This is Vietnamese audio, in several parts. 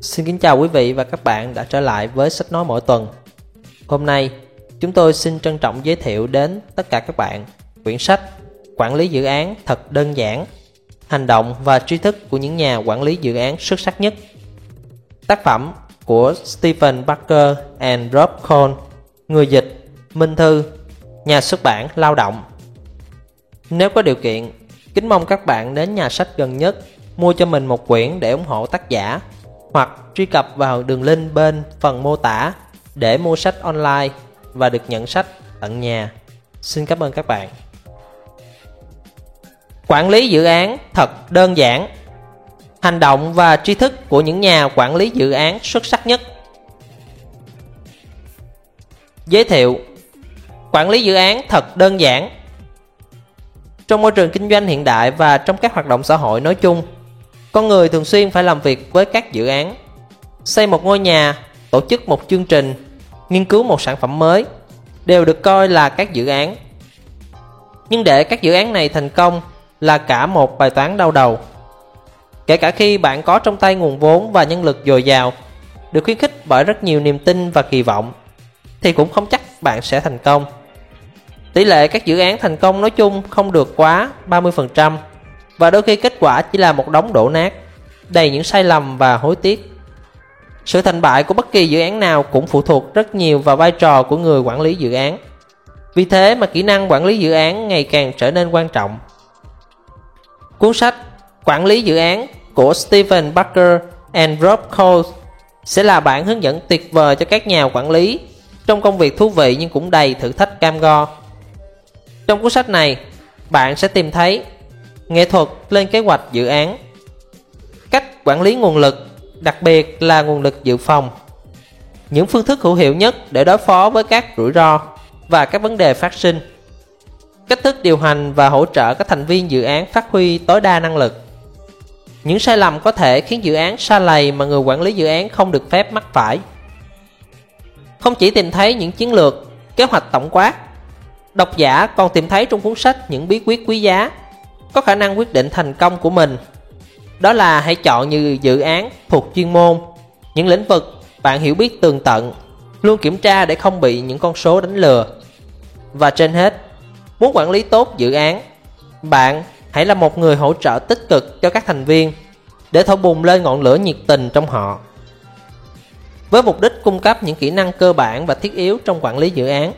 Xin kính chào quý vị và các bạn đã trở lại với sách nói mỗi tuần. Hôm nay, chúng tôi xin trân trọng giới thiệu đến tất cả các bạn quyển sách Quản lý dự án thật đơn giản, hành động và tri thức của những nhà quản lý dự án xuất sắc nhất. Tác phẩm của Stephen Barker and Rob Cole, người dịch, Minh Thư, nhà xuất bản Lao động. Nếu có điều kiện, kính mong các bạn đến nhà sách gần nhất mua cho mình một quyển để ủng hộ tác giả hoặc truy cập vào đường link bên phần mô tả để mua sách online và được nhận sách tận nhà. Xin cảm ơn các bạn. Quản lý dự án thật đơn giản. Hành động và tri thức của những nhà quản lý dự án xuất sắc nhất. Giới thiệu Quản lý dự án thật đơn giản. Trong môi trường kinh doanh hiện đại và trong các hoạt động xã hội nói chung, con người thường xuyên phải làm việc với các dự án Xây một ngôi nhà, tổ chức một chương trình, nghiên cứu một sản phẩm mới Đều được coi là các dự án. Nhưng để các dự án này thành công là cả một bài toán đau đầu. Kể cả khi bạn có trong tay nguồn vốn và nhân lực dồi dào Được khuyến khích bởi rất nhiều niềm tin và kỳ vọng Thì cũng không chắc bạn sẽ thành công. Tỷ lệ các dự án thành công nói chung không được quá 30% và đôi khi kết quả chỉ là một đống đổ nát, đầy những sai lầm và hối tiếc. Sự thành bại của bất kỳ dự án nào cũng phụ thuộc rất nhiều vào vai trò của người quản lý dự án. Vì thế mà kỹ năng quản lý dự án ngày càng trở nên quan trọng. Cuốn sách Quản lý dự án của Stephen Barker and Rob Cole sẽ là bản hướng dẫn tuyệt vời cho các nhà quản lý trong công việc thú vị nhưng cũng đầy thử thách cam go. Trong cuốn sách này, bạn sẽ tìm thấy nghệ thuật lên kế hoạch dự án. Cách quản lý nguồn lực, đặc biệt là nguồn lực dự phòng. Những phương thức hữu hiệu nhất để đối phó với các rủi ro và các vấn đề phát sinh. Cách thức điều hành và hỗ trợ các thành viên dự án phát huy tối đa năng lực. Những sai lầm có thể khiến dự án xa lầy mà người quản lý dự án không được phép mắc phải. Không chỉ tìm thấy những chiến lược, kế hoạch tổng quát, độc giả còn tìm thấy trong cuốn sách những bí quyết quý giá có khả năng quyết định thành công của mình. Đó là hãy chọn như dự án thuộc chuyên môn. Những lĩnh vực bạn hiểu biết tường tận, luôn kiểm tra để không bị những con số đánh lừa. Và trên hết, muốn quản lý tốt dự án, bạn hãy là một người hỗ trợ tích cực cho các thành viên để thổi bùng lên ngọn lửa nhiệt tình trong họ. Với mục đích cung cấp những kỹ năng cơ bản và thiết yếu trong quản lý dự án,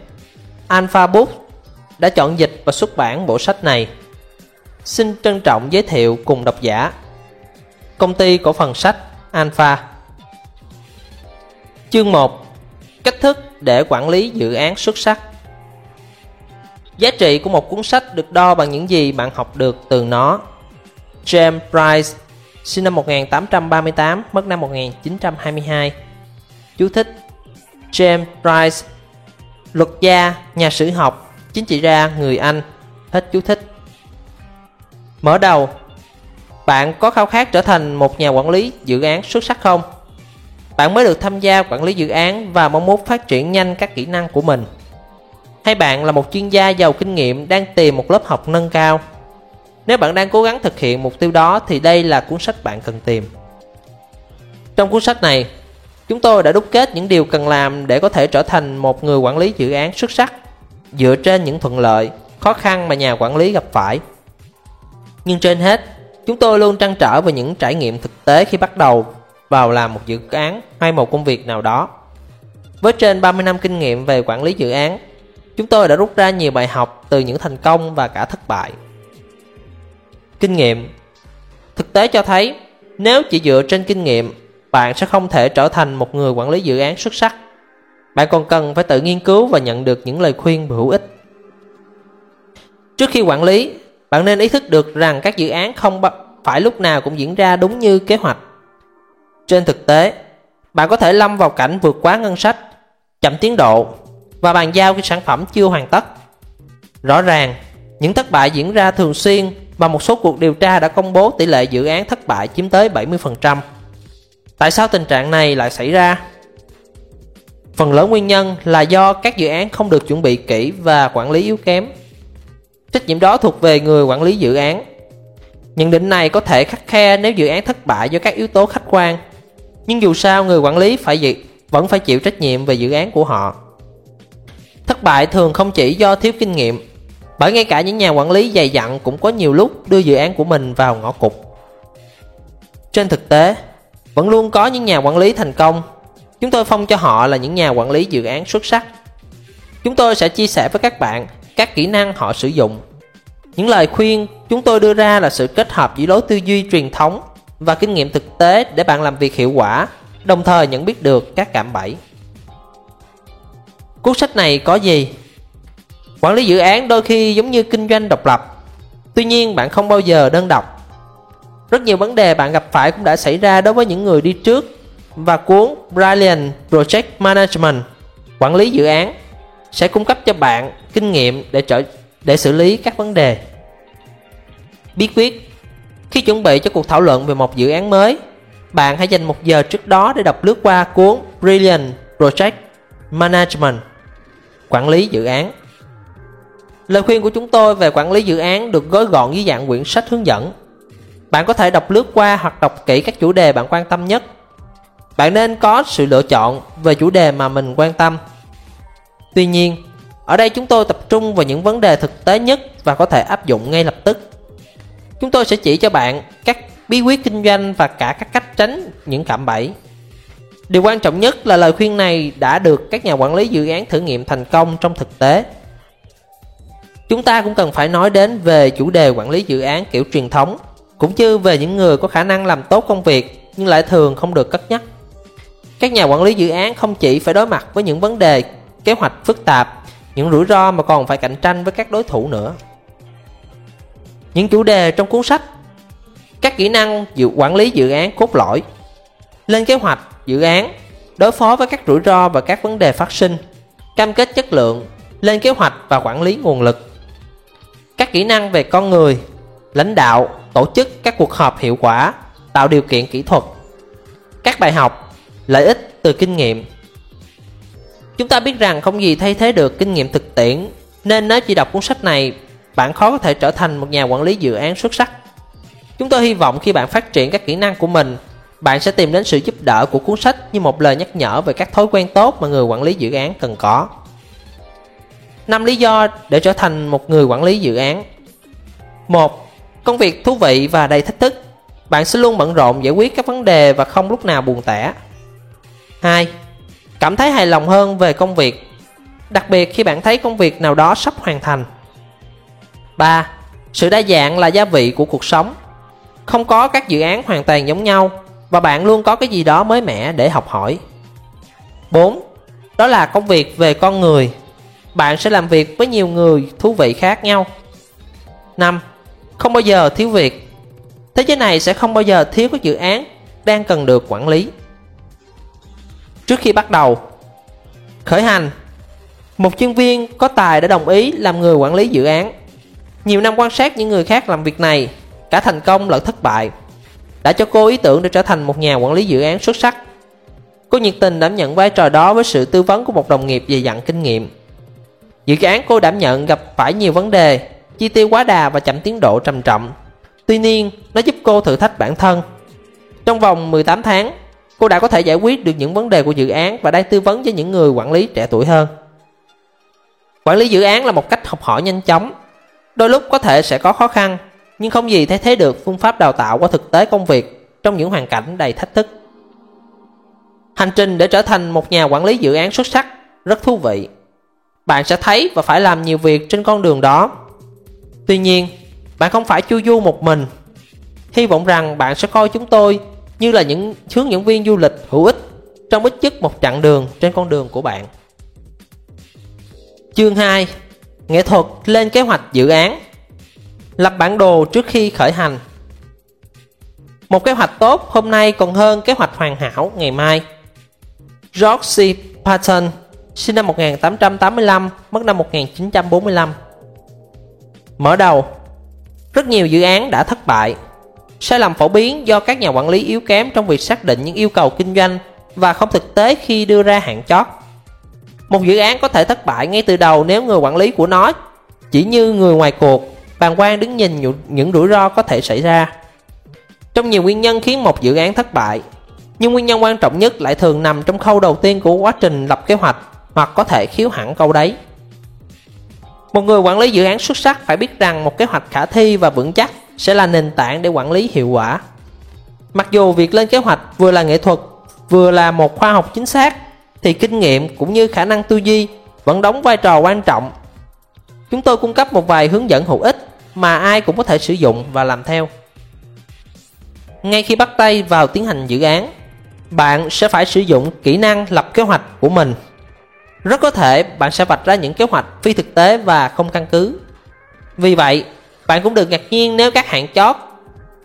alpha book đã chọn dịch và xuất bản bộ sách này xin trân trọng giới thiệu cùng độc giả. Công ty cổ phần sách Alpha. Chương 1 Cách thức để quản lý dự án xuất sắc. Giá trị của một cuốn sách được đo bằng những gì bạn học được từ nó. James Price sinh năm 1838, mất năm 1922 Chú thích James Price Luật gia, nhà sử học, chính trị gia người Anh. Hết chú thích. Mở đầu. Bạn có khao khát trở thành một nhà quản lý dự án xuất sắc không? Bạn mới được tham gia quản lý dự án và mong muốn phát triển nhanh các kỹ năng của mình. Hay bạn là một chuyên gia giàu kinh nghiệm đang tìm một lớp học nâng cao? Nếu bạn đang cố gắng thực hiện mục tiêu đó thì đây là cuốn sách bạn cần tìm. Trong cuốn sách này, chúng tôi đã đúc kết những điều cần làm để có thể trở thành một người quản lý dự án xuất sắc dựa trên những thuận lợi, khó khăn mà nhà quản lý gặp phải nhưng trên hết, chúng tôi luôn trăn trở về những trải nghiệm thực tế khi bắt đầu vào làm một dự án hay một công việc nào đó. Với trên 30 năm kinh nghiệm về quản lý dự án, chúng tôi đã rút ra nhiều bài học từ những thành công và cả thất bại. Kinh nghiệm Thực tế cho thấy, nếu chỉ dựa trên kinh nghiệm, bạn sẽ không thể trở thành một người quản lý dự án xuất sắc. Bạn còn cần phải tự nghiên cứu và nhận được những lời khuyên hữu ích. Trước khi quản lý, bạn nên ý thức được rằng các dự án không phải lúc nào cũng diễn ra đúng như kế hoạch. Trên thực tế, bạn có thể lâm vào cảnh vượt quá ngân sách, chậm tiến độ và bàn giao cái sản phẩm chưa hoàn tất. Rõ ràng, những thất bại diễn ra thường xuyên và một số cuộc điều tra đã công bố tỷ lệ dự án thất bại chiếm tới 70%. Tại sao tình trạng này lại xảy ra? Phần lớn nguyên nhân là do các dự án không được chuẩn bị kỹ và quản lý yếu kém. Trách nhiệm đó thuộc về người quản lý dự án. Nhận định này có thể khắc khe nếu dự án thất bại do các yếu tố khách quan. Nhưng dù sao người quản lý phải dự, vẫn phải chịu trách nhiệm về dự án của họ. Thất bại thường không chỉ do thiếu kinh nghiệm, bởi ngay cả những nhà quản lý dày dặn cũng có nhiều lúc đưa dự án của mình vào ngõ cụt. Trên thực tế, vẫn luôn có những nhà quản lý thành công. Chúng tôi phong cho họ là những nhà quản lý dự án xuất sắc. Chúng tôi sẽ chia sẻ với các bạn các kỹ năng họ sử dụng. Những lời khuyên chúng tôi đưa ra là sự kết hợp giữa lối tư duy truyền thống và kinh nghiệm thực tế để bạn làm việc hiệu quả, đồng thời nhận biết được các cảm bẫy. Cuốn sách này có gì? Quản lý dự án đôi khi giống như kinh doanh độc lập. Tuy nhiên bạn không bao giờ đơn độc. Rất nhiều vấn đề bạn gặp phải cũng đã xảy ra đối với những người đi trước và cuốn Brilliant Project Management quản lý dự án sẽ cung cấp cho bạn kinh nghiệm để trở để xử lý các vấn đề. Bí quyết Khi chuẩn bị cho cuộc thảo luận về một dự án mới, bạn hãy dành một giờ trước đó để đọc lướt qua cuốn Brilliant Project Management Quản lý dự án. Lời khuyên của chúng tôi về quản lý dự án được gói gọn dưới dạng quyển sách hướng dẫn. Bạn có thể đọc lướt qua hoặc đọc kỹ các chủ đề bạn quan tâm nhất. Bạn nên có sự lựa chọn về chủ đề mà mình quan tâm. Tuy nhiên, ở đây chúng tôi tập trung vào những vấn đề thực tế nhất và có thể áp dụng ngay lập tức. Chúng tôi sẽ chỉ cho bạn các bí quyết kinh doanh và cả các cách tránh những cạm bẫy. Điều quan trọng nhất là lời khuyên này đã được các nhà quản lý dự án thử nghiệm thành công trong thực tế. Chúng ta cũng cần phải nói đến về chủ đề quản lý dự án kiểu truyền thống, cũng như về những người có khả năng làm tốt công việc nhưng lại thường không được cất nhắc. Các nhà quản lý dự án không chỉ phải đối mặt với những vấn đề kế hoạch phức tạp, những rủi ro mà còn phải cạnh tranh với các đối thủ nữa. Những chủ đề trong cuốn sách Các kỹ năng dự quản lý dự án cốt lõi. Lên kế hoạch, dự án Đối phó với các rủi ro và các vấn đề phát sinh. Cam kết chất lượng Lên kế hoạch và quản lý nguồn lực. Các kỹ năng về con người Lãnh đạo, tổ chức các cuộc họp hiệu quả Tạo điều kiện kỹ thuật. Các bài học, lợi ích từ kinh nghiệm. Chúng ta biết rằng không gì thay thế được kinh nghiệm thực tiễn, Nên nếu chỉ đọc cuốn sách này, Bạn khó có thể trở thành một nhà quản lý dự án xuất sắc. Chúng tôi hy vọng khi bạn phát triển các kỹ năng của mình, Bạn sẽ tìm đến sự giúp đỡ của cuốn sách như một lời nhắc nhở về các thói quen tốt mà người quản lý dự án cần có. Năm lý do để trở thành một người quản lý dự án. Một, Công việc thú vị và đầy thách thức. Bạn sẽ luôn bận rộn giải quyết các vấn đề và không lúc nào buồn tẻ. 2 cảm thấy hài lòng hơn về công việc, đặc biệt khi bạn thấy công việc nào đó sắp hoàn thành. 3. Sự đa dạng là gia vị của cuộc sống. Không có các dự án hoàn toàn giống nhau và bạn luôn có cái gì đó mới mẻ để học hỏi. 4. Đó là công việc về con người. Bạn sẽ làm việc với nhiều người thú vị khác nhau. 5. Không bao giờ thiếu việc. Thế giới này sẽ không bao giờ thiếu các dự án đang cần được quản lý. Trước khi bắt đầu Khởi hành Một chuyên viên có tài đã đồng ý làm người quản lý dự án. Nhiều năm quan sát những người khác làm việc này Cả thành công lẫn thất bại Đã cho cô ý tưởng để trở thành một nhà quản lý dự án xuất sắc. Cô nhiệt tình đảm nhận vai trò đó với sự tư vấn của một đồng nghiệp dày dặn kinh nghiệm. Dự án cô đảm nhận gặp phải nhiều vấn đề Chi tiêu quá đà và chậm tiến độ trầm trọng. Tuy nhiên, nó giúp cô thử thách bản thân. Trong vòng 18 tháng, Cô đã có thể giải quyết được những vấn đề của dự án và đang tư vấn cho những người quản lý trẻ tuổi hơn. Quản lý dự án là một cách học hỏi nhanh chóng. Đôi lúc có thể sẽ có khó khăn, nhưng không gì thay thế được phương pháp đào tạo qua thực tế công việc trong những hoàn cảnh đầy thách thức. Hành trình để trở thành một nhà quản lý dự án xuất sắc rất thú vị. Bạn sẽ thấy và phải làm nhiều việc trên con đường đó. Tuy nhiên, bạn không phải chu du một mình. Hy vọng rằng bạn sẽ coi chúng tôi như là những hướng dẫn viên du lịch hữu ích trong ít nhất một chặng đường trên con đường của bạn. Chương 2 Nghệ thuật lên kế hoạch dự án. Lập bản đồ trước khi khởi hành. Một kế hoạch tốt hôm nay còn hơn kế hoạch hoàn hảo ngày mai. George C. Patton sinh năm 1885, mất năm 1945 Mở đầu. Rất nhiều dự án đã thất bại. Sai lầm phổ biến do các nhà quản lý yếu kém trong việc xác định những yêu cầu kinh doanh và không thực tế khi đưa ra hạn chót. Một dự án có thể thất bại ngay từ đầu nếu người quản lý của nó chỉ như người ngoài cuộc, bàn quan đứng nhìn những rủi ro có thể xảy ra. Trong nhiều nguyên nhân khiến một dự án thất bại, Nhưng nguyên nhân quan trọng nhất lại thường nằm trong khâu đầu tiên của quá trình lập kế hoạch hoặc có thể khiếu hẳn câu đấy. Một người quản lý dự án xuất sắc phải biết rằng một kế hoạch khả thi và vững chắc sẽ là nền tảng để quản lý hiệu quả. Mặc dù việc lên kế hoạch vừa là nghệ thuật, vừa là một khoa học chính xác, thì kinh nghiệm cũng như khả năng tư duy vẫn đóng vai trò quan trọng. Chúng tôi cung cấp một vài hướng dẫn hữu ích mà ai cũng có thể sử dụng và làm theo. Ngay khi bắt tay vào tiến hành dự án, bạn sẽ phải sử dụng kỹ năng lập kế hoạch của mình. Rất có thể bạn sẽ vạch ra những kế hoạch phi thực tế và không căn cứ. Vì vậy, bạn cũng đừng ngạc nhiên nếu các hạn chót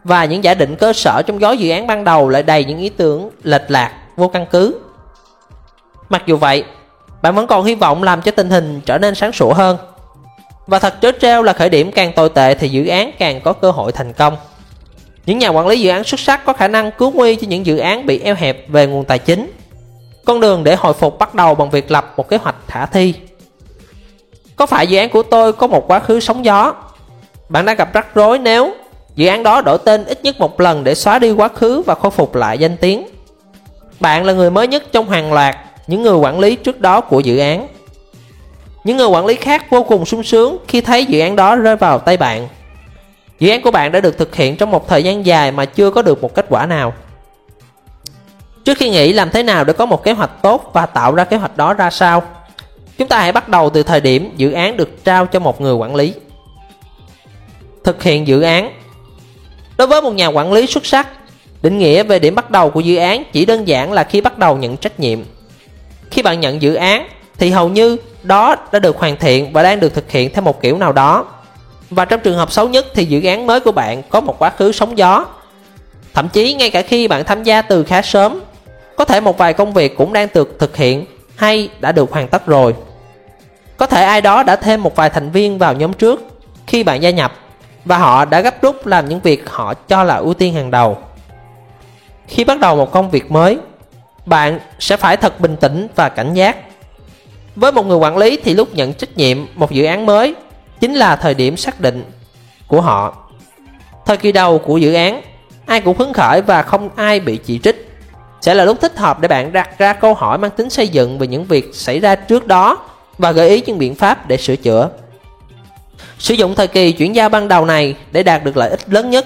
và những giả định cơ sở trong gói dự án ban đầu lại đầy những ý tưởng lệch lạc, vô căn cứ. Mặc dù vậy, bạn vẫn còn hy vọng làm cho tình hình trở nên sáng sủa hơn. Và thật trớ trêu là khởi điểm càng tồi tệ thì dự án càng có cơ hội thành công. Những nhà quản lý dự án xuất sắc có khả năng cứu nguy cho những dự án bị eo hẹp về nguồn tài chính. Con đường để hồi phục bắt đầu bằng việc lập một kế hoạch khả thi. Có phải dự án của tôi có một quá khứ sóng gió? Bạn đang gặp rắc rối nếu dự án đó đổi tên ít nhất một lần để xóa đi quá khứ và khôi phục lại danh tiếng. Bạn là người mới nhất trong hàng loạt những người quản lý trước đó của dự án. Những người quản lý khác vô cùng sung sướng khi thấy dự án đó rơi vào tay bạn. Dự án của bạn đã được thực hiện trong một thời gian dài mà chưa có được một kết quả nào. Trước khi nghĩ làm thế nào để có một kế hoạch tốt và tạo ra kế hoạch đó ra sao, chúng ta hãy bắt đầu từ thời điểm dự án được trao cho một người quản lý. Thực hiện dự án Đối với một nhà quản lý xuất sắc, định nghĩa về điểm bắt đầu của dự án chỉ đơn giản là khi bắt đầu nhận trách nhiệm. Khi bạn nhận dự án thì hầu như đó đã được hoàn thiện và đang được thực hiện theo một kiểu nào đó. Và trong trường hợp xấu nhất thì dự án mới của bạn có một quá khứ sóng gió. Thậm chí ngay cả khi bạn tham gia từ khá sớm, có thể một vài công việc cũng đang được thực hiện hay đã được hoàn tất rồi. Có thể ai đó đã thêm một vài thành viên vào nhóm trước khi bạn gia nhập và họ đã gấp rút làm những việc họ cho là ưu tiên hàng đầu. Khi bắt đầu một công việc mới, bạn sẽ phải thật bình tĩnh và cảnh giác. Với một người quản lý thì lúc nhận trách nhiệm một dự án mới chính là thời điểm xác định của họ. Thời kỳ đầu của dự án, ai cũng hứng khởi và không ai bị chỉ trích. Sẽ là lúc thích hợp để bạn đặt ra câu hỏi mang tính xây dựng về những việc xảy ra trước đó và gợi ý những biện pháp để sửa chữa. Sử dụng thời kỳ chuyển giao ban đầu này để đạt được lợi ích lớn nhất,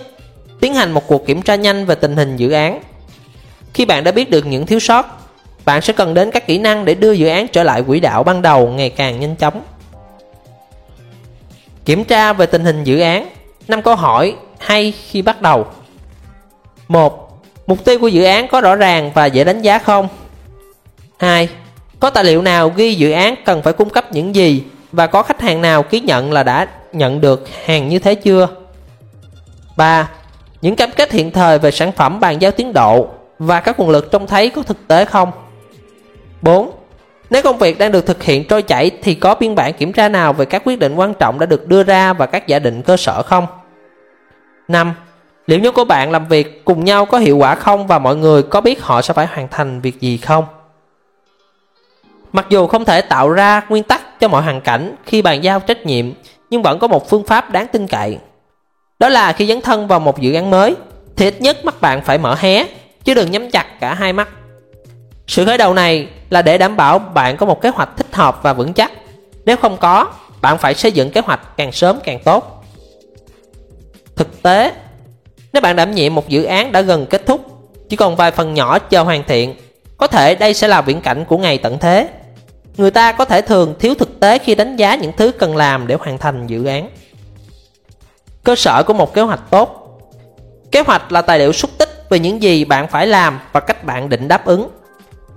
tiến hành một cuộc kiểm tra nhanh về tình hình dự án. Khi bạn đã biết được những thiếu sót, bạn sẽ cần đến các kỹ năng để đưa dự án trở lại quỹ đạo ban đầu ngày càng nhanh chóng. Kiểm tra về tình hình dự án năm câu hỏi hay khi bắt đầu 1. Mục tiêu của dự án có rõ ràng và dễ đánh giá không? 2. Có tài liệu nào ghi dự án cần phải cung cấp những gì và có khách hàng nào ký nhận là đã nhận được hàng như thế chưa? 3. Những cam kết hiện thời về sản phẩm bàn giao tiến độ và các nguồn lực trông thấy có thực tế không? 4. Nếu công việc đang được thực hiện trôi chảy thì có biên bản kiểm tra nào về các quyết định quan trọng đã được đưa ra và các giả định cơ sở không? 5. Liệu nhóm của bạn làm việc cùng nhau có hiệu quả không và mọi người có biết họ sẽ phải hoàn thành việc gì không? Mặc dù không thể tạo ra nguyên tắc cho mọi hoàn cảnh khi bàn giao trách nhiệm, nhưng vẫn có một phương pháp đáng tin cậy. Đó là khi dấn thân vào một dự án mới, thì ít nhất mắt bạn phải mở hé, chứ đừng nhắm chặt cả hai mắt. Sự khởi đầu này là để đảm bảo bạn có một kế hoạch thích hợp và vững chắc. Nếu không có, bạn phải xây dựng kế hoạch càng sớm càng tốt. Thực tế, nếu bạn đảm nhiệm một dự án đã gần kết thúc, chỉ còn vài phần nhỏ chờ hoàn thiện, có thể đây sẽ là viễn cảnh của ngày tận thế. Người ta có thể thường thiếu thực tế khi đánh giá những thứ cần làm để hoàn thành dự án. Cơ sở của một kế hoạch tốt Kế hoạch là tài liệu xúc tích về những gì bạn phải làm và cách bạn định đáp ứng.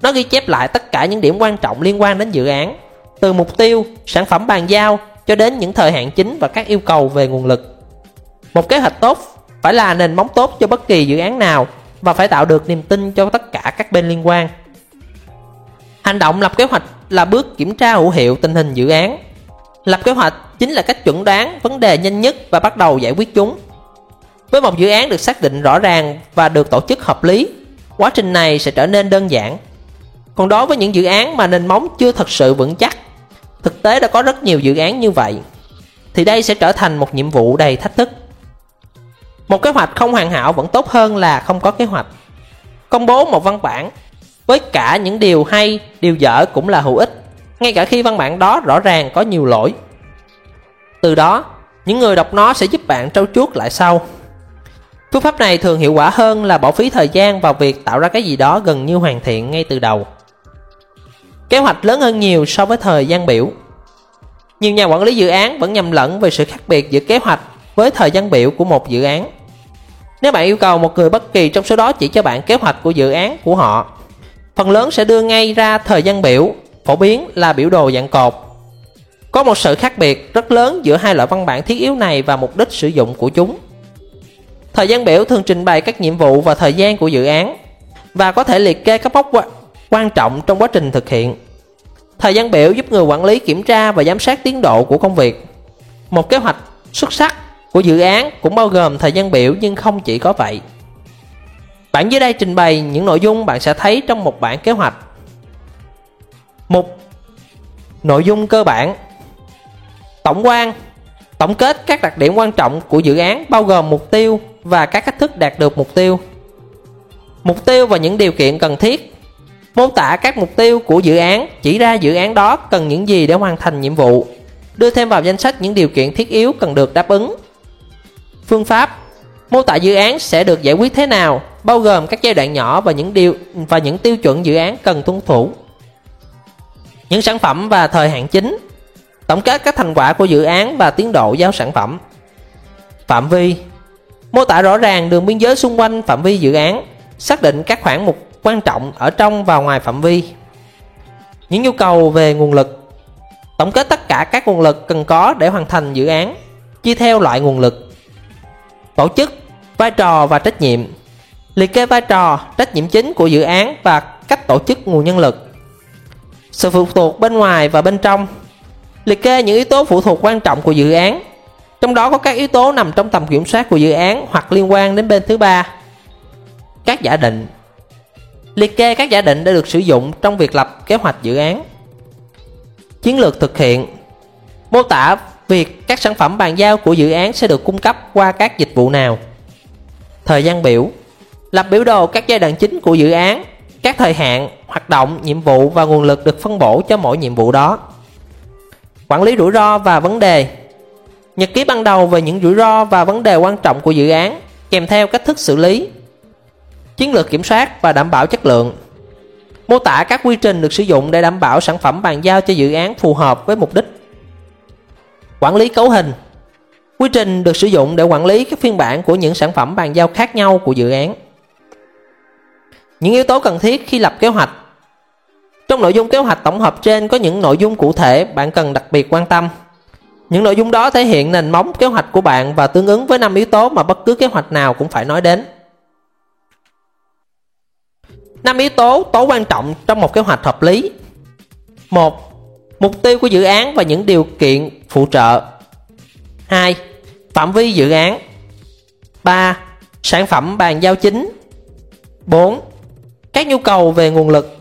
Nó ghi chép lại tất cả những điểm quan trọng liên quan đến dự án, từ mục tiêu, sản phẩm bàn giao cho đến những thời hạn chính và các yêu cầu về nguồn lực. Một kế hoạch tốt phải là nền móng tốt cho bất kỳ dự án nào và phải tạo được niềm tin cho tất cả các bên liên quan. Hành động lập kế hoạch là bước kiểm tra hữu hiệu tình hình dự án. Lập kế hoạch chính là cách chuẩn đoán vấn đề nhanh nhất và bắt đầu giải quyết chúng. Với một dự án được xác định rõ ràng và được tổ chức hợp lý, quá trình này sẽ trở nên đơn giản. Còn đối với những dự án mà nền móng chưa thật sự vững chắc, thực tế đã có rất nhiều dự án như vậy, thì đây sẽ trở thành một nhiệm vụ đầy thách thức. Một kế hoạch không hoàn hảo vẫn tốt hơn là không có kế hoạch. công bố một văn bản với cả những điều hay, điều dở cũng là hữu ích, ngay cả khi văn bản đó rõ ràng có nhiều lỗi. Từ đó, những người đọc nó sẽ giúp bạn trau chuốt lại sau. Phương pháp này thường hiệu quả hơn là bỏ phí thời gian vào việc tạo ra cái gì đó gần như hoàn thiện ngay từ đầu. Kế hoạch lớn hơn nhiều so với thời gian biểu. Nhiều nhà quản lý dự án vẫn nhầm lẫn về sự khác biệt giữa kế hoạch với thời gian biểu của một dự án. Nếu bạn yêu cầu một người bất kỳ trong số đó chỉ cho bạn kế hoạch của dự án của họ, phần lớn sẽ đưa ngay ra thời gian biểu, phổ biến là biểu đồ dạng cột. Có một sự khác biệt rất lớn giữa hai loại văn bản thiết yếu này và mục đích sử dụng của chúng. Thời gian biểu thường trình bày các nhiệm vụ và thời gian của dự án và có thể liệt kê các mốc quan trọng trong quá trình thực hiện. Thời gian biểu giúp người quản lý kiểm tra và giám sát tiến độ của công việc. Một kế hoạch xuất sắc của dự án cũng bao gồm thời gian biểu nhưng không chỉ có vậy. Bản dưới đây trình bày những nội dung bạn sẽ thấy trong một bản kế hoạch. Mục Nội dung cơ bản Tổng quan Tổng kết các đặc điểm quan trọng của dự án bao gồm mục tiêu và các cách thức đạt được mục tiêu. Mục tiêu và những điều kiện cần thiết Mô tả các mục tiêu của dự án, chỉ ra dự án đó cần những gì để hoàn thành nhiệm vụ, đưa thêm vào danh sách những điều kiện thiết yếu cần được đáp ứng. Phương pháp Mô tả dự án sẽ được giải quyết thế nào, bao gồm các giai đoạn nhỏ và những điều và những tiêu chuẩn dự án cần tuân thủ. Những sản phẩm và thời hạn chính Tổng kết các thành quả của dự án và tiến độ giao sản phẩm. Phạm vi Mô tả rõ ràng đường biên giới xung quanh phạm vi dự án, xác định các khoản mục quan trọng ở trong và ngoài phạm vi. Những nhu cầu về nguồn lực Tổng kết tất cả các nguồn lực cần có để hoàn thành dự án, chia theo loại nguồn lực. Tổ chức, vai trò và trách nhiệm Liệt kê vai trò, trách nhiệm chính của dự án và cách tổ chức nguồn nhân lực. Sự phụ thuộc bên ngoài và bên trong Liệt kê những yếu tố phụ thuộc quan trọng của dự án Trong đó có các yếu tố nằm trong tầm kiểm soát của dự án hoặc liên quan đến bên thứ ba Các giả định Liệt kê các giả định đã được sử dụng trong việc lập kế hoạch dự án. Chiến lược thực hiện Mô tả việc các sản phẩm bàn giao của dự án sẽ được cung cấp qua các dịch vụ nào. Thời gian biểu Lập biểu đồ các giai đoạn chính của dự án, các thời hạn, hoạt động, nhiệm vụ và nguồn lực được phân bổ cho mỗi nhiệm vụ đó. Quản lý rủi ro và vấn đề. Nhật ký ban đầu về những rủi ro và vấn đề quan trọng của dự án kèm theo cách thức xử lý chiến lược kiểm soát và đảm bảo chất lượng. Mô tả các quy trình được sử dụng để đảm bảo sản phẩm bàn giao cho dự án phù hợp với mục đích. Quản lý cấu hình. Quy trình được sử dụng để quản lý các phiên bản của những sản phẩm bàn giao khác nhau của dự án những yếu tố cần thiết khi lập kế hoạch trong nội dung kế hoạch tổng hợp trên có những nội dung cụ thể bạn cần đặc biệt quan tâm những nội dung đó thể hiện nền móng kế hoạch của bạn và tương ứng với năm yếu tố mà bất cứ kế hoạch nào cũng phải nói đến năm yếu tố tố quan trọng trong một kế hoạch hợp lý một, Mục tiêu của dự án và những điều kiện phụ trợ 2. Phạm vi dự án 3. Sản phẩm bàn giao chính 4. Các nhu cầu về nguồn lực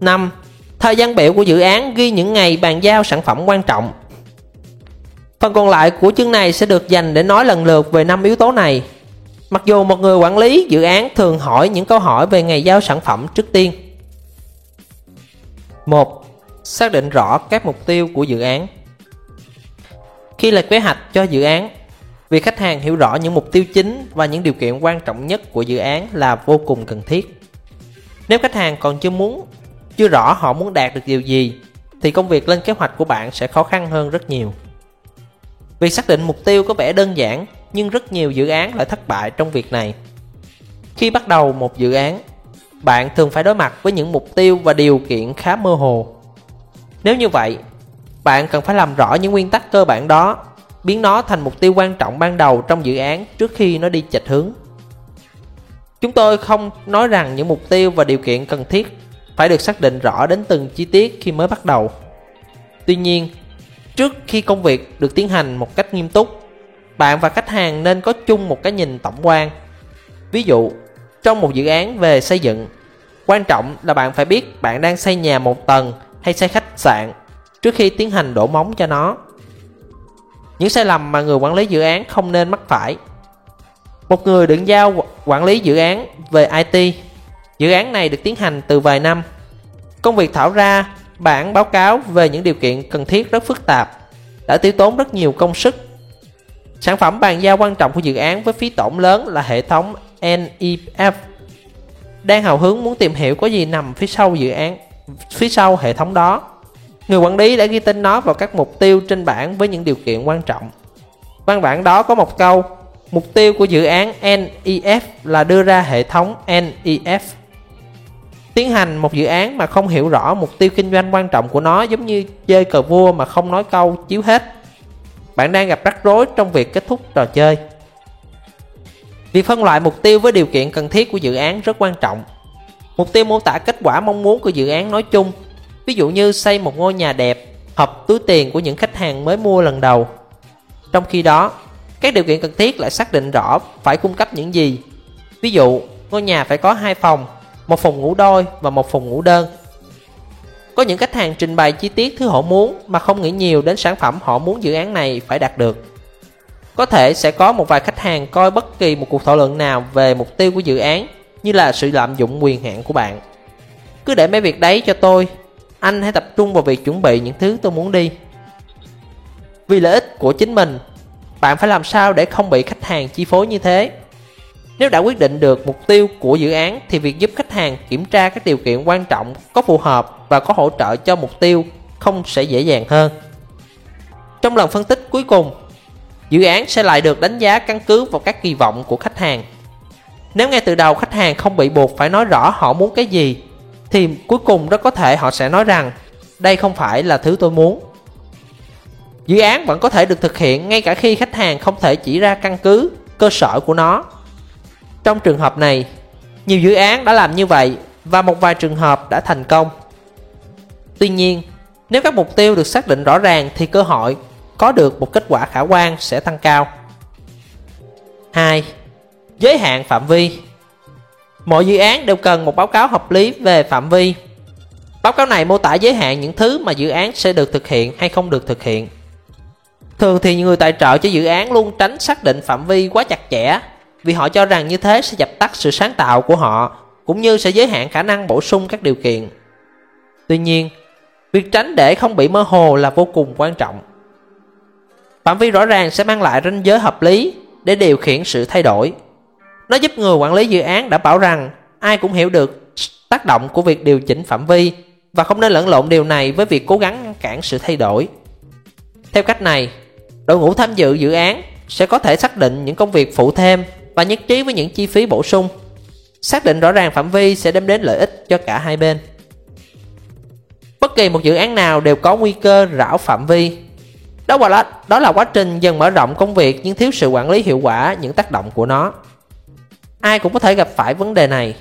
5. Thời gian biểu của dự án ghi những ngày bàn giao sản phẩm quan trọng Phần còn lại của chương này sẽ được dành để nói lần lượt về năm yếu tố này Mặc dù một người quản lý dự án thường hỏi những câu hỏi về ngày giao sản phẩm trước tiên. 1. Xác định rõ các mục tiêu của dự án. Khi lập kế hoạch cho dự án, việc khách hàng hiểu rõ những mục tiêu chính và những điều kiện quan trọng nhất của dự án là vô cùng cần thiết. Nếu khách hàng còn chưa muốn, chưa rõ họ muốn đạt được điều gì, thì công việc lên kế hoạch của bạn sẽ khó khăn hơn rất nhiều. Việc xác định mục tiêu có vẻ đơn giản nhưng rất nhiều dự án lại thất bại trong việc này. Khi bắt đầu một dự án, bạn thường phải đối mặt với những mục tiêu và điều kiện khá mơ hồ. Nếu như vậy, bạn cần phải làm rõ những nguyên tắc cơ bản đó, biến nó thành mục tiêu quan trọng ban đầu trong dự án trước khi nó đi chệch hướng. Chúng tôi không nói rằng những mục tiêu và điều kiện cần thiết phải được xác định rõ đến từng chi tiết khi mới bắt đầu. Tuy nhiên, trước khi công việc được tiến hành một cách nghiêm túc, bạn và khách hàng nên có chung một cái nhìn tổng quan. Ví dụ, trong một dự án về xây dựng, quan trọng là bạn phải biết bạn đang xây nhà một tầng hay xây khách sạn trước khi tiến hành đổ móng cho nó. Những sai lầm mà người quản lý dự án không nên mắc phải. Một người được giao quản lý dự án về IT. Dự án này được tiến hành từ vài năm. Công việc thảo ra bản báo cáo về những điều kiện cần thiết rất phức tạp, đã tiêu tốn rất nhiều công sức. Sản phẩm bàn giao quan trọng của dự án với phí tổn lớn là hệ thống NEF. Đang hào hứng muốn tìm hiểu có gì nằm phía sau dự án, phía sau hệ thống đó. Người quản lý đã ghi tên nó vào các mục tiêu trên bảng với những điều kiện quan trọng. Văn bản đó có một câu Mục tiêu của dự án NEF là đưa ra hệ thống NEF. Tiến hành một dự án mà không hiểu rõ mục tiêu kinh doanh quan trọng của nó giống như chơi cờ vua mà không nói câu chiếu hết. Bạn đang gặp rắc rối trong việc kết thúc trò chơi. Việc phân loại mục tiêu với điều kiện cần thiết của dự án rất quan trọng. Mục tiêu mô tả kết quả mong muốn của dự án nói chung, ví dụ như xây một ngôi nhà đẹp, hợp túi tiền của những khách hàng mới mua lần đầu. Trong khi đó, các điều kiện cần thiết lại xác định rõ phải cung cấp những gì. Ví dụ, ngôi nhà phải có hai phòng, một phòng ngủ đôi và một phòng ngủ đơn. Có những khách hàng trình bày chi tiết thứ họ muốn mà không nghĩ nhiều đến sản phẩm họ muốn dự án này phải đạt được. Có thể sẽ có một vài khách hàng coi bất kỳ một cuộc thảo luận nào về mục tiêu của dự án như là sự lạm dụng quyền hạn của bạn. Cứ để mấy việc đấy cho tôi, anh hãy tập trung vào việc chuẩn bị những thứ tôi muốn đi. Vì lợi ích của chính mình bạn phải làm sao để không bị khách hàng chi phối như thế. Nếu đã quyết định được mục tiêu của dự án thì việc giúp khách hàng kiểm tra các điều kiện quan trọng có phù hợp và có hỗ trợ cho mục tiêu không sẽ dễ dàng hơn. Trong lần phân tích cuối cùng, dự án sẽ lại được đánh giá căn cứ vào các kỳ vọng của khách hàng. Nếu ngay từ đầu khách hàng không bị buộc phải nói rõ họ muốn cái gì, thì cuối cùng rất có thể họ sẽ nói rằng đây không phải là thứ tôi muốn. Dự án vẫn có thể được thực hiện ngay cả khi khách hàng không thể chỉ ra căn cứ, cơ sở của nó. Trong trường hợp này, nhiều dự án đã làm như vậy và một vài trường hợp đã thành công. Tuy nhiên, nếu các mục tiêu được xác định rõ ràng thì cơ hội có được một kết quả khả quan sẽ tăng cao. 2. Giới hạn phạm vi Mọi dự án đều cần một báo cáo hợp lý về phạm vi. Báo cáo này mô tả giới hạn những thứ mà dự án sẽ được thực hiện hay không được thực hiện. Thường thì người tài trợ cho dự án luôn tránh xác định phạm vi quá chặt chẽ vì họ cho rằng như thế sẽ dập tắt sự sáng tạo của họ cũng như sẽ giới hạn khả năng bổ sung các điều kiện. Tuy nhiên, việc tránh để không bị mơ hồ là vô cùng quan trọng. Phạm vi rõ ràng sẽ mang lại ranh giới hợp lý để điều khiển sự thay đổi. Nó giúp người quản lý dự án đảm bảo rằng ai cũng hiểu được tác động của việc điều chỉnh phạm vi và không nên lẫn lộn điều này với việc cố gắng ngăn cản sự thay đổi. Theo cách này, đội ngũ tham dự dự án sẽ có thể xác định những công việc phụ thêm và nhất trí với những chi phí bổ sung. Xác định rõ ràng phạm vi sẽ đem đến lợi ích cho cả hai bên. Bất kỳ một dự án nào đều có nguy cơ rảo phạm vi. Đó là, đó là quá trình dần mở rộng công việc nhưng thiếu sự quản lý hiệu quả những tác động của nó. Ai cũng có thể gặp phải vấn đề này.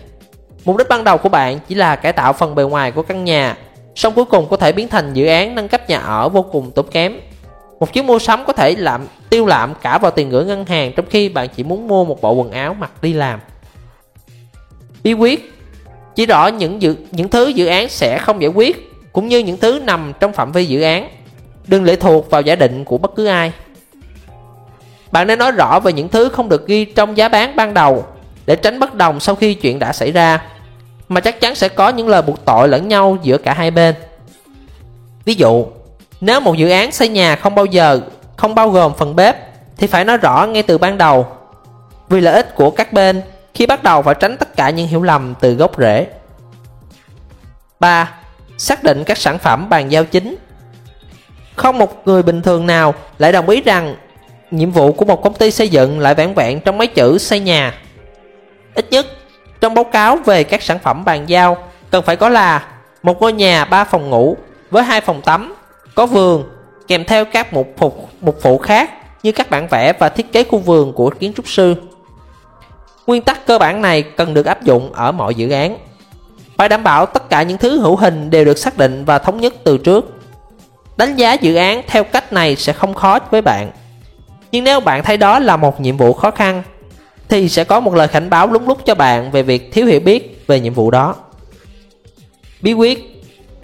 Mục đích ban đầu của bạn chỉ là cải tạo phần bề ngoài của căn nhà, song cuối cùng có thể biến thành dự án nâng cấp nhà ở vô cùng tốn kém một chuyến mua sắm có thể làm tiêu lạm cả vào tiền gửi ngân hàng trong khi bạn chỉ muốn mua một bộ quần áo mặc đi làm. Bí quyết Chỉ rõ những dự, những thứ dự án sẽ không giải quyết cũng như những thứ nằm trong phạm vi dự án. Đừng lệ thuộc vào giả định của bất cứ ai. Bạn nên nói rõ về những thứ không được ghi trong giá bán ban đầu để tránh bất đồng sau khi chuyện đã xảy ra. Mà chắc chắn sẽ có những lời buộc tội lẫn nhau giữa cả hai bên. Ví dụ, nếu một dự án xây nhà không bao giờ không bao gồm phần bếp thì phải nói rõ ngay từ ban đầu. Vì lợi ích của các bên khi bắt đầu phải tránh tất cả những hiểu lầm từ gốc rễ. 3. Xác định các sản phẩm bàn giao chính Không một người bình thường nào lại đồng ý rằng nhiệm vụ của một công ty xây dựng lại vẹn vẹn trong mấy chữ xây nhà. Ít nhất, trong báo cáo về các sản phẩm bàn giao cần phải có là một ngôi nhà 3 phòng ngủ với hai phòng tắm có vườn kèm theo các mục phục mục phụ khác như các bản vẽ và thiết kế khu vườn của kiến trúc sư. Nguyên tắc cơ bản này cần được áp dụng ở mọi dự án. Phải đảm bảo tất cả những thứ hữu hình đều được xác định và thống nhất từ trước. Đánh giá dự án theo cách này sẽ không khó với bạn. Nhưng nếu bạn thấy đó là một nhiệm vụ khó khăn, thì sẽ có một lời cảnh báo lúng lúc cho bạn về việc thiếu hiểu biết về nhiệm vụ đó. Bí quyết,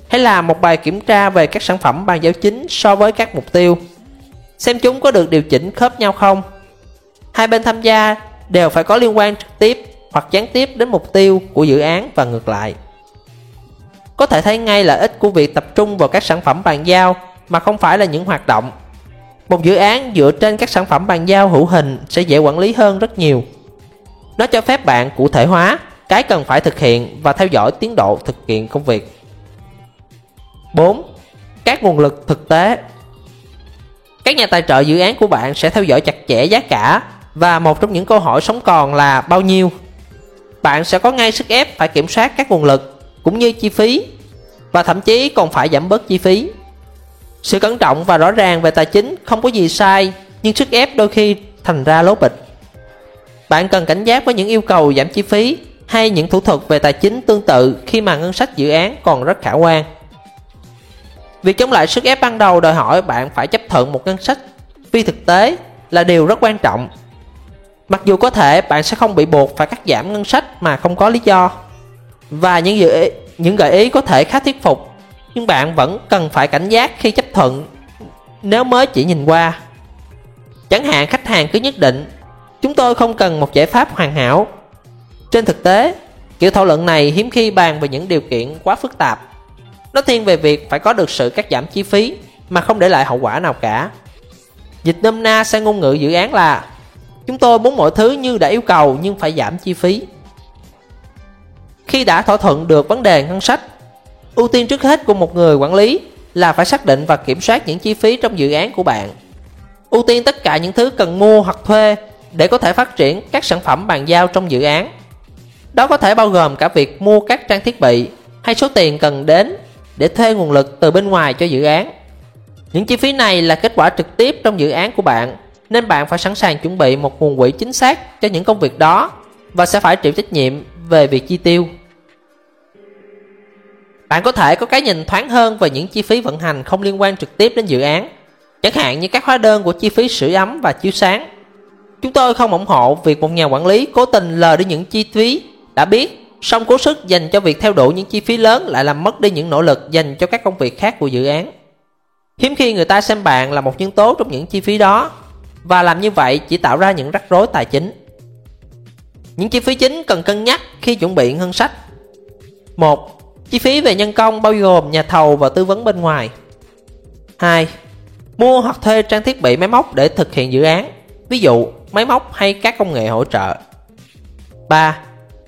Hãy làm một bài kiểm tra về các sản phẩm bàn giao chính so với các mục tiêu. Xem chúng có được điều chỉnh khớp nhau không. Hai bên tham gia đều phải có liên quan trực tiếp hoặc gián tiếp đến mục tiêu của dự án và ngược lại. Có thể thấy ngay lợi ích của việc tập trung vào các sản phẩm bàn giao mà không phải là những hoạt động. Một dự án dựa trên các sản phẩm bàn giao hữu hình sẽ dễ quản lý hơn rất nhiều. Nó cho phép bạn cụ thể hóa cái cần phải thực hiện và theo dõi tiến độ thực hiện công việc. 4. Các nguồn lực thực tế Các nhà tài trợ dự án của bạn sẽ theo dõi chặt chẽ giá cả và một trong những câu hỏi sống còn là bao nhiêu. Bạn sẽ có ngay sức ép phải kiểm soát các nguồn lực cũng như chi phí và thậm chí còn phải giảm bớt chi phí. Sự cẩn trọng và rõ ràng về tài chính không có gì sai, nhưng sức ép đôi khi thành ra lố bịch. Bạn cần cảnh giác với những yêu cầu giảm chi phí hay những thủ thuật về tài chính tương tự khi mà ngân sách dự án còn rất khả quan. Việc chống lại sức ép ban đầu đòi hỏi bạn phải chấp thuận một ngân sách phi thực tế là điều rất quan trọng. Mặc dù có thể bạn sẽ không bị buộc phải cắt giảm ngân sách mà không có lý do. Và những dự ý, những gợi ý có thể khá thuyết phục, nhưng bạn vẫn cần phải cảnh giác khi chấp thuận nếu mới chỉ nhìn qua. Chẳng hạn khách hàng cứ nhất định chúng tôi không cần một giải pháp hoàn hảo. Trên thực tế, kiểu thảo luận này hiếm khi bàn về những điều kiện quá phức tạp nó thiên về việc phải có được sự cắt giảm chi phí mà không để lại hậu quả nào cả. Dịch nôm na sang ngôn ngữ dự án là Chúng tôi muốn mọi thứ như đã yêu cầu nhưng phải giảm chi phí. Khi đã thỏa thuận được vấn đề ngân sách, ưu tiên trước hết của một người quản lý là phải xác định và kiểm soát những chi phí trong dự án của bạn. Ưu tiên tất cả những thứ cần mua hoặc thuê để có thể phát triển các sản phẩm bàn giao trong dự án. Đó có thể bao gồm cả việc mua các trang thiết bị hay số tiền cần đến để thuê nguồn lực từ bên ngoài cho dự án. Những chi phí này là kết quả trực tiếp trong dự án của bạn, nên bạn phải sẵn sàng chuẩn bị một nguồn quỹ chính xác cho những công việc đó và sẽ phải chịu trách nhiệm về việc chi tiêu. Bạn có thể có cái nhìn thoáng hơn về những chi phí vận hành không liên quan trực tiếp đến dự án, chẳng hạn như các hóa đơn của chi phí sưởi ấm và chiếu sáng. Chúng tôi không ủng hộ việc một nhà quản lý cố tình lờ đi những chi phí đã biết song cố sức dành cho việc theo đuổi những chi phí lớn lại làm mất đi những nỗ lực dành cho các công việc khác của dự án. Hiếm khi người ta xem bạn là một nhân tố trong những chi phí đó và làm như vậy chỉ tạo ra những rắc rối tài chính. Những chi phí chính cần cân nhắc khi chuẩn bị ngân sách. 1. Chi phí về nhân công bao gồm nhà thầu và tư vấn bên ngoài. 2. Mua hoặc thuê trang thiết bị máy móc để thực hiện dự án, ví dụ máy móc hay các công nghệ hỗ trợ. 3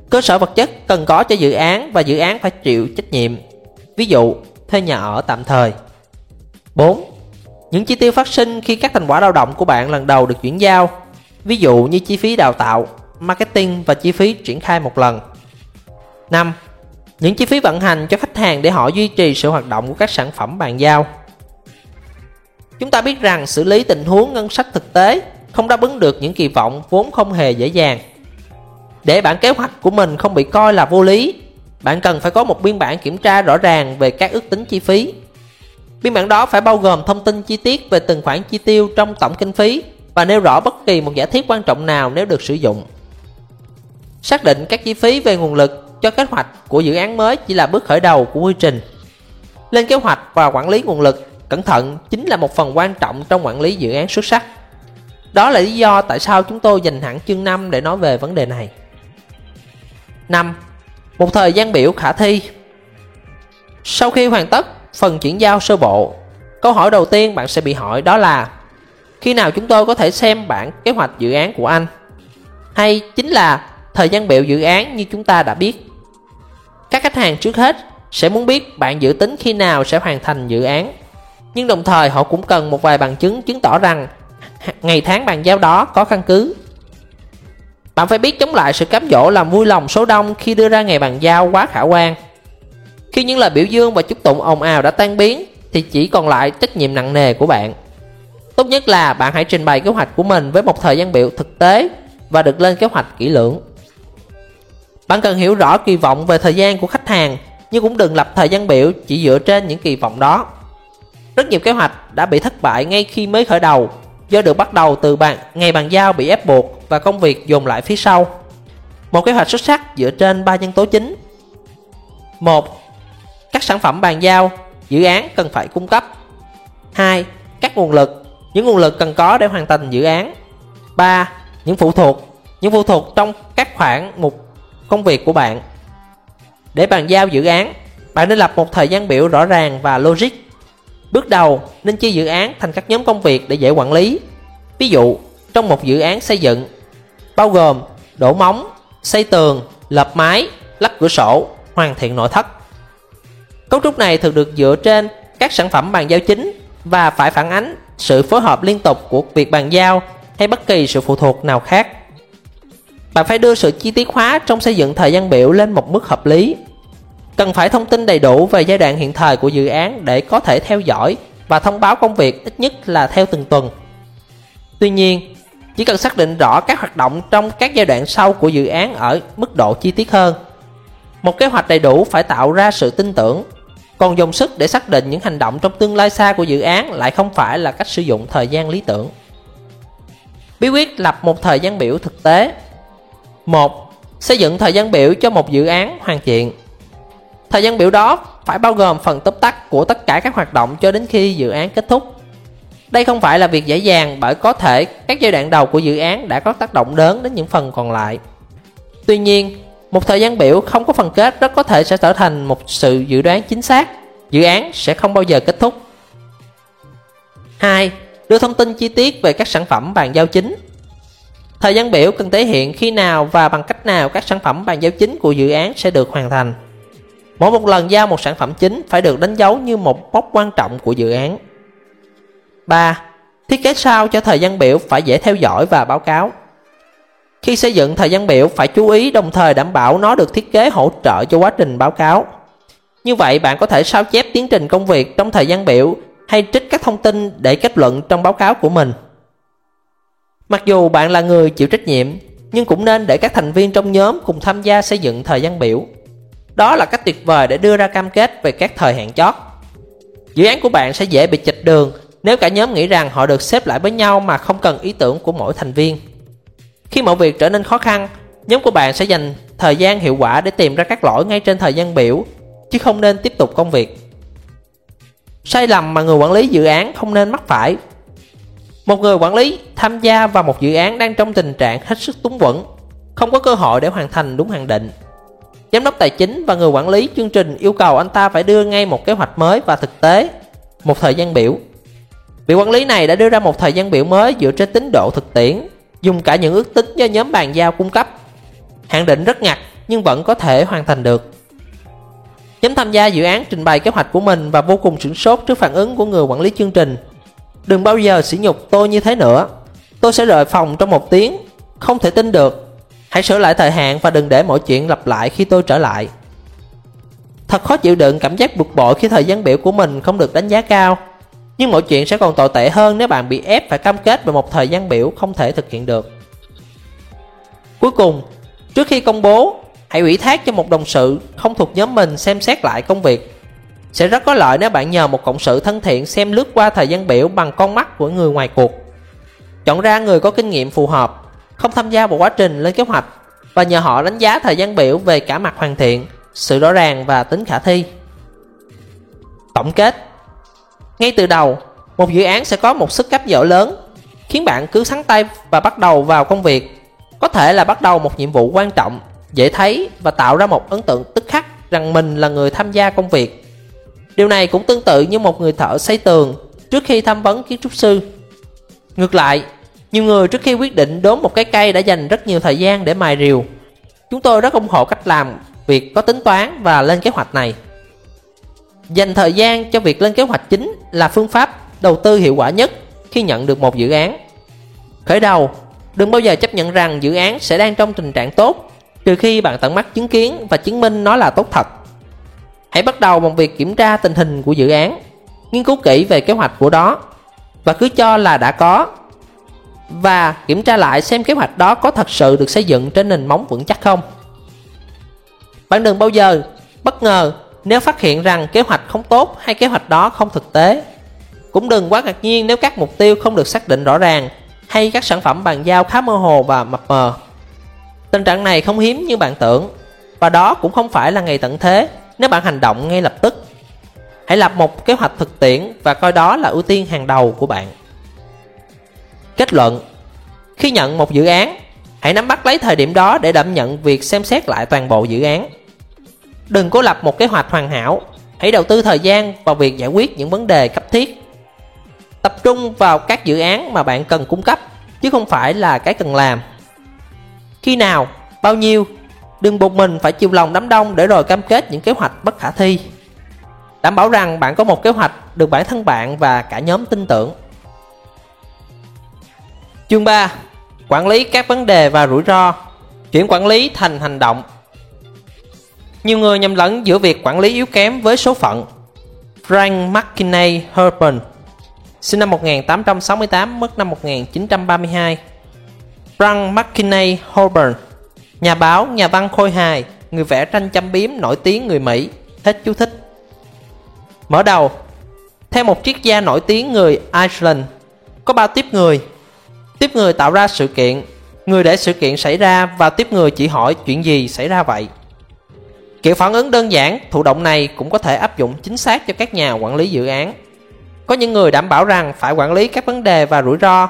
Cơ sở vật chất cần có cho dự án và dự án phải chịu trách nhiệm. Ví dụ, thuê nhà ở tạm thời. 4. Những chi tiêu phát sinh khi các thành quả lao động của bạn lần đầu được chuyển giao. Ví dụ như chi phí đào tạo, marketing và chi phí triển khai một lần. 5. Những chi phí vận hành cho khách hàng để họ duy trì sự hoạt động của các sản phẩm bàn giao. Chúng ta biết rằng xử lý tình huống ngân sách thực tế không đáp ứng được những kỳ vọng vốn không hề dễ dàng. Để bản kế hoạch của mình không bị coi là vô lý, bạn cần phải có một biên bản kiểm tra rõ ràng về các ước tính chi phí. Biên bản đó phải bao gồm thông tin chi tiết về từng khoản chi tiêu trong tổng kinh phí và nêu rõ bất kỳ một giả thiết quan trọng nào nếu được sử dụng. Xác định các chi phí về nguồn lực cho kế hoạch của dự án mới chỉ là bước khởi đầu của quy trình. Lên kế hoạch và quản lý nguồn lực cẩn thận chính là một phần quan trọng trong quản lý dự án xuất sắc. Đó là lý do tại sao chúng tôi dành hẳn chương 5 để nói về vấn đề này. 5. Một thời gian biểu khả thi Sau khi hoàn tất phần chuyển giao sơ bộ, câu hỏi đầu tiên bạn sẽ bị hỏi đó là Khi nào chúng tôi có thể xem bản kế hoạch dự án của anh? Hay chính là thời gian biểu dự án như chúng ta đã biết? Các khách hàng trước hết sẽ muốn biết bạn dự tính khi nào sẽ hoàn thành dự án Nhưng đồng thời họ cũng cần một vài bằng chứng chứng tỏ rằng ngày tháng bàn giao đó, có căn cứ bạn phải biết chống lại sự cám dỗ làm vui lòng số đông khi đưa ra ngày bàn giao quá khả quan. Khi những lời biểu dương và chúc tụng ồn ào đã tan biến, thì chỉ còn lại trách nhiệm nặng nề của bạn. Tốt nhất là bạn hãy trình bày kế hoạch của mình với một thời gian biểu thực tế và được lên kế hoạch kỹ lưỡng. Bạn cần hiểu rõ kỳ vọng về thời gian của khách hàng, nhưng cũng đừng lập thời gian biểu chỉ dựa trên những kỳ vọng đó. Rất nhiều kế hoạch đã bị thất bại ngay khi mới khởi đầu do được bắt đầu từ bàn, ngày bàn giao bị ép buộc và công việc dồn lại phía sau. Một kế hoạch xuất sắc dựa trên ba nhân tố chính. 1. Các sản phẩm bàn giao, dự án cần phải cung cấp. 2. Các nguồn lực, những nguồn lực cần có để hoàn thành dự án. 3. Những phụ thuộc, những phụ thuộc trong các khoản mục công việc của bạn. Để bàn giao dự án, bạn nên lập một thời gian biểu rõ ràng và logic. Bước đầu nên chia dự án thành các nhóm công việc để dễ quản lý. Ví dụ, trong một dự án xây dựng, bao gồm đổ móng, xây tường, lợp mái, lắp cửa sổ, hoàn thiện nội thất. Cấu trúc này thường được dựa trên các sản phẩm bàn giao chính và phải phản ánh sự phối hợp liên tục của việc bàn giao hay bất kỳ sự phụ thuộc nào khác. Bạn phải đưa sự chi tiết hóa trong xây dựng thời gian biểu lên một mức hợp lý. Cần phải thông tin đầy đủ về giai đoạn hiện thời của dự án để có thể theo dõi và thông báo công việc ít nhất là theo từng tuần. Tuy nhiên, chỉ cần xác định rõ các hoạt động trong các giai đoạn sau của dự án ở mức độ chi tiết hơn. Một kế hoạch đầy đủ phải tạo ra sự tin tưởng, còn dùng sức để xác định những hành động trong tương lai xa của dự án lại không phải là cách sử dụng thời gian lý tưởng. Bí quyết lập một thời gian biểu thực tế 1. Xây dựng thời gian biểu cho một dự án hoàn thiện Thời gian biểu đó phải bao gồm phần tóm tắt của tất cả các hoạt động cho đến khi dự án kết thúc đây không phải là việc dễ dàng bởi có thể các giai đoạn đầu của dự án đã có tác động lớn đến những phần còn lại. Tuy nhiên, một thời gian biểu không có phần kết rất có thể sẽ trở thành một sự dự đoán chính xác. Dự án sẽ không bao giờ kết thúc. 2. Đưa thông tin chi tiết về các sản phẩm bàn giao chính. Thời gian biểu cần thể hiện khi nào và bằng cách nào các sản phẩm bàn giao chính của dự án sẽ được hoàn thành. Mỗi một lần giao một sản phẩm chính phải được đánh dấu như một mốc quan trọng của dự án. 3. Thiết kế sao cho thời gian biểu phải dễ theo dõi và báo cáo. Khi xây dựng thời gian biểu phải chú ý đồng thời đảm bảo nó được thiết kế hỗ trợ cho quá trình báo cáo. Như vậy bạn có thể sao chép tiến trình công việc trong thời gian biểu hay trích các thông tin để kết luận trong báo cáo của mình. Mặc dù bạn là người chịu trách nhiệm, nhưng cũng nên để các thành viên trong nhóm cùng tham gia xây dựng thời gian biểu. Đó là cách tuyệt vời để đưa ra cam kết về các thời hạn chót. Dự án của bạn sẽ dễ bị chệch đường nếu cả nhóm nghĩ rằng họ được xếp lại với nhau mà không cần ý tưởng của mỗi thành viên. Khi mọi việc trở nên khó khăn, nhóm của bạn sẽ dành thời gian hiệu quả để tìm ra các lỗi ngay trên thời gian biểu, chứ không nên tiếp tục công việc. Sai lầm mà người quản lý dự án không nên mắc phải. Một người quản lý tham gia vào một dự án đang trong tình trạng hết sức túng quẫn, không có cơ hội để hoàn thành đúng hạn định. Giám đốc tài chính và người quản lý chương trình yêu cầu anh ta phải đưa ngay một kế hoạch mới và thực tế, một thời gian biểu. Vị quản lý này đã đưa ra một thời gian biểu mới dựa trên tín độ thực tiễn, dùng cả những ước tính do nhóm bàn giao cung cấp. Hạn định rất ngặt nhưng vẫn có thể hoàn thành được. Nhóm tham gia dự án trình bày kế hoạch của mình và vô cùng sửng sốt trước phản ứng của người quản lý chương trình. Đừng bao giờ sỉ nhục tôi như thế nữa. Tôi sẽ rời phòng trong một tiếng. Không thể tin được. Hãy sửa lại thời hạn và đừng để mọi chuyện lặp lại khi tôi trở lại. Thật khó chịu đựng cảm giác bực bội khi thời gian biểu của mình không được đánh giá cao nhưng mọi chuyện sẽ còn tồi tệ hơn nếu bạn bị ép phải cam kết về một thời gian biểu không thể thực hiện được. Cuối cùng, trước khi công bố, hãy ủy thác cho một đồng sự không thuộc nhóm mình xem xét lại công việc. Sẽ rất có lợi nếu bạn nhờ một cộng sự thân thiện xem lướt qua thời gian biểu bằng con mắt của người ngoài cuộc. Chọn ra người có kinh nghiệm phù hợp, không tham gia vào quá trình lên kế hoạch và nhờ họ đánh giá thời gian biểu về cả mặt hoàn thiện, sự rõ ràng và tính khả thi. Tổng kết ngay từ đầu, một dự án sẽ có một sức hấp dở lớn, khiến bạn cứ sắn tay và bắt đầu vào công việc. Có thể là bắt đầu một nhiệm vụ quan trọng, dễ thấy và tạo ra một ấn tượng tức khắc rằng mình là người tham gia công việc. Điều này cũng tương tự như một người thợ xây tường trước khi tham vấn kiến trúc sư. Ngược lại, nhiều người trước khi quyết định đốn một cái cây đã dành rất nhiều thời gian để mài rìu. Chúng tôi rất ủng hộ cách làm việc có tính toán và lên kế hoạch này. Dành thời gian cho việc lên kế hoạch chính là phương pháp đầu tư hiệu quả nhất khi nhận được một dự án. Khởi đầu, đừng bao giờ chấp nhận rằng dự án sẽ đang trong tình trạng tốt trừ khi bạn tận mắt chứng kiến và chứng minh nó là tốt thật. Hãy bắt đầu bằng việc kiểm tra tình hình của dự án, nghiên cứu kỹ về kế hoạch của đó và cứ cho là đã có và kiểm tra lại xem kế hoạch đó có thật sự được xây dựng trên nền móng vững chắc không. Bạn đừng bao giờ bất ngờ nếu phát hiện rằng kế hoạch không tốt hay kế hoạch đó không thực tế. Cũng đừng quá ngạc nhiên nếu các mục tiêu không được xác định rõ ràng hay các sản phẩm bàn giao khá mơ hồ và mập mờ. Tình trạng này không hiếm như bạn tưởng, và đó cũng không phải là ngày tận thế nếu bạn hành động ngay lập tức. Hãy lập một kế hoạch thực tiễn và coi đó là ưu tiên hàng đầu của bạn. Kết luận Khi nhận một dự án, Hãy nắm bắt lấy thời điểm đó để đảm nhận việc xem xét lại toàn bộ dự án. Đừng cố lập một kế hoạch hoàn hảo, hãy đầu tư thời gian vào việc giải quyết những vấn đề cấp thiết. Tập trung vào các dự án mà bạn cần cung cấp, chứ không phải là cái cần làm. Khi nào, bao nhiêu, đừng buộc mình phải chịu lòng đám đông để rồi cam kết những kế hoạch bất khả thi. Đảm bảo rằng bạn có một kế hoạch được bản thân bạn và cả nhóm tin tưởng. Chương 3 Quản lý các vấn đề và rủi ro Chuyển quản lý thành hành động. Nhiều người nhầm lẫn giữa việc quản lý yếu kém với số phận. Frank McKinney Herpen Sinh năm 1868, mất năm 1932 Frank McKinney Herpen Nhà báo, nhà văn khôi hài Người vẽ tranh châm biếm nổi tiếng người Mỹ Hết chú thích. Mở đầu Theo một triết gia nổi tiếng người Iceland Có ba tiếp người. Tiếp người tạo ra sự kiện Người để sự kiện xảy ra và tiếp người chỉ hỏi chuyện gì xảy ra vậy Kiểu phản ứng đơn giản, thụ động này cũng có thể áp dụng chính xác cho các nhà quản lý dự án Có những người đảm bảo rằng phải quản lý các vấn đề và rủi ro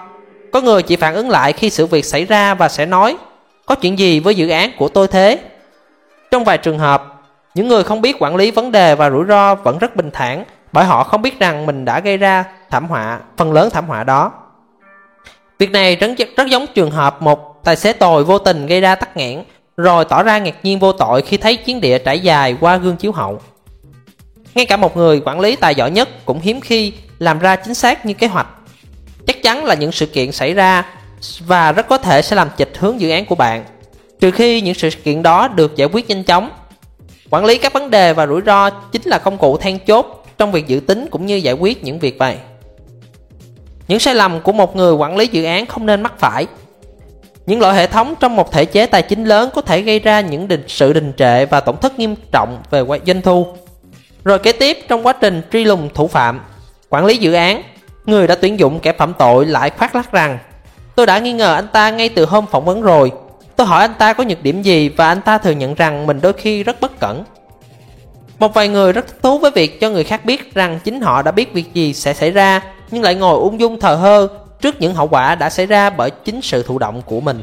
Có người chỉ phản ứng lại khi sự việc xảy ra và sẽ nói Có chuyện gì với dự án của tôi thế? Trong vài trường hợp, những người không biết quản lý vấn đề và rủi ro vẫn rất bình thản bởi họ không biết rằng mình đã gây ra thảm họa, phần lớn thảm họa đó. Việc này rất, rất giống trường hợp một tài xế tồi vô tình gây ra tắc nghẽn rồi tỏ ra ngạc nhiên vô tội khi thấy chiến địa trải dài qua gương chiếu hậu. Ngay cả một người quản lý tài giỏi nhất cũng hiếm khi làm ra chính xác như kế hoạch. Chắc chắn là những sự kiện xảy ra và rất có thể sẽ làm chệch hướng dự án của bạn, trừ khi những sự kiện đó được giải quyết nhanh chóng. Quản lý các vấn đề và rủi ro chính là công cụ then chốt trong việc dự tính cũng như giải quyết những việc này. Những sai lầm của một người quản lý dự án không nên mắc phải. Những loại hệ thống trong một thể chế tài chính lớn có thể gây ra những định, sự đình trệ và tổn thất nghiêm trọng về doanh thu. Rồi kế tiếp trong quá trình truy lùng thủ phạm, quản lý dự án, người đã tuyển dụng kẻ phạm tội lại khoác lác rằng Tôi đã nghi ngờ anh ta ngay từ hôm phỏng vấn rồi. Tôi hỏi anh ta có nhược điểm gì và anh ta thừa nhận rằng mình đôi khi rất bất cẩn. Một vài người rất thích thú với việc cho người khác biết rằng chính họ đã biết việc gì sẽ xảy ra nhưng lại ngồi ung dung thờ hơ trước những hậu quả đã xảy ra bởi chính sự thụ động của mình.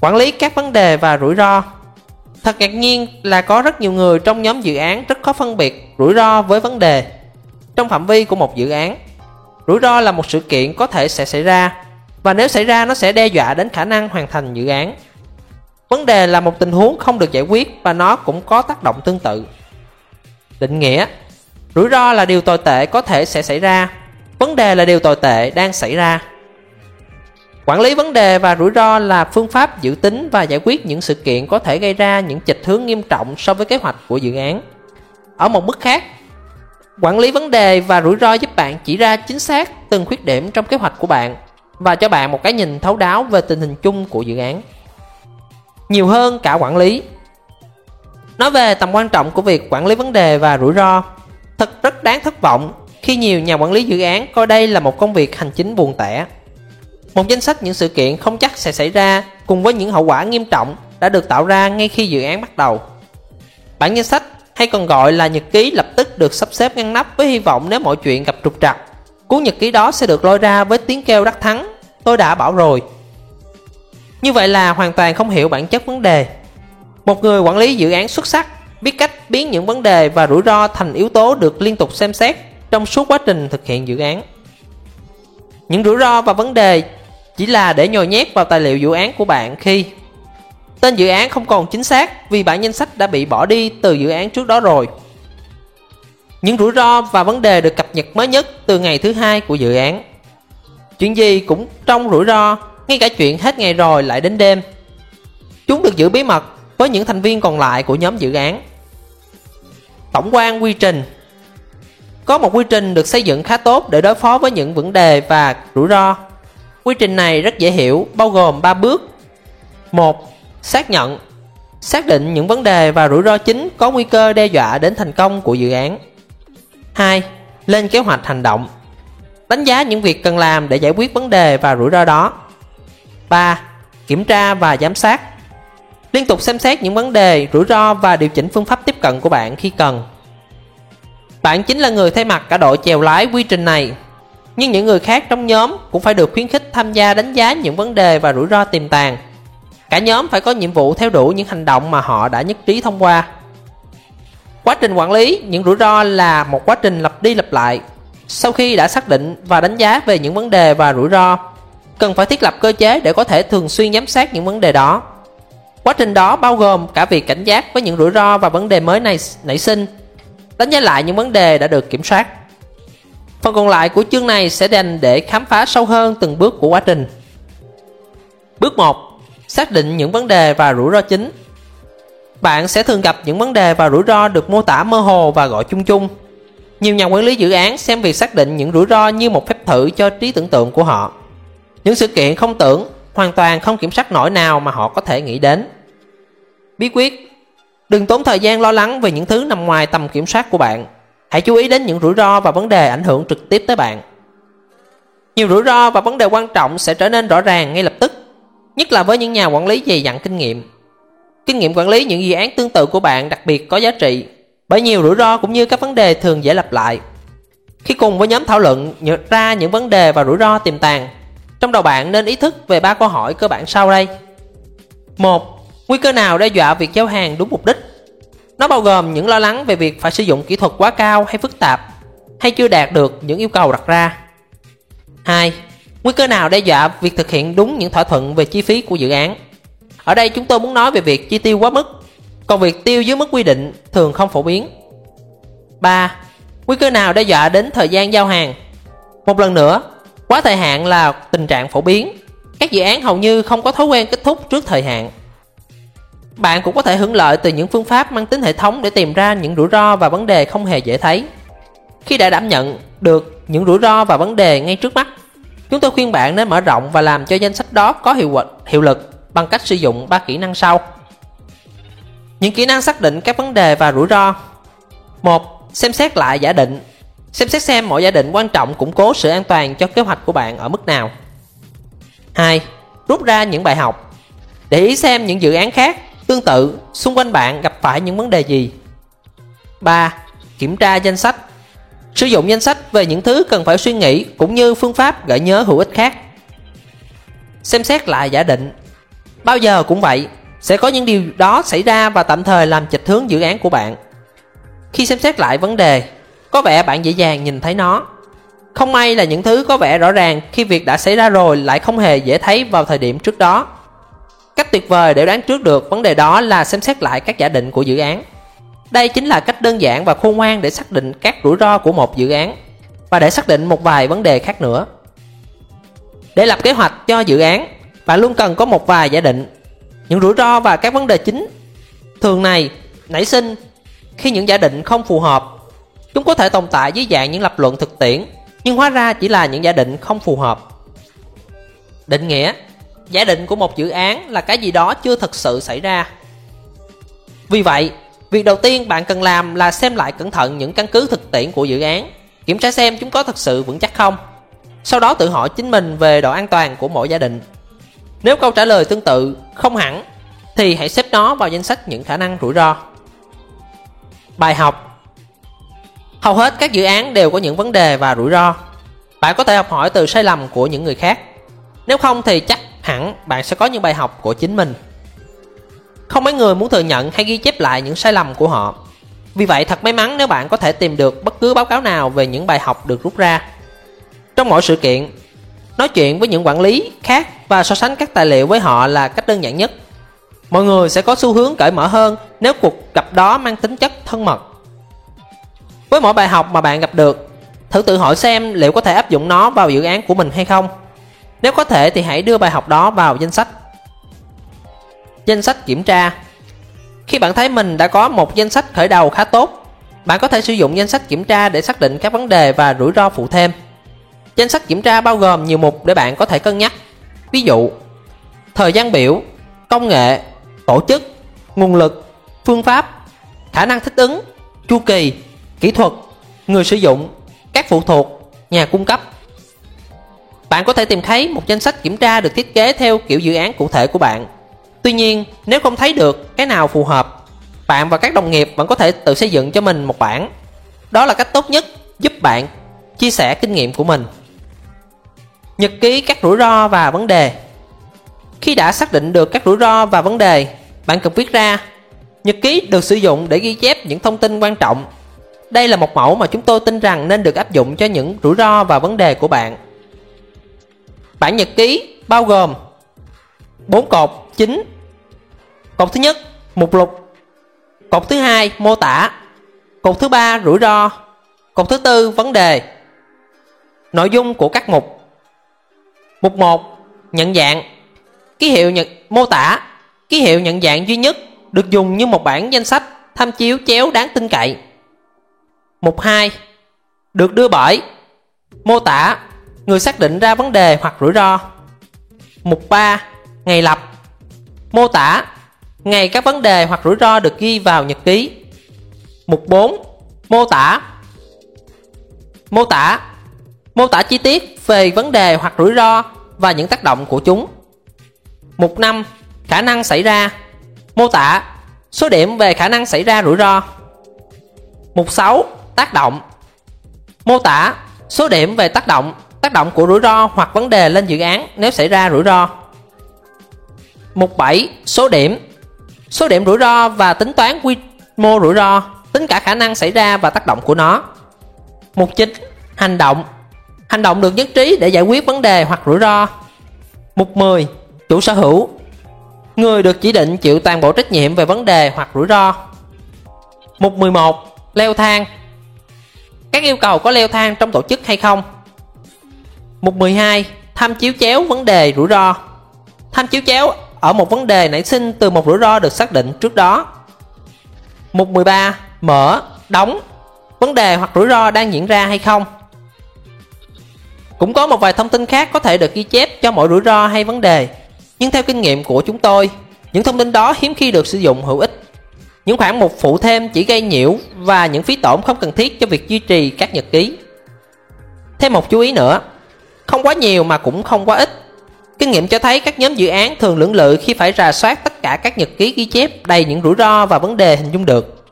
Quản lý các vấn đề và rủi ro Thật ngạc nhiên là có rất nhiều người trong nhóm dự án rất khó phân biệt rủi ro với vấn đề. Trong phạm vi của một dự án, rủi ro là một sự kiện có thể sẽ xảy ra và nếu xảy ra nó sẽ đe dọa đến khả năng hoàn thành dự án. Vấn đề là một tình huống không được giải quyết và nó cũng có tác động tương tự. Định nghĩa Rủi ro là điều tồi tệ có thể sẽ xảy ra. Vấn đề là điều tồi tệ đang xảy ra. Quản lý vấn đề và rủi ro là phương pháp dự tính và giải quyết những sự kiện có thể gây ra những chệch hướng nghiêm trọng so với kế hoạch của dự án. Ở một mức khác, quản lý vấn đề và rủi ro giúp bạn chỉ ra chính xác từng khuyết điểm trong kế hoạch của bạn và cho bạn một cái nhìn thấu đáo về tình hình chung của dự án. Nhiều hơn cả quản lý. Nói về tầm quan trọng của việc quản lý vấn đề và rủi ro, Thật rất đáng thất vọng khi nhiều nhà quản lý dự án coi đây là một công việc hành chính buồn tẻ. Một danh sách những sự kiện không chắc sẽ xảy ra cùng với những hậu quả nghiêm trọng đã được tạo ra ngay khi dự án bắt đầu. Bản danh sách hay còn gọi là nhật ký lập tức được sắp xếp ngăn nắp với hy vọng nếu mọi chuyện gặp trục trặc. Cuốn nhật ký đó sẽ được lôi ra với tiếng kêu đắc thắng. Tôi đã bảo rồi. Như vậy là hoàn toàn không hiểu bản chất vấn đề. Một người quản lý dự án xuất sắc biến những vấn đề và rủi ro thành yếu tố được liên tục xem xét trong suốt quá trình thực hiện dự án. Những rủi ro và vấn đề chỉ là để nhồi nhét vào tài liệu dự án của bạn khi tên dự án không còn chính xác vì bản danh sách đã bị bỏ đi từ dự án trước đó rồi. Những rủi ro và vấn đề được cập nhật mới nhất từ ngày thứ hai của dự án. Chuyện gì cũng trong rủi ro, ngay cả chuyện hết ngày rồi lại đến đêm. Chúng được giữ bí mật với những thành viên còn lại của nhóm dự án. Tổng quan quy trình Có một quy trình được xây dựng khá tốt để đối phó với những vấn đề và rủi ro. Quy trình này rất dễ hiểu, bao gồm 3 bước. một Xác nhận Xác định những vấn đề và rủi ro chính có nguy cơ đe dọa đến thành công của dự án. 2. Lên kế hoạch hành động Đánh giá những việc cần làm để giải quyết vấn đề và rủi ro đó. 3. Kiểm tra và giám sát Liên tục xem xét những vấn đề, rủi ro và điều chỉnh phương pháp tiếp cận của bạn khi cần. Bạn chính là người thay mặt cả đội chèo lái quy trình này. nhưng những người khác trong nhóm cũng phải được khuyến khích tham gia đánh giá những vấn đề và rủi ro tiềm tàng. Cả nhóm phải có nhiệm vụ theo đuổi những hành động mà họ đã nhất trí thông qua. Quá trình quản lý những rủi ro là một quá trình lặp đi lặp lại. Sau khi đã xác định và đánh giá về những vấn đề và rủi ro, cần phải thiết lập cơ chế để có thể thường xuyên giám sát những vấn đề đó. Quá trình đó bao gồm cả việc cảnh giác với những rủi ro và vấn đề mới này nảy sinh, đánh giá lại những vấn đề đã được kiểm soát. Phần còn lại của chương này sẽ dành để khám phá sâu hơn từng bước của quá trình. Bước 1. Xác định những vấn đề và rủi ro chính. Bạn sẽ thường gặp những vấn đề và rủi ro được mô tả mơ hồ và gọi chung chung. Nhiều nhà quản lý dự án xem việc xác định những rủi ro như một phép thử cho trí tưởng tượng của họ. Những sự kiện không tưởng, hoàn toàn không kiểm soát nổi nào mà họ có thể nghĩ đến. Bí quyết Đừng tốn thời gian lo lắng về những thứ nằm ngoài tầm kiểm soát của bạn. Hãy chú ý đến những rủi ro và vấn đề ảnh hưởng trực tiếp tới bạn. Nhiều rủi ro và vấn đề quan trọng sẽ trở nên rõ ràng ngay lập tức, nhất là với những nhà quản lý dày dặn kinh nghiệm. Kinh nghiệm quản lý những dự án tương tự của bạn đặc biệt có giá trị, bởi nhiều rủi ro cũng như các vấn đề thường dễ lặp lại. Khi cùng với nhóm thảo luận nhận ra những vấn đề và rủi ro tiềm tàng, trong đầu bạn nên ý thức về ba câu hỏi cơ bản sau đây. một Nguy cơ nào đe dọa việc giao hàng đúng mục đích? Nó bao gồm những lo lắng về việc phải sử dụng kỹ thuật quá cao hay phức tạp, hay chưa đạt được những yêu cầu đặt ra. 2. Nguy cơ nào đe dọa việc thực hiện đúng những thỏa thuận về chi phí của dự án? Ở đây chúng tôi muốn nói về việc chi tiêu quá mức, còn việc tiêu dưới mức quy định thường không phổ biến. 3. Nguy cơ nào đe dọa đến thời gian giao hàng? Một lần nữa, quá thời hạn là tình trạng phổ biến. Các dự án hầu như không có thói quen kết thúc trước thời hạn. Bạn cũng có thể hưởng lợi từ những phương pháp mang tính hệ thống để tìm ra những rủi ro và vấn đề không hề dễ thấy. Khi đã đảm nhận được những rủi ro và vấn đề ngay trước mắt, chúng tôi khuyên bạn nên mở rộng và làm cho danh sách đó có hiệu, hiệu lực bằng cách sử dụng ba kỹ năng sau. Những kỹ năng xác định các vấn đề và rủi ro. một Xem xét lại giả định. Xem xét xem mọi giả định quan trọng củng cố sự an toàn cho kế hoạch của bạn ở mức nào. 2. Rút ra những bài học. Để ý xem những dự án khác Tương tự, xung quanh bạn gặp phải những vấn đề gì? 3. Kiểm tra danh sách Sử dụng danh sách về những thứ cần phải suy nghĩ cũng như phương pháp gợi nhớ hữu ích khác. Xem xét lại giả định Bao giờ cũng vậy, sẽ có những điều đó xảy ra và tạm thời làm chệch hướng dự án của bạn. Khi xem xét lại vấn đề, có vẻ bạn dễ dàng nhìn thấy nó. Không may là những thứ có vẻ rõ ràng khi việc đã xảy ra rồi lại không hề dễ thấy vào thời điểm trước đó. Cách tuyệt vời để đoán trước được vấn đề đó là xem xét lại các giả định của dự án. Đây chính là cách đơn giản và khôn ngoan để xác định các rủi ro của một dự án và để xác định một vài vấn đề khác nữa. Để lập kế hoạch cho dự án, bạn luôn cần có một vài giả định, những rủi ro và các vấn đề chính. Thường này nảy sinh khi những giả định không phù hợp. Chúng có thể tồn tại dưới dạng những lập luận thực tiễn, nhưng hóa ra chỉ là những giả định không phù hợp. Định nghĩa giả định của một dự án là cái gì đó chưa thực sự xảy ra. Vì vậy, việc đầu tiên bạn cần làm là xem lại cẩn thận những căn cứ thực tiễn của dự án, kiểm tra xem chúng có thực sự vững chắc không. Sau đó tự hỏi chính mình về độ an toàn của mỗi giả định. Nếu câu trả lời tương tự, không hẳn, thì hãy xếp nó vào danh sách những khả năng rủi ro. Bài học Hầu hết các dự án đều có những vấn đề và rủi ro. Bạn có thể học hỏi từ sai lầm của những người khác. Nếu không thì chắc hẳn bạn sẽ có những bài học của chính mình. Không mấy người muốn thừa nhận hay ghi chép lại những sai lầm của họ. Vì vậy thật may mắn nếu bạn có thể tìm được bất cứ báo cáo nào về những bài học được rút ra. Trong mỗi sự kiện, nói chuyện với những quản lý khác và so sánh các tài liệu với họ là cách đơn giản nhất. Mọi người sẽ có xu hướng cởi mở hơn nếu cuộc gặp đó mang tính chất thân mật. Với mỗi bài học mà bạn gặp được, thử tự hỏi xem liệu có thể áp dụng nó vào dự án của mình hay không. Nếu có thể thì hãy đưa bài học đó vào danh sách. Danh sách kiểm tra Khi bạn thấy mình đã có một danh sách khởi đầu khá tốt, bạn có thể sử dụng danh sách kiểm tra để xác định các vấn đề và rủi ro phụ thêm. Danh sách kiểm tra bao gồm nhiều mục để bạn có thể cân nhắc. Ví dụ, thời gian biểu, công nghệ, tổ chức, nguồn lực, phương pháp, khả năng thích ứng, chu kỳ, kỹ thuật, người sử dụng, các phụ thuộc, nhà cung cấp bạn có thể tìm thấy một danh sách kiểm tra được thiết kế theo kiểu dự án cụ thể của bạn. Tuy nhiên, nếu không thấy được cái nào phù hợp, bạn và các đồng nghiệp vẫn có thể tự xây dựng cho mình một bản. Đó là cách tốt nhất giúp bạn chia sẻ kinh nghiệm của mình. Nhật ký các rủi ro và vấn đề Khi đã xác định được các rủi ro và vấn đề, bạn cần viết ra. Nhật ký được sử dụng để ghi chép những thông tin quan trọng. Đây là một mẫu mà chúng tôi tin rằng nên được áp dụng cho những rủi ro và vấn đề của bạn. Bản nhật ký bao gồm 4 cột chính. Cột thứ nhất, mục lục. Cột thứ hai, mô tả. Cột thứ ba, rủi ro. Cột thứ tư, vấn đề. Nội dung của các mục Mục 1 Nhận dạng Ký hiệu nhận mô tả Ký hiệu nhận dạng duy nhất được dùng như một bản danh sách tham chiếu chéo đáng tin cậy. Mục 2 Được đưa bởi Mô tả, Người xác định ra vấn đề hoặc rủi ro Mục 3 Ngày lập Mô tả, Ngày các vấn đề hoặc rủi ro được ghi vào nhật ký Mục 4 Mô tả Mô tả Mô tả chi tiết về vấn đề hoặc rủi ro và những tác động của chúng. Mục 5. Khả năng xảy ra Mô tả, Số điểm về khả năng xảy ra rủi ro Mục 6. Tác động Mô tả Số điểm về tác động Tác động của rủi ro hoặc vấn đề lên dự án nếu xảy ra rủi ro Mục 7. Số điểm Số điểm rủi ro và tính toán quy mô rủi ro, Tính cả khả năng xảy ra và tác động của nó Mục 9. Hành động Hành động được nhất trí để giải quyết vấn đề hoặc rủi ro. Mục 10. Chủ sở hữu Người được chỉ định chịu toàn bộ trách nhiệm về vấn đề hoặc rủi ro. Mục 11. Leo thang các yêu cầu có leo thang trong tổ chức hay không? Mục 12. Tham chiếu chéo vấn đề rủi ro Tham chiếu chéo ở một vấn đề nảy sinh từ một rủi ro được xác định trước đó. Mục 13. Mở, đóng Vấn đề hoặc rủi ro đang diễn ra hay không? Cũng có một vài thông tin khác có thể được ghi chép cho mỗi rủi ro hay vấn đề. Nhưng theo kinh nghiệm của chúng tôi, những thông tin đó hiếm khi được sử dụng hữu ích. Những khoản mục phụ thêm chỉ gây nhiễu và những phí tổn không cần thiết cho việc duy trì các nhật ký. Thêm một chú ý nữa, không quá nhiều mà cũng không quá ít. Kinh nghiệm cho thấy các nhóm dự án thường lưỡng lự khi phải rà soát tất cả các nhật ký ghi chép đầy những rủi ro và vấn đề hình dung được.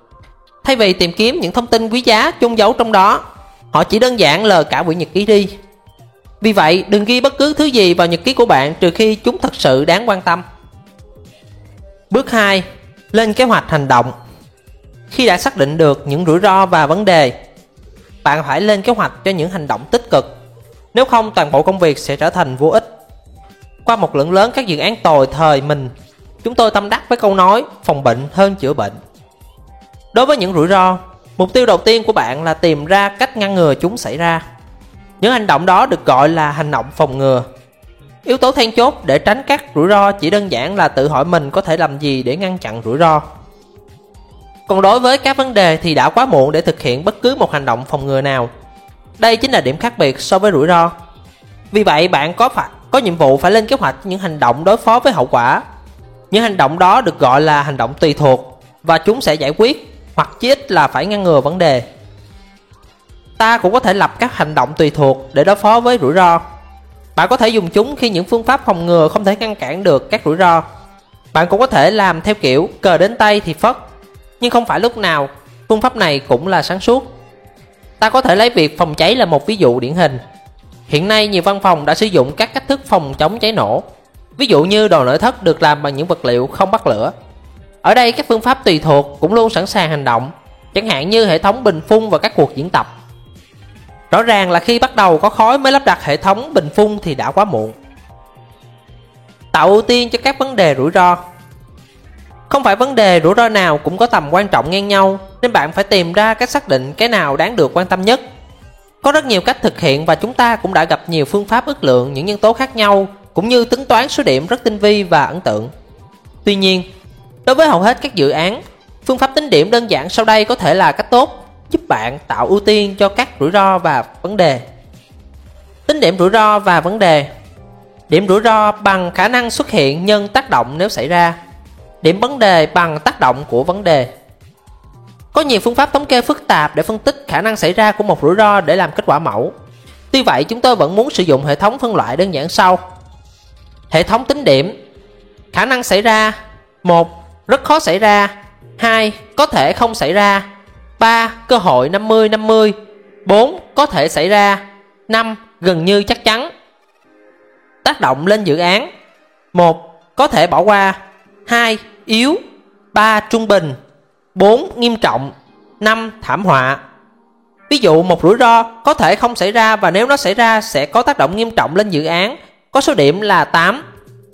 Thay vì tìm kiếm những thông tin quý giá chôn giấu trong đó, họ chỉ đơn giản lờ cả quyển nhật ký đi vì vậy, đừng ghi bất cứ thứ gì vào nhật ký của bạn trừ khi chúng thật sự đáng quan tâm. Bước 2. Lên kế hoạch hành động Khi đã xác định được những rủi ro và vấn đề, bạn phải lên kế hoạch cho những hành động tích cực. Nếu không, toàn bộ công việc sẽ trở thành vô ích. Qua một lượng lớn các dự án tồi thời mình, chúng tôi tâm đắc với câu nói phòng bệnh hơn chữa bệnh. Đối với những rủi ro, mục tiêu đầu tiên của bạn là tìm ra cách ngăn ngừa chúng xảy ra. Những hành động đó được gọi là hành động phòng ngừa. Yếu tố then chốt để tránh các rủi ro chỉ đơn giản là tự hỏi mình có thể làm gì để ngăn chặn rủi ro. Còn đối với các vấn đề thì đã quá muộn để thực hiện bất cứ một hành động phòng ngừa nào. Đây chính là điểm khác biệt so với rủi ro. Vì vậy, bạn có phải, có nhiệm vụ phải lên kế hoạch những hành động đối phó với hậu quả. Những hành động đó được gọi là hành động tùy thuộc và chúng sẽ giải quyết hoặc chí ít là phải ngăn ngừa vấn đề ta cũng có thể lập các hành động tùy thuộc để đối phó với rủi ro. Bạn có thể dùng chúng khi những phương pháp phòng ngừa không thể ngăn cản được các rủi ro. Bạn cũng có thể làm theo kiểu cờ đến tay thì phất, nhưng không phải lúc nào phương pháp này cũng là sáng suốt. Ta có thể lấy việc phòng cháy là một ví dụ điển hình. Hiện nay nhiều văn phòng đã sử dụng các cách thức phòng chống cháy nổ. Ví dụ như đồ nội thất được làm bằng những vật liệu không bắt lửa. Ở đây các phương pháp tùy thuộc cũng luôn sẵn sàng hành động, chẳng hạn như hệ thống bình phun và các cuộc diễn tập. Rõ ràng là khi bắt đầu có khói mới lắp đặt hệ thống bình phun thì đã quá muộn. Tạo ưu tiên cho các vấn đề rủi ro. Không phải vấn đề rủi ro nào cũng có tầm quan trọng ngang nhau Nên bạn phải tìm ra cách xác định cái nào đáng được quan tâm nhất. Có rất nhiều cách thực hiện và chúng ta cũng đã gặp nhiều phương pháp ước lượng những nhân tố khác nhau Cũng như tính toán số điểm rất tinh vi và ấn tượng. Tuy nhiên, đối với hầu hết các dự án Phương pháp tính điểm đơn giản sau đây có thể là cách tốt giúp bạn tạo ưu tiên cho các rủi ro và vấn đề. Tính điểm rủi ro và vấn đề Điểm rủi ro bằng khả năng xuất hiện nhân tác động nếu xảy ra. Điểm vấn đề bằng tác động của vấn đề. Có nhiều phương pháp thống kê phức tạp để phân tích khả năng xảy ra của một rủi ro để làm kết quả mẫu. Tuy vậy, chúng tôi vẫn muốn sử dụng hệ thống phân loại đơn giản sau. Hệ thống tính điểm Khả năng xảy ra 1. Rất khó xảy ra 2. Có thể không xảy ra 3. Cơ hội 50-50 4. Có thể xảy ra 5. Gần như chắc chắn Tác động lên dự án 1. Có thể bỏ qua 2. Yếu 3. Trung bình 4. Nghiêm trọng 5. Thảm họa Ví dụ một rủi ro có thể không xảy ra và nếu nó xảy ra sẽ có tác động nghiêm trọng lên dự án có số điểm là 8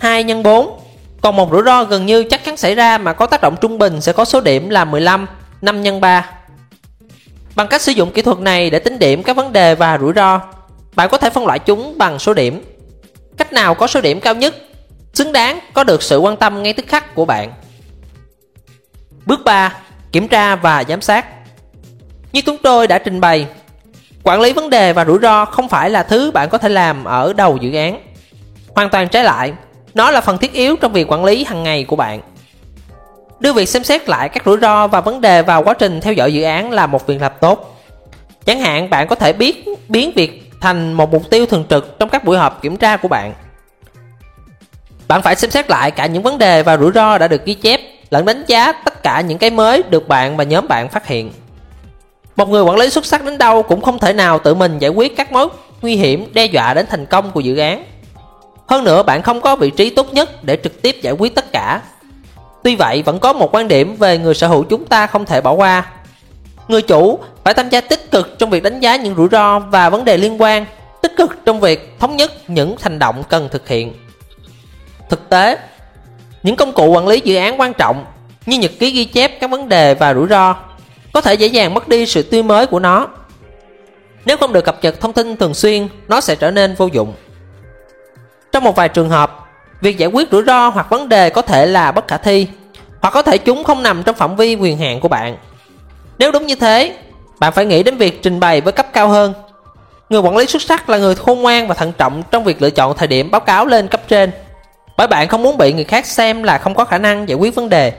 2 x 4 còn một rủi ro gần như chắc chắn xảy ra mà có tác động trung bình sẽ có số điểm là 15 5 x 3 Bằng cách sử dụng kỹ thuật này để tính điểm các vấn đề và rủi ro, bạn có thể phân loại chúng bằng số điểm. Cách nào có số điểm cao nhất, xứng đáng có được sự quan tâm ngay tức khắc của bạn. Bước 3 kiểm tra và giám sát. Như chúng tôi đã trình bày, quản lý vấn đề và rủi ro không phải là thứ bạn có thể làm ở đầu dự án. Hoàn toàn trái lại, nó là phần thiết yếu trong việc quản lý hàng ngày của bạn đưa việc xem xét lại các rủi ro và vấn đề vào quá trình theo dõi dự án là một việc làm tốt. Chẳng hạn, bạn có thể biết, biến việc thành một mục tiêu thường trực trong các buổi họp kiểm tra của bạn. Bạn phải xem xét lại cả những vấn đề và rủi ro đã được ghi chép, lẫn đánh giá tất cả những cái mới được bạn và nhóm bạn phát hiện. Một người quản lý xuất sắc đến đâu cũng không thể nào tự mình giải quyết các mối nguy hiểm đe dọa đến thành công của dự án. Hơn nữa, bạn không có vị trí tốt nhất để trực tiếp giải quyết tất cả tuy vậy, vẫn có một quan điểm về người sở hữu chúng ta không thể bỏ qua. Người chủ phải tham gia tích cực trong việc đánh giá những rủi ro và vấn đề liên quan, tích cực trong việc thống nhất những hành động cần thực hiện. Thực tế, những công cụ quản lý dự án quan trọng như nhật ký ghi chép các vấn đề và rủi ro có thể dễ dàng mất đi sự tươi mới của nó. Nếu không được cập nhật thông tin thường xuyên, nó sẽ trở nên vô dụng. Trong một vài trường hợp việc giải quyết rủi ro hoặc vấn đề có thể là bất khả thi, hoặc có thể chúng không nằm trong phạm vi quyền hạn của bạn. Nếu đúng như thế, bạn phải nghĩ đến việc trình bày với cấp cao hơn. Người quản lý xuất sắc là người khôn ngoan và thận trọng trong việc lựa chọn thời điểm báo cáo lên cấp trên, bởi bạn không muốn bị người khác xem là không có khả năng giải quyết vấn đề.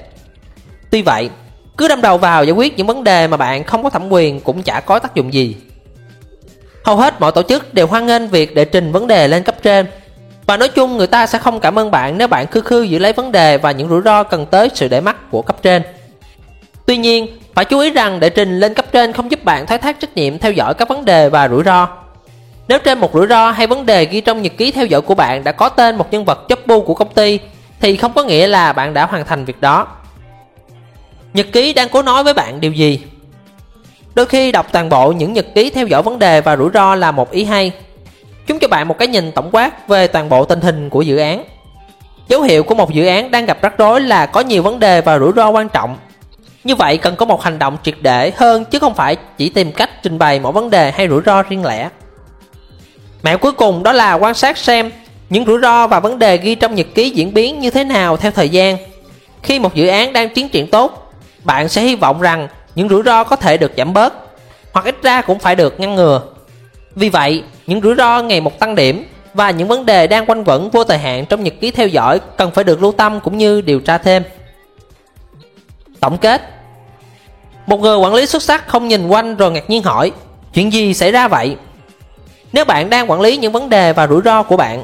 Tuy vậy, cứ đâm đầu vào giải quyết những vấn đề mà bạn không có thẩm quyền cũng chả có tác dụng gì. Hầu hết mọi tổ chức đều hoan nghênh việc đệ trình vấn đề lên cấp trên và nói chung người ta sẽ không cảm ơn bạn nếu bạn khư khư giữ lấy vấn đề và những rủi ro cần tới sự để mắt của cấp trên. Tuy nhiên, phải chú ý rằng đệ trình lên cấp trên không giúp bạn thoái thác trách nhiệm theo dõi các vấn đề và rủi ro. Nếu trên một rủi ro hay vấn đề ghi trong nhật ký theo dõi của bạn đã có tên một nhân vật chấp bu của công ty, thì không có nghĩa là bạn đã hoàn thành việc đó. Nhật ký đang cố nói với bạn điều gì? Đôi khi đọc toàn bộ những nhật ký theo dõi vấn đề và rủi ro là một ý hay chúng cho bạn một cái nhìn tổng quát về toàn bộ tình hình của dự án. Dấu hiệu của một dự án đang gặp rắc rối là có nhiều vấn đề và rủi ro quan trọng. Như vậy, cần có một hành động triệt để hơn, chứ không phải chỉ tìm cách trình bày mỗi vấn đề hay rủi ro riêng lẻ. Mẹo cuối cùng đó là quan sát xem những rủi ro và vấn đề ghi trong nhật ký diễn biến như thế nào theo thời gian. Khi một dự án đang tiến triển tốt, bạn sẽ hy vọng rằng những rủi ro có thể được giảm bớt, hoặc ít ra cũng phải được ngăn ngừa vì vậy, những rủi ro ngày một tăng điểm và những vấn đề đang quanh quẩn vô thời hạn trong nhật ký theo dõi cần phải được lưu tâm cũng như điều tra thêm. Tổng kết. Một người quản lý xuất sắc không nhìn quanh rồi ngạc nhiên hỏi, chuyện gì xảy ra vậy? Nếu bạn đang quản lý những vấn đề và rủi ro của bạn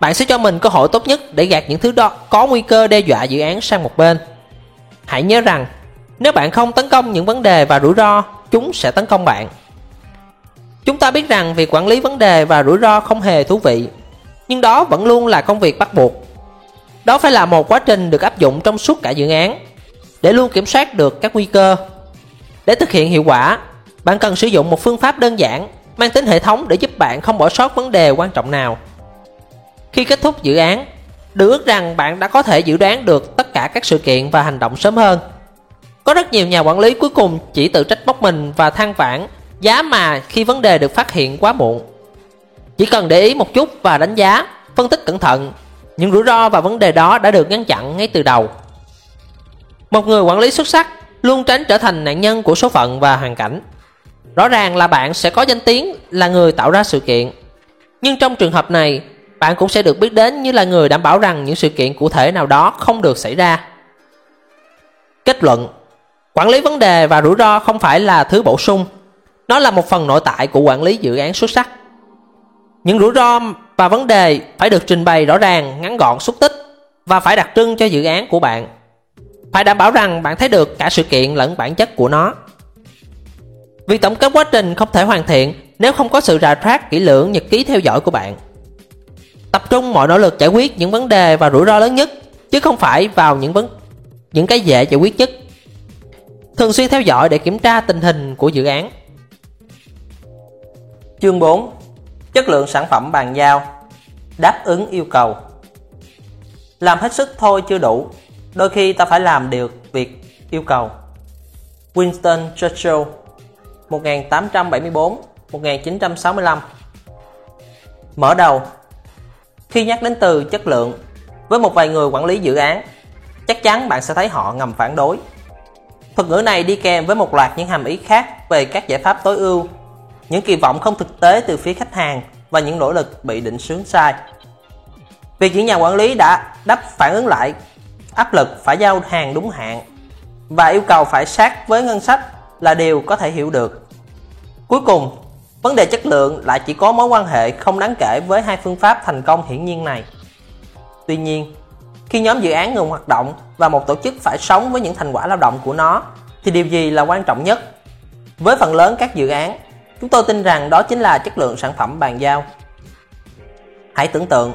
bạn sẽ cho mình cơ hội tốt nhất để gạt những thứ đó có nguy cơ đe dọa dự án sang một bên. Hãy nhớ rằng, nếu bạn không tấn công những vấn đề và rủi ro, chúng sẽ tấn công bạn chúng ta biết rằng việc quản lý vấn đề và rủi ro không hề thú vị, nhưng đó vẫn luôn là công việc bắt buộc. Đó phải là một quá trình được áp dụng trong suốt cả dự án, để luôn kiểm soát được các nguy cơ. Để thực hiện hiệu quả, bạn cần sử dụng một phương pháp đơn giản, mang tính hệ thống để giúp bạn không bỏ sót vấn đề quan trọng nào. Khi kết thúc dự án, được ước rằng bạn đã có thể dự đoán được tất cả các sự kiện và hành động sớm hơn. Có rất nhiều nhà quản lý cuối cùng chỉ tự trách móc mình và than vãn giá mà khi vấn đề được phát hiện quá muộn. Chỉ cần để ý một chút và đánh giá, phân tích cẩn thận, những rủi ro và vấn đề đó đã được ngăn chặn ngay từ đầu. Một người quản lý xuất sắc luôn tránh trở thành nạn nhân của số phận và hoàn cảnh. Rõ ràng là bạn sẽ có danh tiếng là người tạo ra sự kiện. Nhưng trong trường hợp này, bạn cũng sẽ được biết đến như là người đảm bảo rằng những sự kiện cụ thể nào đó không được xảy ra. Kết luận. Quản lý vấn đề và rủi ro không phải là thứ bổ sung nó là một phần nội tại của quản lý dự án xuất sắc những rủi ro và vấn đề phải được trình bày rõ ràng, ngắn gọn, xúc tích và phải đặc trưng cho dự án của bạn phải đảm bảo rằng bạn thấy được cả sự kiện lẫn bản chất của nó việc tổng kết quá trình không thể hoàn thiện nếu không có sự rà soát, kỹ lưỡng, nhật ký theo dõi của bạn Tập trung mọi nỗ lực giải quyết những vấn đề và rủi ro lớn nhất, chứ không phải vào những vấn, những cái dễ giải quyết nhất. Thường xuyên theo dõi để kiểm tra tình hình của dự án. Chương 4. Chất lượng sản phẩm bàn giao, Đáp ứng yêu cầu. Làm hết sức thôi chưa đủ, Đôi khi ta phải làm được việc yêu cầu. Winston Churchill 1874-1965 Mở đầu, Khi nhắc đến từ chất lượng, Với một vài người quản lý dự án, Chắc chắn bạn sẽ thấy họ ngầm phản đối. Thuật ngữ này đi kèm với một loạt những hàm ý khác về các giải pháp tối ưu những kỳ vọng không thực tế từ phía khách hàng và những nỗ lực bị định sướng sai. Việc những nhà quản lý đã đáp phản ứng lại áp lực phải giao hàng đúng hạn và yêu cầu phải sát với ngân sách là điều có thể hiểu được. Cuối cùng, vấn đề chất lượng lại chỉ có mối quan hệ không đáng kể với hai phương pháp thành công hiển nhiên này. Tuy nhiên, khi nhóm dự án ngừng hoạt động và một tổ chức phải sống với những thành quả lao động của nó thì điều gì là quan trọng nhất? Với phần lớn các dự án, Chúng tôi tin rằng đó chính là chất lượng sản phẩm bàn giao. Hãy tưởng tượng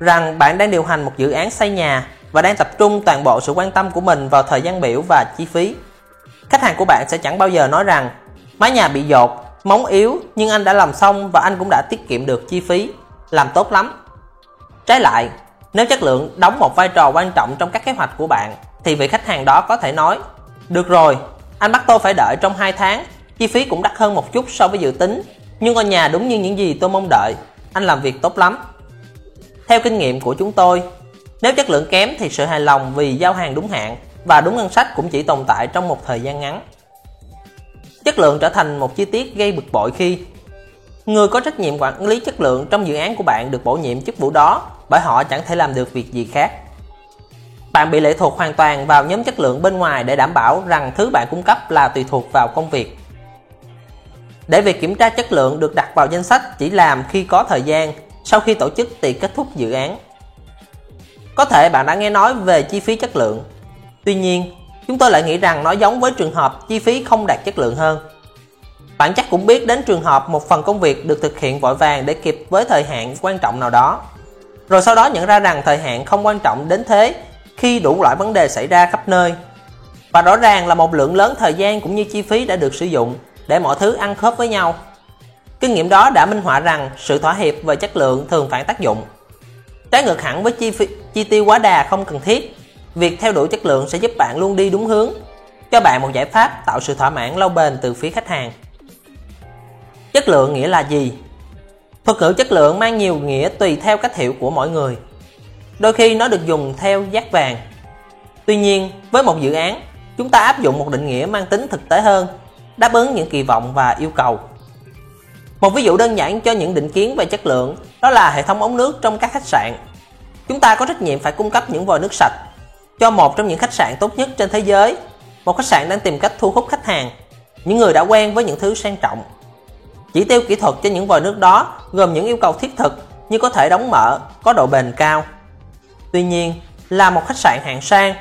rằng bạn đang điều hành một dự án xây nhà và đang tập trung toàn bộ sự quan tâm của mình vào thời gian biểu và chi phí. Khách hàng của bạn sẽ chẳng bao giờ nói rằng mái nhà bị dột, móng yếu nhưng anh đã làm xong và anh cũng đã tiết kiệm được chi phí, làm tốt lắm. Trái lại, nếu chất lượng đóng một vai trò quan trọng trong các kế hoạch của bạn thì vị khách hàng đó có thể nói Được rồi, anh bắt tôi phải đợi trong 2 tháng Chi phí cũng đắt hơn một chút so với dự tính, nhưng ngôi nhà đúng như những gì tôi mong đợi. Anh làm việc tốt lắm. Theo kinh nghiệm của chúng tôi, nếu chất lượng kém thì sự hài lòng vì giao hàng đúng hạn và đúng ngân sách cũng chỉ tồn tại trong một thời gian ngắn. Chất lượng trở thành một chi tiết gây bực bội khi người có trách nhiệm quản lý chất lượng trong dự án của bạn được bổ nhiệm chức vụ đó bởi họ chẳng thể làm được việc gì khác. Bạn bị lệ thuộc hoàn toàn vào nhóm chất lượng bên ngoài để đảm bảo rằng thứ bạn cung cấp là tùy thuộc vào công việc để việc kiểm tra chất lượng được đặt vào danh sách chỉ làm khi có thời gian sau khi tổ chức tiệc kết thúc dự án. Có thể bạn đã nghe nói về chi phí chất lượng. Tuy nhiên, chúng tôi lại nghĩ rằng nó giống với trường hợp chi phí không đạt chất lượng hơn. Bạn chắc cũng biết đến trường hợp một phần công việc được thực hiện vội vàng để kịp với thời hạn quan trọng nào đó. Rồi sau đó nhận ra rằng thời hạn không quan trọng đến thế khi đủ loại vấn đề xảy ra khắp nơi. Và rõ ràng là một lượng lớn thời gian cũng như chi phí đã được sử dụng để mọi thứ ăn khớp với nhau. Kinh nghiệm đó đã minh họa rằng sự thỏa hiệp về chất lượng thường phản tác dụng. Trái ngược hẳn với chi, phí, chi tiêu quá đà không cần thiết, việc theo đuổi chất lượng sẽ giúp bạn luôn đi đúng hướng, cho bạn một giải pháp tạo sự thỏa mãn lâu bền từ phía khách hàng. Chất lượng nghĩa là gì? Thuật ngữ chất lượng mang nhiều nghĩa tùy theo cách hiểu của mỗi người. Đôi khi nó được dùng theo giác vàng. Tuy nhiên, với một dự án, chúng ta áp dụng một định nghĩa mang tính thực tế hơn đáp ứng những kỳ vọng và yêu cầu. Một ví dụ đơn giản cho những định kiến về chất lượng đó là hệ thống ống nước trong các khách sạn. Chúng ta có trách nhiệm phải cung cấp những vòi nước sạch cho một trong những khách sạn tốt nhất trên thế giới. Một khách sạn đang tìm cách thu hút khách hàng, những người đã quen với những thứ sang trọng. Chỉ tiêu kỹ thuật cho những vòi nước đó gồm những yêu cầu thiết thực như có thể đóng mở, có độ bền cao. Tuy nhiên, là một khách sạn hạng sang,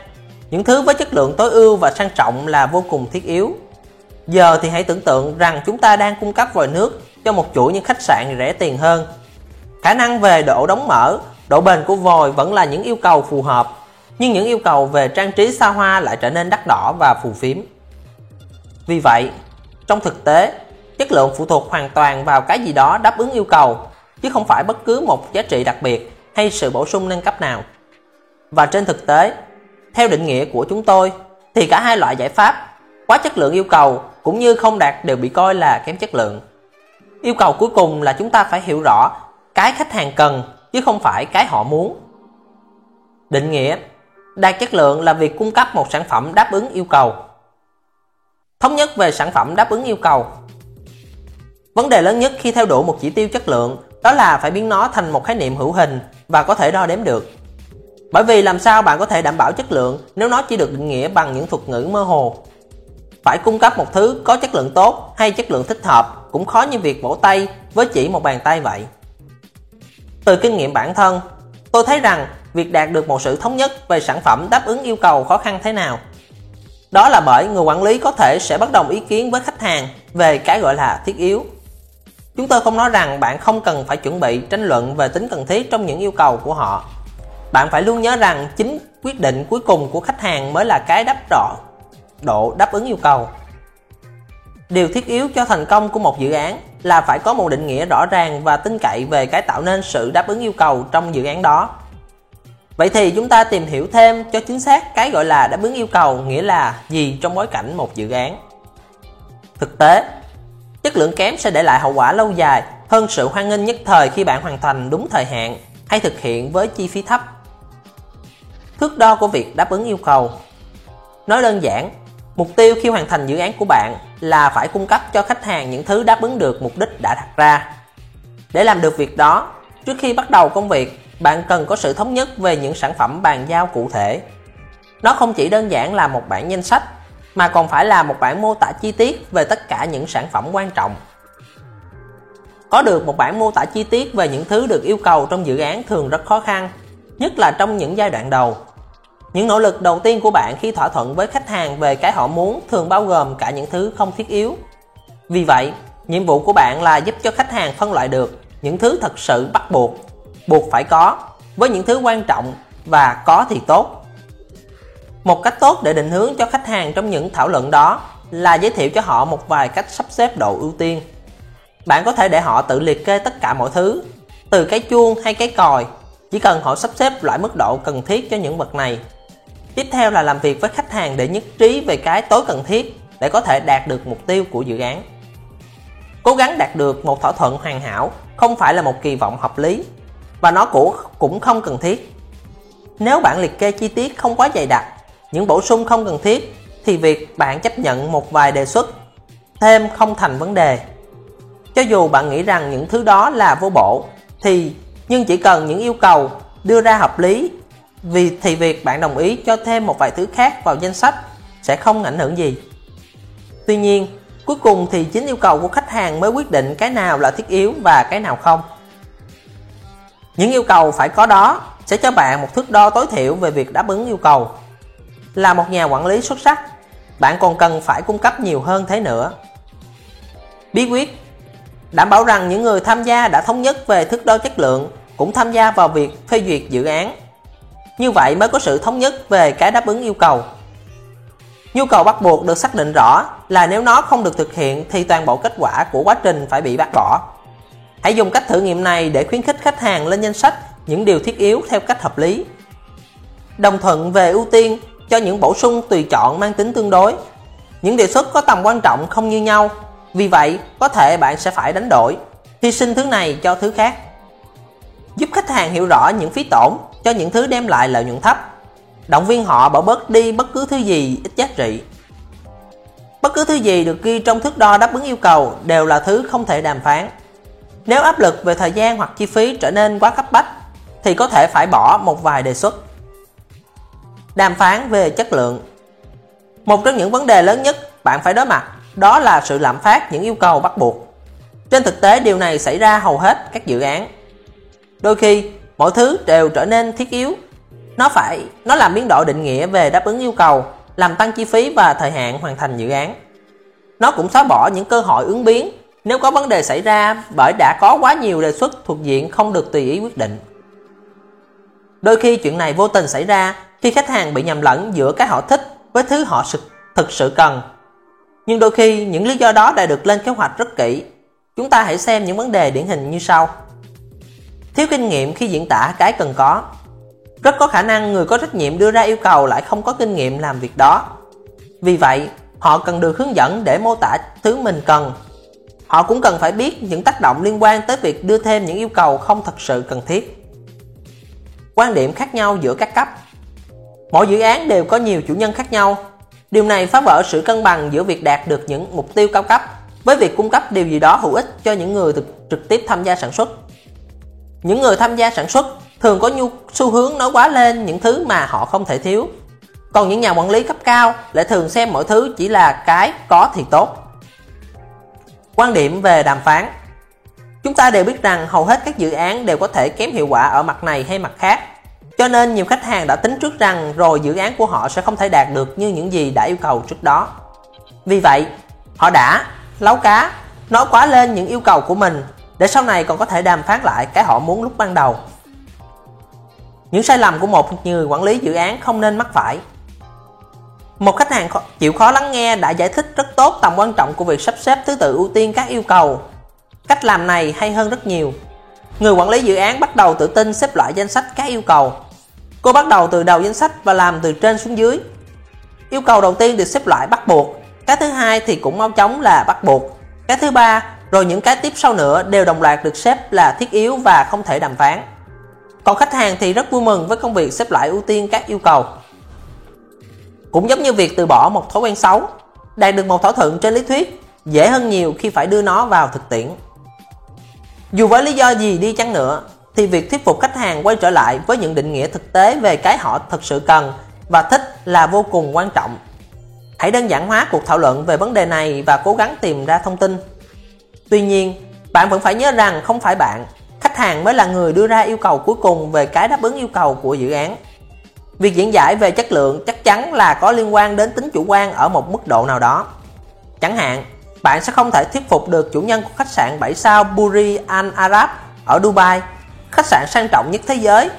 những thứ với chất lượng tối ưu và sang trọng là vô cùng thiết yếu. Giờ thì hãy tưởng tượng rằng chúng ta đang cung cấp vòi nước cho một chuỗi những khách sạn rẻ tiền hơn. Khả năng về độ đóng mở, độ bền của vòi vẫn là những yêu cầu phù hợp, nhưng những yêu cầu về trang trí xa hoa lại trở nên đắt đỏ và phù phiếm. Vì vậy, trong thực tế, chất lượng phụ thuộc hoàn toàn vào cái gì đó đáp ứng yêu cầu, chứ không phải bất cứ một giá trị đặc biệt hay sự bổ sung nâng cấp nào. Và trên thực tế, theo định nghĩa của chúng tôi, thì cả hai loại giải pháp, quá chất lượng yêu cầu cũng như không đạt đều bị coi là kém chất lượng. Yêu cầu cuối cùng là chúng ta phải hiểu rõ cái khách hàng cần, chứ không phải cái họ muốn. Định nghĩa, Đạt chất lượng là việc cung cấp một sản phẩm đáp ứng yêu cầu. Thống nhất về sản phẩm đáp ứng yêu cầu. Vấn đề lớn nhất khi theo đuổi một chỉ tiêu chất lượng, đó là phải biến nó thành một khái niệm hữu hình và có thể đo đếm được. Bởi vì làm sao bạn có thể đảm bảo chất lượng nếu nó chỉ được định nghĩa bằng những thuật ngữ mơ hồ phải cung cấp một thứ có chất lượng tốt hay chất lượng thích hợp cũng khó như việc vỗ tay với chỉ một bàn tay vậy. Từ kinh nghiệm bản thân, tôi thấy rằng việc đạt được một sự thống nhất về sản phẩm đáp ứng yêu cầu khó khăn thế nào. Đó là bởi người quản lý có thể sẽ bất đồng ý kiến với khách hàng về cái gọi là thiết yếu. Chúng tôi không nói rằng bạn không cần phải chuẩn bị tranh luận về tính cần thiết trong những yêu cầu của họ. Bạn phải luôn nhớ rằng chính quyết định cuối cùng của khách hàng mới là cái đáp rõ độ đáp ứng yêu cầu. Điều thiết yếu cho thành công của một dự án là phải có một định nghĩa rõ ràng và tin cậy về cái tạo nên sự đáp ứng yêu cầu trong dự án đó. Vậy thì chúng ta tìm hiểu thêm cho chính xác cái gọi là đáp ứng yêu cầu nghĩa là gì trong bối cảnh một dự án. Thực tế, chất lượng kém sẽ để lại hậu quả lâu dài hơn sự hoan nghênh nhất thời khi bạn hoàn thành đúng thời hạn hay thực hiện với chi phí thấp. Thước đo của việc đáp ứng yêu cầu Nói đơn giản, mục tiêu khi hoàn thành dự án của bạn là phải cung cấp cho khách hàng những thứ đáp ứng được mục đích đã đặt ra. Để làm được việc đó, trước khi bắt đầu công việc, bạn cần có sự thống nhất về những sản phẩm bàn giao cụ thể. Nó không chỉ đơn giản là một bản danh sách, mà còn phải là một bản mô tả chi tiết về tất cả những sản phẩm quan trọng. Có được một bản mô tả chi tiết về những thứ được yêu cầu trong dự án thường rất khó khăn, nhất là trong những giai đoạn đầu. Những nỗ lực đầu tiên của bạn khi thỏa thuận với khách hàng về cái họ muốn thường bao gồm cả những thứ không thiết yếu. Vì vậy, nhiệm vụ của bạn là giúp cho khách hàng phân loại được những thứ thật sự bắt buộc, buộc phải có, với những thứ quan trọng và có thì tốt. Một cách tốt để định hướng cho khách hàng trong những thảo luận đó là giới thiệu cho họ một vài cách sắp xếp độ ưu tiên. Bạn có thể để họ tự liệt kê tất cả mọi thứ, từ cái chuông hay cái còi, chỉ cần họ sắp xếp loại mức độ cần thiết cho những vật này Tiếp theo là làm việc với khách hàng để nhất trí về cái tối cần thiết để có thể đạt được mục tiêu của dự án. Cố gắng đạt được một thỏa thuận hoàn hảo không phải là một kỳ vọng hợp lý và nó cũng không cần thiết. Nếu bạn liệt kê chi tiết không quá dày đặc, những bổ sung không cần thiết thì việc bạn chấp nhận một vài đề xuất thêm không thành vấn đề. Cho dù bạn nghĩ rằng những thứ đó là vô bổ thì nhưng chỉ cần những yêu cầu đưa ra hợp lý vì thì việc bạn đồng ý cho thêm một vài thứ khác vào danh sách sẽ không ảnh hưởng gì. Tuy nhiên, cuối cùng thì chính yêu cầu của khách hàng mới quyết định cái nào là thiết yếu và cái nào không. Những yêu cầu phải có đó sẽ cho bạn một thước đo tối thiểu về việc đáp ứng yêu cầu. Là một nhà quản lý xuất sắc, bạn còn cần phải cung cấp nhiều hơn thế nữa. Bí quyết Đảm bảo rằng những người tham gia đã thống nhất về thước đo chất lượng cũng tham gia vào việc phê duyệt dự án như vậy mới có sự thống nhất về cái đáp ứng yêu cầu. Nhu cầu bắt buộc được xác định rõ là nếu nó không được thực hiện thì toàn bộ kết quả của quá trình phải bị bác bỏ. Hãy dùng cách thử nghiệm này để khuyến khích khách hàng lên danh sách những điều thiết yếu theo cách hợp lý. Đồng thuận về ưu tiên cho những bổ sung tùy chọn mang tính tương đối. Những đề xuất có tầm quan trọng không như nhau, vì vậy có thể bạn sẽ phải đánh đổi, hy sinh thứ này cho thứ khác. Giúp khách hàng hiểu rõ những phí tổn cho những thứ đem lại lợi nhuận thấp. Động viên họ bỏ bớt đi bất cứ thứ gì ít giá trị. Bất cứ thứ gì được ghi trong thước đo đáp ứng yêu cầu đều là thứ không thể đàm phán. Nếu áp lực về thời gian hoặc chi phí trở nên quá cấp bách, thì có thể phải bỏ một vài đề xuất. Đàm phán về chất lượng Một trong những vấn đề lớn nhất bạn phải đối mặt, đó là sự lạm phát những yêu cầu bắt buộc. Trên thực tế, điều này xảy ra hầu hết các dự án. Đôi khi mọi thứ đều trở nên thiết yếu. Nó phải, nó làm biến đổi định nghĩa về đáp ứng yêu cầu, làm tăng chi phí và thời hạn hoàn thành dự án. Nó cũng xóa bỏ những cơ hội ứng biến. Nếu có vấn đề xảy ra bởi đã có quá nhiều đề xuất thuộc diện không được tùy ý quyết định. Đôi khi chuyện này vô tình xảy ra khi khách hàng bị nhầm lẫn giữa cái họ thích với thứ họ thực sự cần. Nhưng đôi khi những lý do đó đã được lên kế hoạch rất kỹ. Chúng ta hãy xem những vấn đề điển hình như sau thiếu kinh nghiệm khi diễn tả cái cần có. Rất có khả năng người có trách nhiệm đưa ra yêu cầu lại không có kinh nghiệm làm việc đó. Vì vậy họ cần được hướng dẫn để mô tả thứ mình cần. Họ cũng cần phải biết những tác động liên quan tới việc đưa thêm những yêu cầu không thật sự cần thiết. Quan điểm khác nhau giữa các cấp. Mỗi dự án đều có nhiều chủ nhân khác nhau. Điều này phá vỡ sự cân bằng giữa việc đạt được những mục tiêu cao cấp với việc cung cấp điều gì đó hữu ích cho những người thực, trực tiếp tham gia sản xuất những người tham gia sản xuất thường có nhu xu hướng nói quá lên những thứ mà họ không thể thiếu. Còn những nhà quản lý cấp cao lại thường xem mọi thứ chỉ là cái có thì tốt. Quan điểm về đàm phán Chúng ta đều biết rằng hầu hết các dự án đều có thể kém hiệu quả ở mặt này hay mặt khác. Cho nên nhiều khách hàng đã tính trước rằng rồi dự án của họ sẽ không thể đạt được như những gì đã yêu cầu trước đó. Vì vậy, họ đã lấu cá nói quá lên những yêu cầu của mình để sau này còn có thể đàm phán lại cái họ muốn lúc ban đầu. Những sai lầm của một người quản lý dự án không nên mắc phải. Một khách hàng chịu khó lắng nghe đã giải thích rất tốt tầm quan trọng của việc sắp xếp thứ tự ưu tiên các yêu cầu. Cách làm này hay hơn rất nhiều. Người quản lý dự án bắt đầu tự tin xếp loại danh sách các yêu cầu. Cô bắt đầu từ đầu danh sách và làm từ trên xuống dưới. Yêu cầu đầu tiên được xếp loại bắt buộc, cái thứ hai thì cũng mau chóng là bắt buộc, cái thứ ba rồi những cái tiếp sau nữa đều đồng loạt được xếp là thiết yếu và không thể đàm phán. Còn khách hàng thì rất vui mừng với công việc xếp loại ưu tiên các yêu cầu. Cũng giống như việc từ bỏ một thói quen xấu, đạt được một thỏa thuận trên lý thuyết dễ hơn nhiều khi phải đưa nó vào thực tiễn. Dù với lý do gì đi chăng nữa, thì việc thuyết phục khách hàng quay trở lại với những định nghĩa thực tế về cái họ thực sự cần và thích là vô cùng quan trọng. Hãy đơn giản hóa cuộc thảo luận về vấn đề này và cố gắng tìm ra thông tin. Tuy nhiên, bạn vẫn phải nhớ rằng không phải bạn, khách hàng mới là người đưa ra yêu cầu cuối cùng về cái đáp ứng yêu cầu của dự án. Việc diễn giải về chất lượng chắc chắn là có liên quan đến tính chủ quan ở một mức độ nào đó. Chẳng hạn, bạn sẽ không thể thuyết phục được chủ nhân của khách sạn 7 sao Buri Al Arab ở Dubai, khách sạn sang trọng nhất thế giới,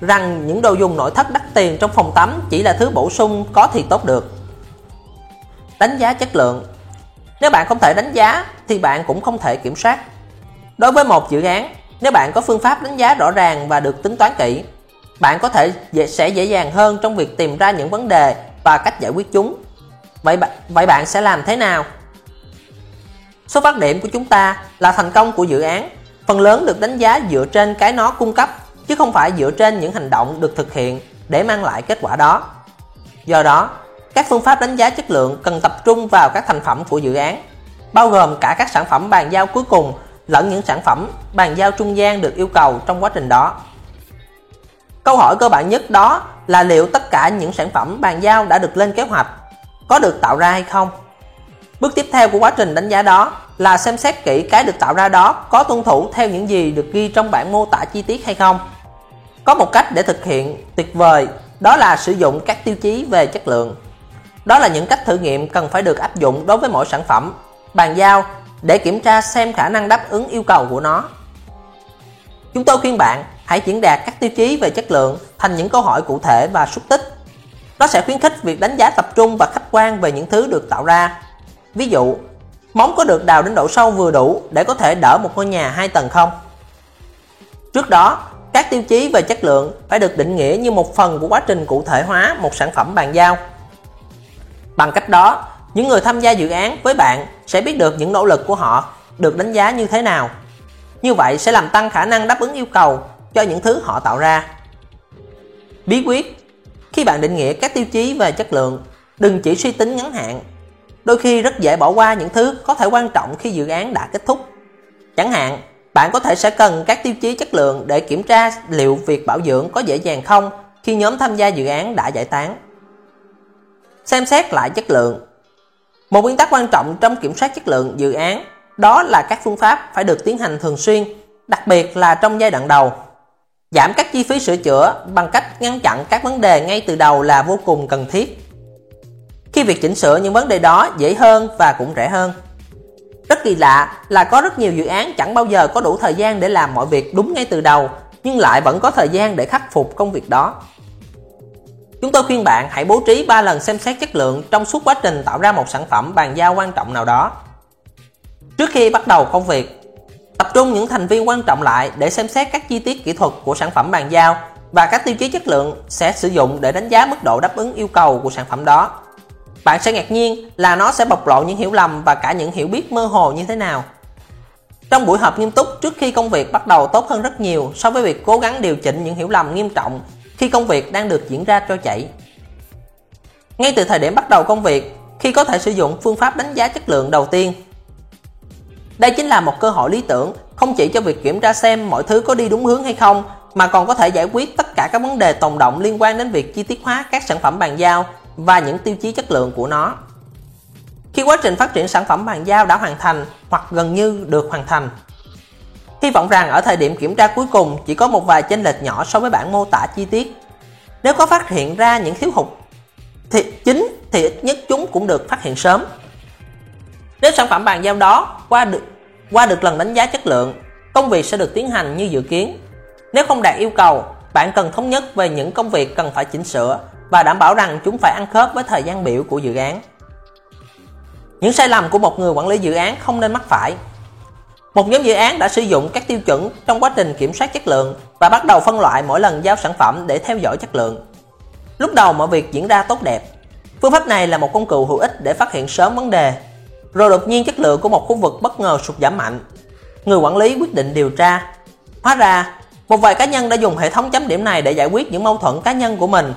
rằng những đồ dùng nội thất đắt tiền trong phòng tắm chỉ là thứ bổ sung có thì tốt được. Đánh giá chất lượng nếu bạn không thể đánh giá thì bạn cũng không thể kiểm soát. Đối với một dự án, nếu bạn có phương pháp đánh giá rõ ràng và được tính toán kỹ, bạn có thể dễ, sẽ dễ dàng hơn trong việc tìm ra những vấn đề và cách giải quyết chúng. Vậy vậy bạn sẽ làm thế nào? Xuất phát điểm của chúng ta là thành công của dự án, phần lớn được đánh giá dựa trên cái nó cung cấp chứ không phải dựa trên những hành động được thực hiện để mang lại kết quả đó. Do đó, các phương pháp đánh giá chất lượng cần tập trung vào các thành phẩm của dự án, bao gồm cả các sản phẩm bàn giao cuối cùng lẫn những sản phẩm bàn giao trung gian được yêu cầu trong quá trình đó. Câu hỏi cơ bản nhất đó là liệu tất cả những sản phẩm bàn giao đã được lên kế hoạch có được tạo ra hay không? Bước tiếp theo của quá trình đánh giá đó là xem xét kỹ cái được tạo ra đó có tuân thủ theo những gì được ghi trong bản mô tả chi tiết hay không. Có một cách để thực hiện tuyệt vời đó là sử dụng các tiêu chí về chất lượng. Đó là những cách thử nghiệm cần phải được áp dụng đối với mỗi sản phẩm, bàn giao để kiểm tra xem khả năng đáp ứng yêu cầu của nó. Chúng tôi khuyên bạn hãy diễn đạt các tiêu chí về chất lượng thành những câu hỏi cụ thể và xúc tích. Nó sẽ khuyến khích việc đánh giá tập trung và khách quan về những thứ được tạo ra. Ví dụ, móng có được đào đến độ sâu vừa đủ để có thể đỡ một ngôi nhà hai tầng không? Trước đó, các tiêu chí về chất lượng phải được định nghĩa như một phần của quá trình cụ thể hóa một sản phẩm bàn giao. Bằng cách đó, những người tham gia dự án với bạn sẽ biết được những nỗ lực của họ được đánh giá như thế nào. Như vậy sẽ làm tăng khả năng đáp ứng yêu cầu cho những thứ họ tạo ra. Bí quyết Khi bạn định nghĩa các tiêu chí về chất lượng, đừng chỉ suy tính ngắn hạn. Đôi khi rất dễ bỏ qua những thứ có thể quan trọng khi dự án đã kết thúc. Chẳng hạn, bạn có thể sẽ cần các tiêu chí chất lượng để kiểm tra liệu việc bảo dưỡng có dễ dàng không khi nhóm tham gia dự án đã giải tán. Xem xét lại chất lượng Một nguyên tắc quan trọng trong kiểm soát chất lượng dự án đó là các phương pháp phải được tiến hành thường xuyên, đặc biệt là trong giai đoạn đầu. Giảm các chi phí sửa chữa bằng cách ngăn chặn các vấn đề ngay từ đầu là vô cùng cần thiết. Khi việc chỉnh sửa những vấn đề đó dễ hơn và cũng rẻ hơn. Rất kỳ lạ là có rất nhiều dự án chẳng bao giờ có đủ thời gian để làm mọi việc đúng ngay từ đầu, nhưng lại vẫn có thời gian để khắc phục công việc đó. Chúng tôi khuyên bạn hãy bố trí 3 lần xem xét chất lượng trong suốt quá trình tạo ra một sản phẩm bàn giao quan trọng nào đó. Trước khi bắt đầu công việc, tập trung những thành viên quan trọng lại để xem xét các chi tiết kỹ thuật của sản phẩm bàn giao và các tiêu chí chất lượng sẽ sử dụng để đánh giá mức độ đáp ứng yêu cầu của sản phẩm đó. Bạn sẽ ngạc nhiên là nó sẽ bộc lộ những hiểu lầm và cả những hiểu biết mơ hồ như thế nào. Trong buổi họp nghiêm túc trước khi công việc bắt đầu tốt hơn rất nhiều so với việc cố gắng điều chỉnh những hiểu lầm nghiêm trọng khi công việc đang được diễn ra trôi chảy. Ngay từ thời điểm bắt đầu công việc, khi có thể sử dụng phương pháp đánh giá chất lượng đầu tiên, đây chính là một cơ hội lý tưởng không chỉ cho việc kiểm tra xem mọi thứ có đi đúng hướng hay không mà còn có thể giải quyết tất cả các vấn đề tồn động liên quan đến việc chi tiết hóa các sản phẩm bàn giao và những tiêu chí chất lượng của nó. Khi quá trình phát triển sản phẩm bàn giao đã hoàn thành hoặc gần như được hoàn thành, hy vọng rằng ở thời điểm kiểm tra cuối cùng chỉ có một vài chênh lệch nhỏ so với bản mô tả chi tiết. Nếu có phát hiện ra những thiếu hụt thì chính thì ít nhất chúng cũng được phát hiện sớm. Nếu sản phẩm bàn giao đó qua được qua được lần đánh giá chất lượng, công việc sẽ được tiến hành như dự kiến. Nếu không đạt yêu cầu, bạn cần thống nhất về những công việc cần phải chỉnh sửa và đảm bảo rằng chúng phải ăn khớp với thời gian biểu của dự án. Những sai lầm của một người quản lý dự án không nên mắc phải. Một nhóm dự án đã sử dụng các tiêu chuẩn trong quá trình kiểm soát chất lượng và bắt đầu phân loại mỗi lần giao sản phẩm để theo dõi chất lượng. Lúc đầu mọi việc diễn ra tốt đẹp. Phương pháp này là một công cụ hữu ích để phát hiện sớm vấn đề. Rồi đột nhiên chất lượng của một khu vực bất ngờ sụt giảm mạnh. Người quản lý quyết định điều tra. Hóa ra, một vài cá nhân đã dùng hệ thống chấm điểm này để giải quyết những mâu thuẫn cá nhân của mình.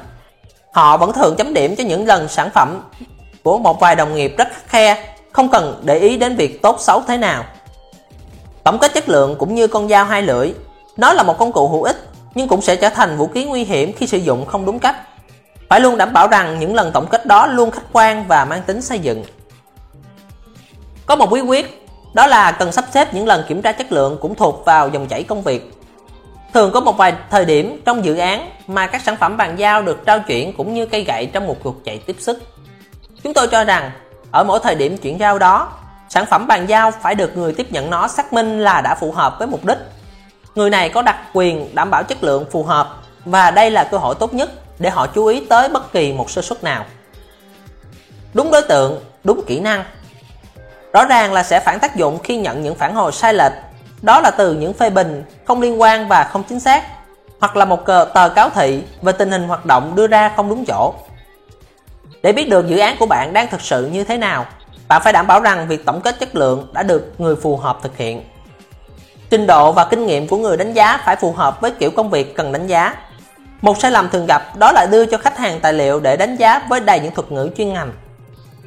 Họ vẫn thường chấm điểm cho những lần sản phẩm của một vài đồng nghiệp rất khắc khe, không cần để ý đến việc tốt xấu thế nào. Tổng kết chất lượng cũng như con dao hai lưỡi, nó là một công cụ hữu ích nhưng cũng sẽ trở thành vũ khí nguy hiểm khi sử dụng không đúng cách. Phải luôn đảm bảo rằng những lần tổng kết đó luôn khách quan và mang tính xây dựng. Có một bí quyết, đó là cần sắp xếp những lần kiểm tra chất lượng cũng thuộc vào dòng chảy công việc. Thường có một vài thời điểm trong dự án mà các sản phẩm bàn giao được trao chuyển cũng như cây gậy trong một cuộc chạy tiếp sức. Chúng tôi cho rằng ở mỗi thời điểm chuyển giao đó, sản phẩm bàn giao phải được người tiếp nhận nó xác minh là đã phù hợp với mục đích. Người này có đặc quyền đảm bảo chất lượng phù hợp và đây là cơ hội tốt nhất để họ chú ý tới bất kỳ một sơ suất nào. Đúng đối tượng, đúng kỹ năng. Rõ ràng là sẽ phản tác dụng khi nhận những phản hồi sai lệch. Đó là từ những phê bình không liên quan và không chính xác, hoặc là một tờ cáo thị về tình hình hoạt động đưa ra không đúng chỗ. Để biết được dự án của bạn đang thực sự như thế nào, bạn phải đảm bảo rằng việc tổng kết chất lượng đã được người phù hợp thực hiện. Trình độ và kinh nghiệm của người đánh giá phải phù hợp với kiểu công việc cần đánh giá. Một sai lầm thường gặp đó là đưa cho khách hàng tài liệu để đánh giá với đầy những thuật ngữ chuyên ngành.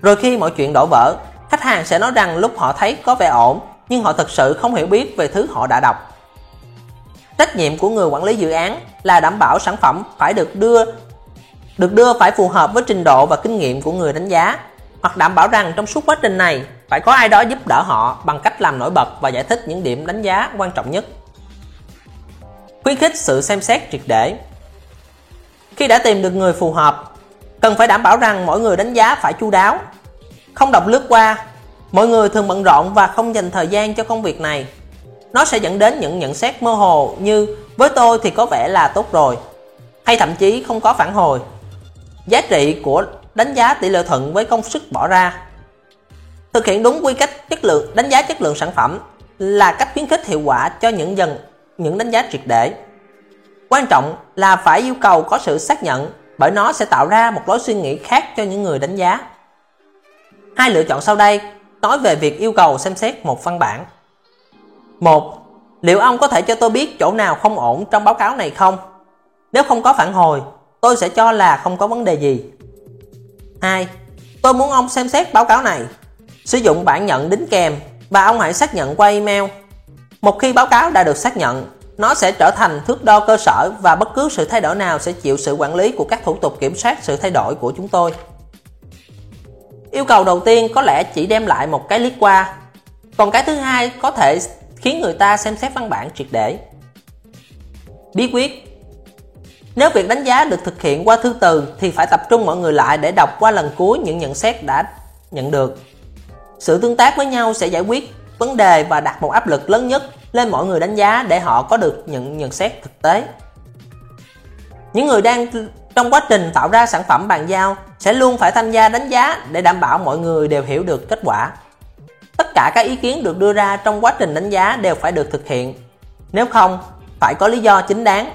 Rồi khi mọi chuyện đổ vỡ, khách hàng sẽ nói rằng lúc họ thấy có vẻ ổn, nhưng họ thực sự không hiểu biết về thứ họ đã đọc. Trách nhiệm của người quản lý dự án là đảm bảo sản phẩm phải được đưa được đưa phải phù hợp với trình độ và kinh nghiệm của người đánh giá hoặc đảm bảo rằng trong suốt quá trình này phải có ai đó giúp đỡ họ bằng cách làm nổi bật và giải thích những điểm đánh giá quan trọng nhất. Khuyến khích sự xem xét triệt để Khi đã tìm được người phù hợp, cần phải đảm bảo rằng mỗi người đánh giá phải chu đáo, không đọc lướt qua. Mọi người thường bận rộn và không dành thời gian cho công việc này. Nó sẽ dẫn đến những nhận xét mơ hồ như với tôi thì có vẻ là tốt rồi, hay thậm chí không có phản hồi giá trị của đánh giá tỷ lệ thuận với công sức bỏ ra. Thực hiện đúng quy cách chất lượng, đánh giá chất lượng sản phẩm là cách khuyến khích hiệu quả cho những dần, những đánh giá triệt để. Quan trọng là phải yêu cầu có sự xác nhận bởi nó sẽ tạo ra một lối suy nghĩ khác cho những người đánh giá. Hai lựa chọn sau đây, nói về việc yêu cầu xem xét một văn bản. Một, liệu ông có thể cho tôi biết chỗ nào không ổn trong báo cáo này không? Nếu không có phản hồi, tôi sẽ cho là không có vấn đề gì. 2. Tôi muốn ông xem xét báo cáo này. Sử dụng bản nhận đính kèm và ông hãy xác nhận qua email. Một khi báo cáo đã được xác nhận, nó sẽ trở thành thước đo cơ sở và bất cứ sự thay đổi nào sẽ chịu sự quản lý của các thủ tục kiểm soát sự thay đổi của chúng tôi. Yêu cầu đầu tiên có lẽ chỉ đem lại một cái liếc qua. Còn cái thứ hai có thể khiến người ta xem xét văn bản triệt để. Bí quyết nếu việc đánh giá được thực hiện qua thư từ thì phải tập trung mọi người lại để đọc qua lần cuối những nhận xét đã nhận được. Sự tương tác với nhau sẽ giải quyết vấn đề và đặt một áp lực lớn nhất lên mọi người đánh giá để họ có được những nhận xét thực tế. Những người đang trong quá trình tạo ra sản phẩm bàn giao sẽ luôn phải tham gia đánh giá để đảm bảo mọi người đều hiểu được kết quả. Tất cả các ý kiến được đưa ra trong quá trình đánh giá đều phải được thực hiện. Nếu không, phải có lý do chính đáng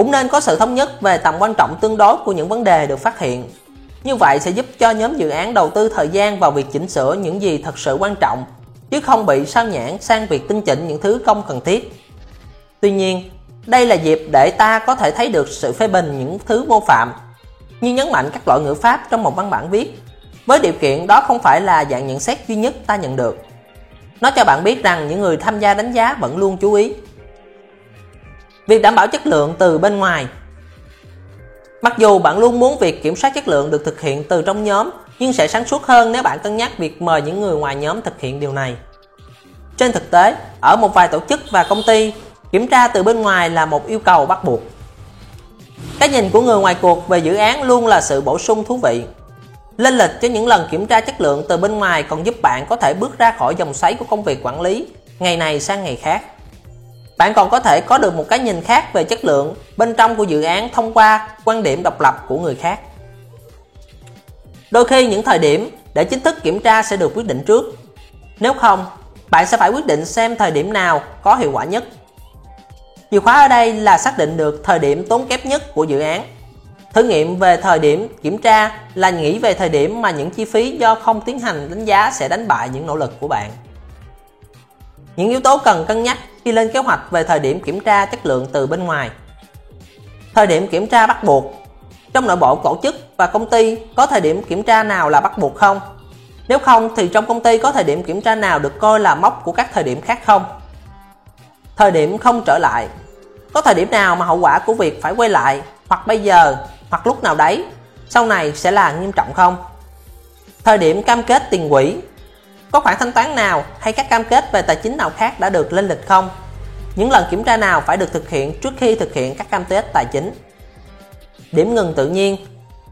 cũng nên có sự thống nhất về tầm quan trọng tương đối của những vấn đề được phát hiện. Như vậy sẽ giúp cho nhóm dự án đầu tư thời gian vào việc chỉnh sửa những gì thật sự quan trọng, chứ không bị sao nhãn sang việc tinh chỉnh những thứ không cần thiết. Tuy nhiên, đây là dịp để ta có thể thấy được sự phê bình những thứ mô phạm, như nhấn mạnh các loại ngữ pháp trong một văn bản viết, với điều kiện đó không phải là dạng nhận xét duy nhất ta nhận được. Nó cho bạn biết rằng những người tham gia đánh giá vẫn luôn chú ý Việc đảm bảo chất lượng từ bên ngoài Mặc dù bạn luôn muốn việc kiểm soát chất lượng được thực hiện từ trong nhóm nhưng sẽ sáng suốt hơn nếu bạn cân nhắc việc mời những người ngoài nhóm thực hiện điều này. Trên thực tế, ở một vài tổ chức và công ty, kiểm tra từ bên ngoài là một yêu cầu bắt buộc. Cái nhìn của người ngoài cuộc về dự án luôn là sự bổ sung thú vị. Lên lịch cho những lần kiểm tra chất lượng từ bên ngoài còn giúp bạn có thể bước ra khỏi dòng xoáy của công việc quản lý ngày này sang ngày khác. Bạn còn có thể có được một cái nhìn khác về chất lượng bên trong của dự án thông qua quan điểm độc lập của người khác. Đôi khi những thời điểm để chính thức kiểm tra sẽ được quyết định trước. Nếu không, bạn sẽ phải quyết định xem thời điểm nào có hiệu quả nhất. Chìa khóa ở đây là xác định được thời điểm tốn kém nhất của dự án. Thử nghiệm về thời điểm kiểm tra là nghĩ về thời điểm mà những chi phí do không tiến hành đánh giá sẽ đánh bại những nỗ lực của bạn. Những yếu tố cần cân nhắc khi lên kế hoạch về thời điểm kiểm tra chất lượng từ bên ngoài. Thời điểm kiểm tra bắt buộc trong nội bộ tổ chức và công ty có thời điểm kiểm tra nào là bắt buộc không? Nếu không thì trong công ty có thời điểm kiểm tra nào được coi là mốc của các thời điểm khác không? Thời điểm không trở lại Có thời điểm nào mà hậu quả của việc phải quay lại, hoặc bây giờ, hoặc lúc nào đấy, sau này sẽ là nghiêm trọng không? Thời điểm cam kết tiền quỹ có khoản thanh toán nào hay các cam kết về tài chính nào khác đã được lên lịch không? Những lần kiểm tra nào phải được thực hiện trước khi thực hiện các cam kết tài chính? Điểm ngừng tự nhiên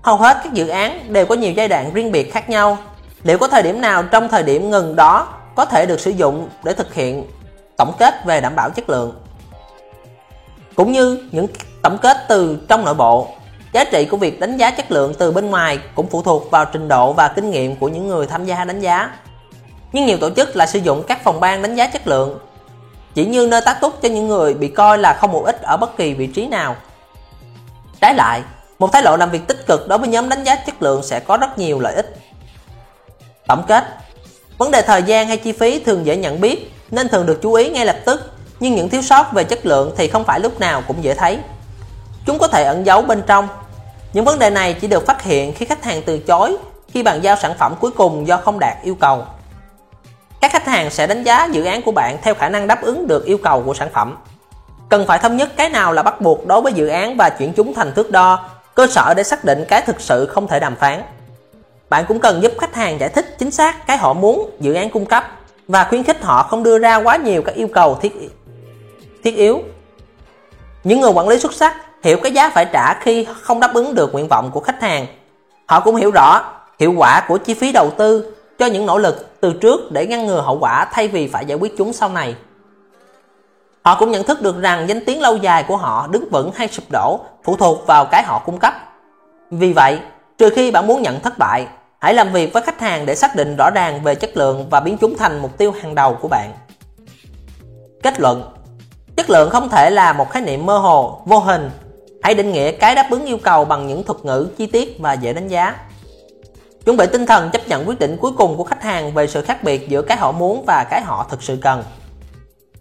Hầu hết các dự án đều có nhiều giai đoạn riêng biệt khác nhau. Liệu có thời điểm nào trong thời điểm ngừng đó có thể được sử dụng để thực hiện tổng kết về đảm bảo chất lượng? Cũng như những tổng kết từ trong nội bộ, giá trị của việc đánh giá chất lượng từ bên ngoài cũng phụ thuộc vào trình độ và kinh nghiệm của những người tham gia đánh giá. Nhưng nhiều tổ chức lại sử dụng các phòng ban đánh giá chất lượng chỉ như nơi tá túc cho những người bị coi là không hữu ích ở bất kỳ vị trí nào. Trái lại, một thái độ làm việc tích cực đối với nhóm đánh giá chất lượng sẽ có rất nhiều lợi ích. Tổng kết Vấn đề thời gian hay chi phí thường dễ nhận biết nên thường được chú ý ngay lập tức nhưng những thiếu sót về chất lượng thì không phải lúc nào cũng dễ thấy. Chúng có thể ẩn giấu bên trong. Những vấn đề này chỉ được phát hiện khi khách hàng từ chối khi bàn giao sản phẩm cuối cùng do không đạt yêu cầu. Các khách hàng sẽ đánh giá dự án của bạn theo khả năng đáp ứng được yêu cầu của sản phẩm. Cần phải thống nhất cái nào là bắt buộc đối với dự án và chuyển chúng thành thước đo, cơ sở để xác định cái thực sự không thể đàm phán. Bạn cũng cần giúp khách hàng giải thích chính xác cái họ muốn dự án cung cấp và khuyến khích họ không đưa ra quá nhiều các yêu cầu thiết thiết yếu. Những người quản lý xuất sắc hiểu cái giá phải trả khi không đáp ứng được nguyện vọng của khách hàng. Họ cũng hiểu rõ hiệu quả của chi phí đầu tư cho những nỗ lực từ trước để ngăn ngừa hậu quả thay vì phải giải quyết chúng sau này. Họ cũng nhận thức được rằng danh tiếng lâu dài của họ đứng vững hay sụp đổ phụ thuộc vào cái họ cung cấp. Vì vậy, trừ khi bạn muốn nhận thất bại, hãy làm việc với khách hàng để xác định rõ ràng về chất lượng và biến chúng thành mục tiêu hàng đầu của bạn. Kết luận Chất lượng không thể là một khái niệm mơ hồ, vô hình. Hãy định nghĩa cái đáp ứng yêu cầu bằng những thuật ngữ chi tiết và dễ đánh giá. Chuẩn bị tinh thần chấp nhận quyết định cuối cùng của khách hàng về sự khác biệt giữa cái họ muốn và cái họ thực sự cần.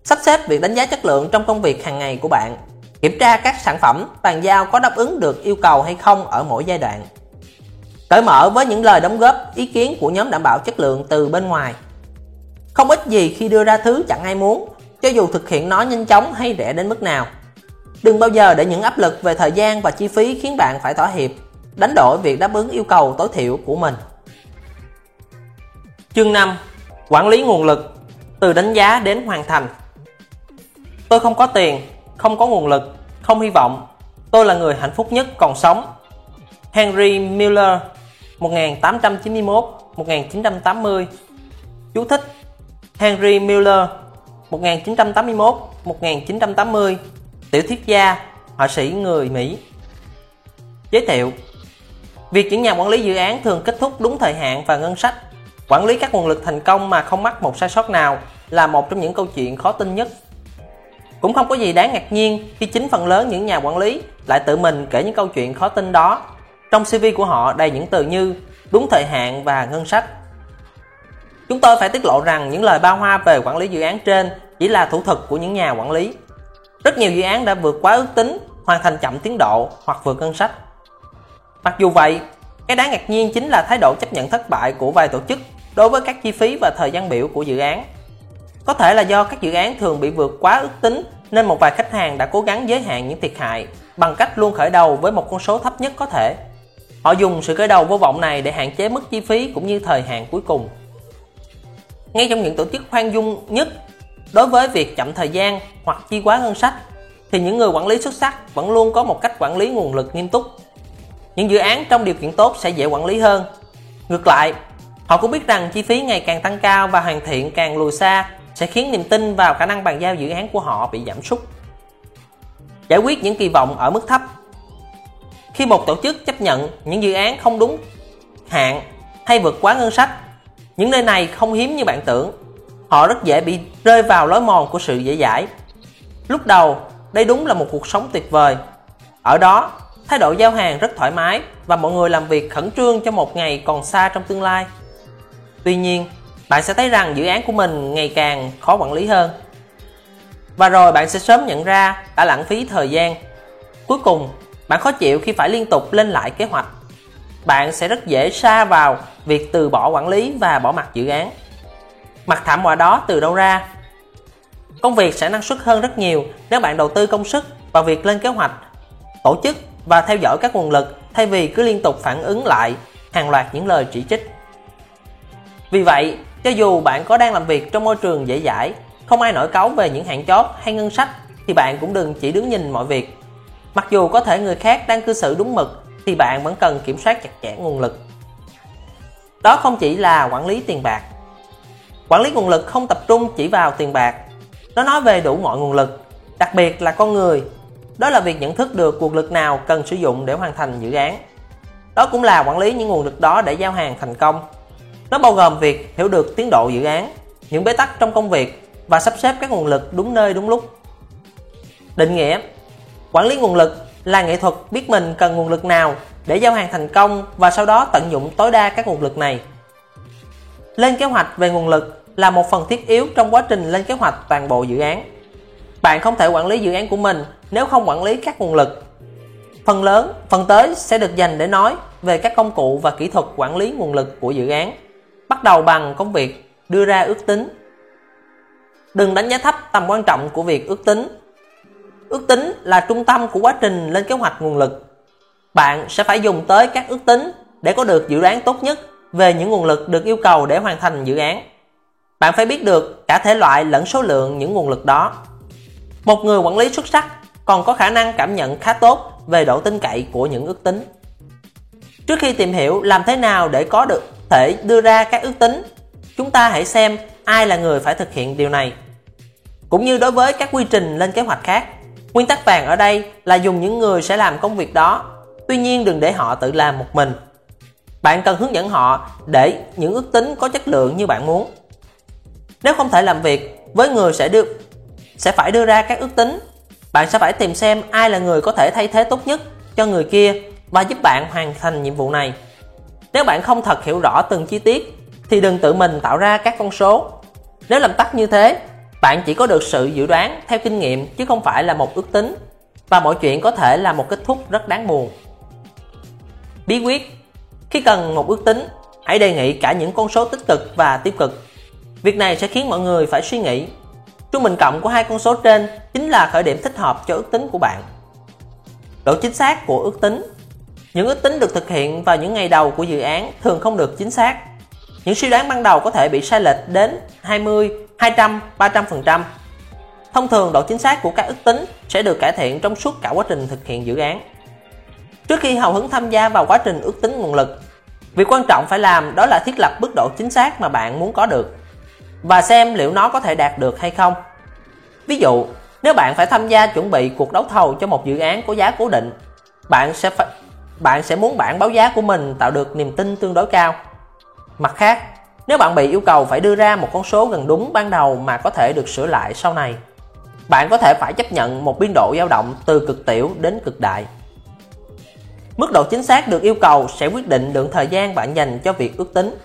Sắp xếp việc đánh giá chất lượng trong công việc hàng ngày của bạn. Kiểm tra các sản phẩm, bàn giao có đáp ứng được yêu cầu hay không ở mỗi giai đoạn. Cởi mở với những lời đóng góp, ý kiến của nhóm đảm bảo chất lượng từ bên ngoài. Không ít gì khi đưa ra thứ chẳng ai muốn, cho dù thực hiện nó nhanh chóng hay rẻ đến mức nào. Đừng bao giờ để những áp lực về thời gian và chi phí khiến bạn phải thỏa hiệp, đánh đổi việc đáp ứng yêu cầu tối thiểu của mình. Chương 5. Quản lý nguồn lực từ đánh giá đến hoàn thành. Tôi không có tiền, không có nguồn lực, không hy vọng. Tôi là người hạnh phúc nhất còn sống. Henry Miller 1891-1980 Chú thích Henry Miller 1981-1980 Tiểu thuyết gia, họa sĩ người Mỹ Giới thiệu Việc những nhà quản lý dự án thường kết thúc đúng thời hạn và ngân sách Quản lý các nguồn lực thành công mà không mắc một sai sót nào là một trong những câu chuyện khó tin nhất cũng không có gì đáng ngạc nhiên khi chính phần lớn những nhà quản lý lại tự mình kể những câu chuyện khó tin đó. Trong CV của họ đầy những từ như đúng thời hạn và ngân sách. Chúng tôi phải tiết lộ rằng những lời bao hoa về quản lý dự án trên chỉ là thủ thuật của những nhà quản lý. Rất nhiều dự án đã vượt quá ước tính, hoàn thành chậm tiến độ hoặc vượt ngân sách. Mặc dù vậy, cái đáng ngạc nhiên chính là thái độ chấp nhận thất bại của vài tổ chức đối với các chi phí và thời gian biểu của dự án. Có thể là do các dự án thường bị vượt quá ước tính nên một vài khách hàng đã cố gắng giới hạn những thiệt hại bằng cách luôn khởi đầu với một con số thấp nhất có thể. Họ dùng sự khởi đầu vô vọng này để hạn chế mức chi phí cũng như thời hạn cuối cùng. Ngay trong những tổ chức khoan dung nhất đối với việc chậm thời gian hoặc chi quá ngân sách thì những người quản lý xuất sắc vẫn luôn có một cách quản lý nguồn lực nghiêm túc. Những dự án trong điều kiện tốt sẽ dễ quản lý hơn. Ngược lại, họ cũng biết rằng chi phí ngày càng tăng cao và hoàn thiện càng lùi xa sẽ khiến niềm tin vào khả năng bàn giao dự án của họ bị giảm sút. Giải quyết những kỳ vọng ở mức thấp Khi một tổ chức chấp nhận những dự án không đúng hạn hay vượt quá ngân sách, những nơi này không hiếm như bạn tưởng. Họ rất dễ bị rơi vào lối mòn của sự dễ dãi. Lúc đầu, đây đúng là một cuộc sống tuyệt vời. Ở đó, thái độ giao hàng rất thoải mái và mọi người làm việc khẩn trương cho một ngày còn xa trong tương lai. Tuy nhiên, bạn sẽ thấy rằng dự án của mình ngày càng khó quản lý hơn. Và rồi bạn sẽ sớm nhận ra đã lãng phí thời gian. Cuối cùng, bạn khó chịu khi phải liên tục lên lại kế hoạch. Bạn sẽ rất dễ xa vào việc từ bỏ quản lý và bỏ mặt dự án. Mặt thảm họa đó từ đâu ra? Công việc sẽ năng suất hơn rất nhiều nếu bạn đầu tư công sức vào việc lên kế hoạch, tổ chức và theo dõi các nguồn lực thay vì cứ liên tục phản ứng lại hàng loạt những lời chỉ trích. Vì vậy, cho dù bạn có đang làm việc trong môi trường dễ dãi, không ai nổi cáu về những hạn chót hay ngân sách thì bạn cũng đừng chỉ đứng nhìn mọi việc. Mặc dù có thể người khác đang cư xử đúng mực thì bạn vẫn cần kiểm soát chặt chẽ nguồn lực. Đó không chỉ là quản lý tiền bạc. Quản lý nguồn lực không tập trung chỉ vào tiền bạc. Nó nói về đủ mọi nguồn lực, đặc biệt là con người. Đó là việc nhận thức được nguồn lực nào cần sử dụng để hoàn thành dự án. Đó cũng là quản lý những nguồn lực đó để giao hàng thành công nó bao gồm việc hiểu được tiến độ dự án, những bế tắc trong công việc và sắp xếp các nguồn lực đúng nơi đúng lúc. Định nghĩa Quản lý nguồn lực là nghệ thuật biết mình cần nguồn lực nào để giao hàng thành công và sau đó tận dụng tối đa các nguồn lực này. Lên kế hoạch về nguồn lực là một phần thiết yếu trong quá trình lên kế hoạch toàn bộ dự án. Bạn không thể quản lý dự án của mình nếu không quản lý các nguồn lực. Phần lớn, phần tới sẽ được dành để nói về các công cụ và kỹ thuật quản lý nguồn lực của dự án. Bắt đầu bằng công việc đưa ra ước tính. Đừng đánh giá thấp tầm quan trọng của việc ước tính. Ước tính là trung tâm của quá trình lên kế hoạch nguồn lực. Bạn sẽ phải dùng tới các ước tính để có được dự đoán tốt nhất về những nguồn lực được yêu cầu để hoàn thành dự án. Bạn phải biết được cả thể loại lẫn số lượng những nguồn lực đó. Một người quản lý xuất sắc còn có khả năng cảm nhận khá tốt về độ tin cậy của những ước tính. Trước khi tìm hiểu làm thế nào để có được thể đưa ra các ước tính, chúng ta hãy xem ai là người phải thực hiện điều này. Cũng như đối với các quy trình lên kế hoạch khác, nguyên tắc vàng ở đây là dùng những người sẽ làm công việc đó, tuy nhiên đừng để họ tự làm một mình. Bạn cần hướng dẫn họ để những ước tính có chất lượng như bạn muốn. Nếu không thể làm việc với người sẽ được sẽ phải đưa ra các ước tính, bạn sẽ phải tìm xem ai là người có thể thay thế tốt nhất cho người kia và giúp bạn hoàn thành nhiệm vụ này. Nếu bạn không thật hiểu rõ từng chi tiết thì đừng tự mình tạo ra các con số. Nếu làm tắt như thế, bạn chỉ có được sự dự đoán theo kinh nghiệm chứ không phải là một ước tính và mọi chuyện có thể là một kết thúc rất đáng buồn. Bí quyết Khi cần một ước tính, hãy đề nghị cả những con số tích cực và tiêu cực. Việc này sẽ khiến mọi người phải suy nghĩ. Trung bình cộng của hai con số trên chính là khởi điểm thích hợp cho ước tính của bạn. Độ chính xác của ước tính những ước tính được thực hiện vào những ngày đầu của dự án thường không được chính xác. Những suy đoán ban đầu có thể bị sai lệch đến 20, 200, 300%. Thông thường độ chính xác của các ước tính sẽ được cải thiện trong suốt cả quá trình thực hiện dự án. Trước khi hào hứng tham gia vào quá trình ước tính nguồn lực, việc quan trọng phải làm đó là thiết lập mức độ chính xác mà bạn muốn có được và xem liệu nó có thể đạt được hay không. Ví dụ, nếu bạn phải tham gia chuẩn bị cuộc đấu thầu cho một dự án có giá cố định, bạn sẽ phải bạn sẽ muốn bản báo giá của mình tạo được niềm tin tương đối cao. Mặt khác, nếu bạn bị yêu cầu phải đưa ra một con số gần đúng ban đầu mà có thể được sửa lại sau này, bạn có thể phải chấp nhận một biên độ dao động từ cực tiểu đến cực đại. Mức độ chính xác được yêu cầu sẽ quyết định lượng thời gian bạn dành cho việc ước tính.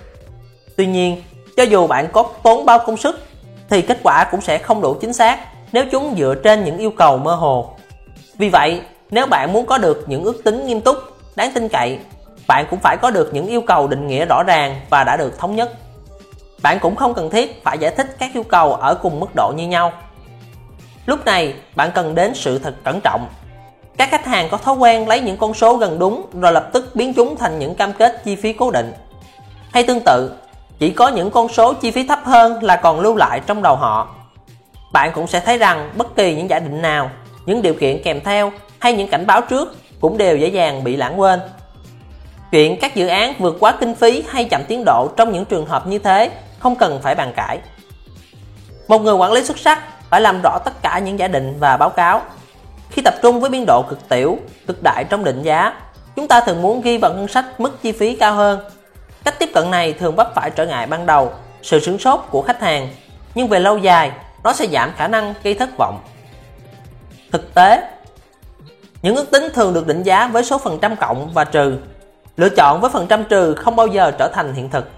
Tuy nhiên, cho dù bạn có tốn bao công sức thì kết quả cũng sẽ không đủ chính xác nếu chúng dựa trên những yêu cầu mơ hồ. Vì vậy, nếu bạn muốn có được những ước tính nghiêm túc đáng tin cậy, bạn cũng phải có được những yêu cầu định nghĩa rõ ràng và đã được thống nhất. Bạn cũng không cần thiết phải giải thích các yêu cầu ở cùng mức độ như nhau. Lúc này, bạn cần đến sự thật cẩn trọng. Các khách hàng có thói quen lấy những con số gần đúng rồi lập tức biến chúng thành những cam kết chi phí cố định. Hay tương tự, chỉ có những con số chi phí thấp hơn là còn lưu lại trong đầu họ. Bạn cũng sẽ thấy rằng bất kỳ những giả định nào, những điều kiện kèm theo hay những cảnh báo trước cũng đều dễ dàng bị lãng quên. Chuyện các dự án vượt quá kinh phí hay chậm tiến độ trong những trường hợp như thế không cần phải bàn cãi. Một người quản lý xuất sắc phải làm rõ tất cả những giả định và báo cáo. Khi tập trung với biên độ cực tiểu, cực đại trong định giá, chúng ta thường muốn ghi vào ngân sách mức chi phí cao hơn. Cách tiếp cận này thường vấp phải trở ngại ban đầu, sự sửng sốt của khách hàng, nhưng về lâu dài, nó sẽ giảm khả năng gây thất vọng. Thực tế, những ước tính thường được định giá với số phần trăm cộng và trừ. Lựa chọn với phần trăm trừ không bao giờ trở thành hiện thực.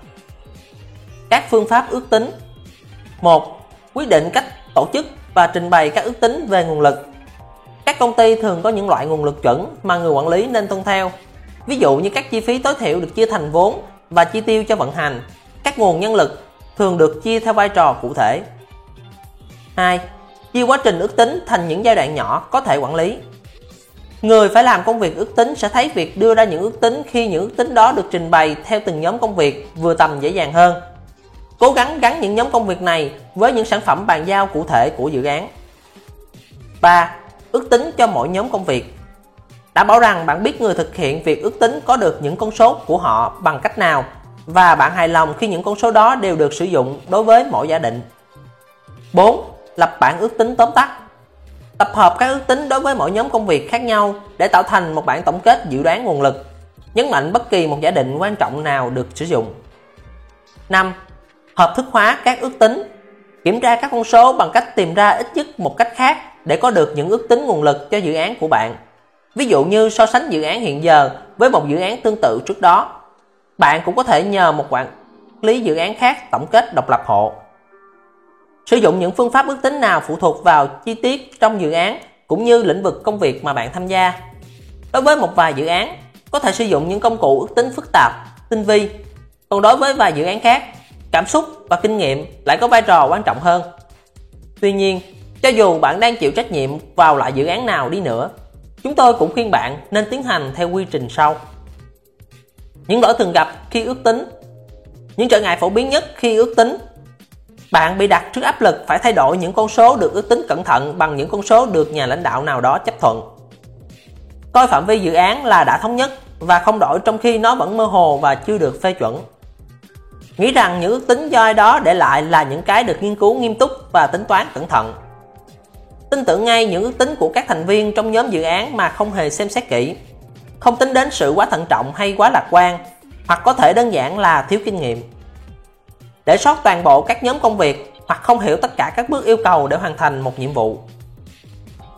Các phương pháp ước tính 1. Quyết định cách tổ chức và trình bày các ước tính về nguồn lực. Các công ty thường có những loại nguồn lực chuẩn mà người quản lý nên tuân theo. Ví dụ như các chi phí tối thiểu được chia thành vốn và chi tiêu cho vận hành. Các nguồn nhân lực thường được chia theo vai trò cụ thể. 2. Chia quá trình ước tính thành những giai đoạn nhỏ có thể quản lý. Người phải làm công việc ước tính sẽ thấy việc đưa ra những ước tính khi những ước tính đó được trình bày theo từng nhóm công việc vừa tầm dễ dàng hơn. Cố gắng gắn những nhóm công việc này với những sản phẩm bàn giao cụ thể của dự án. 3. Ước tính cho mỗi nhóm công việc. Đảm bảo rằng bạn biết người thực hiện việc ước tính có được những con số của họ bằng cách nào và bạn hài lòng khi những con số đó đều được sử dụng đối với mỗi giả định. 4. Lập bản ước tính tóm tắt. Tập hợp các ước tính đối với mỗi nhóm công việc khác nhau để tạo thành một bản tổng kết dự đoán nguồn lực. Nhấn mạnh bất kỳ một giả định quan trọng nào được sử dụng. 5. Hợp thức hóa các ước tính. Kiểm tra các con số bằng cách tìm ra ít nhất một cách khác để có được những ước tính nguồn lực cho dự án của bạn. Ví dụ như so sánh dự án hiện giờ với một dự án tương tự trước đó. Bạn cũng có thể nhờ một quản lý dự án khác tổng kết độc lập hộ. Sử dụng những phương pháp ước tính nào phụ thuộc vào chi tiết trong dự án cũng như lĩnh vực công việc mà bạn tham gia. Đối với một vài dự án, có thể sử dụng những công cụ ước tính phức tạp, tinh vi. Còn đối với vài dự án khác, cảm xúc và kinh nghiệm lại có vai trò quan trọng hơn. Tuy nhiên, cho dù bạn đang chịu trách nhiệm vào loại dự án nào đi nữa, chúng tôi cũng khuyên bạn nên tiến hành theo quy trình sau. Những lỗi thường gặp khi ước tính Những trở ngại phổ biến nhất khi ước tính bạn bị đặt trước áp lực phải thay đổi những con số được ước tính cẩn thận bằng những con số được nhà lãnh đạo nào đó chấp thuận. Coi phạm vi dự án là đã thống nhất và không đổi trong khi nó vẫn mơ hồ và chưa được phê chuẩn. Nghĩ rằng những ước tính do ai đó để lại là những cái được nghiên cứu nghiêm túc và tính toán cẩn thận. Tin tưởng ngay những ước tính của các thành viên trong nhóm dự án mà không hề xem xét kỹ. Không tính đến sự quá thận trọng hay quá lạc quan, hoặc có thể đơn giản là thiếu kinh nghiệm để sót toàn bộ các nhóm công việc hoặc không hiểu tất cả các bước yêu cầu để hoàn thành một nhiệm vụ.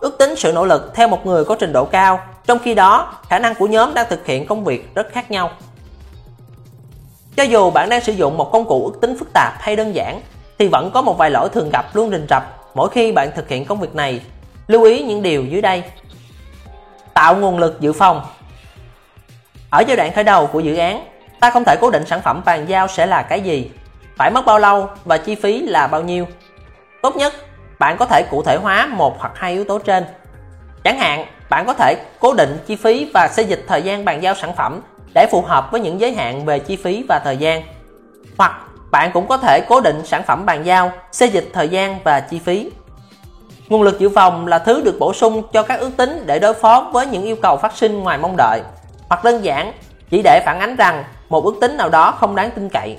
Ước tính sự nỗ lực theo một người có trình độ cao, trong khi đó khả năng của nhóm đang thực hiện công việc rất khác nhau. Cho dù bạn đang sử dụng một công cụ ước tính phức tạp hay đơn giản, thì vẫn có một vài lỗi thường gặp luôn rình rập mỗi khi bạn thực hiện công việc này. Lưu ý những điều dưới đây. Tạo nguồn lực dự phòng Ở giai đoạn khởi đầu của dự án, ta không thể cố định sản phẩm bàn giao sẽ là cái gì phải mất bao lâu và chi phí là bao nhiêu. Tốt nhất, bạn có thể cụ thể hóa một hoặc hai yếu tố trên. Chẳng hạn, bạn có thể cố định chi phí và xây dịch thời gian bàn giao sản phẩm để phù hợp với những giới hạn về chi phí và thời gian. Hoặc bạn cũng có thể cố định sản phẩm bàn giao, xây dịch thời gian và chi phí. Nguồn lực dự phòng là thứ được bổ sung cho các ước tính để đối phó với những yêu cầu phát sinh ngoài mong đợi, hoặc đơn giản chỉ để phản ánh rằng một ước tính nào đó không đáng tin cậy.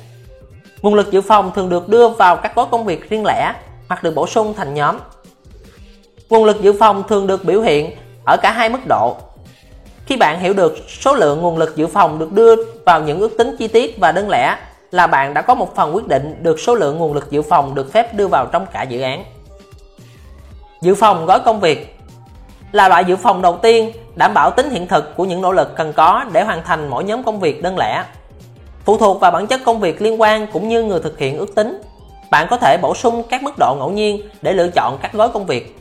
Nguồn lực dự phòng thường được đưa vào các gói công việc riêng lẻ hoặc được bổ sung thành nhóm. Nguồn lực dự phòng thường được biểu hiện ở cả hai mức độ. Khi bạn hiểu được số lượng nguồn lực dự phòng được đưa vào những ước tính chi tiết và đơn lẻ là bạn đã có một phần quyết định được số lượng nguồn lực dự phòng được phép đưa vào trong cả dự án. Dự phòng gói công việc là loại dự phòng đầu tiên đảm bảo tính hiện thực của những nỗ lực cần có để hoàn thành mỗi nhóm công việc đơn lẻ. Phụ thuộc vào bản chất công việc liên quan cũng như người thực hiện ước tính, bạn có thể bổ sung các mức độ ngẫu nhiên để lựa chọn các gói công việc.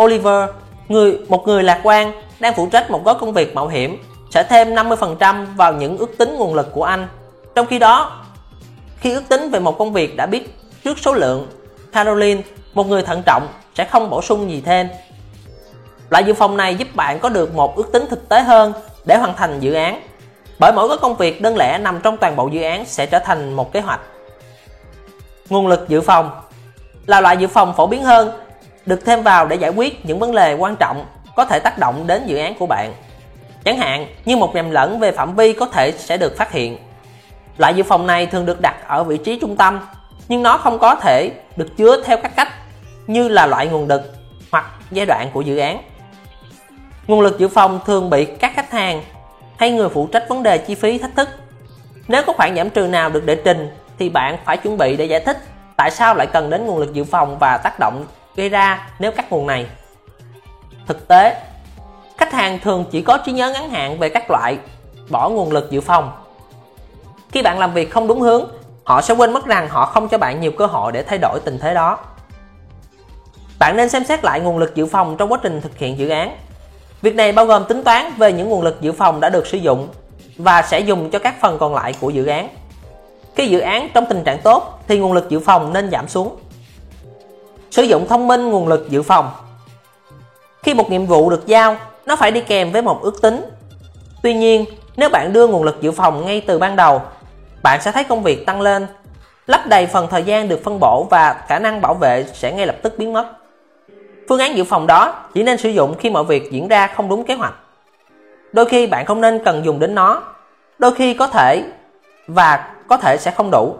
Oliver, người, một người lạc quan đang phụ trách một gói công việc mạo hiểm, sẽ thêm 50% vào những ước tính nguồn lực của anh trong khi đó khi ước tính về một công việc đã biết trước số lượng Caroline một người thận trọng sẽ không bổ sung gì thêm loại dự phòng này giúp bạn có được một ước tính thực tế hơn để hoàn thành dự án bởi mỗi cái công việc đơn lẻ nằm trong toàn bộ dự án sẽ trở thành một kế hoạch. Nguồn lực dự phòng là loại dự phòng phổ biến hơn, được thêm vào để giải quyết những vấn đề quan trọng có thể tác động đến dự án của bạn. Chẳng hạn như một nhầm lẫn về phạm vi có thể sẽ được phát hiện. Loại dự phòng này thường được đặt ở vị trí trung tâm, nhưng nó không có thể được chứa theo các cách như là loại nguồn lực hoặc giai đoạn của dự án. Nguồn lực dự phòng thường bị các khách hàng hay người phụ trách vấn đề chi phí thách thức. Nếu có khoản giảm trừ nào được đệ trình thì bạn phải chuẩn bị để giải thích tại sao lại cần đến nguồn lực dự phòng và tác động gây ra nếu các nguồn này. Thực tế, khách hàng thường chỉ có trí nhớ ngắn hạn về các loại bỏ nguồn lực dự phòng. Khi bạn làm việc không đúng hướng, họ sẽ quên mất rằng họ không cho bạn nhiều cơ hội để thay đổi tình thế đó. Bạn nên xem xét lại nguồn lực dự phòng trong quá trình thực hiện dự án. Việc này bao gồm tính toán về những nguồn lực dự phòng đã được sử dụng và sẽ dùng cho các phần còn lại của dự án. Khi dự án trong tình trạng tốt thì nguồn lực dự phòng nên giảm xuống. Sử dụng thông minh nguồn lực dự phòng Khi một nhiệm vụ được giao, nó phải đi kèm với một ước tính. Tuy nhiên, nếu bạn đưa nguồn lực dự phòng ngay từ ban đầu, bạn sẽ thấy công việc tăng lên, lấp đầy phần thời gian được phân bổ và khả năng bảo vệ sẽ ngay lập tức biến mất. Phương án dự phòng đó chỉ nên sử dụng khi mọi việc diễn ra không đúng kế hoạch. Đôi khi bạn không nên cần dùng đến nó, đôi khi có thể và có thể sẽ không đủ.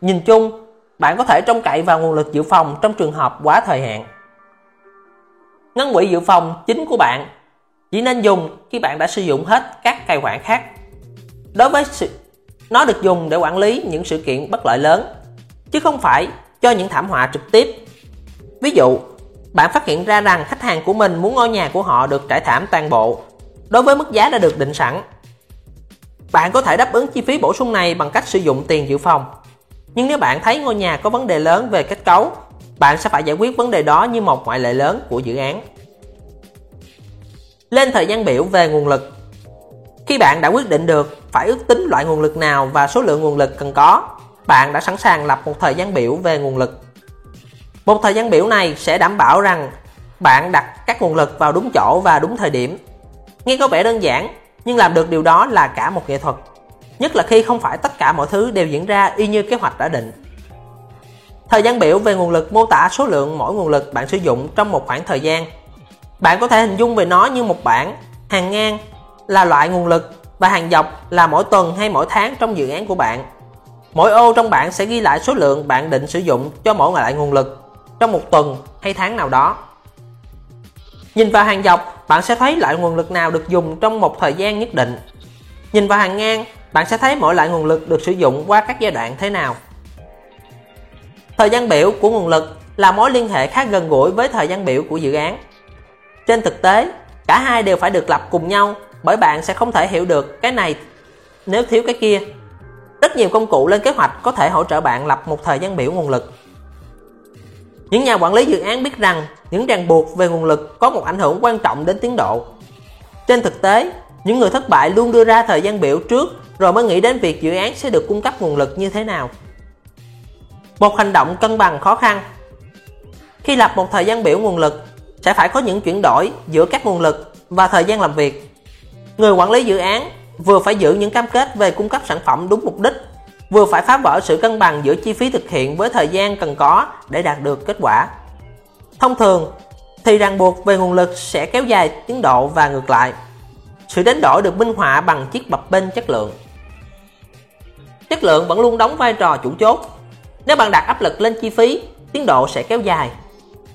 Nhìn chung, bạn có thể trông cậy vào nguồn lực dự phòng trong trường hợp quá thời hạn. Ngân quỹ dự phòng chính của bạn chỉ nên dùng khi bạn đã sử dụng hết các tài khoản khác. Đối với sự nó được dùng để quản lý những sự kiện bất lợi lớn chứ không phải cho những thảm họa trực tiếp. Ví dụ, bạn phát hiện ra rằng khách hàng của mình muốn ngôi nhà của họ được trải thảm toàn bộ đối với mức giá đã được định sẵn. Bạn có thể đáp ứng chi phí bổ sung này bằng cách sử dụng tiền dự phòng. Nhưng nếu bạn thấy ngôi nhà có vấn đề lớn về kết cấu, bạn sẽ phải giải quyết vấn đề đó như một ngoại lệ lớn của dự án. Lên thời gian biểu về nguồn lực khi bạn đã quyết định được phải ước tính loại nguồn lực nào và số lượng nguồn lực cần có, bạn đã sẵn sàng lập một thời gian biểu về nguồn lực. Một thời gian biểu này sẽ đảm bảo rằng bạn đặt các nguồn lực vào đúng chỗ và đúng thời điểm. Nghe có vẻ đơn giản, nhưng làm được điều đó là cả một nghệ thuật. Nhất là khi không phải tất cả mọi thứ đều diễn ra y như kế hoạch đã định. Thời gian biểu về nguồn lực mô tả số lượng mỗi nguồn lực bạn sử dụng trong một khoảng thời gian. Bạn có thể hình dung về nó như một bảng, hàng ngang là loại nguồn lực và hàng dọc là mỗi tuần hay mỗi tháng trong dự án của bạn. Mỗi ô trong bảng sẽ ghi lại số lượng bạn định sử dụng cho mỗi loại nguồn lực trong một tuần hay tháng nào đó. Nhìn vào hàng dọc, bạn sẽ thấy loại nguồn lực nào được dùng trong một thời gian nhất định. Nhìn vào hàng ngang, bạn sẽ thấy mỗi loại nguồn lực được sử dụng qua các giai đoạn thế nào. Thời gian biểu của nguồn lực là mối liên hệ khá gần gũi với thời gian biểu của dự án. Trên thực tế, cả hai đều phải được lập cùng nhau bởi bạn sẽ không thể hiểu được cái này nếu thiếu cái kia. Rất nhiều công cụ lên kế hoạch có thể hỗ trợ bạn lập một thời gian biểu nguồn lực. Những nhà quản lý dự án biết rằng những ràng buộc về nguồn lực có một ảnh hưởng quan trọng đến tiến độ. Trên thực tế, những người thất bại luôn đưa ra thời gian biểu trước rồi mới nghĩ đến việc dự án sẽ được cung cấp nguồn lực như thế nào. Một hành động cân bằng khó khăn Khi lập một thời gian biểu nguồn lực, sẽ phải có những chuyển đổi giữa các nguồn lực và thời gian làm việc. Người quản lý dự án vừa phải giữ những cam kết về cung cấp sản phẩm đúng mục đích vừa phải phá vỡ sự cân bằng giữa chi phí thực hiện với thời gian cần có để đạt được kết quả. Thông thường, thì ràng buộc về nguồn lực sẽ kéo dài tiến độ và ngược lại. Sự đánh đổi được minh họa bằng chiếc bập bênh chất lượng. Chất lượng vẫn luôn đóng vai trò chủ chốt. Nếu bạn đặt áp lực lên chi phí, tiến độ sẽ kéo dài.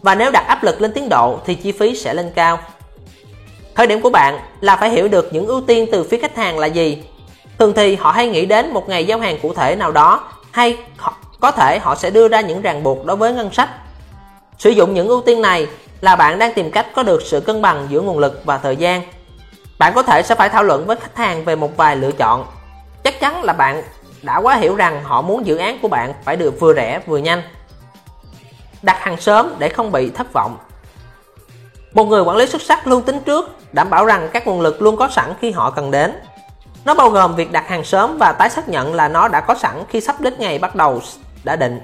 Và nếu đặt áp lực lên tiến độ thì chi phí sẽ lên cao. Thời điểm của bạn là phải hiểu được những ưu tiên từ phía khách hàng là gì Thường thì họ hay nghĩ đến một ngày giao hàng cụ thể nào đó, hay có thể họ sẽ đưa ra những ràng buộc đối với ngân sách. Sử dụng những ưu tiên này là bạn đang tìm cách có được sự cân bằng giữa nguồn lực và thời gian. Bạn có thể sẽ phải thảo luận với khách hàng về một vài lựa chọn. Chắc chắn là bạn đã quá hiểu rằng họ muốn dự án của bạn phải được vừa rẻ vừa nhanh. Đặt hàng sớm để không bị thất vọng. Một người quản lý xuất sắc luôn tính trước, đảm bảo rằng các nguồn lực luôn có sẵn khi họ cần đến. Nó bao gồm việc đặt hàng sớm và tái xác nhận là nó đã có sẵn khi sắp đến ngày bắt đầu đã định.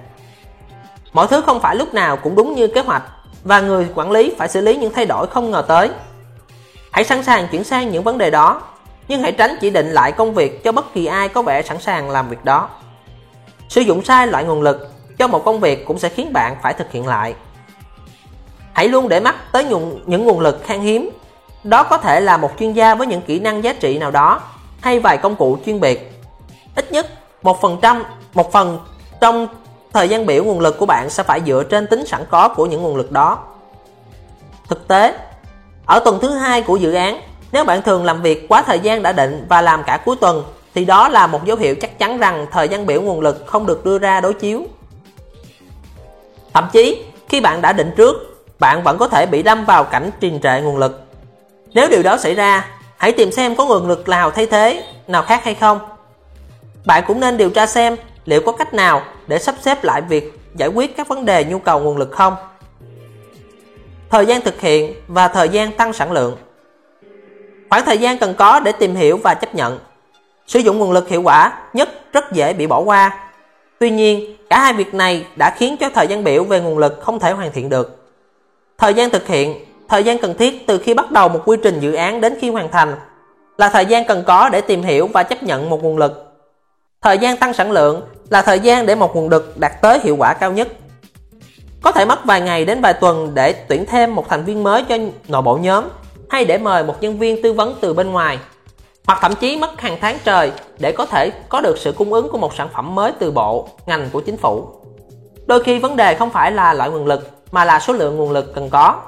Mọi thứ không phải lúc nào cũng đúng như kế hoạch và người quản lý phải xử lý những thay đổi không ngờ tới. Hãy sẵn sàng chuyển sang những vấn đề đó, nhưng hãy tránh chỉ định lại công việc cho bất kỳ ai có vẻ sẵn sàng làm việc đó. Sử dụng sai loại nguồn lực cho một công việc cũng sẽ khiến bạn phải thực hiện lại. Hãy luôn để mắt tới những nguồn lực khan hiếm Đó có thể là một chuyên gia với những kỹ năng giá trị nào đó hay vài công cụ chuyên biệt. Ít nhất một phần trăm, một phần trong thời gian biểu nguồn lực của bạn sẽ phải dựa trên tính sẵn có của những nguồn lực đó. Thực tế, ở tuần thứ hai của dự án, nếu bạn thường làm việc quá thời gian đã định và làm cả cuối tuần thì đó là một dấu hiệu chắc chắn rằng thời gian biểu nguồn lực không được đưa ra đối chiếu. Thậm chí, khi bạn đã định trước, bạn vẫn có thể bị đâm vào cảnh trình trệ nguồn lực. Nếu điều đó xảy ra, hãy tìm xem có nguồn lực nào thay thế, nào khác hay không. Bạn cũng nên điều tra xem liệu có cách nào để sắp xếp lại việc giải quyết các vấn đề nhu cầu nguồn lực không. Thời gian thực hiện và thời gian tăng sản lượng Khoảng thời gian cần có để tìm hiểu và chấp nhận Sử dụng nguồn lực hiệu quả nhất rất dễ bị bỏ qua. Tuy nhiên, cả hai việc này đã khiến cho thời gian biểu về nguồn lực không thể hoàn thiện được. Thời gian thực hiện, thời gian cần thiết từ khi bắt đầu một quy trình dự án đến khi hoàn thành là thời gian cần có để tìm hiểu và chấp nhận một nguồn lực. Thời gian tăng sản lượng là thời gian để một nguồn lực đạt tới hiệu quả cao nhất. Có thể mất vài ngày đến vài tuần để tuyển thêm một thành viên mới cho nội bộ nhóm hay để mời một nhân viên tư vấn từ bên ngoài hoặc thậm chí mất hàng tháng trời để có thể có được sự cung ứng của một sản phẩm mới từ bộ, ngành của chính phủ. Đôi khi vấn đề không phải là loại nguồn lực mà là số lượng nguồn lực cần có.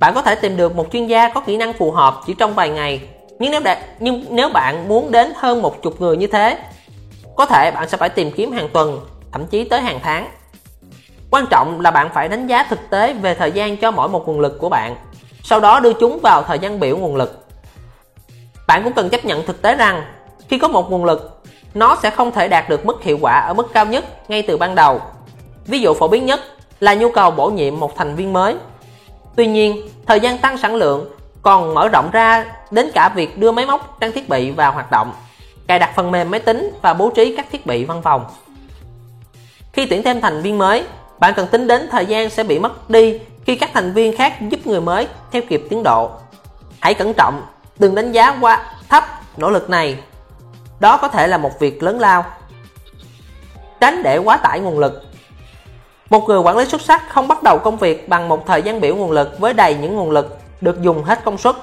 Bạn có thể tìm được một chuyên gia có kỹ năng phù hợp chỉ trong vài ngày, nhưng nếu đạt, nhưng nếu bạn muốn đến hơn một chục người như thế, có thể bạn sẽ phải tìm kiếm hàng tuần, thậm chí tới hàng tháng. Quan trọng là bạn phải đánh giá thực tế về thời gian cho mỗi một nguồn lực của bạn, sau đó đưa chúng vào thời gian biểu nguồn lực bạn cũng cần chấp nhận thực tế rằng khi có một nguồn lực, nó sẽ không thể đạt được mức hiệu quả ở mức cao nhất ngay từ ban đầu. Ví dụ phổ biến nhất là nhu cầu bổ nhiệm một thành viên mới. Tuy nhiên, thời gian tăng sản lượng còn mở rộng ra đến cả việc đưa máy móc trang thiết bị vào hoạt động, cài đặt phần mềm máy tính và bố trí các thiết bị văn phòng. Khi tuyển thêm thành viên mới, bạn cần tính đến thời gian sẽ bị mất đi khi các thành viên khác giúp người mới theo kịp tiến độ. Hãy cẩn trọng Đừng đánh giá quá thấp nỗ lực này. Đó có thể là một việc lớn lao. Tránh để quá tải nguồn lực. Một người quản lý xuất sắc không bắt đầu công việc bằng một thời gian biểu nguồn lực với đầy những nguồn lực được dùng hết công suất,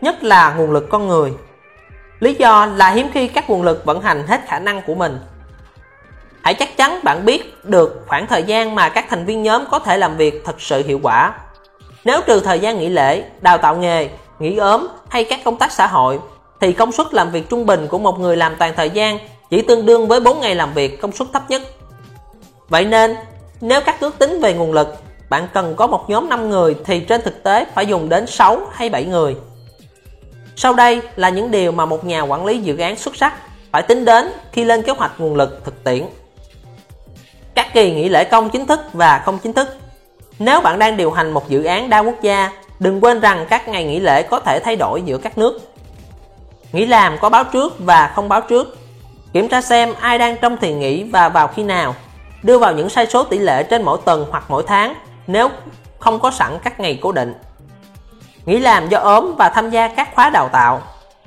nhất là nguồn lực con người. Lý do là hiếm khi các nguồn lực vận hành hết khả năng của mình. Hãy chắc chắn bạn biết được khoảng thời gian mà các thành viên nhóm có thể làm việc thật sự hiệu quả. Nếu trừ thời gian nghỉ lễ, đào tạo nghề nghỉ ốm hay các công tác xã hội thì công suất làm việc trung bình của một người làm toàn thời gian chỉ tương đương với 4 ngày làm việc công suất thấp nhất. Vậy nên, nếu các ước tính về nguồn lực, bạn cần có một nhóm 5 người thì trên thực tế phải dùng đến 6 hay 7 người. Sau đây là những điều mà một nhà quản lý dự án xuất sắc phải tính đến khi lên kế hoạch nguồn lực thực tiễn. Các kỳ nghỉ lễ công chính thức và không chính thức. Nếu bạn đang điều hành một dự án đa quốc gia Đừng quên rằng các ngày nghỉ lễ có thể thay đổi giữa các nước. Nghỉ làm có báo trước và không báo trước. Kiểm tra xem ai đang trong kỳ nghỉ và vào khi nào. Đưa vào những sai số tỷ lệ trên mỗi tuần hoặc mỗi tháng nếu không có sẵn các ngày cố định. Nghỉ làm do ốm và tham gia các khóa đào tạo.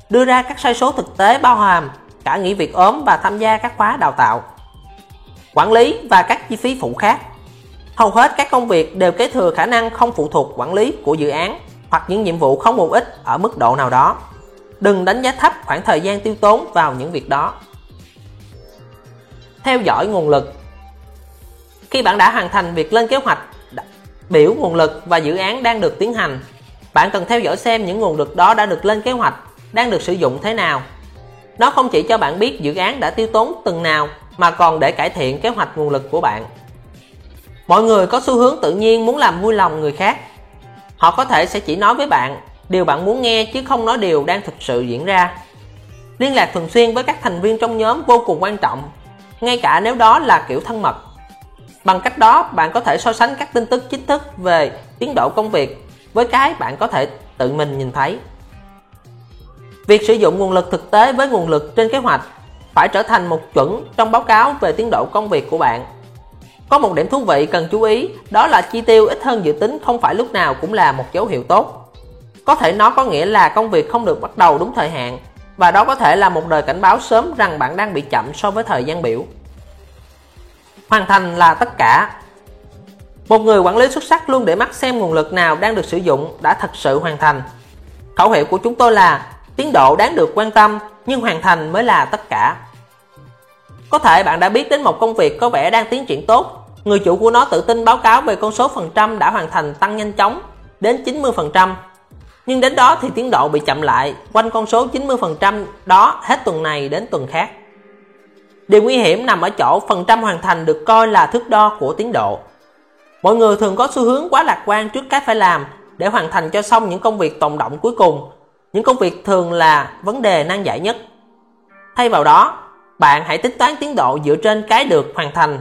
Đưa ra các sai số thực tế bao hàm cả nghỉ việc ốm và tham gia các khóa đào tạo. Quản lý và các chi phí phụ khác Hầu hết các công việc đều kế thừa khả năng không phụ thuộc quản lý của dự án hoặc những nhiệm vụ không mục ích ở mức độ nào đó. Đừng đánh giá thấp khoảng thời gian tiêu tốn vào những việc đó. Theo dõi nguồn lực khi bạn đã hoàn thành việc lên kế hoạch, biểu nguồn lực và dự án đang được tiến hành, bạn cần theo dõi xem những nguồn lực đó đã được lên kế hoạch, đang được sử dụng thế nào. Nó không chỉ cho bạn biết dự án đã tiêu tốn từng nào mà còn để cải thiện kế hoạch nguồn lực của bạn. Mọi người có xu hướng tự nhiên muốn làm vui lòng người khác. Họ có thể sẽ chỉ nói với bạn điều bạn muốn nghe chứ không nói điều đang thực sự diễn ra. Liên lạc thường xuyên với các thành viên trong nhóm vô cùng quan trọng, ngay cả nếu đó là kiểu thân mật. Bằng cách đó, bạn có thể so sánh các tin tức chính thức về tiến độ công việc với cái bạn có thể tự mình nhìn thấy. Việc sử dụng nguồn lực thực tế với nguồn lực trên kế hoạch phải trở thành một chuẩn trong báo cáo về tiến độ công việc của bạn có một điểm thú vị cần chú ý, đó là chi tiêu ít hơn dự tính không phải lúc nào cũng là một dấu hiệu tốt. Có thể nó có nghĩa là công việc không được bắt đầu đúng thời hạn, và đó có thể là một lời cảnh báo sớm rằng bạn đang bị chậm so với thời gian biểu. Hoàn thành là tất cả. Một người quản lý xuất sắc luôn để mắt xem nguồn lực nào đang được sử dụng đã thật sự hoàn thành. Khẩu hiệu của chúng tôi là tiến độ đáng được quan tâm nhưng hoàn thành mới là tất cả. Có thể bạn đã biết đến một công việc có vẻ đang tiến triển tốt, người chủ của nó tự tin báo cáo về con số phần trăm đã hoàn thành tăng nhanh chóng đến 90%. Nhưng đến đó thì tiến độ bị chậm lại quanh con số 90% đó hết tuần này đến tuần khác. Điều nguy hiểm nằm ở chỗ phần trăm hoàn thành được coi là thước đo của tiến độ. Mọi người thường có xu hướng quá lạc quan trước cái phải làm để hoàn thành cho xong những công việc tồn động cuối cùng. Những công việc thường là vấn đề nan giải nhất. Thay vào đó, bạn hãy tính toán tiến độ dựa trên cái được hoàn thành.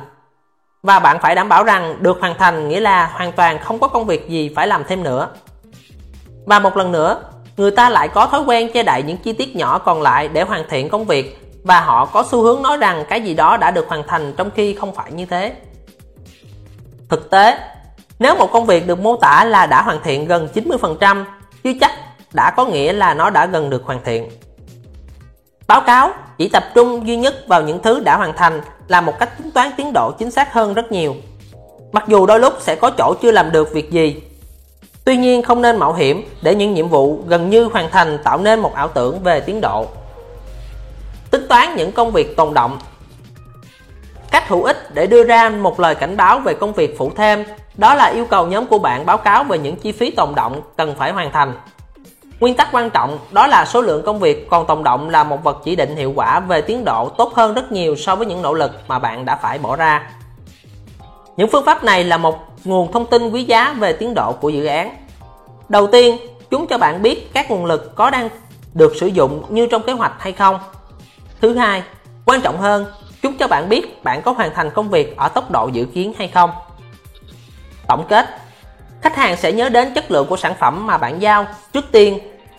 Và bạn phải đảm bảo rằng được hoàn thành nghĩa là hoàn toàn không có công việc gì phải làm thêm nữa. Và một lần nữa, người ta lại có thói quen che đậy những chi tiết nhỏ còn lại để hoàn thiện công việc và họ có xu hướng nói rằng cái gì đó đã được hoàn thành trong khi không phải như thế. Thực tế, nếu một công việc được mô tả là đã hoàn thiện gần 90%, chưa chắc đã có nghĩa là nó đã gần được hoàn thiện. Báo cáo chỉ tập trung duy nhất vào những thứ đã hoàn thành là một cách tính toán tiến độ chính xác hơn rất nhiều. Mặc dù đôi lúc sẽ có chỗ chưa làm được việc gì. Tuy nhiên không nên mạo hiểm để những nhiệm vụ gần như hoàn thành tạo nên một ảo tưởng về tiến độ. Tính toán những công việc tồn động Cách hữu ích để đưa ra một lời cảnh báo về công việc phụ thêm đó là yêu cầu nhóm của bạn báo cáo về những chi phí tồn động cần phải hoàn thành. Nguyên tắc quan trọng đó là số lượng công việc còn tồn động là một vật chỉ định hiệu quả về tiến độ tốt hơn rất nhiều so với những nỗ lực mà bạn đã phải bỏ ra. Những phương pháp này là một nguồn thông tin quý giá về tiến độ của dự án. Đầu tiên, chúng cho bạn biết các nguồn lực có đang được sử dụng như trong kế hoạch hay không. Thứ hai, quan trọng hơn, chúng cho bạn biết bạn có hoàn thành công việc ở tốc độ dự kiến hay không. Tổng kết Khách hàng sẽ nhớ đến chất lượng của sản phẩm mà bạn giao trước tiên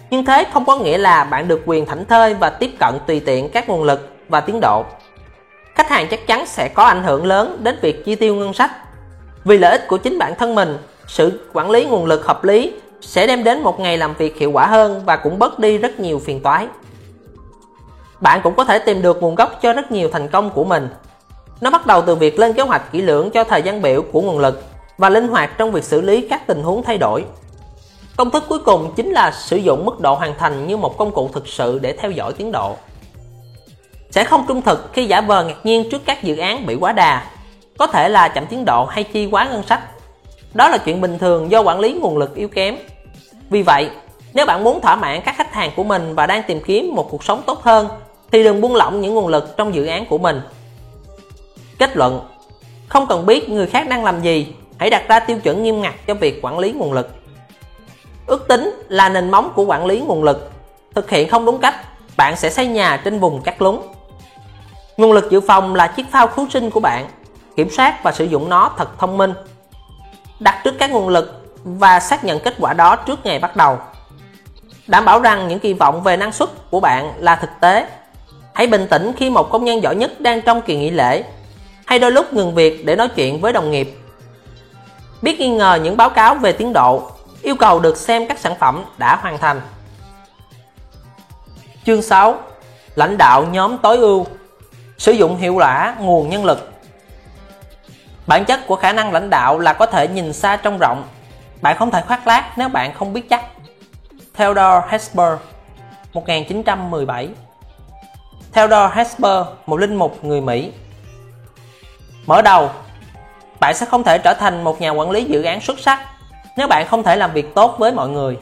nhưng thế không có nghĩa là bạn được quyền thảnh thơi và tiếp cận tùy tiện các nguồn lực và tiến độ. Khách hàng chắc chắn sẽ có ảnh hưởng lớn đến việc chi tiêu ngân sách. Vì lợi ích của chính bản thân mình, sự quản lý nguồn lực hợp lý sẽ đem đến một ngày làm việc hiệu quả hơn và cũng bớt đi rất nhiều phiền toái. Bạn cũng có thể tìm được nguồn gốc cho rất nhiều thành công của mình. Nó bắt đầu từ việc lên kế hoạch kỹ lưỡng cho thời gian biểu của nguồn lực và linh hoạt trong việc xử lý các tình huống thay đổi. Công thức cuối cùng chính là sử dụng mức độ hoàn thành như một công cụ thực sự để theo dõi tiến độ. Sẽ không trung thực khi giả vờ ngạc nhiên trước các dự án bị quá đà, có thể là chậm tiến độ hay chi quá ngân sách. Đó là chuyện bình thường do quản lý nguồn lực yếu kém. Vì vậy, nếu bạn muốn thỏa mãn các khách hàng của mình và đang tìm kiếm một cuộc sống tốt hơn, thì đừng buông lỏng những nguồn lực trong dự án của mình. Kết luận Không cần biết người khác đang làm gì hãy đặt ra tiêu chuẩn nghiêm ngặt cho việc quản lý nguồn lực. Ước tính là nền móng của quản lý nguồn lực. Thực hiện không đúng cách, bạn sẽ xây nhà trên vùng cát lún. Nguồn lực dự phòng là chiếc phao cứu sinh của bạn. Kiểm soát và sử dụng nó thật thông minh. Đặt trước các nguồn lực và xác nhận kết quả đó trước ngày bắt đầu. Đảm bảo rằng những kỳ vọng về năng suất của bạn là thực tế. Hãy bình tĩnh khi một công nhân giỏi nhất đang trong kỳ nghỉ lễ hay đôi lúc ngừng việc để nói chuyện với đồng nghiệp biết nghi ngờ những báo cáo về tiến độ, yêu cầu được xem các sản phẩm đã hoàn thành. Chương 6 Lãnh đạo nhóm tối ưu Sử dụng hiệu quả nguồn nhân lực Bản chất của khả năng lãnh đạo là có thể nhìn xa trông rộng. Bạn không thể khoác lác nếu bạn không biết chắc. Theodore Hesper 1917 Theodore Hesper, một linh mục người Mỹ Mở đầu, bạn sẽ không thể trở thành một nhà quản lý dự án xuất sắc nếu bạn không thể làm việc tốt với mọi người.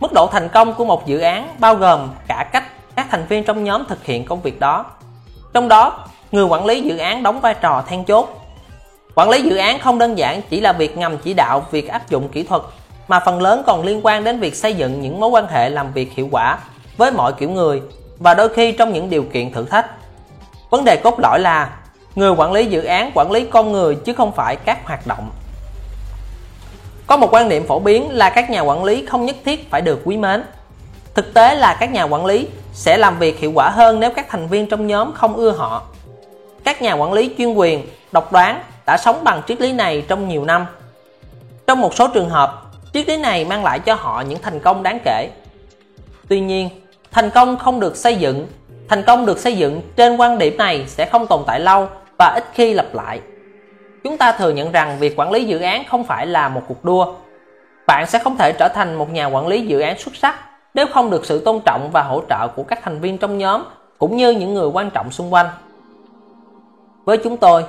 Mức độ thành công của một dự án bao gồm cả cách các thành viên trong nhóm thực hiện công việc đó. Trong đó, người quản lý dự án đóng vai trò then chốt. Quản lý dự án không đơn giản chỉ là việc ngầm chỉ đạo việc áp dụng kỹ thuật, mà phần lớn còn liên quan đến việc xây dựng những mối quan hệ làm việc hiệu quả với mọi kiểu người và đôi khi trong những điều kiện thử thách. Vấn đề cốt lõi là Người quản lý dự án quản lý con người chứ không phải các hoạt động. Có một quan niệm phổ biến là các nhà quản lý không nhất thiết phải được quý mến. Thực tế là các nhà quản lý sẽ làm việc hiệu quả hơn nếu các thành viên trong nhóm không ưa họ. Các nhà quản lý chuyên quyền, độc đoán đã sống bằng triết lý này trong nhiều năm. Trong một số trường hợp, triết lý này mang lại cho họ những thành công đáng kể. Tuy nhiên, thành công không được xây dựng, thành công được xây dựng trên quan điểm này sẽ không tồn tại lâu và ít khi lặp lại. Chúng ta thừa nhận rằng việc quản lý dự án không phải là một cuộc đua. Bạn sẽ không thể trở thành một nhà quản lý dự án xuất sắc nếu không được sự tôn trọng và hỗ trợ của các thành viên trong nhóm cũng như những người quan trọng xung quanh. Với chúng tôi,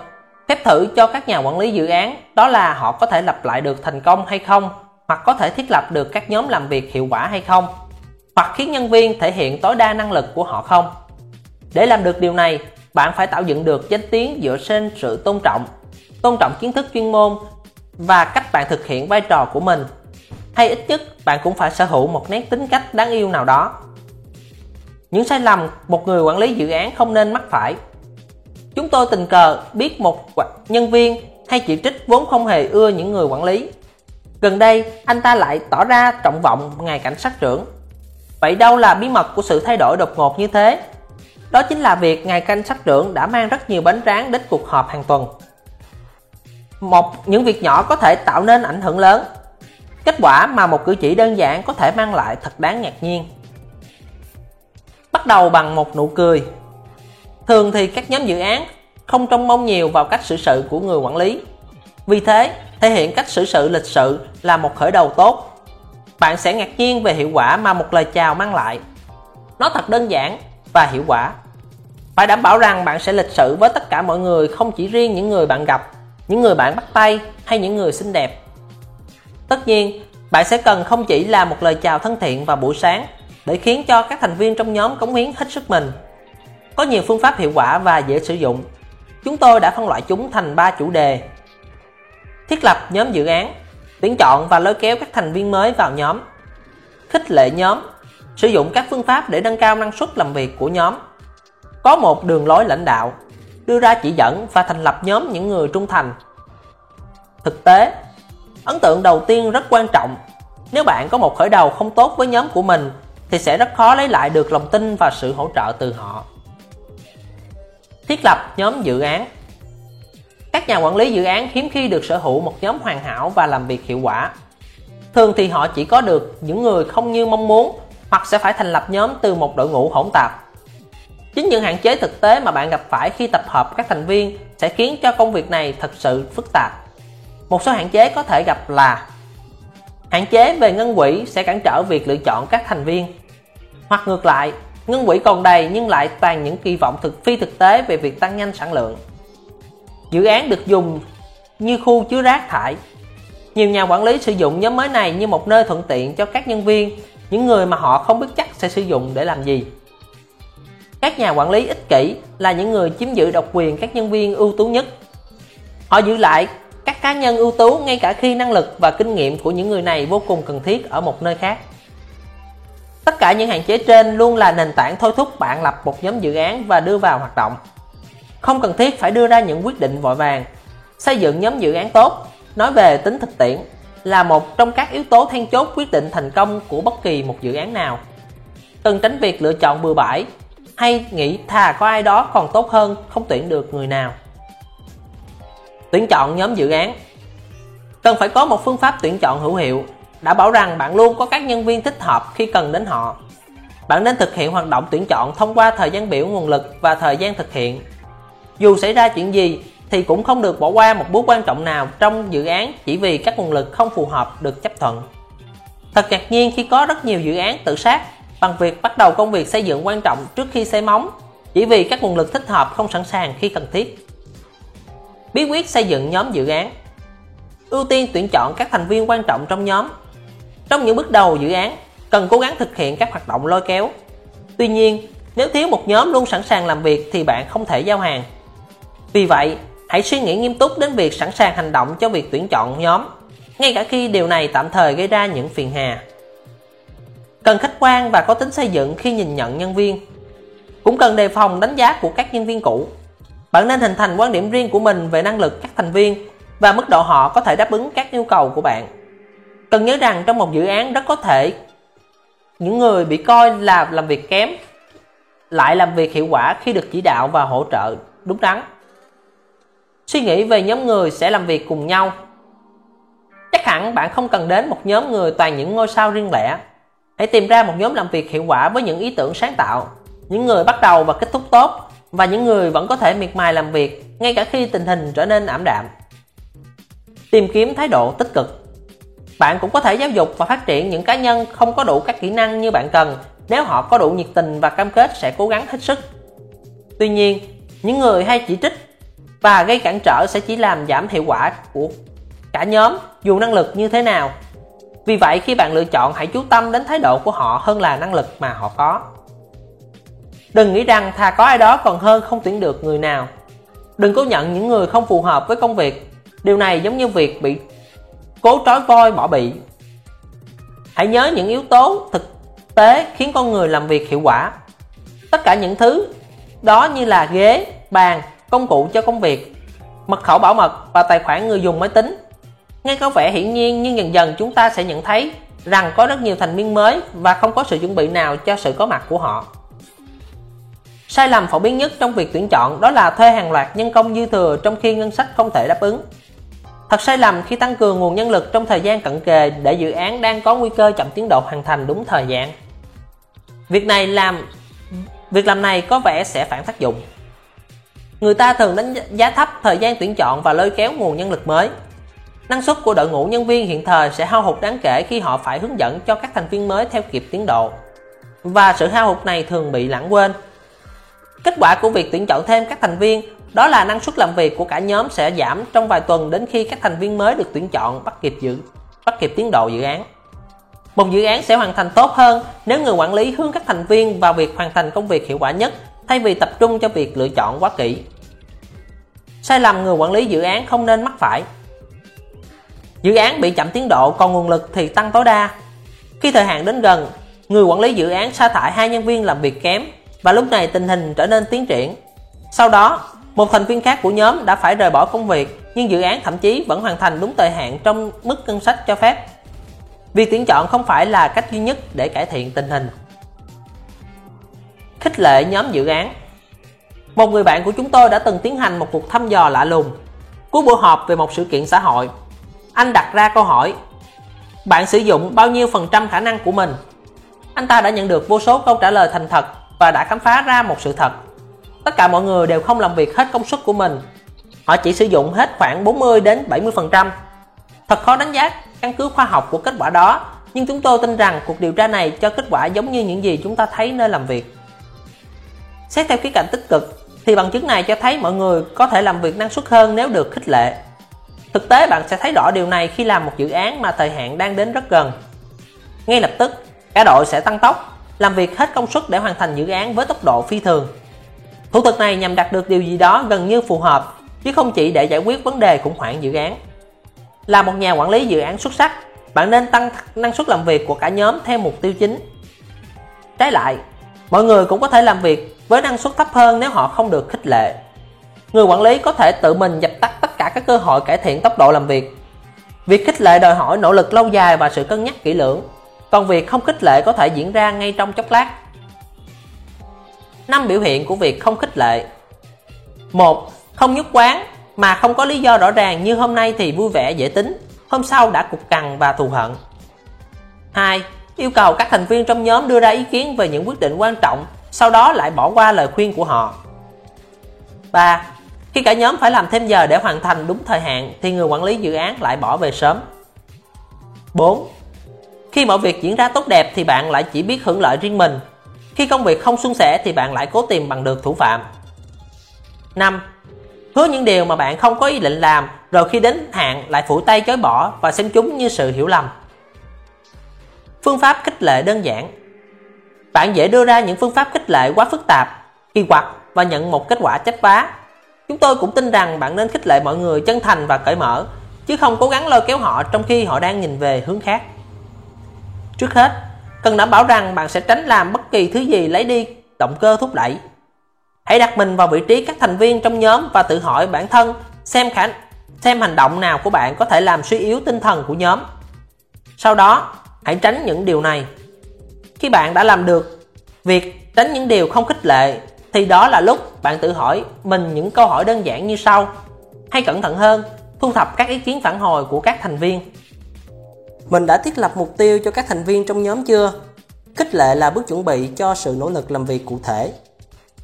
phép thử cho các nhà quản lý dự án đó là họ có thể lặp lại được thành công hay không, hoặc có thể thiết lập được các nhóm làm việc hiệu quả hay không, hoặc khiến nhân viên thể hiện tối đa năng lực của họ không. Để làm được điều này, bạn phải tạo dựng được danh tiếng dựa trên sự tôn trọng, tôn trọng kiến thức chuyên môn và cách bạn thực hiện vai trò của mình. Hay ít nhất bạn cũng phải sở hữu một nét tính cách đáng yêu nào đó. Những sai lầm một người quản lý dự án không nên mắc phải. Chúng tôi tình cờ biết một nhân viên hay chỉ trích vốn không hề ưa những người quản lý. Gần đây, anh ta lại tỏ ra trọng vọng ngài cảnh sát trưởng. Vậy đâu là bí mật của sự thay đổi đột ngột như thế? Đó chính là việc ngài canh sát trưởng đã mang rất nhiều bánh rán đến cuộc họp hàng tuần. Một những việc nhỏ có thể tạo nên ảnh hưởng lớn. Kết quả mà một cử chỉ đơn giản có thể mang lại thật đáng ngạc nhiên. Bắt đầu bằng một nụ cười. Thường thì các nhóm dự án không trông mong nhiều vào cách xử sự của người quản lý. Vì thế, thể hiện cách xử sự lịch sự là một khởi đầu tốt. Bạn sẽ ngạc nhiên về hiệu quả mà một lời chào mang lại. Nó thật đơn giản và hiệu quả. Phải đảm bảo rằng bạn sẽ lịch sự với tất cả mọi người không chỉ riêng những người bạn gặp, những người bạn bắt tay hay những người xinh đẹp. Tất nhiên, bạn sẽ cần không chỉ là một lời chào thân thiện vào buổi sáng để khiến cho các thành viên trong nhóm cống hiến hết sức mình. Có nhiều phương pháp hiệu quả và dễ sử dụng. Chúng tôi đã phân loại chúng thành 3 chủ đề. Thiết lập nhóm dự án, tuyển chọn và lôi kéo các thành viên mới vào nhóm. Khích lệ nhóm, sử dụng các phương pháp để nâng cao năng suất làm việc của nhóm có một đường lối lãnh đạo, đưa ra chỉ dẫn và thành lập nhóm những người trung thành. Thực tế, ấn tượng đầu tiên rất quan trọng. Nếu bạn có một khởi đầu không tốt với nhóm của mình thì sẽ rất khó lấy lại được lòng tin và sự hỗ trợ từ họ. Thiết lập nhóm dự án các nhà quản lý dự án hiếm khi được sở hữu một nhóm hoàn hảo và làm việc hiệu quả. Thường thì họ chỉ có được những người không như mong muốn hoặc sẽ phải thành lập nhóm từ một đội ngũ hỗn tạp Chính những hạn chế thực tế mà bạn gặp phải khi tập hợp các thành viên sẽ khiến cho công việc này thật sự phức tạp. Một số hạn chế có thể gặp là Hạn chế về ngân quỹ sẽ cản trở việc lựa chọn các thành viên. Hoặc ngược lại, ngân quỹ còn đầy nhưng lại toàn những kỳ vọng thực phi thực tế về việc tăng nhanh sản lượng. Dự án được dùng như khu chứa rác thải. Nhiều nhà quản lý sử dụng nhóm mới này như một nơi thuận tiện cho các nhân viên, những người mà họ không biết chắc sẽ sử dụng để làm gì. Các nhà quản lý ích kỷ là những người chiếm giữ độc quyền các nhân viên ưu tú nhất. Họ giữ lại các cá nhân ưu tú ngay cả khi năng lực và kinh nghiệm của những người này vô cùng cần thiết ở một nơi khác. Tất cả những hạn chế trên luôn là nền tảng thôi thúc bạn lập một nhóm dự án và đưa vào hoạt động. Không cần thiết phải đưa ra những quyết định vội vàng. Xây dựng nhóm dự án tốt, nói về tính thực tiễn, là một trong các yếu tố then chốt quyết định thành công của bất kỳ một dự án nào. Cần tránh việc lựa chọn bừa bãi hay nghĩ thà có ai đó còn tốt hơn không tuyển được người nào tuyển chọn nhóm dự án cần phải có một phương pháp tuyển chọn hữu hiệu đã bảo rằng bạn luôn có các nhân viên thích hợp khi cần đến họ bạn nên thực hiện hoạt động tuyển chọn thông qua thời gian biểu nguồn lực và thời gian thực hiện dù xảy ra chuyện gì thì cũng không được bỏ qua một bước quan trọng nào trong dự án chỉ vì các nguồn lực không phù hợp được chấp thuận thật ngạc nhiên khi có rất nhiều dự án tự sát bằng việc bắt đầu công việc xây dựng quan trọng trước khi xây móng chỉ vì các nguồn lực thích hợp không sẵn sàng khi cần thiết. Bí quyết xây dựng nhóm dự án Ưu tiên tuyển chọn các thành viên quan trọng trong nhóm Trong những bước đầu dự án, cần cố gắng thực hiện các hoạt động lôi kéo. Tuy nhiên, nếu thiếu một nhóm luôn sẵn sàng làm việc thì bạn không thể giao hàng. Vì vậy, hãy suy nghĩ nghiêm túc đến việc sẵn sàng hành động cho việc tuyển chọn nhóm, ngay cả khi điều này tạm thời gây ra những phiền hà. Cần khách quan và có tính xây dựng khi nhìn nhận nhân viên. Cũng cần đề phòng đánh giá của các nhân viên cũ. Bạn nên hình thành quan điểm riêng của mình về năng lực các thành viên và mức độ họ có thể đáp ứng các yêu cầu của bạn. Cần nhớ rằng trong một dự án rất có thể những người bị coi là làm việc kém lại làm việc hiệu quả khi được chỉ đạo và hỗ trợ đúng đắn suy nghĩ về nhóm người sẽ làm việc cùng nhau. Chắc hẳn bạn không cần đến một nhóm người toàn những ngôi sao riêng lẻ. Hãy tìm ra một nhóm làm việc hiệu quả với những ý tưởng sáng tạo, những người bắt đầu và kết thúc tốt và những người vẫn có thể miệt mài làm việc ngay cả khi tình hình trở nên ảm đạm. Tìm kiếm thái độ tích cực. Bạn cũng có thể giáo dục và phát triển những cá nhân không có đủ các kỹ năng như bạn cần. Nếu họ có đủ nhiệt tình và cam kết sẽ cố gắng hết sức. Tuy nhiên, những người hay chỉ trích và gây cản trở sẽ chỉ làm giảm hiệu quả của cả nhóm dù năng lực như thế nào. Vì vậy khi bạn lựa chọn hãy chú tâm đến thái độ của họ hơn là năng lực mà họ có. Đừng nghĩ rằng thà có ai đó còn hơn không tuyển được người nào. Đừng cố nhận những người không phù hợp với công việc. Điều này giống như việc bị cố trói voi bỏ bị. Hãy nhớ những yếu tố thực tế khiến con người làm việc hiệu quả. Tất cả những thứ đó như là ghế, bàn, công cụ cho công việc, mật khẩu bảo mật và tài khoản người dùng máy tính. Nghe có vẻ hiển nhiên nhưng dần dần chúng ta sẽ nhận thấy rằng có rất nhiều thành viên mới và không có sự chuẩn bị nào cho sự có mặt của họ. Sai lầm phổ biến nhất trong việc tuyển chọn đó là thuê hàng loạt nhân công dư thừa trong khi ngân sách không thể đáp ứng. Thật sai lầm khi tăng cường nguồn nhân lực trong thời gian cận kề để dự án đang có nguy cơ chậm tiến độ hoàn thành đúng thời gian. Việc này làm việc làm này có vẻ sẽ phản tác dụng. Người ta thường đánh giá thấp thời gian tuyển chọn và lôi kéo nguồn nhân lực mới. Năng suất của đội ngũ nhân viên hiện thời sẽ hao hụt đáng kể khi họ phải hướng dẫn cho các thành viên mới theo kịp tiến độ. Và sự hao hụt này thường bị lãng quên. Kết quả của việc tuyển chọn thêm các thành viên, đó là năng suất làm việc của cả nhóm sẽ giảm trong vài tuần đến khi các thành viên mới được tuyển chọn bắt kịp dự, bắt kịp tiến độ dự án. Một dự án sẽ hoàn thành tốt hơn nếu người quản lý hướng các thành viên vào việc hoàn thành công việc hiệu quả nhất, thay vì tập trung cho việc lựa chọn quá kỹ. Sai lầm người quản lý dự án không nên mắc phải. Dự án bị chậm tiến độ còn nguồn lực thì tăng tối đa. Khi thời hạn đến gần, người quản lý dự án sa thải hai nhân viên làm việc kém và lúc này tình hình trở nên tiến triển. Sau đó, một thành viên khác của nhóm đã phải rời bỏ công việc nhưng dự án thậm chí vẫn hoàn thành đúng thời hạn trong mức ngân sách cho phép. Việc tuyển chọn không phải là cách duy nhất để cải thiện tình hình. Khích lệ nhóm dự án một người bạn của chúng tôi đã từng tiến hành một cuộc thăm dò lạ lùng. Cuối buổi họp về một sự kiện xã hội, anh đặt ra câu hỏi Bạn sử dụng bao nhiêu phần trăm khả năng của mình? Anh ta đã nhận được vô số câu trả lời thành thật và đã khám phá ra một sự thật. Tất cả mọi người đều không làm việc hết công suất của mình. Họ chỉ sử dụng hết khoảng 40 đến 70%. Thật khó đánh giá căn cứ khoa học của kết quả đó, nhưng chúng tôi tin rằng cuộc điều tra này cho kết quả giống như những gì chúng ta thấy nơi làm việc. Xét theo khía cạnh tích cực, thì bằng chứng này cho thấy mọi người có thể làm việc năng suất hơn nếu được khích lệ. Thực tế bạn sẽ thấy rõ điều này khi làm một dự án mà thời hạn đang đến rất gần. Ngay lập tức, cả đội sẽ tăng tốc, làm việc hết công suất để hoàn thành dự án với tốc độ phi thường. Thủ thuật này nhằm đạt được điều gì đó gần như phù hợp, chứ không chỉ để giải quyết vấn đề khủng hoảng dự án. Là một nhà quản lý dự án xuất sắc, bạn nên tăng năng suất làm việc của cả nhóm theo mục tiêu chính. Trái lại, mọi người cũng có thể làm việc với năng suất thấp hơn nếu họ không được khích lệ. Người quản lý có thể tự mình dập tắt tất cả các cơ hội cải thiện tốc độ làm việc. Việc khích lệ đòi hỏi nỗ lực lâu dài và sự cân nhắc kỹ lưỡng, còn việc không khích lệ có thể diễn ra ngay trong chốc lát. năm biểu hiện của việc không khích lệ. 1. Không nhất quán mà không có lý do rõ ràng như hôm nay thì vui vẻ dễ tính, hôm sau đã cục cằn và thù hận. 2. Yêu cầu các thành viên trong nhóm đưa ra ý kiến về những quyết định quan trọng, sau đó lại bỏ qua lời khuyên của họ. 3. Khi cả nhóm phải làm thêm giờ để hoàn thành đúng thời hạn thì người quản lý dự án lại bỏ về sớm. 4. Khi mọi việc diễn ra tốt đẹp thì bạn lại chỉ biết hưởng lợi riêng mình. Khi công việc không suôn sẻ thì bạn lại cố tìm bằng được thủ phạm. 5. Hứa những điều mà bạn không có ý định làm rồi khi đến hạn lại phủ tay chối bỏ và xem chúng như sự hiểu lầm. Phương pháp khích lệ đơn giản Bạn dễ đưa ra những phương pháp khích lệ quá phức tạp, kỳ quặc và nhận một kết quả chấp vá. Chúng tôi cũng tin rằng bạn nên khích lệ mọi người chân thành và cởi mở, chứ không cố gắng lôi kéo họ trong khi họ đang nhìn về hướng khác. Trước hết, cần đảm bảo rằng bạn sẽ tránh làm bất kỳ thứ gì lấy đi động cơ thúc đẩy Hãy đặt mình vào vị trí các thành viên trong nhóm và tự hỏi bản thân xem khả xem hành động nào của bạn có thể làm suy yếu tinh thần của nhóm. Sau đó, hãy tránh những điều này. Khi bạn đã làm được việc tránh những điều không khích lệ thì đó là lúc bạn tự hỏi mình những câu hỏi đơn giản như sau. Hay cẩn thận hơn, thu thập các ý kiến phản hồi của các thành viên. Mình đã thiết lập mục tiêu cho các thành viên trong nhóm chưa? Khích lệ là bước chuẩn bị cho sự nỗ lực làm việc cụ thể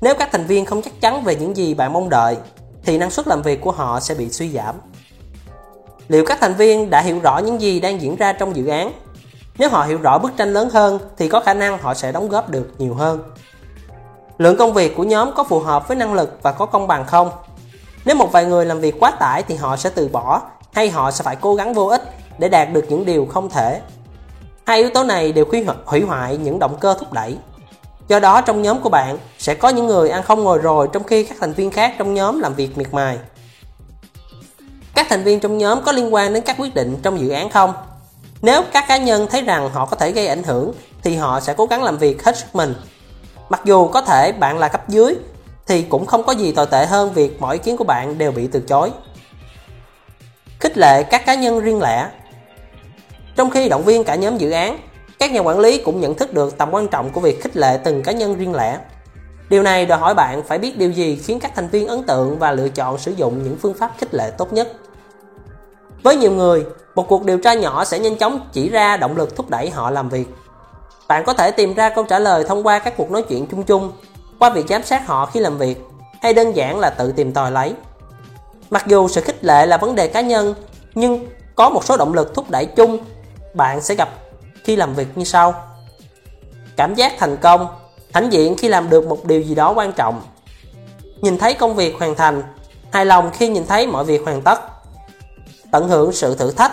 nếu các thành viên không chắc chắn về những gì bạn mong đợi, thì năng suất làm việc của họ sẽ bị suy giảm. liệu các thành viên đã hiểu rõ những gì đang diễn ra trong dự án nếu họ hiểu rõ bức tranh lớn hơn, thì có khả năng họ sẽ đóng góp được nhiều hơn. Lượng công việc của nhóm có phù hợp với năng lực và có công bằng không? Nếu một vài người làm việc quá tải thì họ sẽ từ bỏ, hay họ sẽ phải cố gắng vô ích để đạt được những điều không thể? Hai yếu tố này đều hủy hoại những động cơ thúc đẩy. Do đó, trong nhóm của bạn sẽ có những người ăn không ngồi rồi trong khi các thành viên khác trong nhóm làm việc miệt mài. Các thành viên trong nhóm có liên quan đến các quyết định trong dự án không? Nếu các cá nhân thấy rằng họ có thể gây ảnh hưởng, thì họ sẽ cố gắng làm việc hết sức mình. Mặc dù có thể bạn là cấp dưới, thì cũng không có gì tồi tệ hơn việc mọi ý kiến của bạn đều bị từ chối. Khích lệ các cá nhân riêng lẻ. Trong khi động viên cả nhóm dự án, các nhà quản lý cũng nhận thức được tầm quan trọng của việc khích lệ từng cá nhân riêng lẻ. Điều này đòi hỏi bạn phải biết điều gì khiến các thành viên ấn tượng và lựa chọn sử dụng những phương pháp khích lệ tốt nhất với nhiều người, một cuộc điều tra nhỏ sẽ nhanh chóng chỉ ra động lực thúc đẩy họ làm việc. Bạn có thể tìm ra câu trả lời thông qua các cuộc nói chuyện chung chung, qua việc giám sát họ khi làm việc, hay đơn giản là tự tìm tòi lấy. Mặc dù sự khích lệ là vấn đề cá nhân, nhưng có một số động lực thúc đẩy chung, bạn sẽ gặp khi làm việc như sau. Cảm giác thành công hãnh diện khi làm được một điều gì đó quan trọng. Nhìn thấy công việc hoàn thành, hài lòng khi nhìn thấy mọi việc hoàn tất tận hưởng sự thử thách.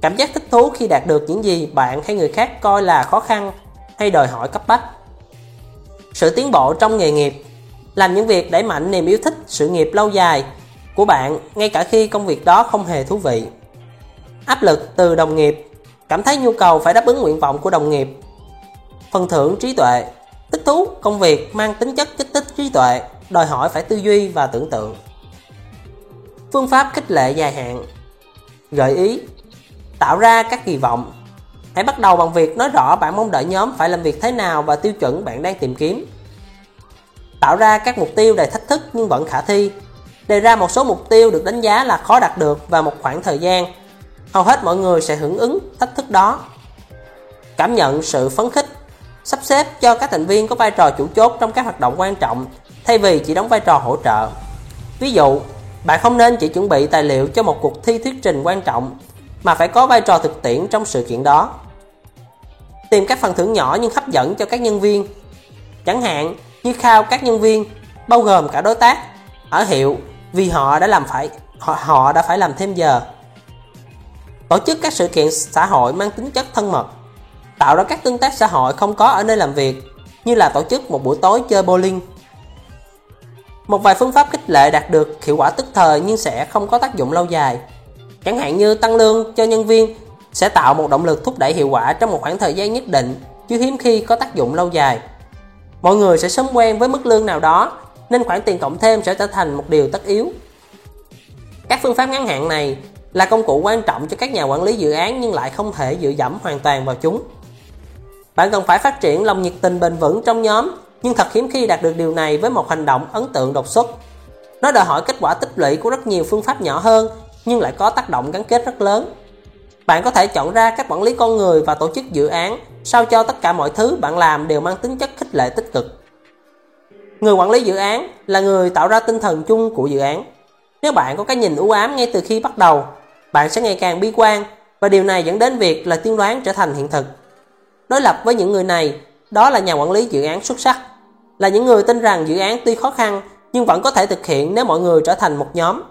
Cảm giác thích thú khi đạt được những gì bạn hay người khác coi là khó khăn hay đòi hỏi cấp bách. Sự tiến bộ trong nghề nghiệp, làm những việc đẩy mạnh niềm yêu thích, sự nghiệp lâu dài của bạn ngay cả khi công việc đó không hề thú vị. Áp lực từ đồng nghiệp, cảm thấy nhu cầu phải đáp ứng nguyện vọng của đồng nghiệp. Phần thưởng trí tuệ, thích thú, công việc mang tính chất kích thích trí tuệ, đòi hỏi phải tư duy và tưởng tượng. Phương pháp khích lệ dài hạn gợi ý, tạo ra các kỳ vọng. Hãy bắt đầu bằng việc nói rõ bạn mong đợi nhóm phải làm việc thế nào và tiêu chuẩn bạn đang tìm kiếm. Tạo ra các mục tiêu đầy thách thức nhưng vẫn khả thi. Đề ra một số mục tiêu được đánh giá là khó đạt được và một khoảng thời gian. Hầu hết mọi người sẽ hưởng ứng thách thức đó. Cảm nhận sự phấn khích. Sắp xếp cho các thành viên có vai trò chủ chốt trong các hoạt động quan trọng, thay vì chỉ đóng vai trò hỗ trợ. Ví dụ bạn không nên chỉ chuẩn bị tài liệu cho một cuộc thi thuyết trình quan trọng mà phải có vai trò thực tiễn trong sự kiện đó. Tìm các phần thưởng nhỏ nhưng hấp dẫn cho các nhân viên. Chẳng hạn như khao các nhân viên bao gồm cả đối tác ở hiệu vì họ đã làm phải họ, họ đã phải làm thêm giờ. Tổ chức các sự kiện xã hội mang tính chất thân mật tạo ra các tương tác xã hội không có ở nơi làm việc như là tổ chức một buổi tối chơi bowling một vài phương pháp khích lệ đạt được hiệu quả tức thời nhưng sẽ không có tác dụng lâu dài. Chẳng hạn như tăng lương cho nhân viên sẽ tạo một động lực thúc đẩy hiệu quả trong một khoảng thời gian nhất định, chứ hiếm khi có tác dụng lâu dài. Mọi người sẽ sớm quen với mức lương nào đó, nên khoản tiền cộng thêm sẽ trở thành một điều tất yếu. Các phương pháp ngắn hạn này là công cụ quan trọng cho các nhà quản lý dự án nhưng lại không thể dựa dẫm hoàn toàn vào chúng. Bạn cần phải phát triển lòng nhiệt tình bền vững trong nhóm nhưng thật hiếm khi đạt được điều này với một hành động ấn tượng đột xuất. Nó đòi hỏi kết quả tích lũy của rất nhiều phương pháp nhỏ hơn, nhưng lại có tác động gắn kết rất lớn. Bạn có thể chọn ra các quản lý con người và tổ chức dự án, sao cho tất cả mọi thứ bạn làm đều mang tính chất khích lệ tích cực. Người quản lý dự án là người tạo ra tinh thần chung của dự án. Nếu bạn có cái nhìn u ám ngay từ khi bắt đầu, bạn sẽ ngày càng bi quan và điều này dẫn đến việc là tiên đoán trở thành hiện thực. Đối lập với những người này đó là nhà quản lý dự án xuất sắc. Là những người tin rằng dự án tuy khó khăn, nhưng vẫn có thể thực hiện nếu mọi người trở thành một nhóm.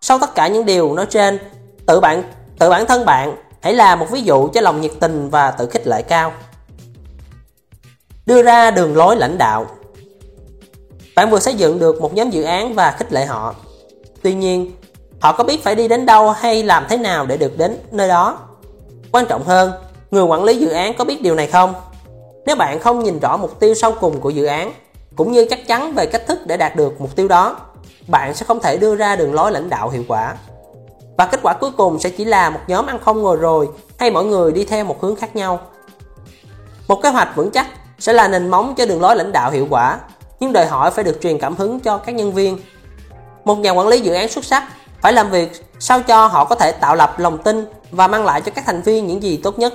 Sau tất cả những điều nói trên, tự bạn, tự bản thân bạn hãy là một ví dụ cho lòng nhiệt tình và tự khích lệ cao. Đưa ra đường lối lãnh đạo. Bạn vừa xây dựng được một nhóm dự án và khích lệ họ. Tuy nhiên, họ có biết phải đi đến đâu hay làm thế nào để được đến nơi đó? Quan trọng hơn, người quản lý dự án có biết điều này không? Nếu bạn không nhìn rõ mục tiêu sau cùng của dự án, cũng như chắc chắn về cách thức để đạt được mục tiêu đó, bạn sẽ không thể đưa ra đường lối lãnh đạo hiệu quả. Và kết quả cuối cùng sẽ chỉ là một nhóm ăn không ngồi rồi hay mọi người đi theo một hướng khác nhau. Một kế hoạch vững chắc sẽ là nền móng cho đường lối lãnh đạo hiệu quả, nhưng đòi hỏi phải được truyền cảm hứng cho các nhân viên. Một nhà quản lý dự án xuất sắc phải làm việc sao cho họ có thể tạo lập lòng tin và mang lại cho các thành viên những gì tốt nhất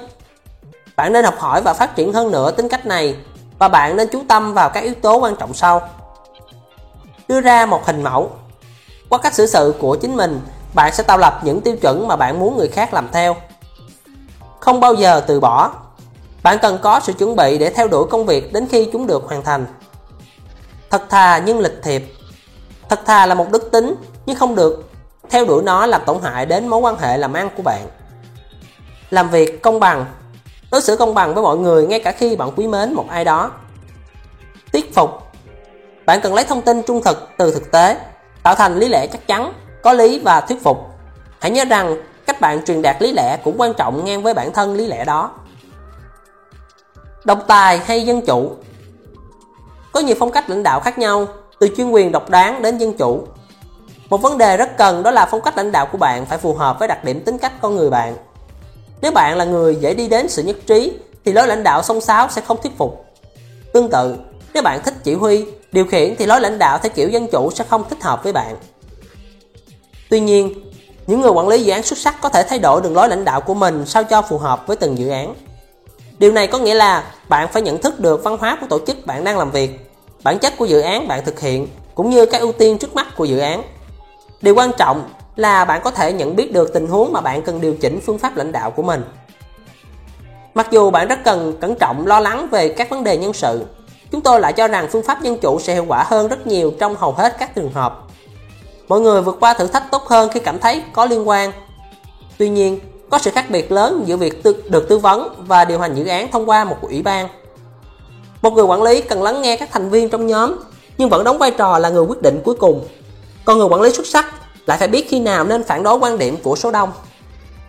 bạn nên học hỏi và phát triển hơn nữa tính cách này và bạn nên chú tâm vào các yếu tố quan trọng sau đưa ra một hình mẫu qua cách xử sự của chính mình, bạn sẽ tạo lập những tiêu chuẩn mà bạn muốn người khác làm theo. Không bao giờ từ bỏ. Bạn cần có sự chuẩn bị để theo đuổi công việc đến khi chúng được hoàn thành. Thật thà nhưng lịch thiệp. Thật thà là một đức tính, nhưng không được theo đuổi nó làm tổn hại đến mối quan hệ làm ăn của bạn. Làm việc công bằng. Đối xử công bằng với mọi người ngay cả khi bạn quý mến một ai đó. Thuyết phục. Bạn cần lấy thông tin trung thực từ thực tế, tạo thành lý lẽ chắc chắn, có lý và thuyết phục. Hãy nhớ rằng cách bạn truyền đạt lý lẽ cũng quan trọng ngang với bản thân lý lẽ đó. Độc tài hay dân chủ Có nhiều phong cách lãnh đạo khác nhau, từ chuyên quyền độc đoán đến dân chủ. Một vấn đề rất cần đó là phong cách lãnh đạo của bạn phải phù hợp với đặc điểm tính cách con người bạn. Nếu bạn là người dễ đi đến sự nhất trí thì lối lãnh đạo song sáo sẽ không thuyết phục. Tương tự, nếu bạn thích chỉ huy, điều khiển thì lối lãnh đạo theo kiểu dân chủ sẽ không thích hợp với bạn. Tuy nhiên, những người quản lý dự án xuất sắc có thể thay đổi đường lối lãnh đạo của mình sao cho phù hợp với từng dự án. Điều này có nghĩa là bạn phải nhận thức được văn hóa của tổ chức bạn đang làm việc, bản chất của dự án bạn thực hiện cũng như các ưu tiên trước mắt của dự án. Điều quan trọng là bạn có thể nhận biết được tình huống mà bạn cần điều chỉnh phương pháp lãnh đạo của mình. Mặc dù bạn rất cần cẩn trọng lo lắng về các vấn đề nhân sự, chúng tôi lại cho rằng phương pháp dân chủ sẽ hiệu quả hơn rất nhiều trong hầu hết các trường hợp. Mọi người vượt qua thử thách tốt hơn khi cảm thấy có liên quan. Tuy nhiên, có sự khác biệt lớn giữa việc tư, được tư vấn và điều hành dự án thông qua một ủy ban. Một người quản lý cần lắng nghe các thành viên trong nhóm nhưng vẫn đóng vai trò là người quyết định cuối cùng. Còn người quản lý xuất sắc lại phải biết khi nào nên phản đối quan điểm của số đông.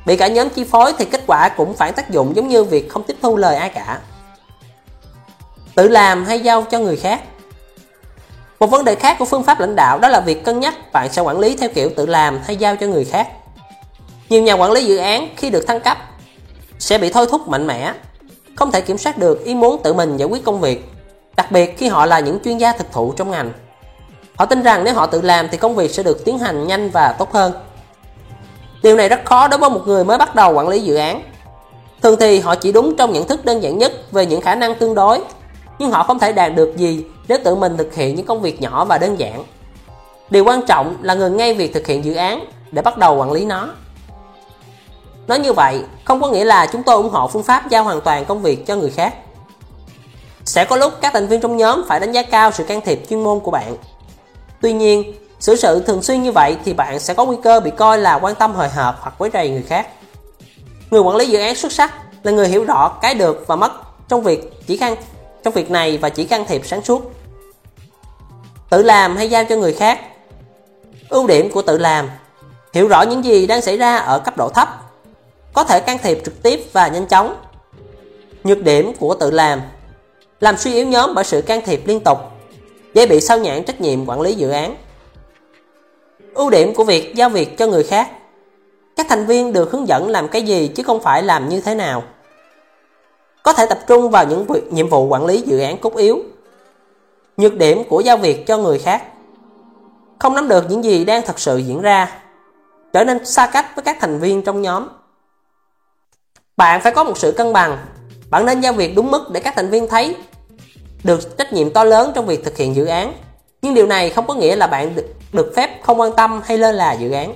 Bị cả nhóm chi phối thì kết quả cũng phản tác dụng giống như việc không tiếp thu lời ai cả. Tự làm hay giao cho người khác Một vấn đề khác của phương pháp lãnh đạo đó là việc cân nhắc bạn sẽ quản lý theo kiểu tự làm hay giao cho người khác. Nhiều nhà quản lý dự án khi được thăng cấp sẽ bị thôi thúc mạnh mẽ, không thể kiểm soát được ý muốn tự mình giải quyết công việc, đặc biệt khi họ là những chuyên gia thực thụ trong ngành. Họ tin rằng nếu họ tự làm thì công việc sẽ được tiến hành nhanh và tốt hơn. Điều này rất khó đối với một người mới bắt đầu quản lý dự án. Thường thì họ chỉ đúng trong nhận thức đơn giản nhất về những khả năng tương đối, nhưng họ không thể đạt được gì nếu tự mình thực hiện những công việc nhỏ và đơn giản. Điều quan trọng là ngừng ngay việc thực hiện dự án để bắt đầu quản lý nó. Nói như vậy, không có nghĩa là chúng tôi ủng hộ phương pháp giao hoàn toàn công việc cho người khác. Sẽ có lúc các thành viên trong nhóm phải đánh giá cao sự can thiệp chuyên môn của bạn. Tuy nhiên, xử sự thường xuyên như vậy thì bạn sẽ có nguy cơ bị coi là quan tâm hời hợt hoặc quấy rầy người khác. Người quản lý dự án xuất sắc là người hiểu rõ cái được và mất trong việc chỉ can trong việc này và chỉ can thiệp sáng suốt. Tự làm hay giao cho người khác? Ưu điểm của tự làm Hiểu rõ những gì đang xảy ra ở cấp độ thấp Có thể can thiệp trực tiếp và nhanh chóng Nhược điểm của tự làm Làm suy yếu nhóm bởi sự can thiệp liên tục dễ bị sao nhãn trách nhiệm quản lý dự án. Ưu điểm của việc giao việc cho người khác Các thành viên được hướng dẫn làm cái gì chứ không phải làm như thế nào. Có thể tập trung vào những việc, nhiệm vụ quản lý dự án cốt yếu. Nhược điểm của giao việc cho người khác Không nắm được những gì đang thật sự diễn ra Trở nên xa cách với các thành viên trong nhóm Bạn phải có một sự cân bằng Bạn nên giao việc đúng mức để các thành viên thấy được trách nhiệm to lớn trong việc thực hiện dự án. Nhưng điều này không có nghĩa là bạn được, được phép không quan tâm hay lơ là dự án.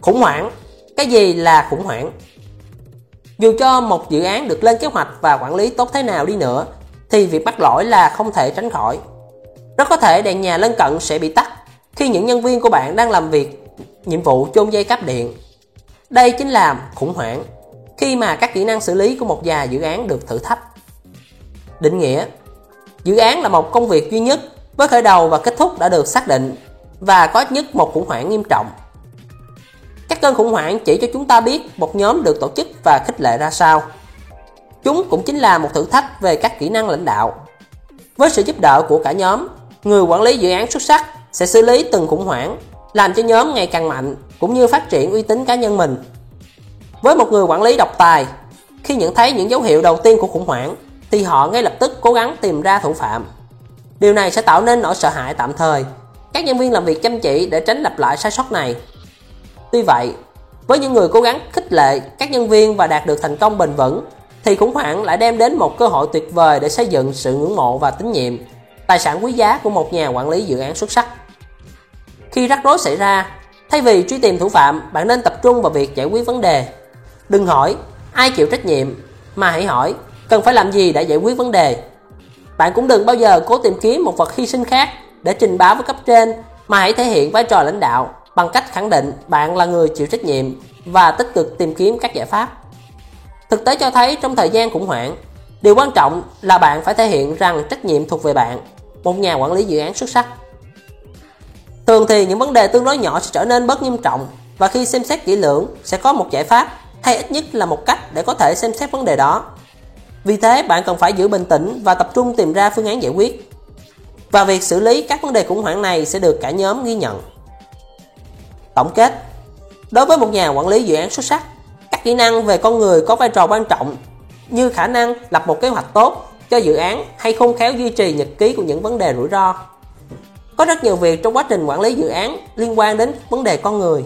Khủng hoảng Cái gì là khủng hoảng? Dù cho một dự án được lên kế hoạch và quản lý tốt thế nào đi nữa thì việc bắt lỗi là không thể tránh khỏi. Rất có thể đèn nhà lân cận sẽ bị tắt khi những nhân viên của bạn đang làm việc nhiệm vụ chôn dây cáp điện. Đây chính là khủng hoảng khi mà các kỹ năng xử lý của một vài dự án được thử thách. Định nghĩa Dự án là một công việc duy nhất với khởi đầu và kết thúc đã được xác định và có ít nhất một khủng hoảng nghiêm trọng. Các cơn khủng hoảng chỉ cho chúng ta biết một nhóm được tổ chức và khích lệ ra sao. Chúng cũng chính là một thử thách về các kỹ năng lãnh đạo. Với sự giúp đỡ của cả nhóm, người quản lý dự án xuất sắc sẽ xử lý từng khủng hoảng, làm cho nhóm ngày càng mạnh cũng như phát triển uy tín cá nhân mình. Với một người quản lý độc tài, khi nhận thấy những dấu hiệu đầu tiên của khủng hoảng thì họ ngay lập tức cố gắng tìm ra thủ phạm. Điều này sẽ tạo nên nỗi sợ hãi tạm thời. Các nhân viên làm việc chăm chỉ để tránh lặp lại sai sót này. Tuy vậy, với những người cố gắng khích lệ các nhân viên và đạt được thành công bền vững, thì khủng hoảng lại đem đến một cơ hội tuyệt vời để xây dựng sự ngưỡng mộ và tín nhiệm, tài sản quý giá của một nhà quản lý dự án xuất sắc. Khi rắc rối xảy ra, Thay vì truy tìm thủ phạm, bạn nên tập trung vào việc giải quyết vấn đề. Đừng hỏi ai chịu trách nhiệm, mà hãy hỏi cần phải làm gì để giải quyết vấn đề. Bạn cũng đừng bao giờ cố tìm kiếm một vật hy sinh khác để trình báo với cấp trên, mà hãy thể hiện vai trò lãnh đạo bằng cách khẳng định bạn là người chịu trách nhiệm và tích cực tìm kiếm các giải pháp. Thực tế cho thấy trong thời gian khủng hoảng, điều quan trọng là bạn phải thể hiện rằng trách nhiệm thuộc về bạn, một nhà quản lý dự án xuất sắc. Thường thì những vấn đề tương đối nhỏ sẽ trở nên bớt nghiêm trọng và khi xem xét kỹ lưỡng sẽ có một giải pháp hay ít nhất là một cách để có thể xem xét vấn đề đó. Vì thế bạn cần phải giữ bình tĩnh và tập trung tìm ra phương án giải quyết. Và việc xử lý các vấn đề khủng hoảng này sẽ được cả nhóm ghi nhận. Tổng kết Đối với một nhà quản lý dự án xuất sắc, các kỹ năng về con người có vai trò quan trọng như khả năng lập một kế hoạch tốt cho dự án hay khôn khéo duy trì nhật ký của những vấn đề rủi ro. Có rất nhiều việc trong quá trình quản lý dự án liên quan đến vấn đề con người.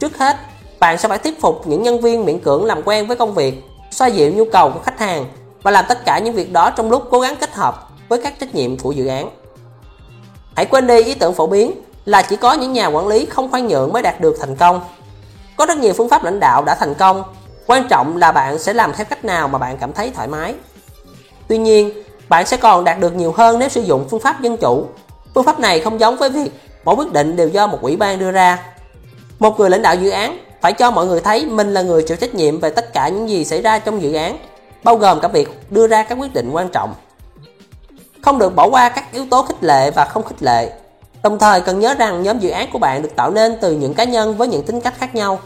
Trước hết, bạn sẽ phải thuyết phục những nhân viên miễn cưỡng làm quen với công việc, xoa dịu nhu cầu của khách hàng và làm tất cả những việc đó trong lúc cố gắng kết hợp với các trách nhiệm của dự án. Hãy quên đi ý tưởng phổ biến là chỉ có những nhà quản lý không khoan nhượng mới đạt được thành công. Có rất nhiều phương pháp lãnh đạo đã thành công, quan trọng là bạn sẽ làm theo cách nào mà bạn cảm thấy thoải mái. Tuy nhiên, bạn sẽ còn đạt được nhiều hơn nếu sử dụng phương pháp dân chủ. Phương pháp này không giống với việc mỗi quyết định đều do một ủy ban đưa ra. Một người lãnh đạo dự án phải cho mọi người thấy mình là người chịu trách nhiệm về tất cả những gì xảy ra trong dự án, bao gồm cả việc đưa ra các quyết định quan trọng. Không được bỏ qua các yếu tố khích lệ và không khích lệ. Đồng thời cần nhớ rằng nhóm dự án của bạn được tạo nên từ những cá nhân với những tính cách khác nhau.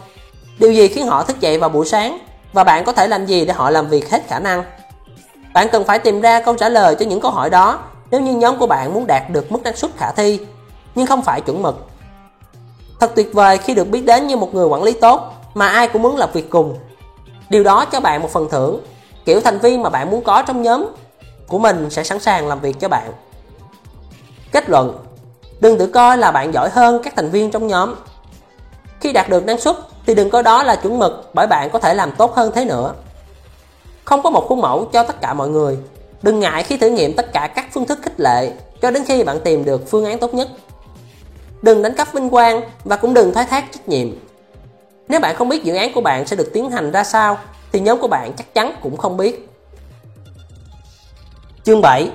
Điều gì khiến họ thức dậy vào buổi sáng và bạn có thể làm gì để họ làm việc hết khả năng? Bạn cần phải tìm ra câu trả lời cho những câu hỏi đó nếu như nhóm của bạn muốn đạt được mức năng suất khả thi, nhưng không phải chuẩn mực. Thật tuyệt vời khi được biết đến như một người quản lý tốt mà ai cũng muốn làm việc cùng. Điều đó cho bạn một phần thưởng, kiểu thành viên mà bạn muốn có trong nhóm của mình sẽ sẵn sàng làm việc cho bạn. Kết luận Đừng tự coi là bạn giỏi hơn các thành viên trong nhóm. Khi đạt được năng suất thì đừng coi đó là chuẩn mực bởi bạn có thể làm tốt hơn thế nữa. Không có một khuôn mẫu cho tất cả mọi người. Đừng ngại khi thử nghiệm tất cả các phương thức khích lệ cho đến khi bạn tìm được phương án tốt nhất. Đừng đánh cắp vinh quang và cũng đừng thoái thác trách nhiệm. Nếu bạn không biết dự án của bạn sẽ được tiến hành ra sao thì nhóm của bạn chắc chắn cũng không biết. Chương 7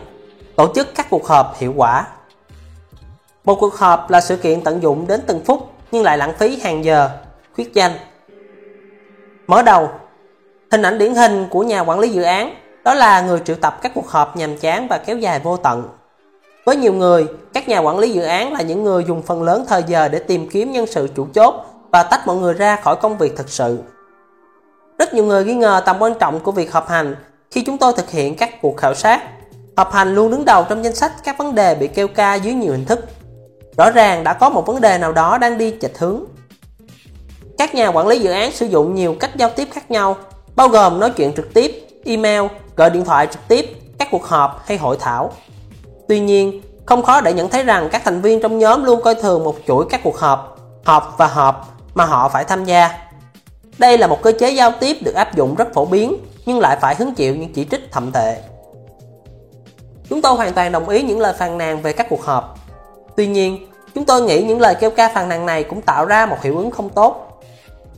Tổ chức các cuộc họp hiệu quả Một cuộc họp là sự kiện tận dụng đến từng phút nhưng lại lãng phí hàng giờ, khuyết danh. Mở đầu Hình ảnh điển hình của nhà quản lý dự án đó là người triệu tập các cuộc họp nhàm chán và kéo dài vô tận. Với nhiều người, các nhà quản lý dự án là những người dùng phần lớn thời giờ để tìm kiếm nhân sự chủ chốt và tách mọi người ra khỏi công việc thực sự. Rất nhiều người nghi ngờ tầm quan trọng của việc họp hành khi chúng tôi thực hiện các cuộc khảo sát. Họp hành luôn đứng đầu trong danh sách các vấn đề bị kêu ca dưới nhiều hình thức. Rõ ràng đã có một vấn đề nào đó đang đi chệch hướng. Các nhà quản lý dự án sử dụng nhiều cách giao tiếp khác nhau, bao gồm nói chuyện trực tiếp, email, gọi điện thoại trực tiếp, các cuộc họp hay hội thảo. Tuy nhiên, không khó để nhận thấy rằng các thành viên trong nhóm luôn coi thường một chuỗi các cuộc họp, họp và họp mà họ phải tham gia. Đây là một cơ chế giao tiếp được áp dụng rất phổ biến nhưng lại phải hứng chịu những chỉ trích thậm tệ. Chúng tôi hoàn toàn đồng ý những lời phàn nàn về các cuộc họp. Tuy nhiên, chúng tôi nghĩ những lời kêu ca phàn nàn này cũng tạo ra một hiệu ứng không tốt.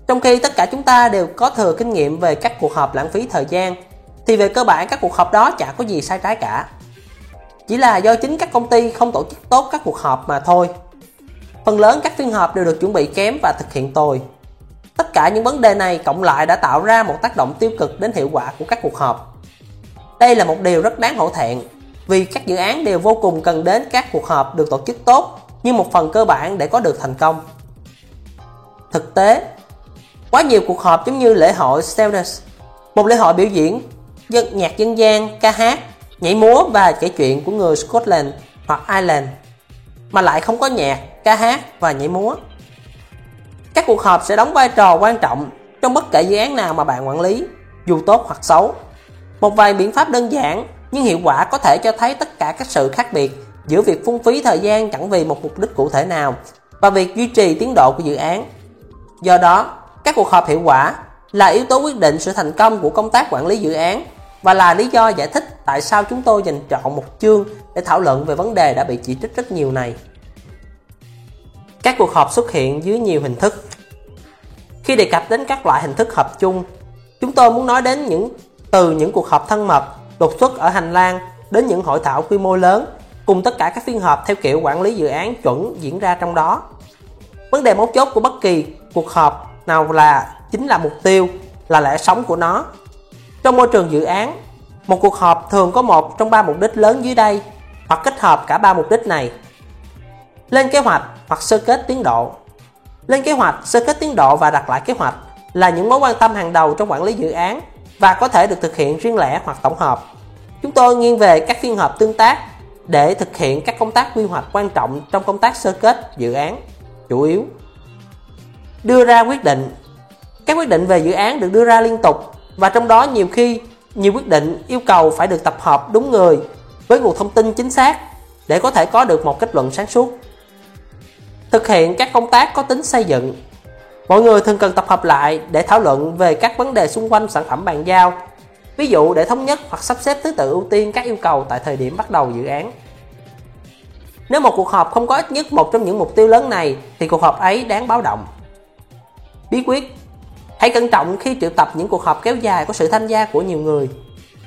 Trong khi tất cả chúng ta đều có thừa kinh nghiệm về các cuộc họp lãng phí thời gian, thì về cơ bản các cuộc họp đó chả có gì sai trái cả. Chỉ là do chính các công ty không tổ chức tốt các cuộc họp mà thôi. Phần lớn các phiên họp đều được chuẩn bị kém và thực hiện tồi. Tất cả những vấn đề này cộng lại đã tạo ra một tác động tiêu cực đến hiệu quả của các cuộc họp. Đây là một điều rất đáng hổ thẹn vì các dự án đều vô cùng cần đến các cuộc họp được tổ chức tốt như một phần cơ bản để có được thành công. Thực tế, quá nhiều cuộc họp giống như lễ hội Stelness một lễ hội biểu diễn dân nhạc dân gian, ca hát, nhảy múa và kể chuyện của người Scotland hoặc Ireland mà lại không có nhạc, ca hát và nhảy múa. Các cuộc họp sẽ đóng vai trò quan trọng trong bất kể dự án nào mà bạn quản lý, dù tốt hoặc xấu. Một vài biện pháp đơn giản nhưng hiệu quả có thể cho thấy tất cả các sự khác biệt giữa việc phung phí thời gian chẳng vì một mục đích cụ thể nào và việc duy trì tiến độ của dự án. Do đó, các cuộc họp hiệu quả là yếu tố quyết định sự thành công của công tác quản lý dự án và là lý do giải thích tại sao chúng tôi dành chọn một chương để thảo luận về vấn đề đã bị chỉ trích rất nhiều này. Các cuộc họp xuất hiện dưới nhiều hình thức. Khi đề cập đến các loại hình thức họp chung, chúng tôi muốn nói đến những từ những cuộc họp thân mật, đột xuất ở hành lang đến những hội thảo quy mô lớn cùng tất cả các phiên họp theo kiểu quản lý dự án chuẩn diễn ra trong đó. Vấn đề mấu chốt của bất kỳ cuộc họp nào là chính là mục tiêu, là lẽ sống của nó. Trong môi trường dự án, một cuộc họp thường có một trong ba mục đích lớn dưới đây hoặc kết hợp cả ba mục đích này. Lên kế hoạch hoặc sơ kết tiến độ. Lên kế hoạch, sơ kết tiến độ và đặt lại kế hoạch là những mối quan tâm hàng đầu trong quản lý dự án và có thể được thực hiện riêng lẻ hoặc tổng hợp. Chúng tôi nghiêng về các phiên họp tương tác để thực hiện các công tác quy hoạch quan trọng trong công tác sơ kết dự án chủ yếu. Đưa ra quyết định Các quyết định về dự án được đưa ra liên tục và trong đó nhiều khi, nhiều quyết định, yêu cầu phải được tập hợp đúng người với nguồn thông tin chính xác để có thể có được một kết luận sáng suốt. Thực hiện các công tác có tính xây dựng, Mọi người thường cần tập hợp lại để thảo luận về các vấn đề xung quanh sản phẩm bàn giao, ví dụ để thống nhất hoặc sắp xếp thứ tự ưu tiên các yêu cầu tại thời điểm bắt đầu dự án. Nếu một cuộc họp không có ít nhất một trong những mục tiêu lớn này, thì cuộc họp ấy đáng báo động. Bí quyết Hãy cẩn trọng khi triệu tập những cuộc họp kéo dài có sự tham gia của nhiều người.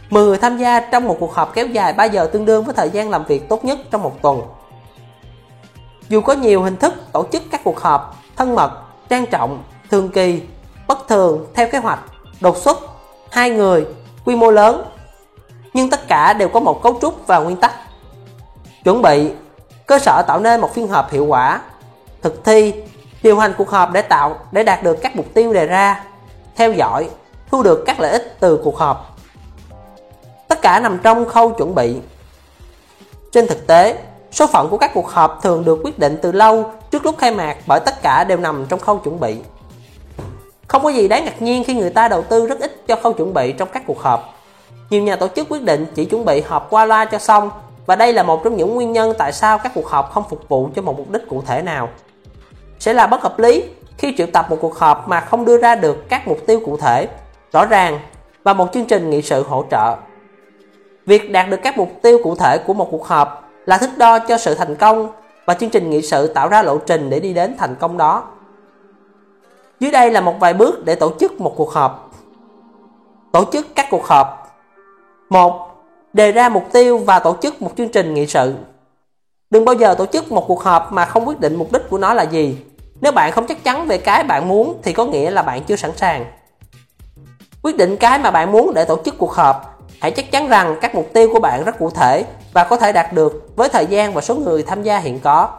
10 người tham gia trong một cuộc họp kéo dài 3 giờ tương đương với thời gian làm việc tốt nhất trong một tuần. Dù có nhiều hình thức tổ chức các cuộc họp thân mật, trang trọng, thường kỳ, bất thường, theo kế hoạch, đột xuất, hai người, quy mô lớn nhưng tất cả đều có một cấu trúc và nguyên tắc chuẩn bị cơ sở tạo nên một phiên họp hiệu quả thực thi điều hành cuộc họp để tạo, để đạt được các mục tiêu đề ra, theo dõi, thu được các lợi ích từ cuộc họp tất cả nằm trong khâu chuẩn bị trên thực tế, số phận của các cuộc họp thường được quyết định từ lâu trước lúc khai mạc bởi tất cả đều nằm trong khâu chuẩn bị không có gì đáng ngạc nhiên khi người ta đầu tư rất ít cho khâu chuẩn bị trong các cuộc họp. Nhiều nhà tổ chức quyết định chỉ chuẩn bị họp qua loa cho xong, và đây là một trong những nguyên nhân tại sao các cuộc họp không phục vụ cho một mục đích cụ thể nào. Sẽ là bất hợp lý khi triệu tập một cuộc họp mà không đưa ra được các mục tiêu cụ thể, rõ ràng và một chương trình nghị sự hỗ trợ. Việc đạt được các mục tiêu cụ thể của một cuộc họp là thước đo cho sự thành công và chương trình nghị sự tạo ra lộ trình để đi đến thành công đó. Dưới đây là một vài bước để tổ chức một cuộc họp. Tổ chức các cuộc họp. 1. Đề ra mục tiêu và tổ chức một chương trình nghị sự. Đừng bao giờ tổ chức một cuộc họp mà không quyết định mục đích của nó là gì. Nếu bạn không chắc chắn về cái bạn muốn thì có nghĩa là bạn chưa sẵn sàng. Quyết định cái mà bạn muốn để tổ chức cuộc họp. Hãy chắc chắn rằng các mục tiêu của bạn rất cụ thể và có thể đạt được với thời gian và số người tham gia hiện có.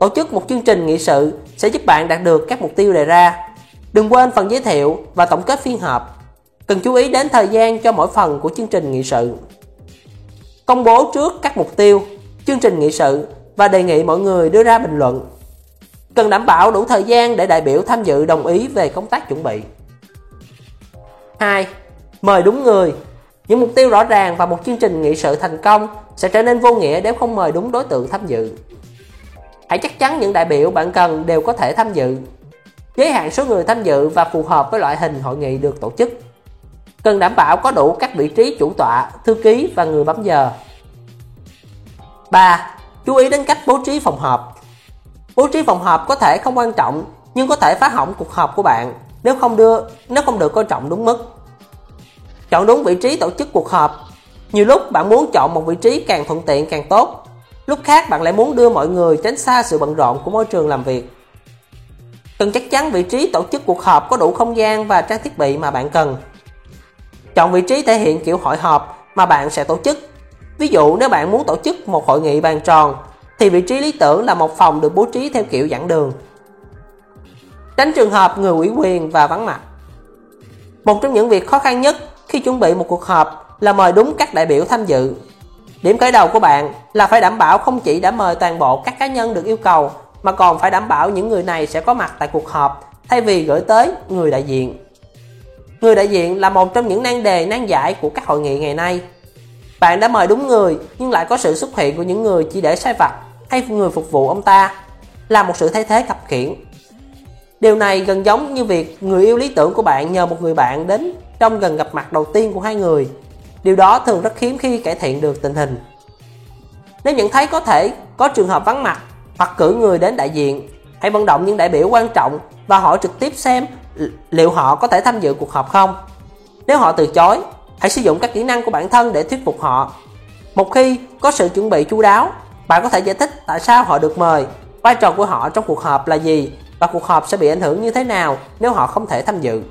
Tổ chức một chương trình nghị sự sẽ giúp bạn đạt được các mục tiêu đề ra. Đừng quên phần giới thiệu và tổng kết phiên họp. Cần chú ý đến thời gian cho mỗi phần của chương trình nghị sự. Công bố trước các mục tiêu, chương trình nghị sự và đề nghị mọi người đưa ra bình luận. Cần đảm bảo đủ thời gian để đại biểu tham dự đồng ý về công tác chuẩn bị. 2. Mời đúng người. Những mục tiêu rõ ràng và một chương trình nghị sự thành công sẽ trở nên vô nghĩa nếu không mời đúng đối tượng tham dự. Hãy chắc chắn những đại biểu bạn cần đều có thể tham dự. Giới hạn số người tham dự và phù hợp với loại hình hội nghị được tổ chức. Cần đảm bảo có đủ các vị trí chủ tọa, thư ký và người bấm giờ. 3. Chú ý đến cách bố trí phòng họp. Bố trí phòng họp có thể không quan trọng, nhưng có thể phá hỏng cuộc họp của bạn nếu không đưa, nếu không được coi trọng đúng mức. Chọn đúng vị trí tổ chức cuộc họp. Nhiều lúc bạn muốn chọn một vị trí càng thuận tiện càng tốt Lúc khác bạn lại muốn đưa mọi người tránh xa sự bận rộn của môi trường làm việc. Cần chắc chắn vị trí tổ chức cuộc họp có đủ không gian và trang thiết bị mà bạn cần. Chọn vị trí thể hiện kiểu hội họp mà bạn sẽ tổ chức. Ví dụ, nếu bạn muốn tổ chức một hội nghị bàn tròn thì vị trí lý tưởng là một phòng được bố trí theo kiểu giảng đường. Tránh trường hợp người ủy quyền và vắng mặt. Một trong những việc khó khăn nhất khi chuẩn bị một cuộc họp là mời đúng các đại biểu tham dự Điểm khởi đầu của bạn là phải đảm bảo không chỉ đã mời toàn bộ các cá nhân được yêu cầu, mà còn phải đảm bảo những người này sẽ có mặt tại cuộc họp thay vì gửi tới người đại diện. Người đại diện là một trong những nan đề nan giải của các hội nghị ngày nay. Bạn đã mời đúng người nhưng lại có sự xuất hiện của những người chỉ để sai vặt hay người phục vụ ông ta là một sự thay thế khập khiển. Điều này gần giống như việc người yêu lý tưởng của bạn nhờ một người bạn đến trong gần gặp mặt đầu tiên của hai người Điều đó thường rất hiếm khi cải thiện được tình hình. Nếu nhận thấy có thể có trường hợp vắng mặt, hoặc cử người đến đại diện. Hãy vận động những đại biểu quan trọng và hỏi trực tiếp xem liệu họ có thể tham dự cuộc họp không. Nếu họ từ chối, hãy sử dụng các kỹ năng của bản thân để thuyết phục họ. Một khi có sự chuẩn bị chu đáo, bạn có thể giải thích tại sao họ được mời, vai trò của họ trong cuộc họp là gì và cuộc họp sẽ bị ảnh hưởng như thế nào nếu họ không thể tham dự.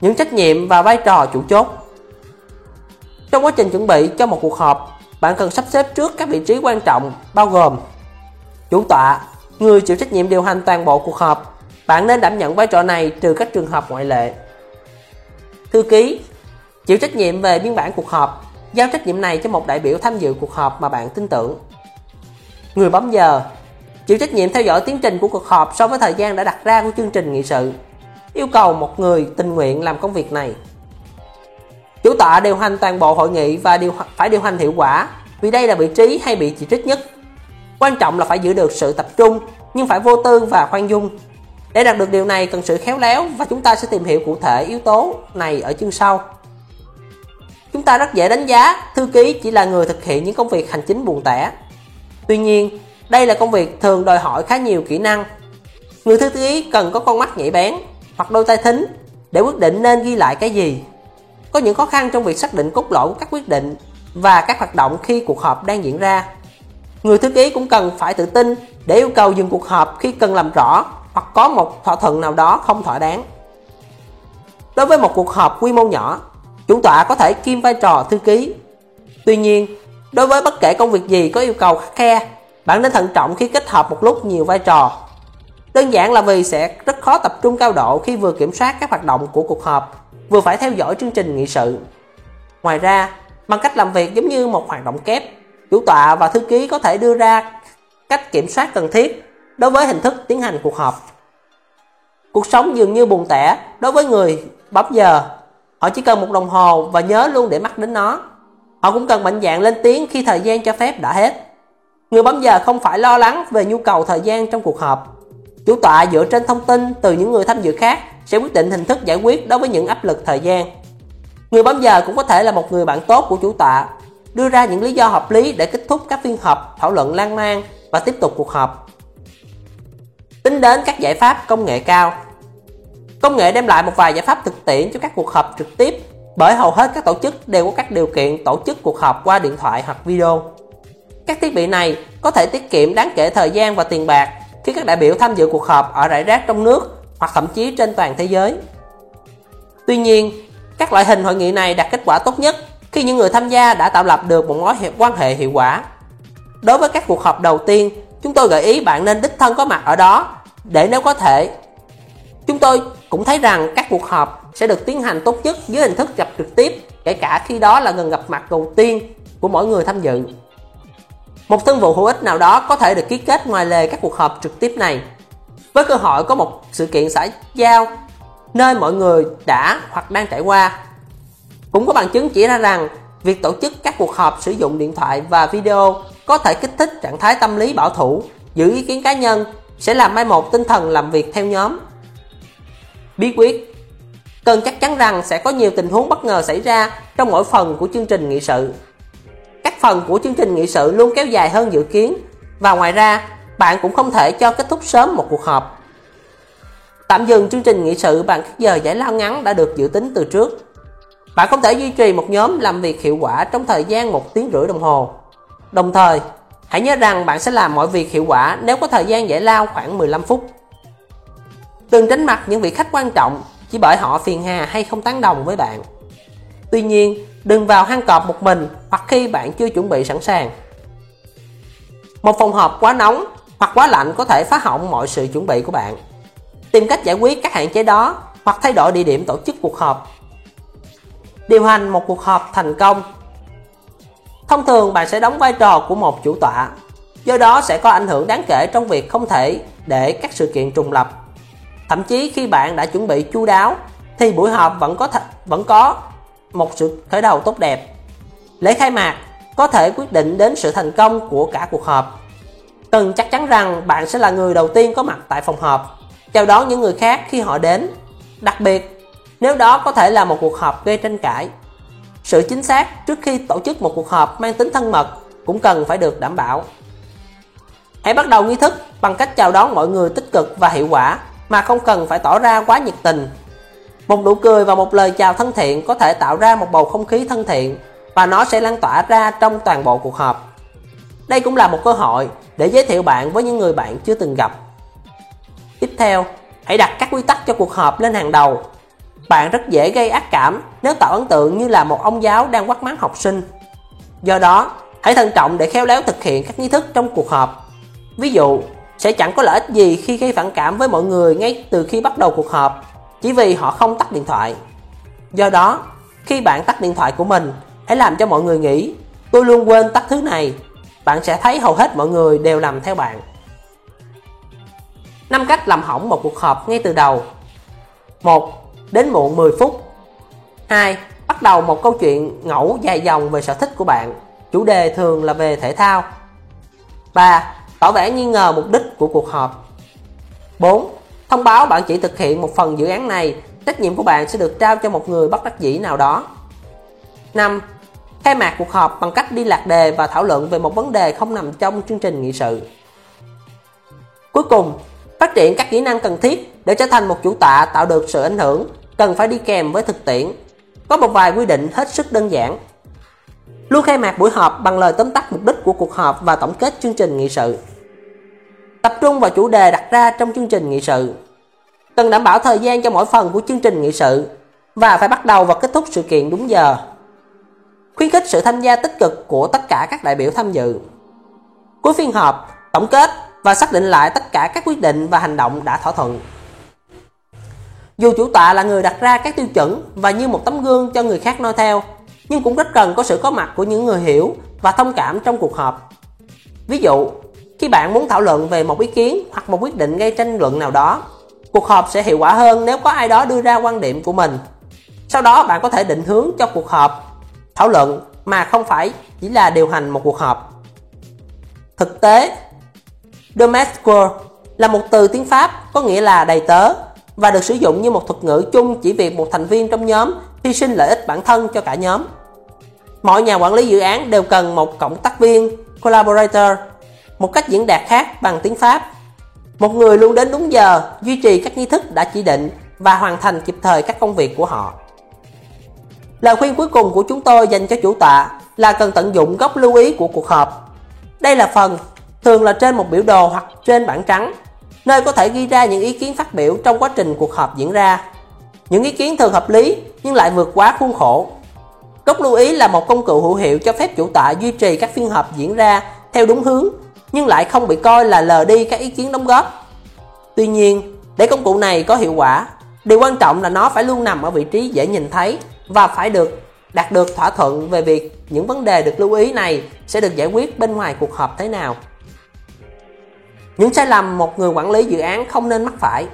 Những trách nhiệm và vai trò chủ chốt Trong quá trình chuẩn bị cho một cuộc họp, bạn cần sắp xếp trước các vị trí quan trọng bao gồm Chủ tọa, người chịu trách nhiệm điều hành toàn bộ cuộc họp. Bạn nên đảm nhận vai trò này trừ các trường hợp ngoại lệ. Thư ký, chịu trách nhiệm về biên bản cuộc họp, giao trách nhiệm này cho một đại biểu tham dự cuộc họp mà bạn tin tưởng. Người bấm giờ, chịu trách nhiệm theo dõi tiến trình của cuộc họp so với thời gian đã đặt ra của chương trình nghị sự. Yêu cầu một người tình nguyện làm công việc này. Chủ tọa điều hành toàn bộ hội nghị và điều phải điều hành hiệu quả vì đây là vị trí hay bị chỉ trích nhất. Quan trọng là phải giữ được sự tập trung nhưng phải vô tư và khoan dung. Để đạt được điều này cần sự khéo léo và chúng ta sẽ tìm hiểu cụ thể yếu tố này ở chương sau. Chúng ta rất dễ đánh giá thư ký chỉ là người thực hiện những công việc hành chính buồn tẻ. Tuy nhiên, đây là công việc thường đòi hỏi khá nhiều kỹ năng. Người thư ký cần có con mắt nhạy bén hoặc đôi tay thính để quyết định nên ghi lại cái gì. Có những khó khăn trong việc xác định cốt lõi của các quyết định và các hoạt động khi cuộc họp đang diễn ra. Người thư ký cũng cần phải tự tin để yêu cầu dừng cuộc họp khi cần làm rõ hoặc có một thỏa thuận nào đó không thỏa đáng. Đối với một cuộc họp quy mô nhỏ, chủ tọa có thể kiêm vai trò thư ký. Tuy nhiên, đối với bất kể công việc gì có yêu cầu khắc khe, bạn nên thận trọng khi kết hợp một lúc nhiều vai trò. Đơn giản là vì sẽ rất khó tập trung cao độ khi vừa kiểm soát các hoạt động của cuộc họp, vừa phải theo dõi chương trình nghị sự. Ngoài ra, bằng cách làm việc giống như một hoạt động kép, chủ tọa và thư ký có thể đưa ra cách kiểm soát cần thiết đối với hình thức tiến hành cuộc họp. Cuộc sống dường như buồn tẻ đối với người bấm giờ. Họ chỉ cần một đồng hồ và nhớ luôn để mắt đến nó. Họ cũng cần mạnh dạn lên tiếng khi thời gian cho phép đã hết. Người bấm giờ không phải lo lắng về nhu cầu thời gian trong cuộc họp. Chủ tọa dựa trên thông tin từ những người tham dự khác sẽ quyết định hình thức giải quyết đối với những áp lực thời gian. Người bấm giờ cũng có thể là một người bạn tốt của chủ tọa, đưa ra những lý do hợp lý để kết thúc các phiên họp, thảo luận lan man và tiếp tục cuộc họp. Tính đến các giải pháp công nghệ cao Công nghệ đem lại một vài giải pháp thực tiễn cho các cuộc họp trực tiếp bởi hầu hết các tổ chức đều có các điều kiện tổ chức cuộc họp qua điện thoại hoặc video. Các thiết bị này có thể tiết kiệm đáng kể thời gian và tiền bạc khi các đại biểu tham dự cuộc họp ở rải rác trong nước hoặc thậm chí trên toàn thế giới. Tuy nhiên, các loại hình hội nghị này đạt kết quả tốt nhất khi những người tham gia đã tạo lập được một mối quan hệ hiệu quả. Đối với các cuộc họp đầu tiên, chúng tôi gợi ý bạn nên đích thân có mặt ở đó để nếu có thể. Chúng tôi cũng thấy rằng các cuộc họp sẽ được tiến hành tốt nhất dưới hình thức gặp trực tiếp, kể cả khi đó là gần gặp mặt đầu tiên của mỗi người tham dự. Một thương vụ hữu ích nào đó có thể được ký kết ngoài lề các cuộc họp trực tiếp này. Với cơ hội có một sự kiện xã giao nơi mọi người đã hoặc đang trải qua. Cũng có bằng chứng chỉ ra rằng việc tổ chức các cuộc họp sử dụng điện thoại và video có thể kích thích trạng thái tâm lý bảo thủ, giữ ý kiến cá nhân, sẽ làm mai một tinh thần làm việc theo nhóm. Bí quyết Cần chắc chắn rằng sẽ có nhiều tình huống bất ngờ xảy ra trong mỗi phần của chương trình nghị sự. Các phần của chương trình nghị sự luôn kéo dài hơn dự kiến và ngoài ra, bạn cũng không thể cho kết thúc sớm một cuộc họp. Tạm dừng chương trình nghị sự bằng các giờ giải lao ngắn đã được dự tính từ trước. Bạn không thể duy trì một nhóm làm việc hiệu quả trong thời gian một tiếng rưỡi đồng hồ. Đồng thời, hãy nhớ rằng bạn sẽ làm mọi việc hiệu quả nếu có thời gian giải lao khoảng 15 phút. Đừng tránh mặt những vị khách quan trọng chỉ bởi họ phiền hà hay không tán đồng với bạn. Tuy nhiên, đừng vào hang cọp một mình hoặc khi bạn chưa chuẩn bị sẵn sàng. Một phòng họp quá nóng hoặc quá lạnh có thể phá hỏng mọi sự chuẩn bị của bạn. Tìm cách giải quyết các hạn chế đó hoặc thay đổi địa điểm tổ chức cuộc họp. Điều hành một cuộc họp thành công Thông thường bạn sẽ đóng vai trò của một chủ tọa, do đó sẽ có ảnh hưởng đáng kể trong việc không thể để các sự kiện trùng lập. Thậm chí khi bạn đã chuẩn bị chu đáo thì buổi họp vẫn có vẫn có một sự khởi đầu tốt đẹp. Lễ khai mạc có thể quyết định đến sự thành công của cả cuộc họp. Cần chắc chắn rằng bạn sẽ là người đầu tiên có mặt tại phòng họp, chào đón những người khác khi họ đến. Đặc biệt, nếu đó có thể là một cuộc họp gây tranh cãi. Sự chính xác trước khi tổ chức một cuộc họp mang tính thân mật cũng cần phải được đảm bảo. Hãy bắt đầu nghi thức bằng cách chào đón mọi người tích cực và hiệu quả mà không cần phải tỏ ra quá nhiệt tình. Một nụ cười và một lời chào thân thiện có thể tạo ra một bầu không khí thân thiện và nó sẽ lan tỏa ra trong toàn bộ cuộc họp. Đây cũng là một cơ hội để giới thiệu bạn với những người bạn chưa từng gặp. Tiếp theo, hãy đặt các quy tắc cho cuộc họp lên hàng đầu. Bạn rất dễ gây ác cảm nếu tạo ấn tượng như là một ông giáo đang quát mắng học sinh. Do đó, hãy thận trọng để khéo léo thực hiện các nghi thức trong cuộc họp. Ví dụ, sẽ chẳng có lợi ích gì khi gây phản cảm với mọi người ngay từ khi bắt đầu cuộc họp, chỉ vì họ không tắt điện thoại. Do đó, khi bạn tắt điện thoại của mình, hãy làm cho mọi người nghĩ, tôi luôn quên tắt thứ này. Bạn sẽ thấy hầu hết mọi người đều làm theo bạn. 5 cách làm hỏng một cuộc họp ngay từ đầu. 1. Đến muộn 10 phút. 2. Bắt đầu một câu chuyện ngẫu dài dòng về sở thích của bạn. Chủ đề thường là về thể thao. 3. Tỏ vẻ nghi ngờ mục đích của cuộc họp. 4. Thông báo bạn chỉ thực hiện một phần dự án này, trách nhiệm của bạn sẽ được trao cho một người bất đắc dĩ nào đó. 5. Khai mạc cuộc họp bằng cách đi lạc đề và thảo luận về một vấn đề không nằm trong chương trình nghị sự. Cuối cùng, phát triển các kỹ năng cần thiết để trở thành một chủ tạ tạo được sự ảnh hưởng cần phải đi kèm với thực tiễn. Có một vài quy định hết sức đơn giản. Luôn khai mạc buổi họp bằng lời tóm tắt mục đích của cuộc họp và tổng kết chương trình nghị sự. Tập trung vào chủ đề đặt ra trong chương trình nghị sự. Cần đảm bảo thời gian cho mỗi phần của chương trình nghị sự và phải bắt đầu và kết thúc sự kiện đúng giờ. Khuyến khích sự tham gia tích cực của tất cả các đại biểu tham dự. Cuối phiên họp, tổng kết và xác định lại tất cả các quyết định và hành động đã thỏa thuận. Dù chủ tọa là người đặt ra các tiêu chuẩn và như một tấm gương cho người khác noi theo, nhưng cũng rất cần có sự có mặt của những người hiểu và thông cảm trong cuộc họp. Ví dụ, khi bạn muốn thảo luận về một ý kiến hoặc một quyết định gây tranh luận nào đó, cuộc họp sẽ hiệu quả hơn nếu có ai đó đưa ra quan điểm của mình. Sau đó bạn có thể định hướng cho cuộc họp, thảo luận mà không phải chỉ là điều hành một cuộc họp. Thực tế, Domestic là một từ tiếng Pháp có nghĩa là đầy tớ và được sử dụng như một thuật ngữ chung chỉ việc một thành viên trong nhóm hy sinh lợi ích bản thân cho cả nhóm. Mọi nhà quản lý dự án đều cần một cộng tác viên, collaborator, một cách diễn đạt khác bằng tiếng Pháp. Một người luôn đến đúng giờ, duy trì các nghi thức đã chỉ định và hoàn thành kịp thời các công việc của họ. Lời khuyên cuối cùng của chúng tôi dành cho chủ tọa là cần tận dụng góc lưu ý của cuộc họp. Đây là phần thường là trên một biểu đồ hoặc trên bảng trắng, nơi có thể ghi ra những ý kiến phát biểu trong quá trình cuộc họp diễn ra. Những ý kiến thường hợp lý nhưng lại vượt quá khuôn khổ. Góc lưu ý là một công cụ hữu hiệu cho phép chủ tọa duy trì các phiên họp diễn ra theo đúng hướng nhưng lại không bị coi là lờ đi các ý kiến đóng góp. Tuy nhiên, để công cụ này có hiệu quả, điều quan trọng là nó phải luôn nằm ở vị trí dễ nhìn thấy và phải được đạt được thỏa thuận về việc những vấn đề được lưu ý này sẽ được giải quyết bên ngoài cuộc họp thế nào. Những sai lầm một người quản lý dự án không nên mắc phải.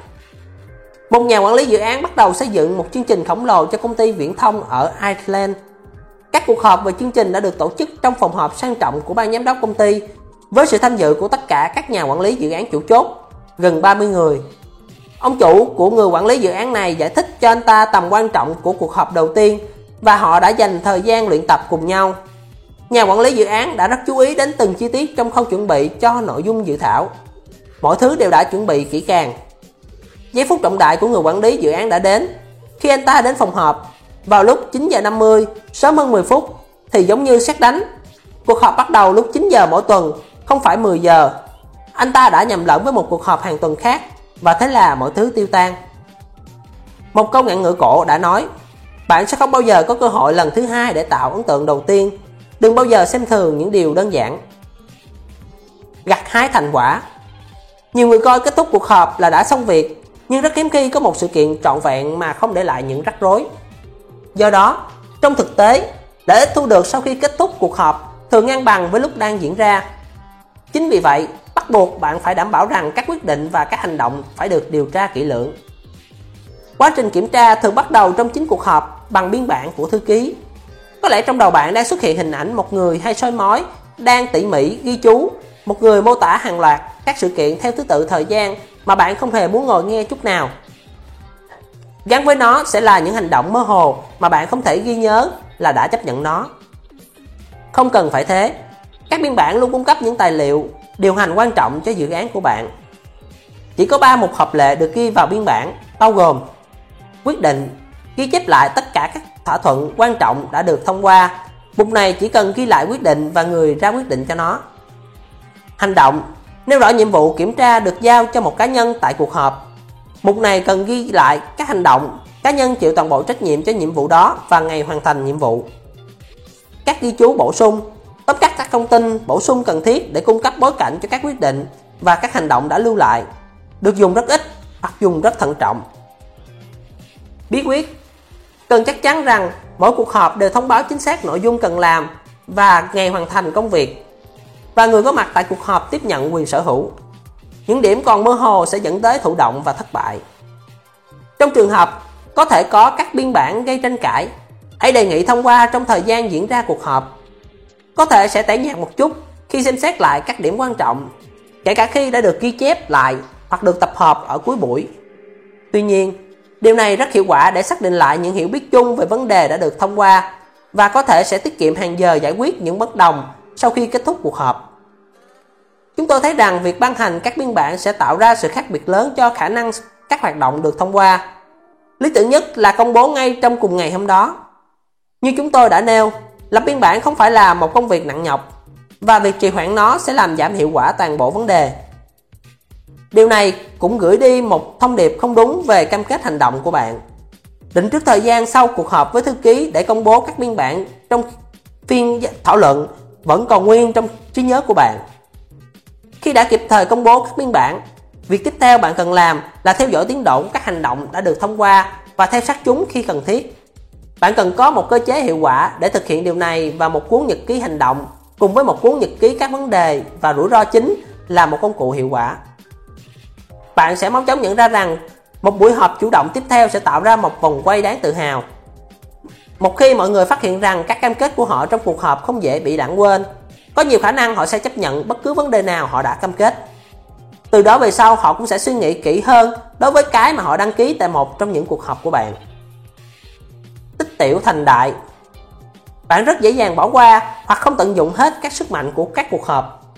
Một nhà quản lý dự án bắt đầu xây dựng một chương trình khổng lồ cho công ty viễn thông ở Ireland. Các cuộc họp về chương trình đã được tổ chức trong phòng họp sang trọng của ban giám đốc công ty với sự tham dự của tất cả các nhà quản lý dự án chủ chốt, gần 30 người. Ông chủ của người quản lý dự án này giải thích cho anh ta tầm quan trọng của cuộc họp đầu tiên và họ đã dành thời gian luyện tập cùng nhau. Nhà quản lý dự án đã rất chú ý đến từng chi tiết trong khâu chuẩn bị cho nội dung dự thảo Mọi thứ đều đã chuẩn bị kỹ càng. Giây phút trọng đại của người quản lý dự án đã đến. Khi anh ta đến phòng họp, vào lúc 9 giờ 50, sớm hơn 10 phút, thì giống như xét đánh. Cuộc họp bắt đầu lúc 9 giờ mỗi tuần, không phải 10 giờ. Anh ta đã nhầm lẫn với một cuộc họp hàng tuần khác, và thế là mọi thứ tiêu tan. Một câu ngạn ngữ cổ đã nói, bạn sẽ không bao giờ có cơ hội lần thứ hai để tạo ấn tượng đầu tiên. Đừng bao giờ xem thường những điều đơn giản. Gặt hái thành quả nhiều người coi kết thúc cuộc họp là đã xong việc, nhưng rất hiếm khi có một sự kiện trọn vẹn mà không để lại những rắc rối. Do đó, trong thực tế, lợi ích thu được sau khi kết thúc cuộc họp thường ngang bằng với lúc đang diễn ra. Chính vì vậy, bắt buộc bạn phải đảm bảo rằng các quyết định và các hành động phải được điều tra kỹ lưỡng. Quá trình kiểm tra thường bắt đầu trong chính cuộc họp bằng biên bản của thư ký. Có lẽ trong đầu bạn đang xuất hiện hình ảnh một người hay soi mói đang tỉ mỉ ghi chú, một người mô tả hàng loạt các sự kiện theo thứ tự thời gian mà bạn không hề muốn ngồi nghe chút nào. Gắn với nó sẽ là những hành động mơ hồ mà bạn không thể ghi nhớ là đã chấp nhận nó. Không cần phải thế, các biên bản luôn cung cấp những tài liệu điều hành quan trọng cho dự án của bạn. Chỉ có 3 mục hợp lệ được ghi vào biên bản, bao gồm quyết định, ghi chép lại tất cả các thỏa thuận quan trọng đã được thông qua. Mục này chỉ cần ghi lại quyết định và người ra quyết định cho nó. Hành động, nêu rõ nhiệm vụ kiểm tra được giao cho một cá nhân tại cuộc họp. Mục này cần ghi lại các hành động, cá nhân chịu toàn bộ trách nhiệm cho nhiệm vụ đó và ngày hoàn thành nhiệm vụ. Các ghi chú bổ sung, tóm tắt các thông tin bổ sung cần thiết để cung cấp bối cảnh cho các quyết định và các hành động đã lưu lại, được dùng rất ít hoặc dùng rất thận trọng. Bí quyết Cần chắc chắn rằng mỗi cuộc họp đều thông báo chính xác nội dung cần làm và ngày hoàn thành công việc và người có mặt tại cuộc họp tiếp nhận quyền sở hữu. Những điểm còn mơ hồ sẽ dẫn tới thụ động và thất bại. Trong trường hợp có thể có các biên bản gây tranh cãi, hãy đề nghị thông qua trong thời gian diễn ra cuộc họp. Có thể sẽ tẻ nhạt một chút khi xem xét lại các điểm quan trọng, kể cả khi đã được ghi chép lại hoặc được tập hợp ở cuối buổi. Tuy nhiên, điều này rất hiệu quả để xác định lại những hiểu biết chung về vấn đề đã được thông qua và có thể sẽ tiết kiệm hàng giờ giải quyết những bất đồng sau khi kết thúc cuộc họp. Chúng tôi thấy rằng việc ban hành các biên bản sẽ tạo ra sự khác biệt lớn cho khả năng các hoạt động được thông qua. Lý tưởng nhất là công bố ngay trong cùng ngày hôm đó. Như chúng tôi đã nêu, lập biên bản không phải là một công việc nặng nhọc và việc trì hoãn nó sẽ làm giảm hiệu quả toàn bộ vấn đề. Điều này cũng gửi đi một thông điệp không đúng về cam kết hành động của bạn. Định trước thời gian sau cuộc họp với thư ký để công bố các biên bản trong phiên thảo luận vẫn còn nguyên trong trí nhớ của bạn. Khi đã kịp thời công bố các biên bản, việc tiếp theo bạn cần làm là theo dõi tiến độ của các hành động đã được thông qua và theo sát chúng khi cần thiết. Bạn cần có một cơ chế hiệu quả để thực hiện điều này và một cuốn nhật ký hành động cùng với một cuốn nhật ký các vấn đề và rủi ro chính là một công cụ hiệu quả. Bạn sẽ mau chóng nhận ra rằng một buổi họp chủ động tiếp theo sẽ tạo ra một vòng quay đáng tự hào. Một khi mọi người phát hiện rằng các cam kết của họ trong cuộc họp không dễ bị lãng quên, có nhiều khả năng họ sẽ chấp nhận bất cứ vấn đề nào họ đã cam kết. Từ đó về sau họ cũng sẽ suy nghĩ kỹ hơn đối với cái mà họ đăng ký tại một trong những cuộc họp của bạn. Tích tiểu thành đại Bạn rất dễ dàng bỏ qua hoặc không tận dụng hết các sức mạnh của các cuộc họp.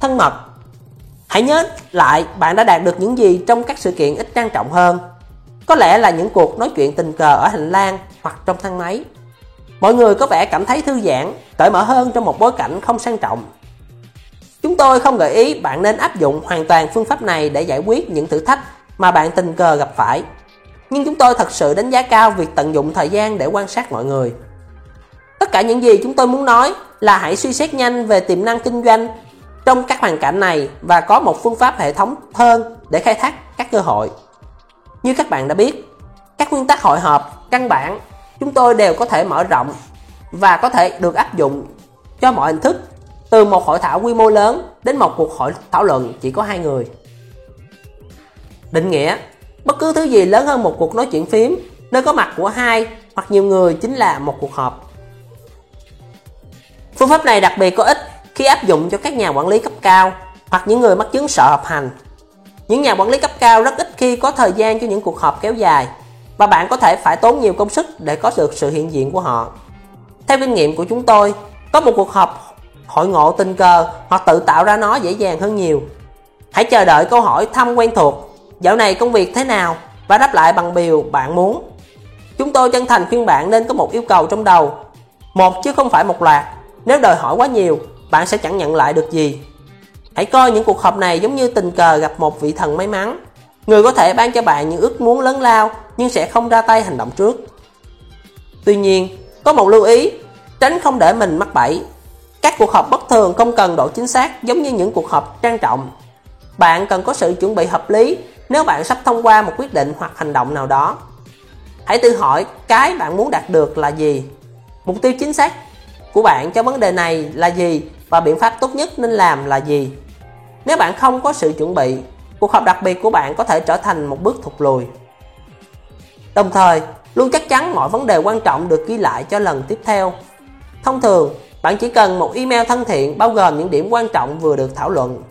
Thân mật Hãy nhớ lại bạn đã đạt được những gì trong các sự kiện ít trang trọng hơn. Có lẽ là những cuộc nói chuyện tình cờ ở hành lang hoặc trong thang máy. Mọi người có vẻ cảm thấy thư giãn, cởi mở hơn trong một bối cảnh không sang trọng. Chúng tôi không gợi ý bạn nên áp dụng hoàn toàn phương pháp này để giải quyết những thử thách mà bạn tình cờ gặp phải. Nhưng chúng tôi thật sự đánh giá cao việc tận dụng thời gian để quan sát mọi người. Tất cả những gì chúng tôi muốn nói là hãy suy xét nhanh về tiềm năng kinh doanh trong các hoàn cảnh này và có một phương pháp hệ thống hơn để khai thác các cơ hội. Như các bạn đã biết, các nguyên tắc hội họp căn bản chúng tôi đều có thể mở rộng và có thể được áp dụng cho mọi hình thức từ một hội thảo quy mô lớn đến một cuộc hội thảo luận chỉ có hai người. Định nghĩa Bất cứ thứ gì lớn hơn một cuộc nói chuyện phím nơi có mặt của hai hoặc nhiều người chính là một cuộc họp. Phương pháp này đặc biệt có ích khi áp dụng cho các nhà quản lý cấp cao hoặc những người mắc chứng sợ họp hành. Những nhà quản lý cấp cao rất ít khi có thời gian cho những cuộc họp kéo dài và bạn có thể phải tốn nhiều công sức để có được sự hiện diện của họ. Theo kinh nghiệm của chúng tôi, có một cuộc họp hội ngộ tình cờ hoặc tự tạo ra nó dễ dàng hơn nhiều. Hãy chờ đợi câu hỏi thăm quen thuộc, dạo này công việc thế nào và đáp lại bằng điều bạn muốn. Chúng tôi chân thành khuyên bạn nên có một yêu cầu trong đầu, một chứ không phải một loạt. Nếu đòi hỏi quá nhiều, bạn sẽ chẳng nhận lại được gì. Hãy coi những cuộc họp này giống như tình cờ gặp một vị thần may mắn. Người có thể ban cho bạn những ước muốn lớn lao nhưng sẽ không ra tay hành động trước. Tuy nhiên, có một lưu ý, tránh không để mình mắc bẫy. Các cuộc họp bất thường không cần độ chính xác giống như những cuộc họp trang trọng. Bạn cần có sự chuẩn bị hợp lý nếu bạn sắp thông qua một quyết định hoặc hành động nào đó. Hãy tự hỏi cái bạn muốn đạt được là gì. Mục tiêu chính xác của bạn cho vấn đề này là gì và biện pháp tốt nhất nên làm là gì. Nếu bạn không có sự chuẩn bị, cuộc họp đặc biệt của bạn có thể trở thành một bước thụt lùi. Đồng thời, luôn chắc chắn mọi vấn đề quan trọng được ghi lại cho lần tiếp theo. Thông thường, bạn chỉ cần một email thân thiện bao gồm những điểm quan trọng vừa được thảo luận.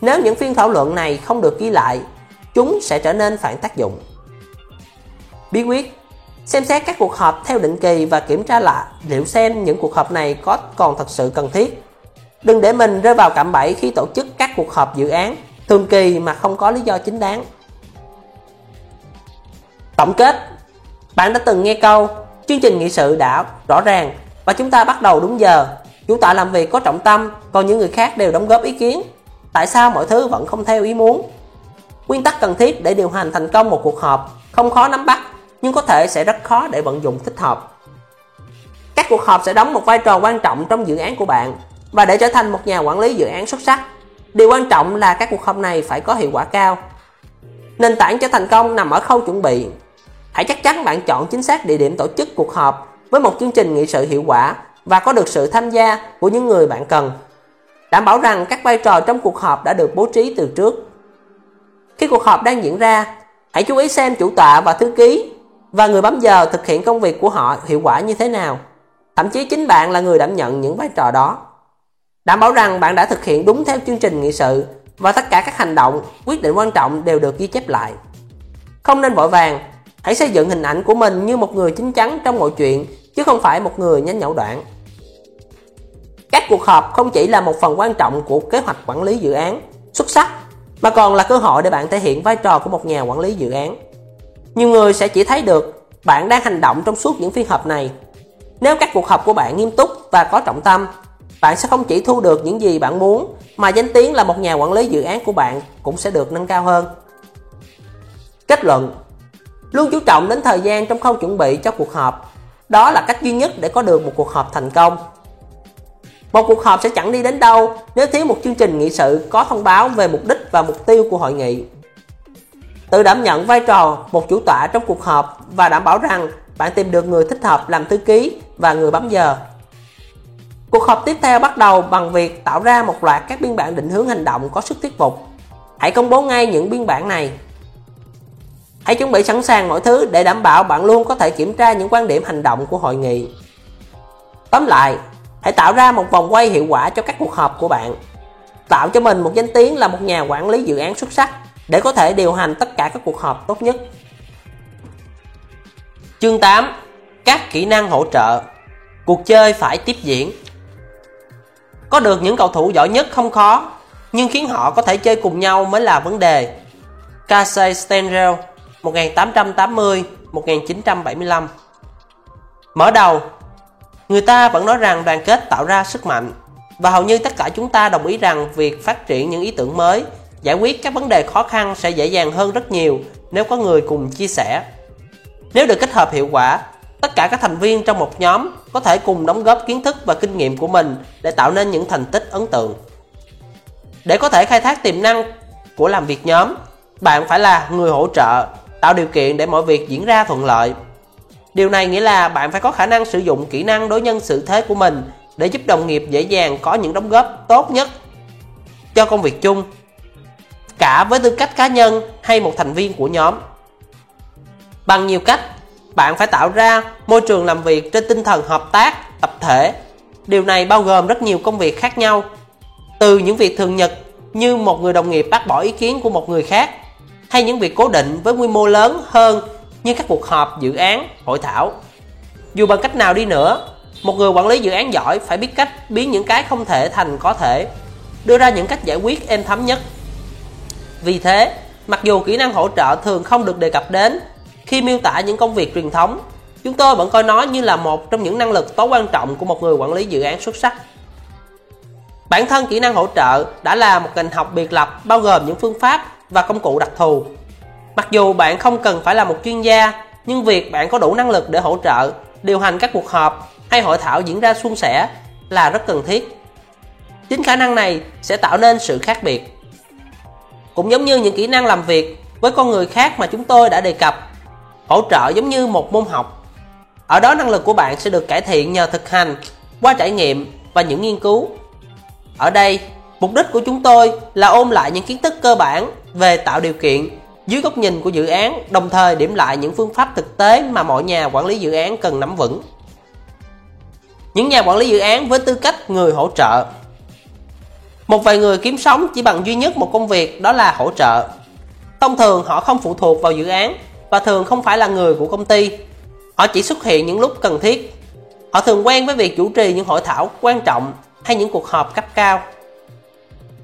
Nếu những phiên thảo luận này không được ghi lại, chúng sẽ trở nên phản tác dụng. Bí quyết Xem xét các cuộc họp theo định kỳ và kiểm tra lại liệu xem những cuộc họp này có còn thật sự cần thiết. Đừng để mình rơi vào cạm bẫy khi tổ chức các cuộc họp dự án thường kỳ mà không có lý do chính đáng. Tổng kết Bạn đã từng nghe câu Chương trình nghị sự đã rõ ràng và chúng ta bắt đầu đúng giờ. Chủ tọa làm việc có trọng tâm, còn những người khác đều đóng góp ý kiến. Tại sao mọi thứ vẫn không theo ý muốn? Nguyên tắc cần thiết để điều hành thành công một cuộc họp không khó nắm bắt, nhưng có thể sẽ rất khó để vận dụng thích hợp. Các cuộc họp sẽ đóng một vai trò quan trọng trong dự án của bạn và để trở thành một nhà quản lý dự án xuất sắc, điều quan trọng là các cuộc họp này phải có hiệu quả cao. Nền tảng cho thành công nằm ở khâu chuẩn bị. Hãy chắc chắn bạn chọn chính xác địa điểm tổ chức cuộc họp với một chương trình nghị sự hiệu quả và có được sự tham gia của những người bạn cần. Đảm bảo rằng các vai trò trong cuộc họp đã được bố trí từ trước. Khi cuộc họp đang diễn ra, hãy chú ý xem chủ tọa và thư ký và người bấm giờ thực hiện công việc của họ hiệu quả như thế nào. Thậm chí chính bạn là người đảm nhận những vai trò đó. Đảm bảo rằng bạn đã thực hiện đúng theo chương trình nghị sự và tất cả các hành động, quyết định quan trọng đều được ghi chép lại. Không nên vội vàng, hãy xây dựng hình ảnh của mình như một người chính chắn trong mọi chuyện chứ không phải một người nhanh nhẩu đoạn. Các cuộc họp không chỉ là một phần quan trọng của kế hoạch quản lý dự án xuất sắc mà còn là cơ hội để bạn thể hiện vai trò của một nhà quản lý dự án. Nhiều người sẽ chỉ thấy được bạn đang hành động trong suốt những phiên họp này. Nếu các cuộc họp của bạn nghiêm túc và có trọng tâm, bạn sẽ không chỉ thu được những gì bạn muốn mà danh tiếng là một nhà quản lý dự án của bạn cũng sẽ được nâng cao hơn. Kết luận Luôn chú trọng đến thời gian trong khâu chuẩn bị cho cuộc họp. Đó là cách duy nhất để có được một cuộc họp thành công. Một cuộc họp sẽ chẳng đi đến đâu nếu thiếu một chương trình nghị sự có thông báo về mục đích và mục tiêu của hội nghị. Tự đảm nhận vai trò một chủ tọa trong cuộc họp và đảm bảo rằng bạn tìm được người thích hợp làm thư ký và người bấm giờ. Cuộc họp tiếp theo bắt đầu bằng việc tạo ra một loạt các biên bản định hướng hành động có sức thuyết phục. Hãy công bố ngay những biên bản này. Hãy chuẩn bị sẵn sàng mọi thứ để đảm bảo bạn luôn có thể kiểm tra những quan điểm hành động của hội nghị. Tóm lại, hãy tạo ra một vòng quay hiệu quả cho các cuộc họp của bạn. Tạo cho mình một danh tiếng là một nhà quản lý dự án xuất sắc để có thể điều hành tất cả các cuộc họp tốt nhất. Chương 8 Các kỹ năng hỗ trợ Cuộc chơi phải tiếp diễn Có được những cầu thủ giỏi nhất không khó, Nhưng khiến họ có thể chơi cùng nhau mới là vấn đề Casey Stengel 1880-1975 Mở đầu Người ta vẫn nói rằng đoàn kết tạo ra sức mạnh Và hầu như tất cả chúng ta đồng ý rằng việc phát triển những ý tưởng mới Giải quyết các vấn đề khó khăn sẽ dễ dàng hơn rất nhiều nếu có người cùng chia sẻ Nếu được kết hợp hiệu quả Tất cả các thành viên trong một nhóm có thể cùng đóng góp kiến thức và kinh nghiệm của mình để tạo nên những thành tích ấn tượng. Để có thể khai thác tiềm năng của làm việc nhóm, bạn phải là người hỗ trợ tạo điều kiện để mọi việc diễn ra thuận lợi. Điều này nghĩa là bạn phải có khả năng sử dụng kỹ năng đối nhân xử thế của mình để giúp đồng nghiệp dễ dàng có những đóng góp tốt nhất cho công việc chung, cả với tư cách cá nhân hay một thành viên của nhóm. Bằng nhiều cách, bạn phải tạo ra môi trường làm việc trên tinh thần hợp tác, tập thể. Điều này bao gồm rất nhiều công việc khác nhau, từ những việc thường nhật như một người đồng nghiệp bác bỏ ý kiến của một người khác hay những việc cố định với quy mô lớn hơn như các cuộc họp dự án, hội thảo. Dù bằng cách nào đi nữa, một người quản lý dự án giỏi phải biết cách biến những cái không thể thành có thể, đưa ra những cách giải quyết êm thấm nhất. Vì thế, mặc dù kỹ năng hỗ trợ thường không được đề cập đến khi miêu tả những công việc truyền thống, chúng tôi vẫn coi nó như là một trong những năng lực tối quan trọng của một người quản lý dự án xuất sắc. Bản thân kỹ năng hỗ trợ đã là một ngành học biệt lập bao gồm những phương pháp và công cụ đặc thù. Mặc dù bạn không cần phải là một chuyên gia, nhưng việc bạn có đủ năng lực để hỗ trợ, điều hành các cuộc họp hay hội thảo diễn ra suôn sẻ là rất cần thiết. Chính khả năng này sẽ tạo nên sự khác biệt. Cũng giống như những kỹ năng làm việc với con người khác mà chúng tôi đã đề cập, hỗ trợ giống như một môn học. Ở đó năng lực của bạn sẽ được cải thiện nhờ thực hành, qua trải nghiệm và những nghiên cứu. Ở đây, mục đích của chúng tôi là ôm lại những kiến thức cơ bản về tạo điều kiện dưới góc nhìn của dự án, đồng thời điểm lại những phương pháp thực tế mà mọi nhà quản lý dự án cần nắm vững. Những nhà quản lý dự án với tư cách người hỗ trợ Một vài người kiếm sống chỉ bằng duy nhất một công việc đó là hỗ trợ. Thông thường họ không phụ thuộc vào dự án và thường không phải là người của công ty. Họ chỉ xuất hiện những lúc cần thiết. Họ thường quen với việc chủ trì những hội thảo quan trọng hay những cuộc họp cấp cao.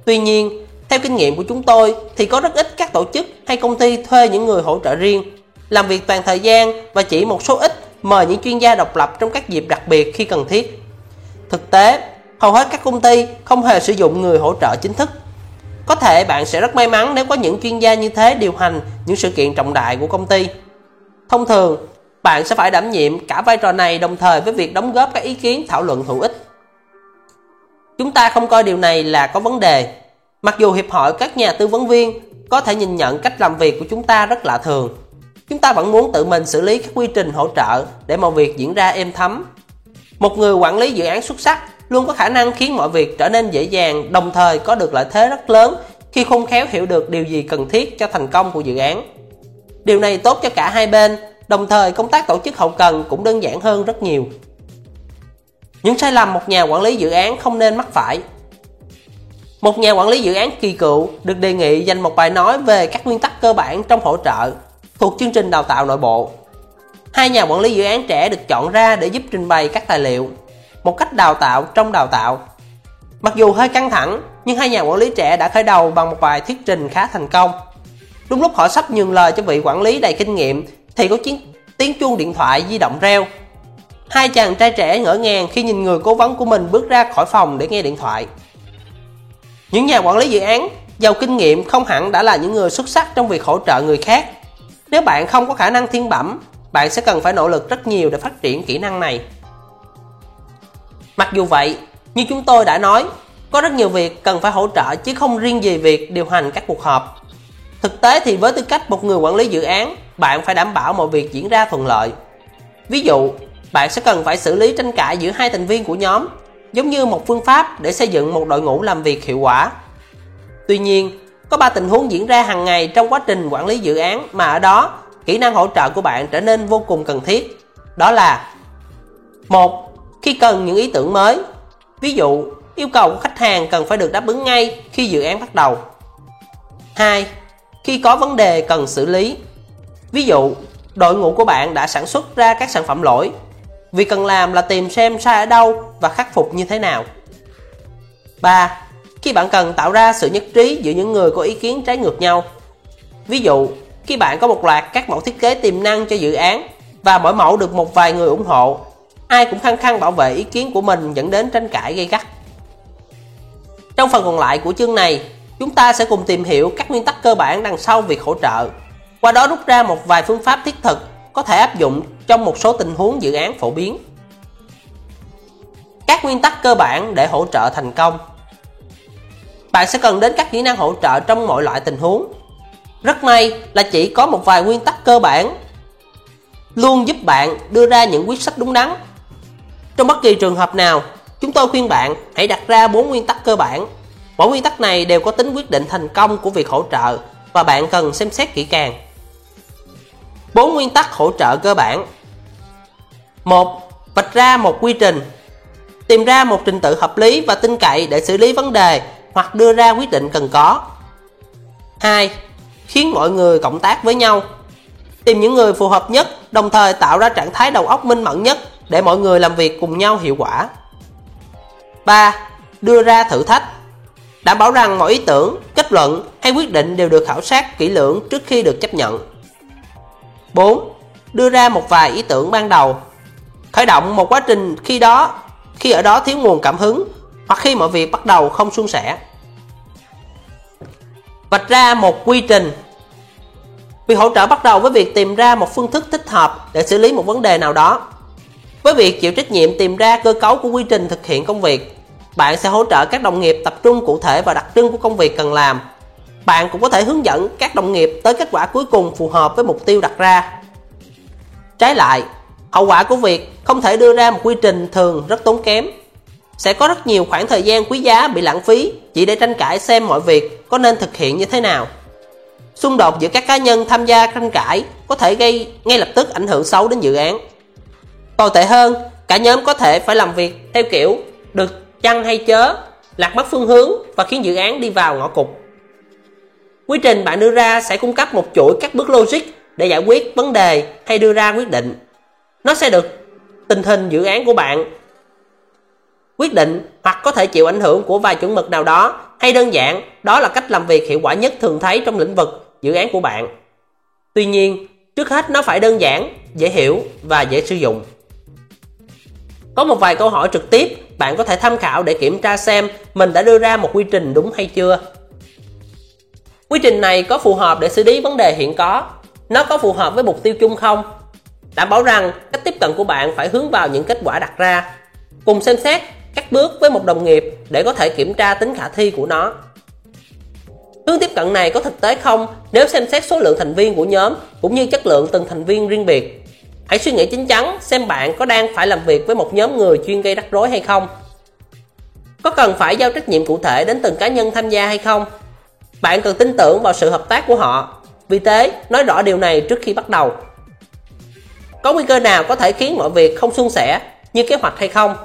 Tuy nhiên, theo kinh nghiệm của chúng tôi thì có rất ít các tổ chức hay công ty thuê những người hỗ trợ riêng, làm việc toàn thời gian và chỉ một số ít mời những chuyên gia độc lập trong các dịp đặc biệt khi cần thiết. Thực tế, hầu hết các công ty không hề sử dụng người hỗ trợ chính thức. Có thể bạn sẽ rất may mắn nếu có những chuyên gia như thế điều hành những sự kiện trọng đại của công ty. Thông thường, bạn sẽ phải đảm nhiệm cả vai trò này đồng thời với việc đóng góp các ý kiến thảo luận hữu ích. Chúng ta không coi điều này là có vấn đề. Mặc dù hiệp hội các nhà tư vấn viên có thể nhìn nhận cách làm việc của chúng ta rất lạ thường, chúng ta vẫn muốn tự mình xử lý các quy trình hỗ trợ để mọi việc diễn ra êm thấm. Một người quản lý dự án xuất sắc luôn có khả năng khiến mọi việc trở nên dễ dàng, đồng thời có được lợi thế rất lớn khi khôn khéo hiểu được điều gì cần thiết cho thành công của dự án. Điều này tốt cho cả hai bên, đồng thời công tác tổ chức hậu cần cũng đơn giản hơn rất nhiều. Những sai lầm một nhà quản lý dự án không nên mắc phải. Một nhà quản lý dự án kỳ cựu được đề nghị dành một bài nói về các nguyên tắc cơ bản trong hỗ trợ thuộc chương trình đào tạo nội bộ. Hai nhà quản lý dự án trẻ được chọn ra để giúp trình bày các tài liệu, một cách đào tạo trong đào tạo. Mặc dù hơi căng thẳng, nhưng hai nhà quản lý trẻ đã khởi đầu bằng một bài thuyết trình khá thành công. Đúng lúc họ sắp nhường lời cho vị quản lý đầy kinh nghiệm thì có tiếng, tiếng chuông điện thoại di động reo. Hai chàng trai trẻ ngỡ ngàng khi nhìn người cố vấn của mình bước ra khỏi phòng để nghe điện thoại. Những nhà quản lý dự án giàu kinh nghiệm không hẳn đã là những người xuất sắc trong việc hỗ trợ người khác. Nếu bạn không có khả năng thiên bẩm, bạn sẽ cần phải nỗ lực rất nhiều để phát triển kỹ năng này. Mặc dù vậy, như chúng tôi đã nói, có rất nhiều việc cần phải hỗ trợ chứ không riêng gì việc điều hành các cuộc họp. Thực tế thì với tư cách một người quản lý dự án, bạn phải đảm bảo mọi việc diễn ra thuận lợi. Ví dụ, bạn sẽ cần phải xử lý tranh cãi giữa hai thành viên của nhóm, giống như một phương pháp để xây dựng một đội ngũ làm việc hiệu quả. Tuy nhiên, có ba tình huống diễn ra hàng ngày trong quá trình quản lý dự án mà ở đó, kỹ năng hỗ trợ của bạn trở nên vô cùng cần thiết. Đó là một Khi cần những ý tưởng mới, ví dụ yêu cầu của khách hàng cần phải được đáp ứng ngay khi dự án bắt đầu. 2. Khi có vấn đề cần xử lý. Ví dụ, đội ngũ của bạn đã sản xuất ra các sản phẩm lỗi. Việc cần làm là tìm xem sai ở đâu và khắc phục như thế nào. 3. Khi bạn cần tạo ra sự nhất trí giữa những người có ý kiến trái ngược nhau. Ví dụ, khi bạn có một loạt các mẫu thiết kế tiềm năng cho dự án và mỗi mẫu được một vài người ủng hộ, ai cũng khăng khăng bảo vệ ý kiến của mình dẫn đến tranh cãi gây gắt. Trong phần còn lại của chương này, chúng ta sẽ cùng tìm hiểu các nguyên tắc cơ bản đằng sau việc hỗ trợ. Qua đó rút ra một vài phương pháp thiết thực có thể áp dụng trong một số tình huống dự án phổ biến. Các nguyên tắc cơ bản để hỗ trợ thành công Bạn sẽ cần đến các kỹ năng hỗ trợ trong mọi loại tình huống. Rất may là chỉ có một vài nguyên tắc cơ bản luôn giúp bạn đưa ra những quyết sách đúng đắn. Trong bất kỳ trường hợp nào, chúng tôi khuyên bạn hãy đặt ra bốn nguyên tắc cơ bản. Mỗi nguyên tắc này đều có tính quyết định thành công của việc hỗ trợ và bạn cần xem xét kỹ càng. Bốn nguyên tắc hỗ trợ cơ bản. một Vạch ra một quy trình. Tìm ra một trình tự hợp lý và tin cậy để xử lý vấn đề hoặc đưa ra quyết định cần có. 2. Khiến mọi người cộng tác với nhau. Tìm những người phù hợp nhất, đồng thời tạo ra trạng thái đầu óc minh mẫn nhất để mọi người làm việc cùng nhau hiệu quả. 3. Đưa ra thử thách. Đảm bảo rằng mọi ý tưởng, kết luận hay quyết định đều được khảo sát kỹ lưỡng trước khi được chấp nhận. 4. Đưa ra một vài ý tưởng ban đầu. Khởi động một quá trình khi đó khi ở đó thiếu nguồn cảm hứng hoặc khi mọi việc bắt đầu không suôn sẻ. Vạch ra một quy trình. Việc hỗ trợ bắt đầu với việc tìm ra một phương thức thích hợp để xử lý một vấn đề nào đó. Với việc chịu trách nhiệm tìm ra cơ cấu của quy trình thực hiện công việc, bạn sẽ hỗ trợ các đồng nghiệp tập trung cụ thể và đặc trưng của công việc cần làm. Bạn cũng có thể hướng dẫn các đồng nghiệp tới kết quả cuối cùng phù hợp với mục tiêu đặt ra. Trái lại, hậu quả của việc không thể đưa ra một quy trình thường rất tốn kém. Sẽ có rất nhiều khoảng thời gian quý giá bị lãng phí chỉ để tranh cãi xem mọi việc có nên thực hiện như thế nào. Xung đột giữa các cá nhân tham gia tranh cãi có thể gây ngay lập tức ảnh hưởng xấu đến dự án. Tồi tệ hơn, cả nhóm có thể phải làm việc theo kiểu được chăng hay chớ, lạc mất phương hướng và khiến dự án đi vào ngõ cụt. Quy trình bạn đưa ra sẽ cung cấp một chuỗi các bước logic để giải quyết vấn đề hay đưa ra quyết định. Nó sẽ được tình hình dự án của bạn quyết định hoặc có thể chịu ảnh hưởng của vài chuẩn mực nào đó hay đơn giản, đó là cách làm việc hiệu quả nhất thường thấy trong lĩnh vực dự án của bạn. Tuy nhiên, trước hết nó phải đơn giản, dễ hiểu và dễ sử dụng. Có một vài câu hỏi trực tiếp bạn có thể tham khảo để kiểm tra xem mình đã đưa ra một quy trình đúng hay chưa quy trình này có phù hợp để xử lý vấn đề hiện có. Nó có phù hợp với mục tiêu chung không? Đảm bảo rằng cách tiếp cận của bạn phải hướng vào những kết quả đặt ra. Cùng xem xét các bước với một đồng nghiệp để có thể kiểm tra tính khả thi của nó. Hướng tiếp cận này có thực tế không? Nếu xem xét số lượng thành viên của nhóm cũng như chất lượng từng thành viên riêng biệt, hãy suy nghĩ chín chắn xem bạn có đang phải làm việc với một nhóm người chuyên gây rắc rối hay không. Có cần phải giao trách nhiệm cụ thể đến từng cá nhân tham gia hay không? Bạn cần tin tưởng vào sự hợp tác của họ. Vì thế, nói rõ điều này trước khi bắt đầu. Có nguy cơ nào có thể khiến mọi việc không suôn sẻ như kế hoạch hay không?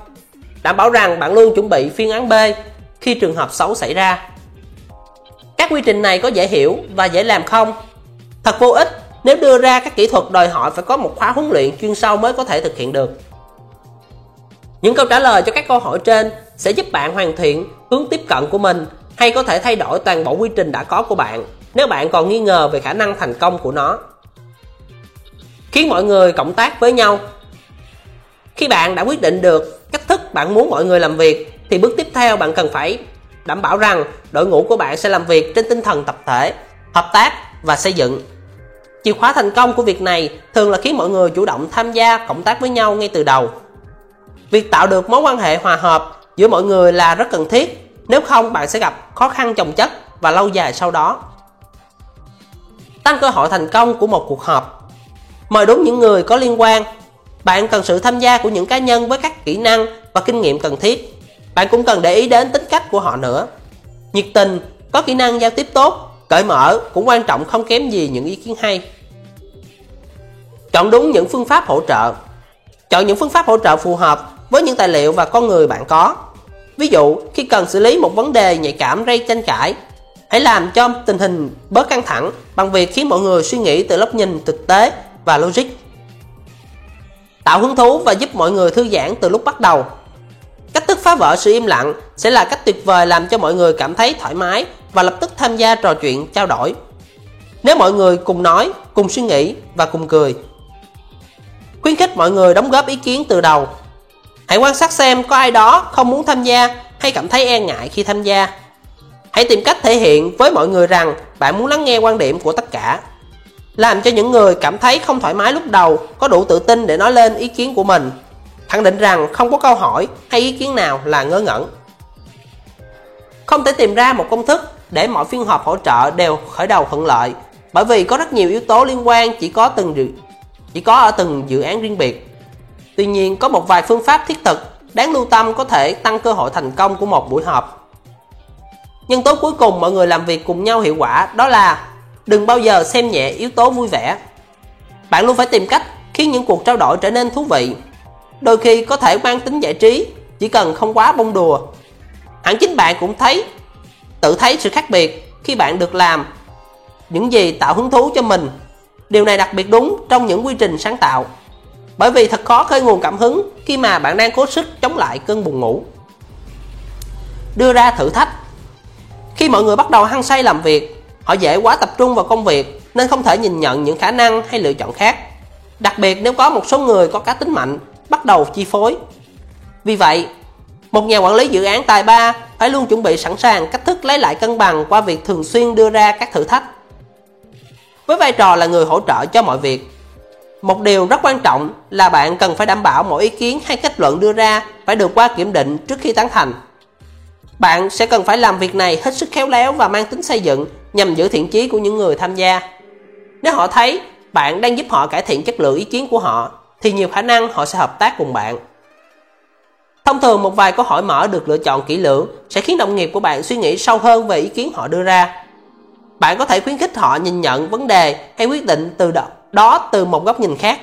Đảm bảo rằng bạn luôn chuẩn bị phiên án b khi trường hợp xấu xảy ra. Các quy trình này có dễ hiểu và dễ làm không? Thật vô ích, nếu đưa ra các kỹ thuật đòi hỏi phải có một khóa huấn luyện chuyên sâu mới có thể thực hiện được. Những câu trả lời cho các câu hỏi trên sẽ giúp bạn hoàn thiện hướng tiếp cận của mình hay có thể thay đổi toàn bộ quy trình đã có của bạn, nếu bạn còn nghi ngờ về khả năng thành công của nó. Khiến mọi người cộng tác với nhau. Khi bạn đã quyết định được cách thức bạn muốn mọi người làm việc, thì bước tiếp theo bạn cần phải đảm bảo rằng đội ngũ của bạn sẽ làm việc trên tinh thần tập thể, hợp tác và xây dựng. Chìa khóa thành công của việc này thường là khiến mọi người chủ động tham gia, cộng tác với nhau ngay từ đầu. Việc tạo được mối quan hệ hòa hợp giữa mọi người là rất cần thiết nếu không, bạn sẽ gặp khó khăn chồng chất và lâu dài sau đó. Tăng cơ hội thành công của một cuộc họp. Mời đúng những người có liên quan. Bạn cần sự tham gia của những cá nhân với các kỹ năng và kinh nghiệm cần thiết. Bạn cũng cần để ý đến tính cách của họ nữa. Nhiệt tình, có kỹ năng giao tiếp tốt, cởi mở cũng quan trọng không kém gì những ý kiến hay. Chọn đúng những phương pháp hỗ trợ. Chọn những phương pháp hỗ trợ phù hợp với những tài liệu và con người bạn có ví dụ, khi cần xử lý một vấn đề nhạy cảm gây tranh cãi, hãy làm cho tình hình bớt căng thẳng bằng việc khiến mọi người suy nghĩ từ góc nhìn thực tế và logic. Tạo hứng thú và giúp mọi người thư giãn từ lúc bắt đầu. Cách thức phá vỡ sự im lặng sẽ là cách tuyệt vời làm cho mọi người cảm thấy thoải mái và lập tức tham gia trò chuyện trao đổi. Nếu mọi người cùng nói, cùng suy nghĩ và cùng cười, khuyến khích mọi người đóng góp ý kiến từ đầu hãy quan sát xem có ai đó không muốn tham gia hay cảm thấy e ngại khi tham gia. Hãy tìm cách thể hiện với mọi người rằng bạn muốn lắng nghe quan điểm của tất cả. Làm cho những người cảm thấy không thoải mái lúc đầu có đủ tự tin để nói lên ý kiến của mình. Khẳng định rằng không có câu hỏi hay ý kiến nào là ngớ ngẩn. Không thể tìm ra một công thức để mọi phiên họp hỗ trợ đều khởi đầu thuận lợi bởi vì có rất nhiều yếu tố liên quan chỉ có từng chỉ có ở từng dự án riêng biệt tuy nhiên, có một vài phương pháp thiết thực đáng lưu tâm có thể tăng cơ hội thành công của một buổi họp. Nhân tố cuối cùng mọi người làm việc cùng nhau hiệu quả đó là đừng bao giờ xem nhẹ yếu tố vui vẻ. Bạn luôn phải tìm cách khiến những cuộc trao đổi trở nên thú vị. Đôi khi có thể mang tính giải trí, chỉ cần không quá bông đùa. Hẳn chính bạn cũng thấy, tự thấy sự khác biệt khi bạn được làm những gì tạo hứng thú cho mình. Điều này đặc biệt đúng trong những quy trình sáng tạo bởi vì thật khó khơi nguồn cảm hứng khi mà bạn đang cố sức chống lại cơn buồn ngủ. Đưa ra thử thách. Khi mọi người bắt đầu hăng say làm việc, họ dễ quá tập trung vào công việc nên không thể nhìn nhận những khả năng hay lựa chọn khác. Đặc biệt nếu có một số người có cá tính mạnh, bắt đầu chi phối. Vì vậy, một nhà quản lý dự án tài ba phải luôn chuẩn bị sẵn sàng cách thức lấy lại cân bằng qua việc thường xuyên đưa ra các thử thách. Với vai trò là người hỗ trợ cho mọi việc một điều rất quan trọng là bạn cần phải đảm bảo mỗi ý kiến hay kết luận đưa ra phải được qua kiểm định trước khi tán thành. Bạn sẽ cần phải làm việc này hết sức khéo léo và mang tính xây dựng nhằm giữ thiện chí của những người tham gia. Nếu họ thấy bạn đang giúp họ cải thiện chất lượng ý kiến của họ thì nhiều khả năng họ sẽ hợp tác cùng bạn. Thông thường một vài câu hỏi mở được lựa chọn kỹ lưỡng sẽ khiến đồng nghiệp của bạn suy nghĩ sâu hơn về ý kiến họ đưa ra. Bạn có thể khuyến khích họ nhìn nhận vấn đề hay quyết định từ đó, đó từ một góc nhìn khác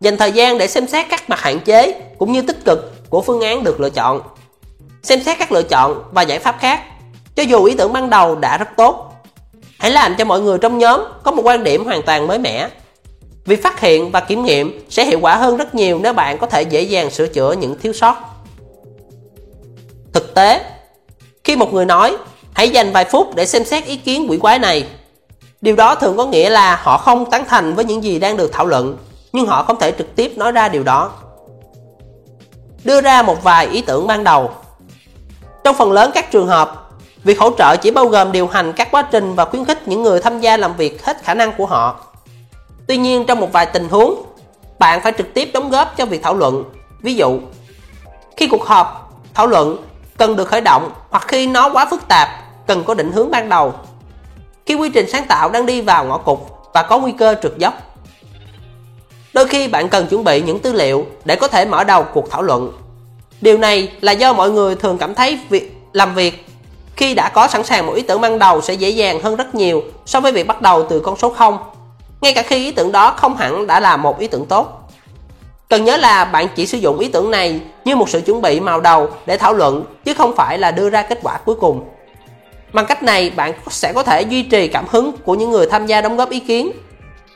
dành thời gian để xem xét các mặt hạn chế cũng như tích cực của phương án được lựa chọn xem xét các lựa chọn và giải pháp khác cho dù ý tưởng ban đầu đã rất tốt hãy làm cho mọi người trong nhóm có một quan điểm hoàn toàn mới mẻ việc phát hiện và kiểm nghiệm sẽ hiệu quả hơn rất nhiều nếu bạn có thể dễ dàng sửa chữa những thiếu sót thực tế. Khi một người nói, hãy dành vài phút để xem xét ý kiến quỷ quái này. Điều đó thường có nghĩa là họ không tán thành với những gì đang được thảo luận, nhưng họ không thể trực tiếp nói ra điều đó. Đưa ra một vài ý tưởng ban đầu. Trong phần lớn các trường hợp, việc hỗ trợ chỉ bao gồm điều hành các quá trình và khuyến khích những người tham gia làm việc hết khả năng của họ. Tuy nhiên trong một vài tình huống, bạn phải trực tiếp đóng góp cho việc thảo luận. Ví dụ, khi cuộc họp, thảo luận cần được khởi động hoặc khi nó quá phức tạp, cần có định hướng ban đầu. Khi quy trình sáng tạo đang đi vào ngõ cụt và có nguy cơ trượt dốc. Đôi khi bạn cần chuẩn bị những tư liệu để có thể mở đầu cuộc thảo luận. Điều này là do mọi người thường cảm thấy việc làm việc khi đã có sẵn sàng một ý tưởng ban đầu sẽ dễ dàng hơn rất nhiều so với việc bắt đầu từ con số 0 ngay cả khi ý tưởng đó không hẳn đã là một ý tưởng tốt. Cần nhớ là bạn chỉ sử dụng ý tưởng này như một sự chuẩn bị màu đầu để thảo luận, chứ không phải là đưa ra kết quả cuối cùng. Bằng cách này bạn sẽ có thể duy trì cảm hứng của những người tham gia đóng góp ý kiến.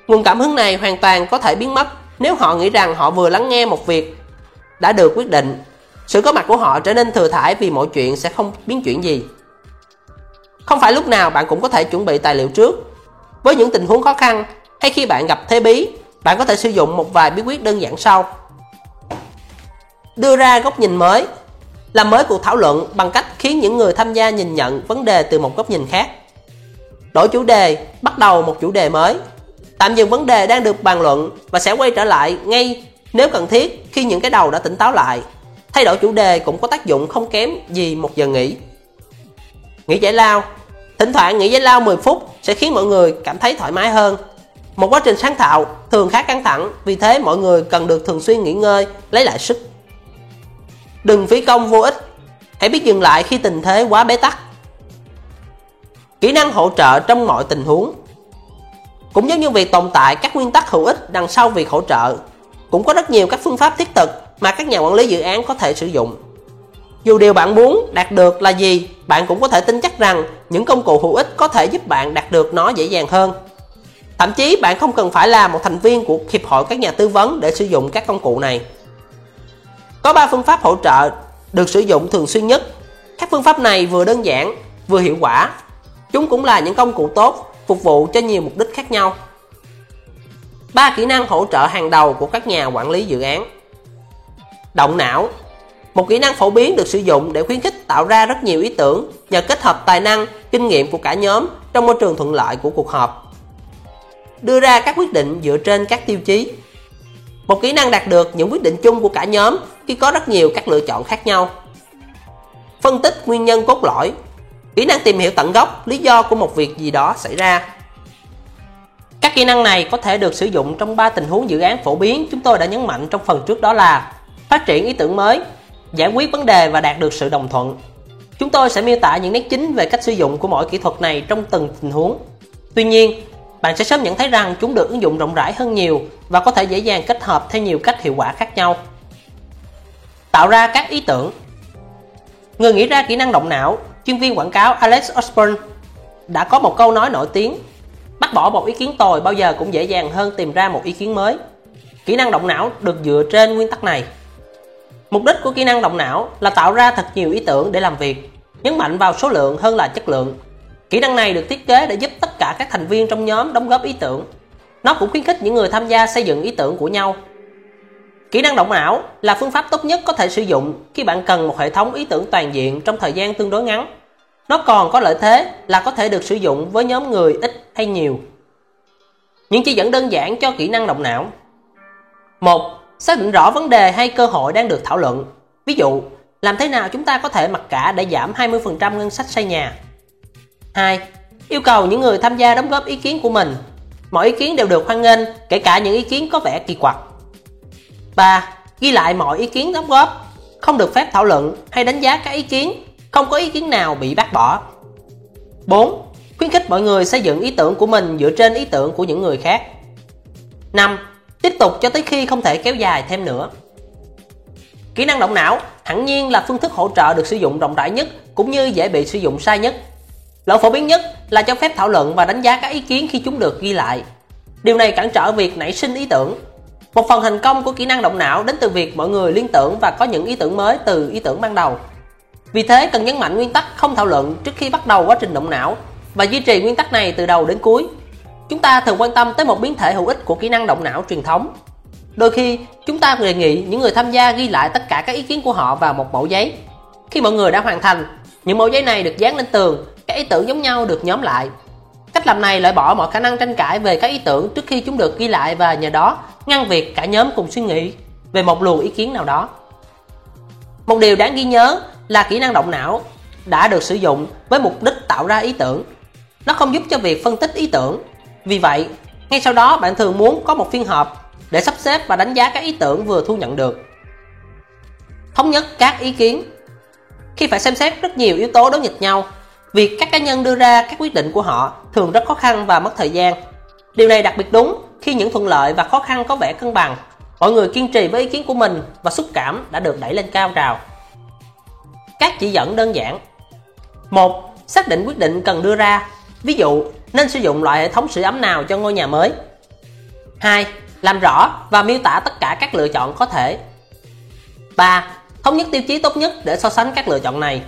Nguồn cảm hứng này hoàn toàn có thể biến mất nếu họ nghĩ rằng họ vừa lắng nghe một việc đã được quyết định. Sự có mặt của họ trở nên thừa thải vì mọi chuyện sẽ không biến chuyển gì. Không phải lúc nào bạn cũng có thể chuẩn bị tài liệu trước. Với những tình huống khó khăn, hay khi bạn gặp thế bí, bạn có thể sử dụng một vài bí quyết đơn giản sau. Đưa ra góc nhìn mới làm mới cuộc thảo luận bằng cách khiến những người tham gia nhìn nhận vấn đề từ một góc nhìn khác. Đổi chủ đề, bắt đầu một chủ đề mới. Tạm dừng vấn đề đang được bàn luận và sẽ quay trở lại ngay nếu cần thiết khi những cái đầu đã tỉnh táo lại. Thay đổi chủ đề cũng có tác dụng không kém gì một giờ nghỉ. Nghỉ giải lao Thỉnh thoảng nghỉ giải lao 10 phút sẽ khiến mọi người cảm thấy thoải mái hơn một quá trình sáng tạo thường khá căng thẳng, vì thế mọi người cần được thường xuyên nghỉ ngơi, lấy lại sức. Đừng phí công vô ích, hãy biết dừng lại khi tình thế quá bế tắc. Kỹ năng hỗ trợ trong mọi tình huống Cũng giống như việc tồn tại các nguyên tắc hữu ích đằng sau việc hỗ trợ, cũng có rất nhiều các phương pháp thiết thực mà các nhà quản lý dự án có thể sử dụng. Dù điều bạn muốn đạt được là gì, bạn cũng có thể tin chắc rằng những công cụ hữu ích có thể giúp bạn đạt được nó dễ dàng hơn. Thậm chí bạn không cần phải là một thành viên của Hiệp hội các nhà tư vấn để sử dụng các công cụ này. Có 3 phương pháp hỗ trợ được sử dụng thường xuyên nhất. Các phương pháp này vừa đơn giản, vừa hiệu quả. Chúng cũng là những công cụ tốt, phục vụ cho nhiều mục đích khác nhau. Ba kỹ năng hỗ trợ hàng đầu của các nhà quản lý dự án. Động não một kỹ năng phổ biến được sử dụng để khuyến khích tạo ra rất nhiều ý tưởng nhờ kết hợp tài năng, kinh nghiệm của cả nhóm trong môi trường thuận lợi của cuộc họp đưa ra các quyết định dựa trên các tiêu chí. Một kỹ năng đạt được những quyết định chung của cả nhóm khi có rất nhiều các lựa chọn khác nhau. Phân tích nguyên nhân cốt lõi Kỹ năng tìm hiểu tận gốc lý do của một việc gì đó xảy ra. Các kỹ năng này có thể được sử dụng trong ba tình huống dự án phổ biến chúng tôi đã nhấn mạnh trong phần trước đó là phát triển ý tưởng mới, giải quyết vấn đề và đạt được sự đồng thuận. Chúng tôi sẽ miêu tả những nét chính về cách sử dụng của mỗi kỹ thuật này trong từng tình huống. Tuy nhiên, bạn sẽ sớm nhận thấy rằng chúng được ứng dụng rộng rãi hơn nhiều và có thể dễ dàng kết hợp theo nhiều cách hiệu quả khác nhau. Tạo ra các ý tưởng Người nghĩ ra kỹ năng động não, chuyên viên quảng cáo Alex Osborne đã có một câu nói nổi tiếng Bắt bỏ một ý kiến tồi bao giờ cũng dễ dàng hơn tìm ra một ý kiến mới. Kỹ năng động não được dựa trên nguyên tắc này. Mục đích của kỹ năng động não là tạo ra thật nhiều ý tưởng để làm việc, nhấn mạnh vào số lượng hơn là chất lượng Kỹ năng này được thiết kế để giúp tất cả các thành viên trong nhóm đóng góp ý tưởng. Nó cũng khuyến khích những người tham gia xây dựng ý tưởng của nhau. Kỹ năng động não là phương pháp tốt nhất có thể sử dụng khi bạn cần một hệ thống ý tưởng toàn diện trong thời gian tương đối ngắn. Nó còn có lợi thế là có thể được sử dụng với nhóm người ít hay nhiều. Những chỉ dẫn đơn giản cho kỹ năng động não. 1. Xác định rõ vấn đề hay cơ hội đang được thảo luận. Ví dụ, làm thế nào chúng ta có thể mặc cả để giảm 20% ngân sách xây nhà? 2. Yêu cầu những người tham gia đóng góp ý kiến của mình. Mọi ý kiến đều được hoan nghênh, kể cả những ý kiến có vẻ kỳ quặc. 3. Ghi lại mọi ý kiến đóng góp, không được phép thảo luận hay đánh giá các ý kiến, không có ý kiến nào bị bác bỏ. 4. Khuyến khích mọi người xây dựng ý tưởng của mình dựa trên ý tưởng của những người khác. 5. Tiếp tục cho tới khi không thể kéo dài thêm nữa. Kỹ năng động não hẳn nhiên là phương thức hỗ trợ được sử dụng rộng rãi nhất cũng như dễ bị sử dụng sai nhất Lỗi phổ biến nhất là cho phép thảo luận và đánh giá các ý kiến khi chúng được ghi lại. Điều này cản trở việc nảy sinh ý tưởng. Một phần thành công của kỹ năng động não đến từ việc mọi người liên tưởng và có những ý tưởng mới từ ý tưởng ban đầu. Vì thế cần nhấn mạnh nguyên tắc không thảo luận trước khi bắt đầu quá trình động não và duy trì nguyên tắc này từ đầu đến cuối. Chúng ta thường quan tâm tới một biến thể hữu ích của kỹ năng động não truyền thống. Đôi khi, chúng ta đề nghị những người tham gia ghi lại tất cả các ý kiến của họ vào một mẫu giấy. Khi mọi người đã hoàn thành, những mẫu giấy này được dán lên tường, các ý tưởng giống nhau được nhóm lại. Cách làm này loại bỏ mọi khả năng tranh cãi về các ý tưởng trước khi chúng được ghi lại và nhờ đó ngăn việc cả nhóm cùng suy nghĩ về một luồng ý kiến nào đó. Một điều đáng ghi nhớ là kỹ năng động não đã được sử dụng với mục đích tạo ra ý tưởng. Nó không giúp cho việc phân tích ý tưởng. Vì vậy, ngay sau đó bạn thường muốn có một phiên họp để sắp xếp và đánh giá các ý tưởng vừa thu nhận được. Thống nhất các ý kiến Khi phải xem xét rất nhiều yếu tố đối nghịch nhau, việc các cá nhân đưa ra các quyết định của họ thường rất khó khăn và mất thời gian. Điều này đặc biệt đúng khi những thuận lợi và khó khăn có vẻ cân bằng. Mọi người kiên trì với ý kiến của mình và xúc cảm đã được đẩy lên cao trào. Các chỉ dẫn đơn giản một Xác định quyết định cần đưa ra Ví dụ, nên sử dụng loại hệ thống sưởi ấm nào cho ngôi nhà mới 2. Làm rõ và miêu tả tất cả các lựa chọn có thể 3. Thống nhất tiêu chí tốt nhất để so sánh các lựa chọn này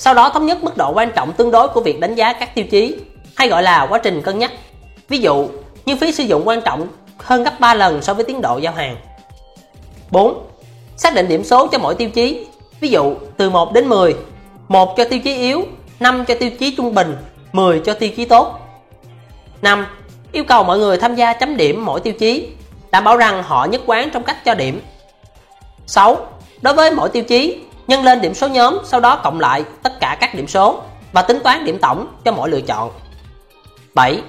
sau đó thống nhất mức độ quan trọng tương đối của việc đánh giá các tiêu chí hay gọi là quá trình cân nhắc Ví dụ, như phí sử dụng quan trọng hơn gấp 3 lần so với tiến độ giao hàng 4. Xác định điểm số cho mỗi tiêu chí Ví dụ từ 1 đến 10 1 cho tiêu chí yếu 5 cho tiêu chí trung bình 10 cho tiêu chí tốt 5. Yêu cầu mọi người tham gia chấm điểm mỗi tiêu chí đảm bảo rằng họ nhất quán trong cách cho điểm 6. Đối với mỗi tiêu chí nhân lên điểm số nhóm sau đó cộng lại tất cả các điểm số và tính toán điểm tổng cho mỗi lựa chọn 7.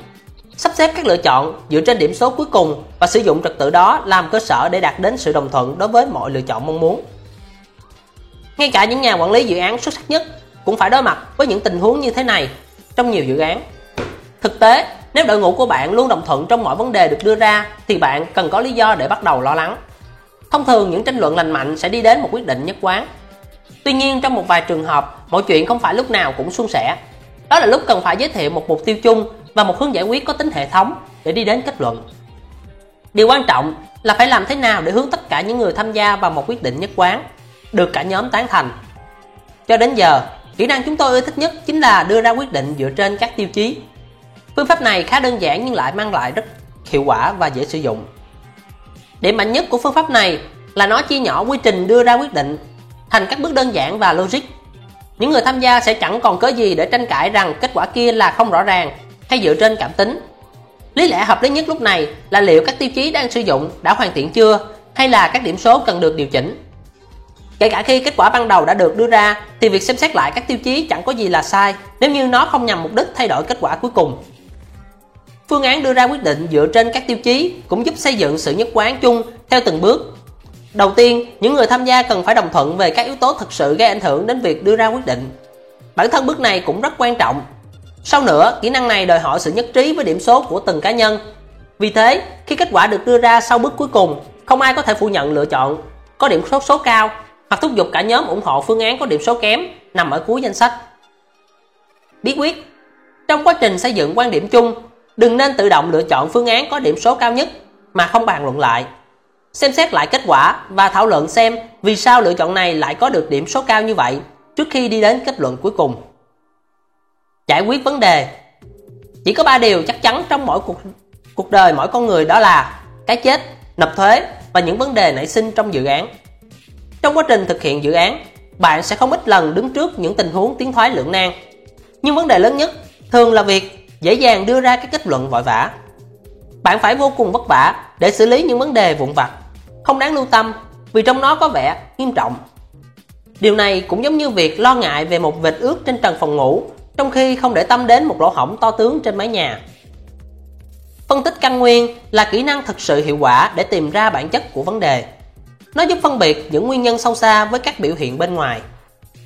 Sắp xếp các lựa chọn dựa trên điểm số cuối cùng và sử dụng trật tự đó làm cơ sở để đạt đến sự đồng thuận đối với mọi lựa chọn mong muốn ngay cả những nhà quản lý dự án xuất sắc nhất cũng phải đối mặt với những tình huống như thế này trong nhiều dự án. Thực tế, nếu đội ngũ của bạn luôn đồng thuận trong mọi vấn đề được đưa ra thì bạn cần có lý do để bắt đầu lo lắng. Thông thường những tranh luận lành mạnh sẽ đi đến một quyết định nhất quán. Tuy nhiên trong một vài trường hợp, mọi chuyện không phải lúc nào cũng suôn sẻ. Đó là lúc cần phải giới thiệu một mục tiêu chung và một hướng giải quyết có tính hệ thống để đi đến kết luận. Điều quan trọng là phải làm thế nào để hướng tất cả những người tham gia vào một quyết định nhất quán được cả nhóm tán thành. Cho đến giờ, kỹ năng chúng tôi ưa thích nhất chính là đưa ra quyết định dựa trên các tiêu chí. Phương pháp này khá đơn giản nhưng lại mang lại rất hiệu quả và dễ sử dụng. Điểm mạnh nhất của phương pháp này là nó chia nhỏ quy trình đưa ra quyết định thành các bước đơn giản và logic. Những người tham gia sẽ chẳng còn cớ gì để tranh cãi rằng kết quả kia là không rõ ràng hay dựa trên cảm tính. Lý lẽ hợp lý nhất lúc này là liệu các tiêu chí đang sử dụng đã hoàn thiện chưa hay là các điểm số cần được điều chỉnh. Kể cả khi kết quả ban đầu đã được đưa ra, thì việc xem xét lại các tiêu chí chẳng có gì là sai nếu như nó không nhằm mục đích thay đổi kết quả cuối cùng. Phương án đưa ra quyết định dựa trên các tiêu chí cũng giúp xây dựng sự nhất quán chung theo từng bước. Đầu tiên, những người tham gia cần phải đồng thuận về các yếu tố thực sự gây ảnh hưởng đến việc đưa ra quyết định. Bản thân bước này cũng rất quan trọng. Sau nữa, kỹ năng này đòi hỏi sự nhất trí với điểm số của từng cá nhân. Vì thế, khi kết quả được đưa ra sau bước cuối cùng, không ai có thể phủ nhận lựa chọn có điểm số số cao hoặc thúc giục cả nhóm ủng hộ phương án có điểm số kém nằm ở cuối danh sách. Bí quyết Trong quá trình xây dựng quan điểm chung, đừng nên tự động lựa chọn phương án có điểm số cao nhất mà không bàn luận lại. Xem xét lại kết quả và thảo luận xem vì sao lựa chọn này lại có được điểm số cao như vậy trước khi đi đến kết luận cuối cùng. Giải quyết vấn đề Chỉ có 3 điều chắc chắn trong mỗi cuộc cuộc đời mỗi con người đó là cái chết, nộp thuế và những vấn đề nảy sinh trong dự án. Trong quá trình thực hiện dự án, bạn sẽ không ít lần đứng trước những tình huống tiến thoái lưỡng nan. Nhưng vấn đề lớn nhất thường là việc dễ dàng đưa ra các kết luận vội vã. Bạn phải vô cùng vất vả để xử lý những vấn đề vụn vặt, không đáng lưu tâm vì trong nó có vẻ nghiêm trọng. Điều này cũng giống như việc lo ngại về một vệt ướt trên trần phòng ngủ trong khi không để tâm đến một lỗ hổng to tướng trên mái nhà. Phân tích căn nguyên là kỹ năng thực sự hiệu quả để tìm ra bản chất của vấn đề. Nó giúp phân biệt những nguyên nhân sâu xa với các biểu hiện bên ngoài.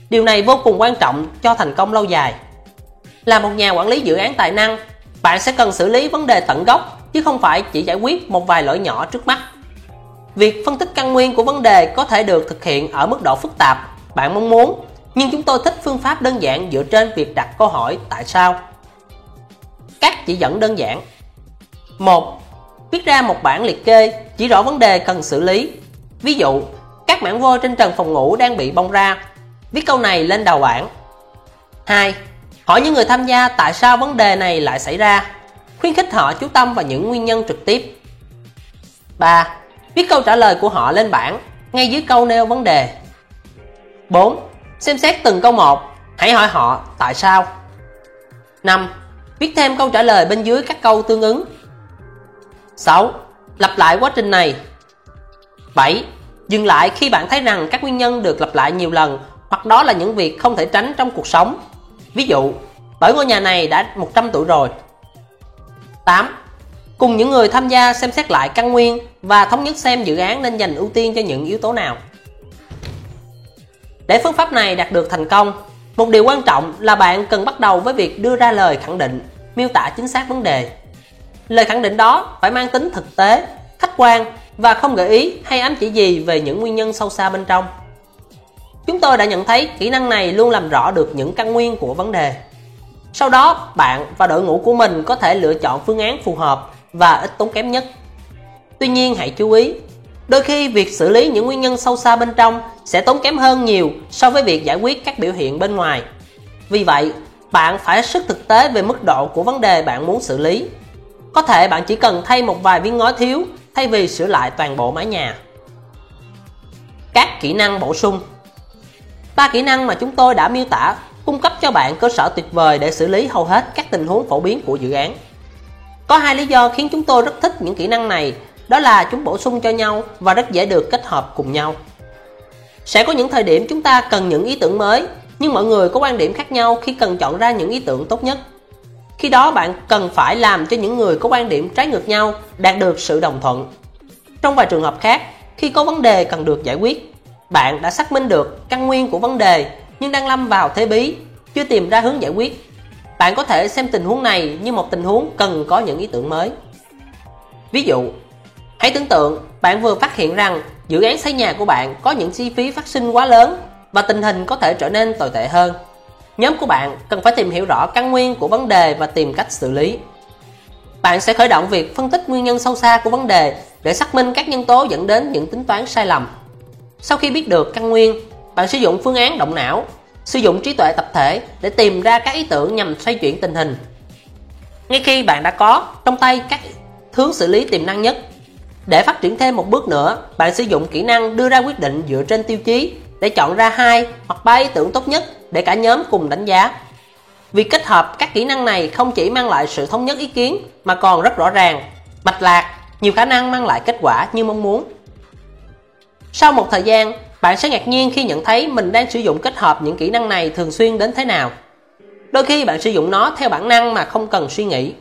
Điều này vô cùng quan trọng cho thành công lâu dài. Là một nhà quản lý dự án tài năng, bạn sẽ cần xử lý vấn đề tận gốc chứ không phải chỉ giải quyết một vài lỗi nhỏ trước mắt. Việc phân tích căn nguyên của vấn đề có thể được thực hiện ở mức độ phức tạp bạn mong muốn, nhưng chúng tôi thích phương pháp đơn giản dựa trên việc đặt câu hỏi tại sao. Các chỉ dẫn đơn giản. 1. Viết ra một bản liệt kê chỉ rõ vấn đề cần xử lý Ví dụ, các mảng vôi trên trần phòng ngủ đang bị bong ra. Viết câu này lên đầu bảng. 2. Hỏi những người tham gia tại sao vấn đề này lại xảy ra. Khuyến khích họ chú tâm vào những nguyên nhân trực tiếp. 3. Viết câu trả lời của họ lên bảng ngay dưới câu nêu vấn đề. 4. Xem xét từng câu một, hãy hỏi họ tại sao. 5. Viết thêm câu trả lời bên dưới các câu tương ứng. 6. Lặp lại quá trình này. 7. Dừng lại khi bạn thấy rằng các nguyên nhân được lặp lại nhiều lần hoặc đó là những việc không thể tránh trong cuộc sống. Ví dụ, bởi ngôi nhà này đã 100 tuổi rồi. 8. Cùng những người tham gia xem xét lại căn nguyên và thống nhất xem dự án nên dành ưu tiên cho những yếu tố nào. Để phương pháp này đạt được thành công, một điều quan trọng là bạn cần bắt đầu với việc đưa ra lời khẳng định, miêu tả chính xác vấn đề. Lời khẳng định đó phải mang tính thực tế, khách quan và không gợi ý hay ám chỉ gì về những nguyên nhân sâu xa bên trong. Chúng tôi đã nhận thấy kỹ năng này luôn làm rõ được những căn nguyên của vấn đề. Sau đó, bạn và đội ngũ của mình có thể lựa chọn phương án phù hợp và ít tốn kém nhất. Tuy nhiên hãy chú ý, đôi khi việc xử lý những nguyên nhân sâu xa bên trong sẽ tốn kém hơn nhiều so với việc giải quyết các biểu hiện bên ngoài. Vì vậy, bạn phải sức thực tế về mức độ của vấn đề bạn muốn xử lý. Có thể bạn chỉ cần thay một vài viên ngói thiếu thay vì sửa lại toàn bộ mái nhà. Các kỹ năng bổ sung ba kỹ năng mà chúng tôi đã miêu tả cung cấp cho bạn cơ sở tuyệt vời để xử lý hầu hết các tình huống phổ biến của dự án. Có hai lý do khiến chúng tôi rất thích những kỹ năng này, đó là chúng bổ sung cho nhau và rất dễ được kết hợp cùng nhau. Sẽ có những thời điểm chúng ta cần những ý tưởng mới, nhưng mọi người có quan điểm khác nhau khi cần chọn ra những ý tưởng tốt nhất. Khi đó bạn cần phải làm cho những người có quan điểm trái ngược nhau đạt được sự đồng thuận. Trong vài trường hợp khác, khi có vấn đề cần được giải quyết, bạn đã xác minh được căn nguyên của vấn đề nhưng đang lâm vào thế bí, chưa tìm ra hướng giải quyết. Bạn có thể xem tình huống này như một tình huống cần có những ý tưởng mới. Ví dụ, hãy tưởng tượng bạn vừa phát hiện rằng dự án xây nhà của bạn có những chi phí phát sinh quá lớn và tình hình có thể trở nên tồi tệ hơn. Nhóm của bạn cần phải tìm hiểu rõ căn nguyên của vấn đề và tìm cách xử lý. Bạn sẽ khởi động việc phân tích nguyên nhân sâu xa của vấn đề để xác minh các nhân tố dẫn đến những tính toán sai lầm. Sau khi biết được căn nguyên, bạn sử dụng phương án động não, sử dụng trí tuệ tập thể để tìm ra các ý tưởng nhằm xoay chuyển tình hình. Ngay khi bạn đã có trong tay các hướng xử lý tiềm năng nhất, để phát triển thêm một bước nữa, bạn sử dụng kỹ năng đưa ra quyết định dựa trên tiêu chí để chọn ra hai hoặc ba ý tưởng tốt nhất để cả nhóm cùng đánh giá. Việc kết hợp các kỹ năng này không chỉ mang lại sự thống nhất ý kiến mà còn rất rõ ràng, mạch lạc, nhiều khả năng mang lại kết quả như mong muốn. Sau một thời gian, bạn sẽ ngạc nhiên khi nhận thấy mình đang sử dụng kết hợp những kỹ năng này thường xuyên đến thế nào. Đôi khi bạn sử dụng nó theo bản năng mà không cần suy nghĩ.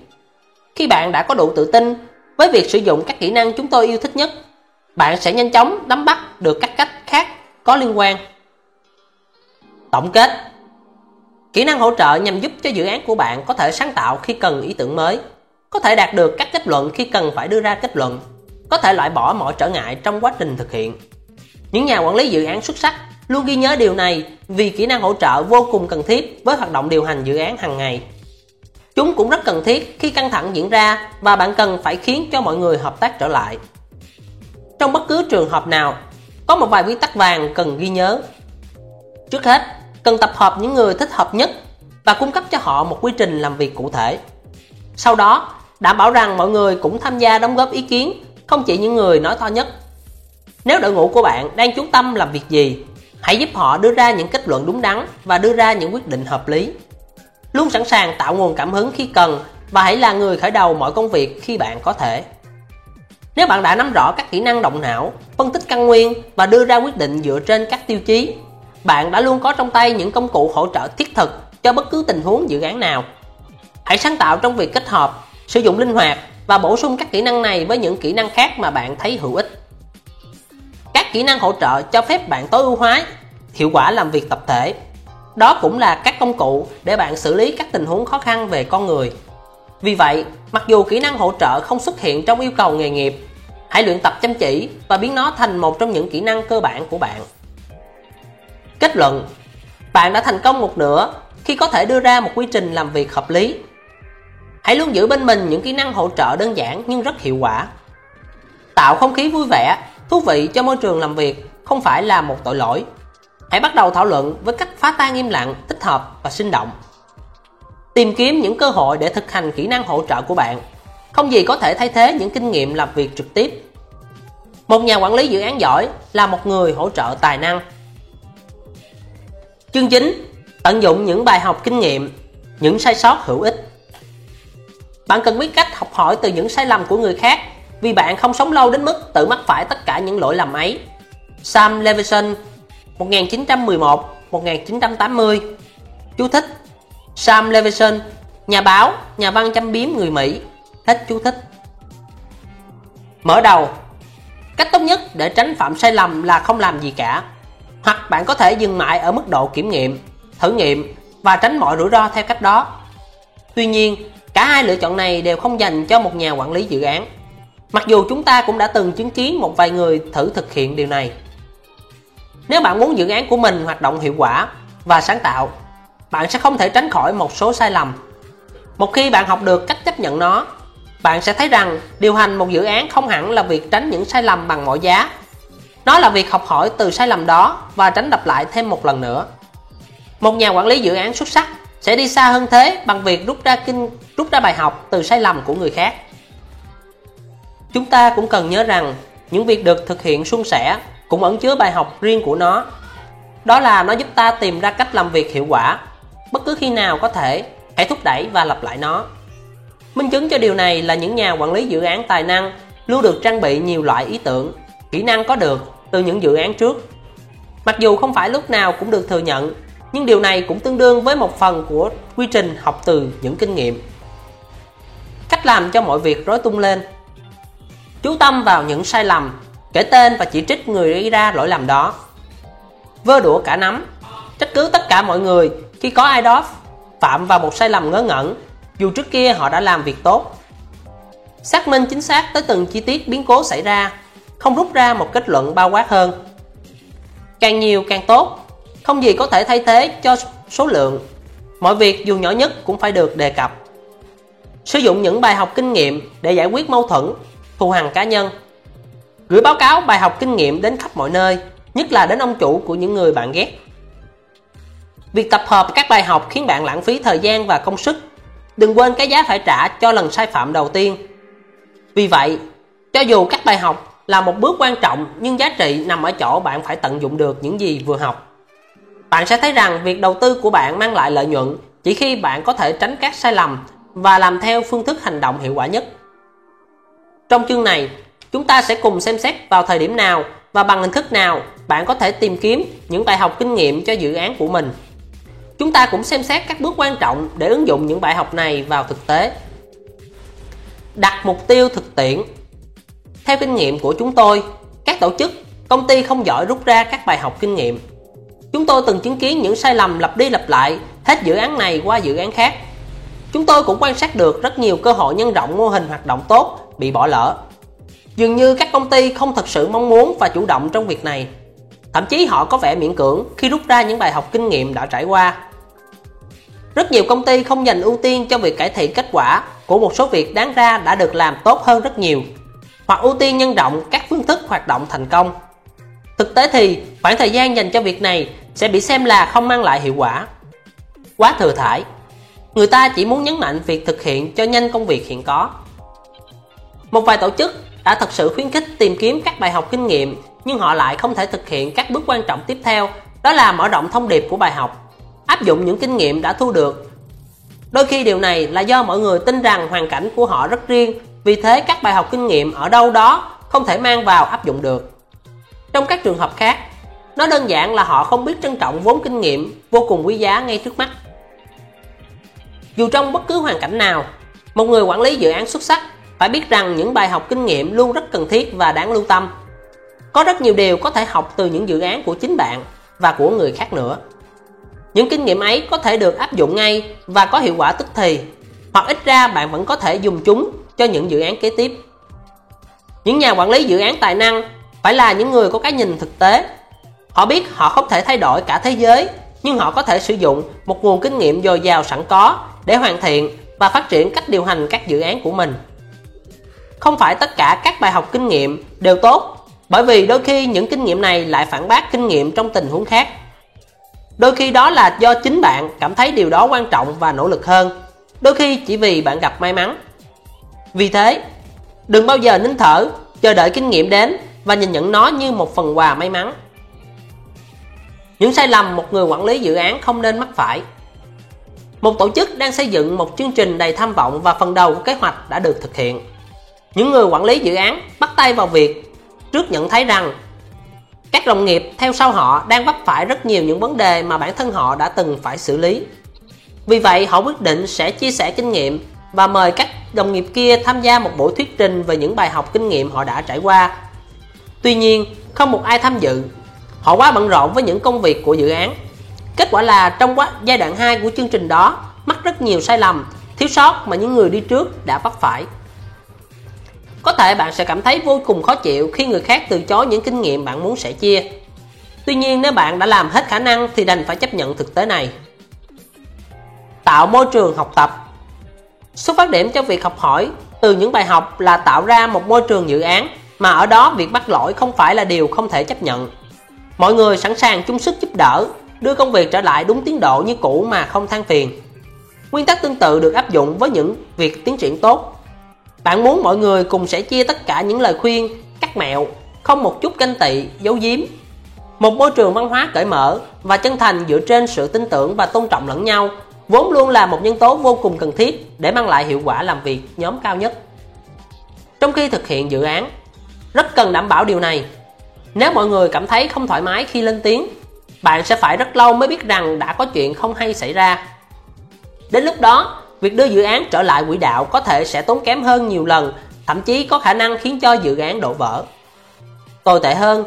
Khi bạn đã có đủ tự tin với việc sử dụng các kỹ năng chúng tôi yêu thích nhất, bạn sẽ nhanh chóng nắm bắt được các cách khác có liên quan. Tổng kết Kỹ năng hỗ trợ nhằm giúp cho dự án của bạn có thể sáng tạo khi cần ý tưởng mới, có thể đạt được các kết luận khi cần phải đưa ra kết luận, có thể loại bỏ mọi trở ngại trong quá trình thực hiện. Những nhà quản lý dự án xuất sắc luôn ghi nhớ điều này vì kỹ năng hỗ trợ vô cùng cần thiết với hoạt động điều hành dự án hàng ngày. Chúng cũng rất cần thiết khi căng thẳng diễn ra và bạn cần phải khiến cho mọi người hợp tác trở lại. Trong bất cứ trường hợp nào, có một vài quy tắc vàng cần ghi nhớ. Trước hết, cần tập hợp những người thích hợp nhất và cung cấp cho họ một quy trình làm việc cụ thể. Sau đó, đảm bảo rằng mọi người cũng tham gia đóng góp ý kiến, không chỉ những người nói to nhất. Nếu đội ngũ của bạn đang chú tâm làm việc gì, hãy giúp họ đưa ra những kết luận đúng đắn và đưa ra những quyết định hợp lý. Luôn sẵn sàng tạo nguồn cảm hứng khi cần và hãy là người khởi đầu mọi công việc khi bạn có thể. Nếu bạn đã nắm rõ các kỹ năng động não, phân tích căn nguyên và đưa ra quyết định dựa trên các tiêu chí, bạn đã luôn có trong tay những công cụ hỗ trợ thiết thực cho bất cứ tình huống dự án nào. Hãy sáng tạo trong việc kết hợp, sử dụng linh hoạt và bổ sung các kỹ năng này với những kỹ năng khác mà bạn thấy hữu ích. Các kỹ năng hỗ trợ cho phép bạn tối ưu hóa hiệu quả làm việc tập thể. Đó cũng là các công cụ để bạn xử lý các tình huống khó khăn về con người. Vì vậy, mặc dù kỹ năng hỗ trợ không xuất hiện trong yêu cầu nghề nghiệp, hãy luyện tập chăm chỉ và biến nó thành một trong những kỹ năng cơ bản của bạn. Kết luận Bạn đã thành công một nửa khi có thể đưa ra một quy trình làm việc hợp lý. Hãy luôn giữ bên mình những kỹ năng hỗ trợ đơn giản nhưng rất hiệu quả. Tạo không khí vui vẻ, thú vị cho môi trường làm việc không phải là một tội lỗi. Hãy bắt đầu thảo luận với cách phá tan im lặng, thích hợp và sinh động. Tìm kiếm những cơ hội để thực hành kỹ năng hỗ trợ của bạn. Không gì có thể thay thế những kinh nghiệm làm việc trực tiếp. Một nhà quản lý dự án giỏi là một người hỗ trợ tài năng. Chương 9. Tận dụng những bài học kinh nghiệm, những sai sót hữu ích. Bạn cần biết cách học hỏi từ những sai lầm của người khác vì bạn không sống lâu đến mức tự mắc phải tất cả những lỗi lầm ấy. Sam Levinson 1911-1980 Chú thích Sam Levinson Nhà báo, nhà văn chăm biếm người Mỹ. Hết chú thích. Mở đầu Cách tốt nhất để tránh phạm sai lầm là không làm gì cả. Hoặc bạn có thể dừng lại ở mức độ kiểm nghiệm, thử nghiệm và tránh mọi rủi ro theo cách đó. Tuy nhiên, cả hai lựa chọn này đều không dành cho một nhà quản lý dự án. Mặc dù chúng ta cũng đã từng chứng kiến một vài người thử thực hiện điều này nếu bạn muốn dự án của mình hoạt động hiệu quả và sáng tạo, bạn sẽ không thể tránh khỏi một số sai lầm. Một khi bạn học được cách chấp nhận nó, bạn sẽ thấy rằng điều hành một dự án không hẳn là việc tránh những sai lầm bằng mọi giá. Nó là việc học hỏi từ sai lầm đó và tránh lặp lại thêm một lần nữa. Một nhà quản lý dự án xuất sắc sẽ đi xa hơn thế bằng việc rút ra kinh rút ra bài học từ sai lầm của người khác. Chúng ta cũng cần nhớ rằng, những việc được thực hiện suôn sẻ cũng ẩn chứa bài học riêng của nó. Đó là nó giúp ta tìm ra cách làm việc hiệu quả. Bất cứ khi nào có thể, hãy thúc đẩy và lặp lại nó. Minh chứng cho điều này là những nhà quản lý dự án tài năng luôn được trang bị nhiều loại ý tưởng, kỹ năng có được từ những dự án trước. Mặc dù không phải lúc nào cũng được thừa nhận, nhưng điều này cũng tương đương với một phần của quy trình học từ những kinh nghiệm. Cách làm cho mọi việc rối tung lên chú tâm vào những sai lầm, kể tên và chỉ trích người gây ra lỗi lầm đó. Vơ đũa cả nắm, trách cứ tất cả mọi người khi có ai đó phạm vào một sai lầm ngớ ngẩn, dù trước kia họ đã làm việc tốt. Xác minh chính xác tới từng chi tiết biến cố xảy ra, không rút ra một kết luận bao quát hơn. Càng nhiều càng tốt, không gì có thể thay thế cho số lượng. Mọi việc dù nhỏ nhất cũng phải được đề cập. Sử dụng những bài học kinh nghiệm để giải quyết mâu thuẫn thù hằn cá nhân. Gửi báo cáo bài học kinh nghiệm đến khắp mọi nơi, nhất là đến ông chủ của những người bạn ghét. Việc tập hợp các bài học khiến bạn lãng phí thời gian và công sức. Đừng quên cái giá phải trả cho lần sai phạm đầu tiên. Vì vậy, cho dù các bài học là một bước quan trọng, nhưng giá trị nằm ở chỗ bạn phải tận dụng được những gì vừa học. Bạn sẽ thấy rằng việc đầu tư của bạn mang lại lợi nhuận chỉ khi bạn có thể tránh các sai lầm và làm theo phương thức hành động hiệu quả nhất trong chương này Chúng ta sẽ cùng xem xét vào thời điểm nào và bằng hình thức nào bạn có thể tìm kiếm những bài học kinh nghiệm cho dự án của mình. Chúng ta cũng xem xét các bước quan trọng để ứng dụng những bài học này vào thực tế. Đặt mục tiêu thực tiễn Theo kinh nghiệm của chúng tôi, các tổ chức, công ty không giỏi rút ra các bài học kinh nghiệm. Chúng tôi từng chứng kiến những sai lầm lặp đi lặp lại hết dự án này qua dự án khác. Chúng tôi cũng quan sát được rất nhiều cơ hội nhân rộng mô hình hoạt động tốt bị bỏ lỡ Dường như các công ty không thật sự mong muốn và chủ động trong việc này. Thậm chí họ có vẻ miễn cưỡng khi rút ra những bài học kinh nghiệm đã trải qua. Rất nhiều công ty không dành ưu tiên cho việc cải thiện kết quả của một số việc đáng ra đã được làm tốt hơn rất nhiều, hoặc ưu tiên nhân rộng các phương thức hoạt động thành công. Thực tế thì, khoảng thời gian dành cho việc này sẽ bị xem là không mang lại hiệu quả. Quá thừa thải. Người ta chỉ muốn nhấn mạnh việc thực hiện cho nhanh công việc hiện có. Một vài tổ chức đã thật sự khuyến khích tìm kiếm các bài học kinh nghiệm, nhưng họ lại không thể thực hiện các bước quan trọng tiếp theo, đó là mở rộng thông điệp của bài học, áp dụng những kinh nghiệm đã thu được. Đôi khi điều này là do mọi người tin rằng hoàn cảnh của họ rất riêng, vì thế các bài học kinh nghiệm ở đâu đó không thể mang vào áp dụng được. Trong các trường hợp khác, nó đơn giản là họ không biết trân trọng vốn kinh nghiệm vô cùng quý giá ngay trước mắt. Dù trong bất cứ hoàn cảnh nào, một người quản lý dự án xuất sắc phải biết rằng những bài học kinh nghiệm luôn rất cần thiết và đáng lưu tâm. Có rất nhiều điều có thể học từ những dự án của chính bạn và của người khác nữa. Những kinh nghiệm ấy có thể được áp dụng ngay và có hiệu quả tức thì, hoặc ít ra bạn vẫn có thể dùng chúng cho những dự án kế tiếp. Những nhà quản lý dự án tài năng phải là những người có cái nhìn thực tế. Họ biết họ không thể thay đổi cả thế giới, nhưng họ có thể sử dụng một nguồn kinh nghiệm dồi dào sẵn có để hoàn thiện và phát triển cách điều hành các dự án của mình không phải tất cả các bài học kinh nghiệm đều tốt bởi vì đôi khi những kinh nghiệm này lại phản bác kinh nghiệm trong tình huống khác Đôi khi đó là do chính bạn cảm thấy điều đó quan trọng và nỗ lực hơn. Đôi khi chỉ vì bạn gặp may mắn. Vì thế, đừng bao giờ nín thở, chờ đợi kinh nghiệm đến và nhìn nhận nó như một phần quà may mắn. Những sai lầm một người quản lý dự án không nên mắc phải. Một tổ chức đang xây dựng một chương trình đầy tham vọng và phần đầu của kế hoạch đã được thực hiện. Những người quản lý dự án bắt tay vào việc trước nhận thấy rằng các đồng nghiệp theo sau họ đang vấp phải rất nhiều những vấn đề mà bản thân họ đã từng phải xử lý. Vì vậy, họ quyết định sẽ chia sẻ kinh nghiệm và mời các đồng nghiệp kia tham gia một buổi thuyết trình về những bài học kinh nghiệm họ đã trải qua. Tuy nhiên, không một ai tham dự. Họ quá bận rộn với những công việc của dự án. Kết quả là trong quá giai đoạn 2 của chương trình đó, mắc rất nhiều sai lầm, thiếu sót mà những người đi trước đã vấp phải. Có thể bạn sẽ cảm thấy vô cùng khó chịu khi người khác từ chối những kinh nghiệm bạn muốn sẻ chia. Tuy nhiên nếu bạn đã làm hết khả năng thì đành phải chấp nhận thực tế này. Tạo môi trường học tập Xuất phát điểm cho việc học hỏi từ những bài học là tạo ra một môi trường dự án mà ở đó việc bắt lỗi không phải là điều không thể chấp nhận. Mọi người sẵn sàng chung sức giúp đỡ, đưa công việc trở lại đúng tiến độ như cũ mà không than phiền. Nguyên tắc tương tự được áp dụng với những việc tiến triển tốt bạn muốn mọi người cùng sẽ chia tất cả những lời khuyên, các mẹo, không một chút ganh tị, giấu giếm. Một môi trường văn hóa cởi mở và chân thành dựa trên sự tin tưởng và tôn trọng lẫn nhau vốn luôn là một nhân tố vô cùng cần thiết để mang lại hiệu quả làm việc nhóm cao nhất. Trong khi thực hiện dự án, rất cần đảm bảo điều này. Nếu mọi người cảm thấy không thoải mái khi lên tiếng, bạn sẽ phải rất lâu mới biết rằng đã có chuyện không hay xảy ra. Đến lúc đó, việc đưa dự án trở lại quỹ đạo có thể sẽ tốn kém hơn nhiều lần, thậm chí có khả năng khiến cho dự án đổ vỡ. Tồi tệ hơn,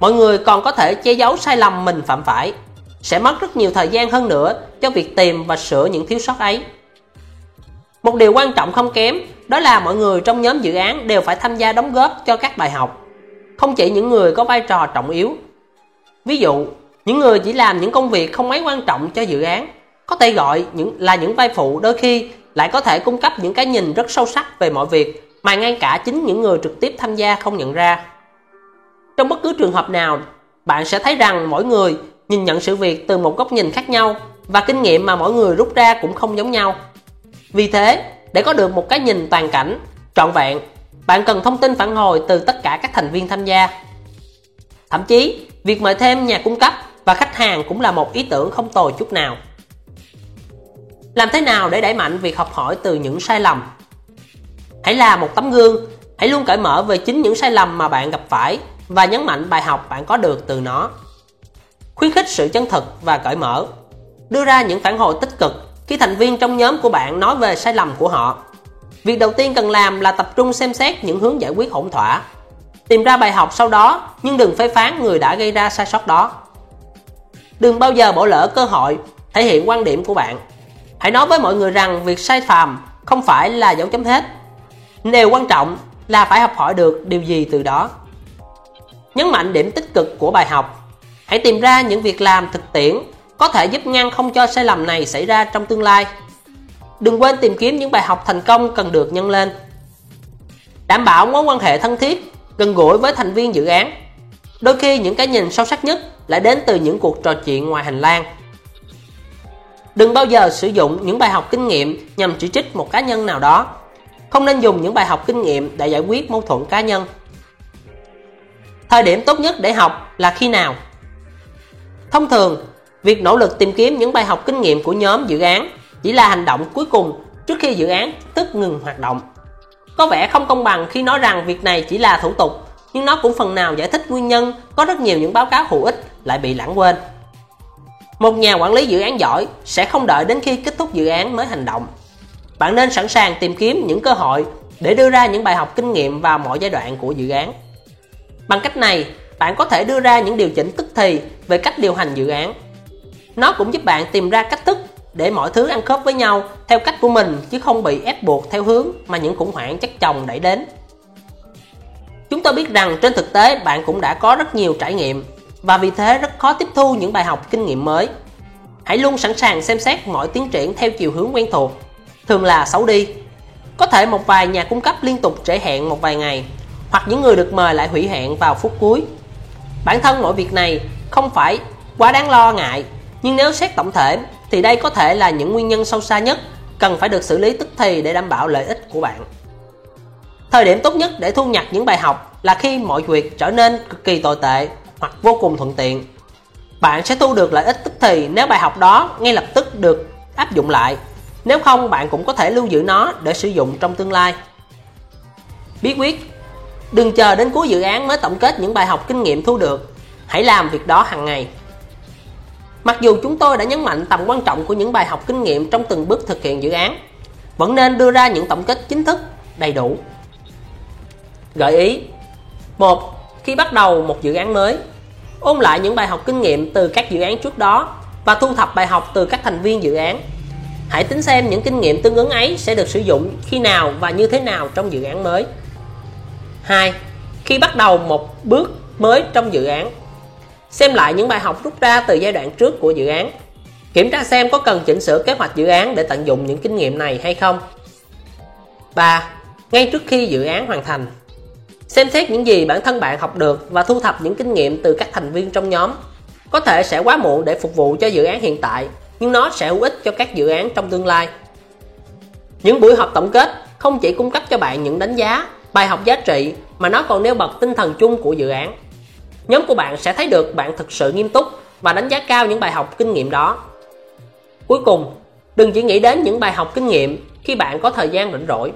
mọi người còn có thể che giấu sai lầm mình phạm phải, sẽ mất rất nhiều thời gian hơn nữa cho việc tìm và sửa những thiếu sót ấy. Một điều quan trọng không kém đó là mọi người trong nhóm dự án đều phải tham gia đóng góp cho các bài học, không chỉ những người có vai trò trọng yếu. Ví dụ, những người chỉ làm những công việc không mấy quan trọng cho dự án có thể gọi những là những vai phụ đôi khi lại có thể cung cấp những cái nhìn rất sâu sắc về mọi việc mà ngay cả chính những người trực tiếp tham gia không nhận ra. Trong bất cứ trường hợp nào, bạn sẽ thấy rằng mỗi người nhìn nhận sự việc từ một góc nhìn khác nhau và kinh nghiệm mà mỗi người rút ra cũng không giống nhau. Vì thế, để có được một cái nhìn toàn cảnh, trọn vẹn, bạn cần thông tin phản hồi từ tất cả các thành viên tham gia. Thậm chí, việc mời thêm nhà cung cấp và khách hàng cũng là một ý tưởng không tồi chút nào. Làm thế nào để đẩy mạnh việc học hỏi từ những sai lầm? Hãy là một tấm gương, hãy luôn cởi mở về chính những sai lầm mà bạn gặp phải và nhấn mạnh bài học bạn có được từ nó. Khuyến khích sự chân thực và cởi mở. Đưa ra những phản hồi tích cực khi thành viên trong nhóm của bạn nói về sai lầm của họ. Việc đầu tiên cần làm là tập trung xem xét những hướng giải quyết hỗn thỏa. Tìm ra bài học sau đó nhưng đừng phê phán người đã gây ra sai sót đó. Đừng bao giờ bỏ lỡ cơ hội thể hiện quan điểm của bạn Hãy nói với mọi người rằng việc sai phàm không phải là dấu chấm hết. Điều quan trọng là phải học hỏi được điều gì từ đó. Nhấn mạnh điểm tích cực của bài học. Hãy tìm ra những việc làm thực tiễn có thể giúp ngăn không cho sai lầm này xảy ra trong tương lai. Đừng quên tìm kiếm những bài học thành công cần được nhân lên. Đảm bảo mối quan hệ thân thiết, gần gũi với thành viên dự án. Đôi khi những cái nhìn sâu sắc nhất lại đến từ những cuộc trò chuyện ngoài hành lang. Đừng bao giờ sử dụng những bài học kinh nghiệm nhằm chỉ trích một cá nhân nào đó. Không nên dùng những bài học kinh nghiệm để giải quyết mâu thuẫn cá nhân. Thời điểm tốt nhất để học là khi nào? Thông thường, việc nỗ lực tìm kiếm những bài học kinh nghiệm của nhóm dự án chỉ là hành động cuối cùng trước khi dự án tức ngừng hoạt động. Có vẻ không công bằng khi nói rằng việc này chỉ là thủ tục, nhưng nó cũng phần nào giải thích nguyên nhân có rất nhiều những báo cáo hữu ích lại bị lãng quên. Một nhà quản lý dự án giỏi sẽ không đợi đến khi kết thúc dự án mới hành động. Bạn nên sẵn sàng tìm kiếm những cơ hội để đưa ra những bài học kinh nghiệm vào mọi giai đoạn của dự án. Bằng cách này, bạn có thể đưa ra những điều chỉnh tức thì về cách điều hành dự án. Nó cũng giúp bạn tìm ra cách thức để mọi thứ ăn khớp với nhau theo cách của mình chứ không bị ép buộc theo hướng mà những khủng hoảng chất chồng đẩy đến. Chúng tôi biết rằng trên thực tế bạn cũng đã có rất nhiều trải nghiệm và vì thế rất khó tiếp thu những bài học kinh nghiệm mới. Hãy luôn sẵn sàng xem xét mọi tiến triển theo chiều hướng quen thuộc, thường là xấu đi. Có thể một vài nhà cung cấp liên tục trễ hẹn một vài ngày, hoặc những người được mời lại hủy hẹn vào phút cuối. Bản thân mọi việc này không phải quá đáng lo ngại, Nhưng nếu xét tổng thể thì đây có thể là những nguyên nhân sâu xa nhất cần phải được xử lý tức thì để đảm bảo lợi ích của bạn. Thời điểm tốt nhất để thu nhặt những bài học là khi mọi việc trở nên cực kỳ tồi tệ hoặc vô cùng thuận tiện. Bạn sẽ thu được lợi ích tức thì nếu bài học đó ngay lập tức được áp dụng lại. Nếu không bạn cũng có thể lưu giữ nó để sử dụng trong tương lai. Bí quyết Đừng chờ đến cuối dự án mới tổng kết những bài học kinh nghiệm thu được. Hãy làm việc đó hàng ngày. Mặc dù chúng tôi đã nhấn mạnh tầm quan trọng của những bài học kinh nghiệm trong từng bước thực hiện dự án, vẫn nên đưa ra những tổng kết chính thức, đầy đủ. Gợi ý một Khi bắt đầu một dự án mới, ôn lại những bài học kinh nghiệm từ các dự án trước đó và thu thập bài học từ các thành viên dự án. Hãy tính xem những kinh nghiệm tương ứng ấy sẽ được sử dụng khi nào và như thế nào trong dự án mới. 2. Khi bắt đầu một bước mới trong dự án, xem lại những bài học rút ra từ giai đoạn trước của dự án. Kiểm tra xem có cần chỉnh sửa kế hoạch dự án để tận dụng những kinh nghiệm này hay không. 3. Ngay trước khi dự án hoàn thành, xem xét những gì bản thân bạn học được và thu thập những kinh nghiệm từ các thành viên trong nhóm. Có thể sẽ quá muộn để phục vụ cho dự án hiện tại, nhưng nó sẽ hữu ích cho các dự án trong tương lai. Những buổi họp tổng kết không chỉ cung cấp cho bạn những đánh giá bài học giá trị mà nó còn nêu bật tinh thần chung của dự án. Nhóm của bạn sẽ thấy được bạn thực sự nghiêm túc và đánh giá cao những bài học kinh nghiệm đó. Cuối cùng, đừng chỉ nghĩ đến những bài học kinh nghiệm khi bạn có thời gian rảnh rỗi.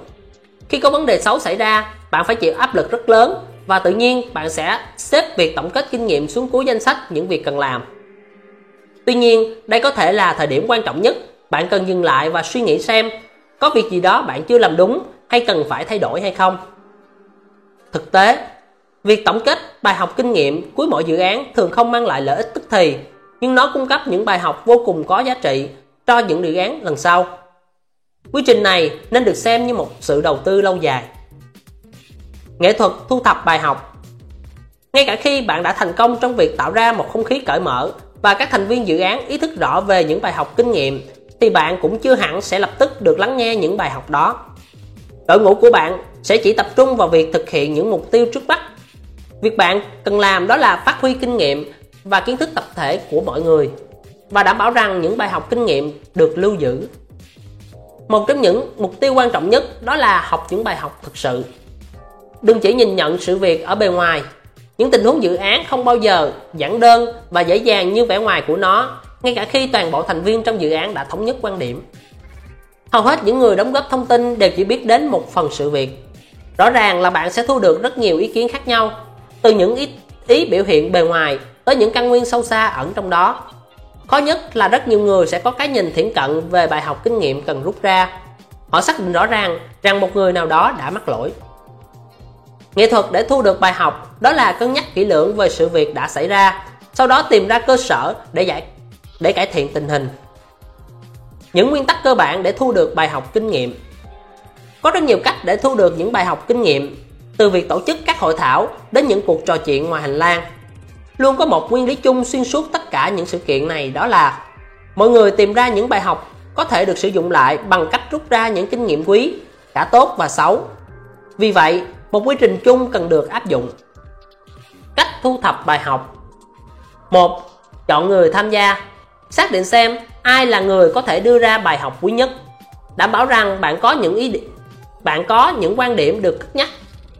Khi có vấn đề xấu xảy ra, bạn phải chịu áp lực rất lớn và tự nhiên bạn sẽ xếp việc tổng kết kinh nghiệm xuống cuối danh sách những việc cần làm. Tuy nhiên, đây có thể là thời điểm quan trọng nhất. Bạn cần dừng lại và suy nghĩ xem có việc gì đó bạn chưa làm đúng hay cần phải thay đổi hay không. Thực tế, việc tổng kết bài học kinh nghiệm cuối mỗi dự án thường không mang lại lợi ích tức thì, nhưng nó cung cấp những bài học vô cùng có giá trị cho những dự án lần sau. Quy trình này nên được xem như một sự đầu tư lâu dài. Nghệ thuật, thu thập bài học Ngay cả khi bạn đã thành công trong việc tạo ra một không khí cởi mở và các thành viên dự án ý thức rõ về những bài học kinh nghiệm, thì bạn cũng chưa hẳn sẽ lập tức được lắng nghe những bài học đó. Đội ngũ của bạn sẽ chỉ tập trung vào việc thực hiện những mục tiêu trước mắt. Việc bạn cần làm đó là phát huy kinh nghiệm và kiến thức tập thể của mọi người và đảm bảo rằng những bài học kinh nghiệm được lưu giữ. Một trong những mục tiêu quan trọng nhất đó là học những bài học thực sự. Đừng chỉ nhìn nhận sự việc ở bề ngoài. Những tình huống dự án không bao giờ giản đơn và dễ dàng như vẻ ngoài của nó, ngay cả khi toàn bộ thành viên trong dự án đã thống nhất quan điểm. Hầu hết những người đóng góp thông tin đều chỉ biết đến một phần sự việc Rõ ràng là bạn sẽ thu được rất nhiều ý kiến khác nhau, từ những ý, ý biểu hiện bề ngoài tới những căn nguyên sâu xa ẩn trong đó. Khó nhất là rất nhiều người sẽ có cái nhìn thiển cận về bài học kinh nghiệm cần rút ra. Họ xác định rõ ràng rằng một người nào đó đã mắc lỗi. Nghệ thuật để thu được bài học đó là cân nhắc kỹ lưỡng về sự việc đã xảy ra, sau đó tìm ra cơ sở để giải để cải thiện tình hình. Những nguyên tắc cơ bản để thu được bài học kinh nghiệm có rất nhiều cách để thu được những bài học kinh nghiệm, từ việc tổ chức các hội thảo đến những cuộc trò chuyện ngoài hành lang. Luôn có một nguyên lý chung xuyên suốt tất cả những sự kiện này đó là mọi người tìm ra những bài học có thể được sử dụng lại bằng cách rút ra những kinh nghiệm quý, cả tốt và xấu. Vì vậy, một quy trình chung cần được áp dụng. Cách thu thập bài học. Một, Chọn người tham gia. Xác định xem ai là người có thể đưa ra bài học quý nhất. Đảm bảo rằng bạn có những ý bạn có những quan điểm được cất nhắc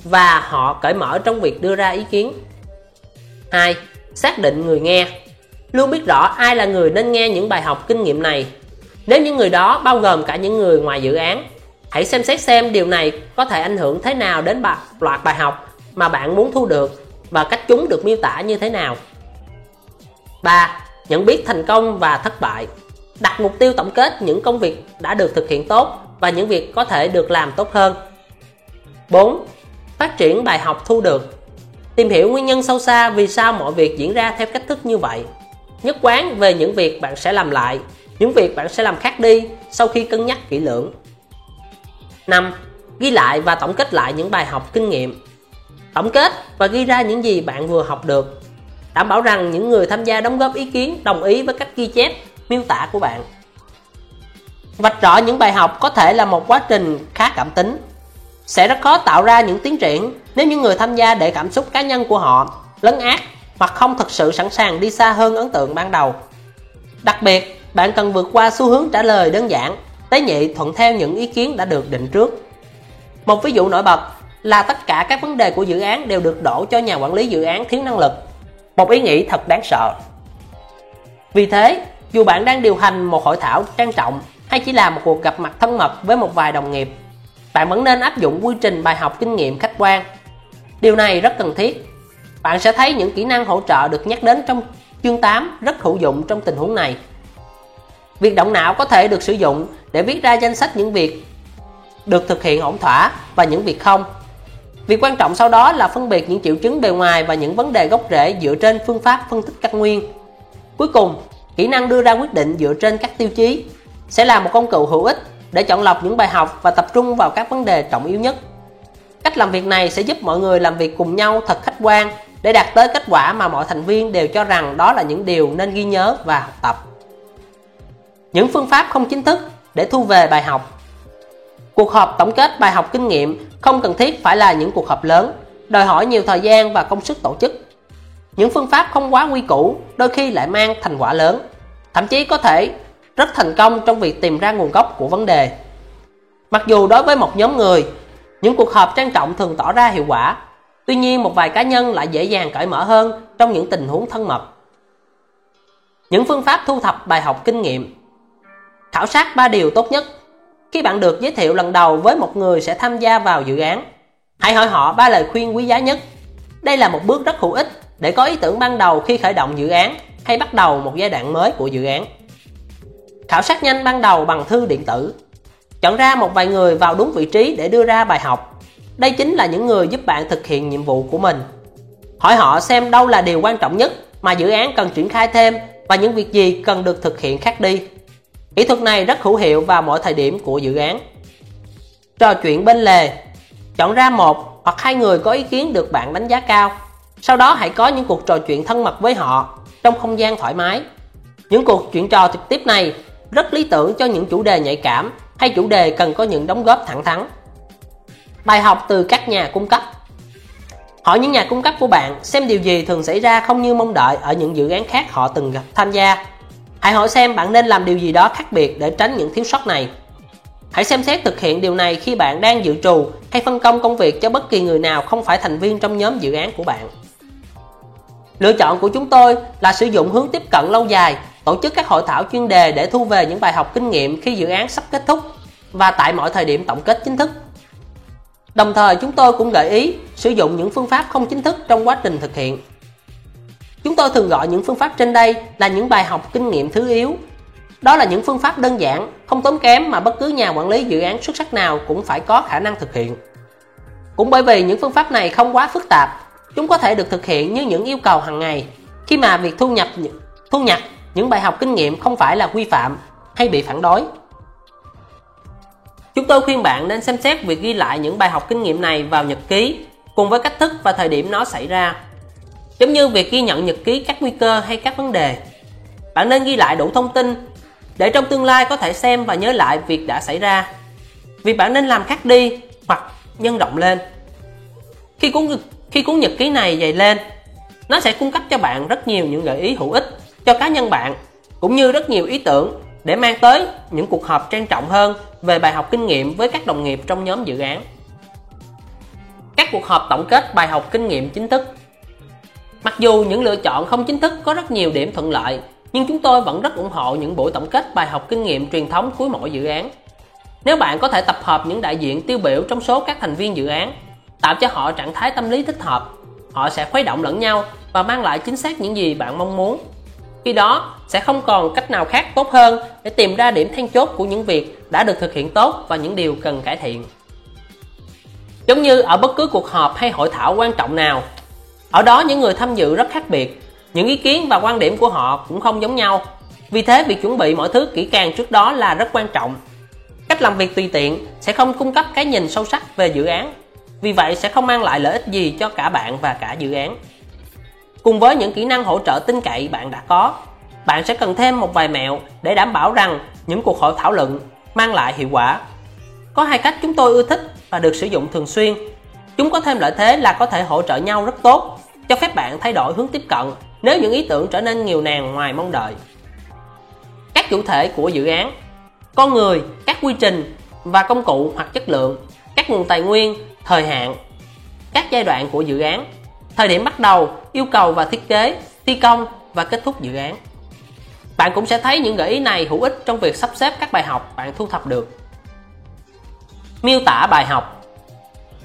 và họ cởi mở trong việc đưa ra ý kiến. 2. Xác định người nghe. Luôn biết rõ ai là người nên nghe những bài học kinh nghiệm này. Nếu những người đó bao gồm cả những người ngoài dự án Hãy xem xét xem điều này có thể ảnh hưởng thế nào đến bài, loạt bài học mà bạn muốn thu được và cách chúng được miêu tả như thế nào 3. Nhận biết thành công và thất bại Đặt mục tiêu tổng kết những công việc đã được thực hiện tốt và những việc có thể được làm tốt hơn 4. Phát triển bài học thu được Tìm hiểu nguyên nhân sâu xa vì sao mọi việc diễn ra theo cách thức như vậy Nhất quán về những việc bạn sẽ làm lại Những việc bạn sẽ làm khác đi sau khi cân nhắc kỹ lưỡng 5. Ghi lại và tổng kết lại những bài học kinh nghiệm Tổng kết và ghi ra những gì bạn vừa học được Đảm bảo rằng những người tham gia đóng góp ý kiến đồng ý với cách ghi chép, miêu tả của bạn Vạch rõ những bài học có thể là một quá trình khá cảm tính. Sẽ rất khó tạo ra những tiến triển nếu những người tham gia để cảm xúc cá nhân của họ lấn át hoặc không thực sự sẵn sàng đi xa hơn ấn tượng ban đầu. Đặc biệt, bạn cần vượt qua xu hướng trả lời đơn giản, tế nhị thuận theo những ý kiến đã được định trước. Một ví dụ nổi bật là tất cả các vấn đề của dự án đều được đổ cho nhà quản lý dự án thiếu năng lực. Một ý nghĩ thật đáng sợ. Vì thế, dù bạn đang điều hành một hội thảo trang trọng hay chỉ là một cuộc gặp mặt thân mật với một vài đồng nghiệp, bạn vẫn nên áp dụng quy trình bài học kinh nghiệm khách quan. Điều này rất cần thiết. Bạn sẽ thấy những kỹ năng hỗ trợ được nhắc đến trong chương 8 rất hữu dụng trong tình huống này. Việc động não có thể được sử dụng để viết ra danh sách những việc được thực hiện ổn thỏa và những việc không. Việc quan trọng sau đó là phân biệt những triệu chứng bề ngoài và những vấn đề gốc rễ dựa trên phương pháp phân tích căn nguyên. Cuối cùng, kỹ năng đưa ra quyết định dựa trên các tiêu chí sẽ là một công cụ hữu ích để chọn lọc những bài học và tập trung vào các vấn đề trọng yếu nhất. Cách làm việc này sẽ giúp mọi người làm việc cùng nhau thật khách quan để đạt tới kết quả mà mọi thành viên đều cho rằng đó là những điều nên ghi nhớ và học tập. Những phương pháp không chính thức để thu về bài học Cuộc họp tổng kết bài học kinh nghiệm không cần thiết phải là những cuộc họp lớn, đòi hỏi nhiều thời gian và công sức tổ chức. Những phương pháp không quá quy củ đôi khi lại mang thành quả lớn, thậm chí có thể rất thành công trong việc tìm ra nguồn gốc của vấn đề. Mặc dù đối với một nhóm người, những cuộc họp trang trọng thường tỏ ra hiệu quả, tuy nhiên một vài cá nhân lại dễ dàng cởi mở hơn trong những tình huống thân mật. Những phương pháp thu thập bài học kinh nghiệm Khảo sát ba điều tốt nhất khi bạn được giới thiệu lần đầu với một người sẽ tham gia vào dự án, hãy hỏi họ ba lời khuyên quý giá nhất. Đây là một bước rất hữu ích để có ý tưởng ban đầu khi khởi động dự án hay bắt đầu một giai đoạn mới của dự án. Khảo sát nhanh ban đầu bằng thư điện tử. Chọn ra một vài người vào đúng vị trí để đưa ra bài học. Đây chính là những người giúp bạn thực hiện nhiệm vụ của mình. Hỏi họ xem đâu là điều quan trọng nhất mà dự án cần triển khai thêm và những việc gì cần được thực hiện khác đi. Kỹ thuật này rất hữu hiệu vào mọi thời điểm của dự án. Trò chuyện bên lề, Chọn ra một hoặc hai người có ý kiến được bạn đánh giá cao. Sau đó hãy có những cuộc trò chuyện thân mật với họ trong không gian thoải mái. Những cuộc chuyện trò trực tiếp này rất lý tưởng cho những chủ đề nhạy cảm hay chủ đề cần có những đóng góp thẳng thắn. Bài học từ các nhà cung cấp Hỏi những nhà cung cấp của bạn xem điều gì thường xảy ra không như mong đợi ở những dự án khác họ từng gặp tham gia Hãy hỏi xem bạn nên làm điều gì đó khác biệt để tránh những thiếu sót này. Hãy xem xét thực hiện điều này khi bạn đang dự trù hay phân công công việc cho bất kỳ người nào không phải thành viên trong nhóm dự án của bạn. Lựa chọn của chúng tôi là sử dụng hướng tiếp cận lâu dài, tổ chức các hội thảo chuyên đề để thu về những bài học kinh nghiệm khi dự án sắp kết thúc và tại mọi thời điểm tổng kết chính thức. Đồng thời chúng tôi cũng gợi ý sử dụng những phương pháp không chính thức trong quá trình thực hiện Chúng tôi thường gọi những phương pháp trên đây là những bài học kinh nghiệm thứ yếu. Đó là những phương pháp đơn giản, không tốn kém mà bất cứ nhà quản lý dự án xuất sắc nào cũng phải có khả năng thực hiện. Cũng bởi vì những phương pháp này không quá phức tạp, chúng có thể được thực hiện như những yêu cầu hàng ngày, khi mà việc thu nhập thu nhập những bài học kinh nghiệm không phải là quy phạm hay bị phản đối. Chúng tôi khuyên bạn nên xem xét việc ghi lại những bài học kinh nghiệm này vào nhật ký cùng với cách thức và thời điểm nó xảy ra Giống như việc ghi nhận nhật ký các nguy cơ hay các vấn đề. Bạn nên ghi lại đủ thông tin để trong tương lai có thể xem và nhớ lại việc đã xảy ra. Việc bạn nên làm khác đi hoặc nhân rộng lên. Khi cuốn khi cuốn nhật ký này dày lên, nó sẽ cung cấp cho bạn rất nhiều những gợi ý hữu ích cho cá nhân bạn cũng như rất nhiều ý tưởng để mang tới những cuộc họp trang trọng hơn về bài học kinh nghiệm với các đồng nghiệp trong nhóm dự án. Các cuộc họp tổng kết bài học kinh nghiệm chính thức Mặc dù những lựa chọn không chính thức có rất nhiều điểm thuận lợi, nhưng chúng tôi vẫn rất ủng hộ những buổi tổng kết bài học kinh nghiệm truyền thống cuối mỗi dự án. Nếu bạn có thể tập hợp những đại diện tiêu biểu trong số các thành viên dự án, tạo cho họ trạng thái tâm lý thích hợp, họ sẽ khuấy động lẫn nhau và mang lại chính xác những gì bạn mong muốn. Khi đó, sẽ không còn cách nào khác tốt hơn để tìm ra điểm then chốt của những việc đã được thực hiện tốt và những điều cần cải thiện. Giống như ở bất cứ cuộc họp hay hội thảo quan trọng nào, ở đó những người tham dự rất khác biệt, những ý kiến và quan điểm của họ cũng không giống nhau. Vì thế việc chuẩn bị mọi thứ kỹ càng trước đó là rất quan trọng. Cách làm việc tùy tiện sẽ không cung cấp cái nhìn sâu sắc về dự án. Vì vậy sẽ không mang lại lợi ích gì cho cả bạn và cả dự án. Cùng với những kỹ năng hỗ trợ tin cậy bạn đã có, bạn sẽ cần thêm một vài mẹo để đảm bảo rằng những cuộc hội thảo luận mang lại hiệu quả. Có hai cách chúng tôi ưa thích và được sử dụng thường xuyên. Chúng có thêm lợi thế là có thể hỗ trợ nhau rất tốt cho phép bạn thay đổi hướng tiếp cận nếu những ý tưởng trở nên nhiều nàn ngoài mong đợi. các chủ thể của dự án, con người, các quy trình và công cụ hoặc chất lượng, các nguồn tài nguyên, thời hạn, các giai đoạn của dự án, thời điểm bắt đầu, yêu cầu và thiết kế, thi công và kết thúc dự án. Bạn cũng sẽ thấy những gợi ý này hữu ích trong việc sắp xếp các bài học bạn thu thập được. Miêu tả bài học.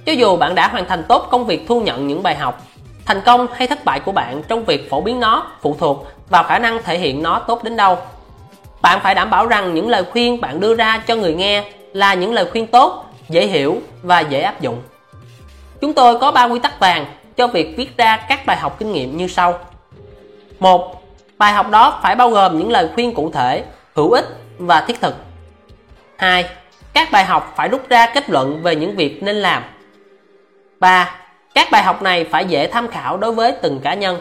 Cho dù bạn đã hoàn thành tốt công việc thu nhận những bài học thành công hay thất bại của bạn trong việc phổ biến nó, phụ thuộc vào khả năng thể hiện nó tốt đến đâu bạn phải đảm bảo rằng những lời khuyên bạn đưa ra cho người nghe là những lời khuyên tốt, dễ hiểu và dễ áp dụng chúng tôi có ba quy tắc vàng cho việc viết ra các bài học kinh nghiệm như sau một, bài học đó phải bao gồm những lời khuyên cụ thể, hữu ích và thiết thực 2. Các bài học phải rút ra kết luận về những việc nên làm 3. Các bài học này phải dễ tham khảo đối với từng cá nhân.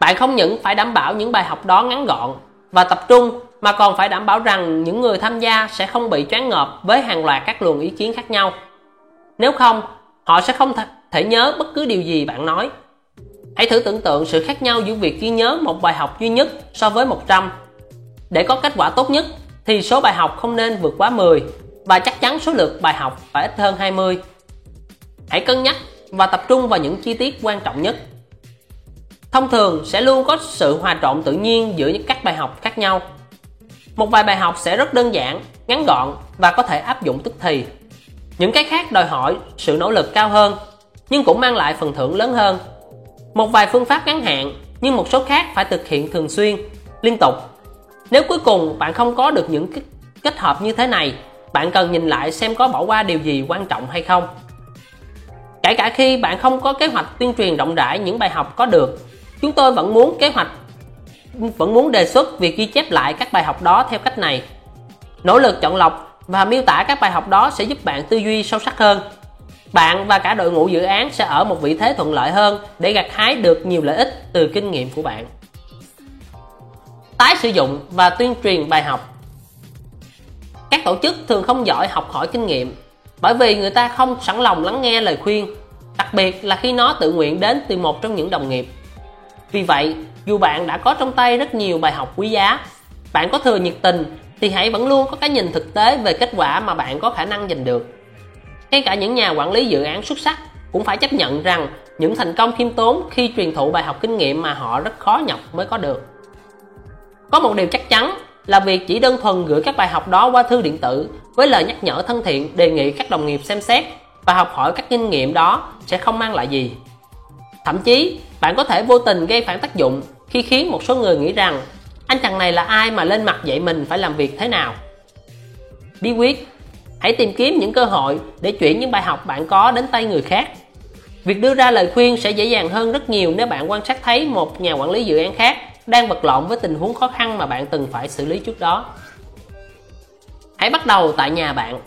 Bạn không những phải đảm bảo những bài học đó ngắn gọn và tập trung, mà còn phải đảm bảo rằng những người tham gia sẽ không bị choáng ngợp với hàng loạt các luồng ý kiến khác nhau. Nếu không, họ sẽ không thể nhớ bất cứ điều gì bạn nói. Hãy thử tưởng tượng sự khác nhau giữa việc ghi nhớ một bài học duy nhất so với 100 để có kết quả tốt nhất, thì số bài học không nên vượt quá 10 và chắc chắn số lượt bài học phải ít hơn 20 hãy cân nhắc và tập trung vào những chi tiết quan trọng nhất. Thông thường sẽ luôn có sự hòa trộn tự nhiên giữa những các bài học khác nhau. Một vài bài học sẽ rất đơn giản, ngắn gọn và có thể áp dụng tức thì. Những cái khác đòi hỏi sự nỗ lực cao hơn, nhưng cũng mang lại phần thưởng lớn hơn. Một vài phương pháp ngắn hạn, nhưng một số khác phải thực hiện thường xuyên, liên tục. Nếu cuối cùng bạn không có được những kết hợp như thế này, bạn cần nhìn lại xem có bỏ qua điều gì quan trọng hay không kể cả khi bạn không có kế hoạch tuyên truyền rộng rãi những bài học có được, chúng tôi vẫn muốn kế hoạch, vẫn muốn đề xuất việc ghi chép lại các bài học đó theo cách này. Nỗ lực chọn lọc và miêu tả các bài học đó sẽ giúp bạn tư duy sâu sắc hơn. Bạn và cả đội ngũ dự án sẽ ở một vị thế thuận lợi hơn để gặt hái được nhiều lợi ích từ kinh nghiệm của bạn. Tái sử dụng và tuyên truyền bài học. Các tổ chức thường không giỏi học hỏi kinh nghiệm bởi vì người ta không sẵn lòng lắng nghe lời khuyên, đặc biệt là khi nó tự nguyện đến từ một trong những đồng nghiệp. Vì vậy, dù bạn đã có trong tay rất nhiều bài học quý giá, bạn có thừa nhiệt tình thì hãy vẫn luôn có cái nhìn thực tế về kết quả mà bạn có khả năng giành được. Ngay cả những nhà quản lý dự án xuất sắc cũng phải chấp nhận rằng những thành công khiêm tốn khi truyền thụ bài học kinh nghiệm mà họ rất khó nhọc mới có được. Có một điều chắc chắn là việc chỉ đơn thuần gửi các bài học đó qua thư điện tử với lời nhắc nhở thân thiện, đề nghị các đồng nghiệp xem xét và học hỏi các kinh nghiệm đó sẽ không mang lại gì. Thậm chí, bạn có thể vô tình gây phản tác dụng khi khiến một số người nghĩ rằng anh chàng này là ai mà lên mặt dạy mình phải làm việc thế nào. Bí quyết, hãy tìm kiếm những cơ hội để chuyển những bài học bạn có đến tay người khác. Việc đưa ra lời khuyên sẽ dễ dàng hơn rất nhiều nếu bạn quan sát thấy một nhà quản lý dự án khác đang vật lộn với tình huống khó khăn mà bạn từng phải xử lý trước đó hãy bắt đầu tại nhà bạn.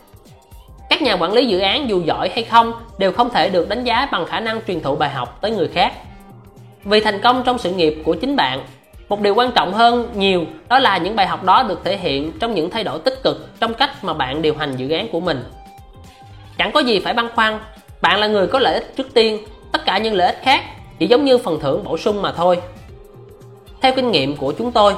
Các nhà quản lý dự án dù giỏi hay không đều không thể được đánh giá bằng khả năng truyền thụ bài học tới người khác. Vì thành công trong sự nghiệp của chính bạn, một điều quan trọng hơn nhiều đó là những bài học đó được thể hiện trong những thay đổi tích cực trong cách mà bạn điều hành dự án của mình. Chẳng có gì phải băn khoăn, bạn là người có lợi ích trước tiên, tất cả những lợi ích khác chỉ giống như phần thưởng bổ sung mà thôi. Theo kinh nghiệm của chúng tôi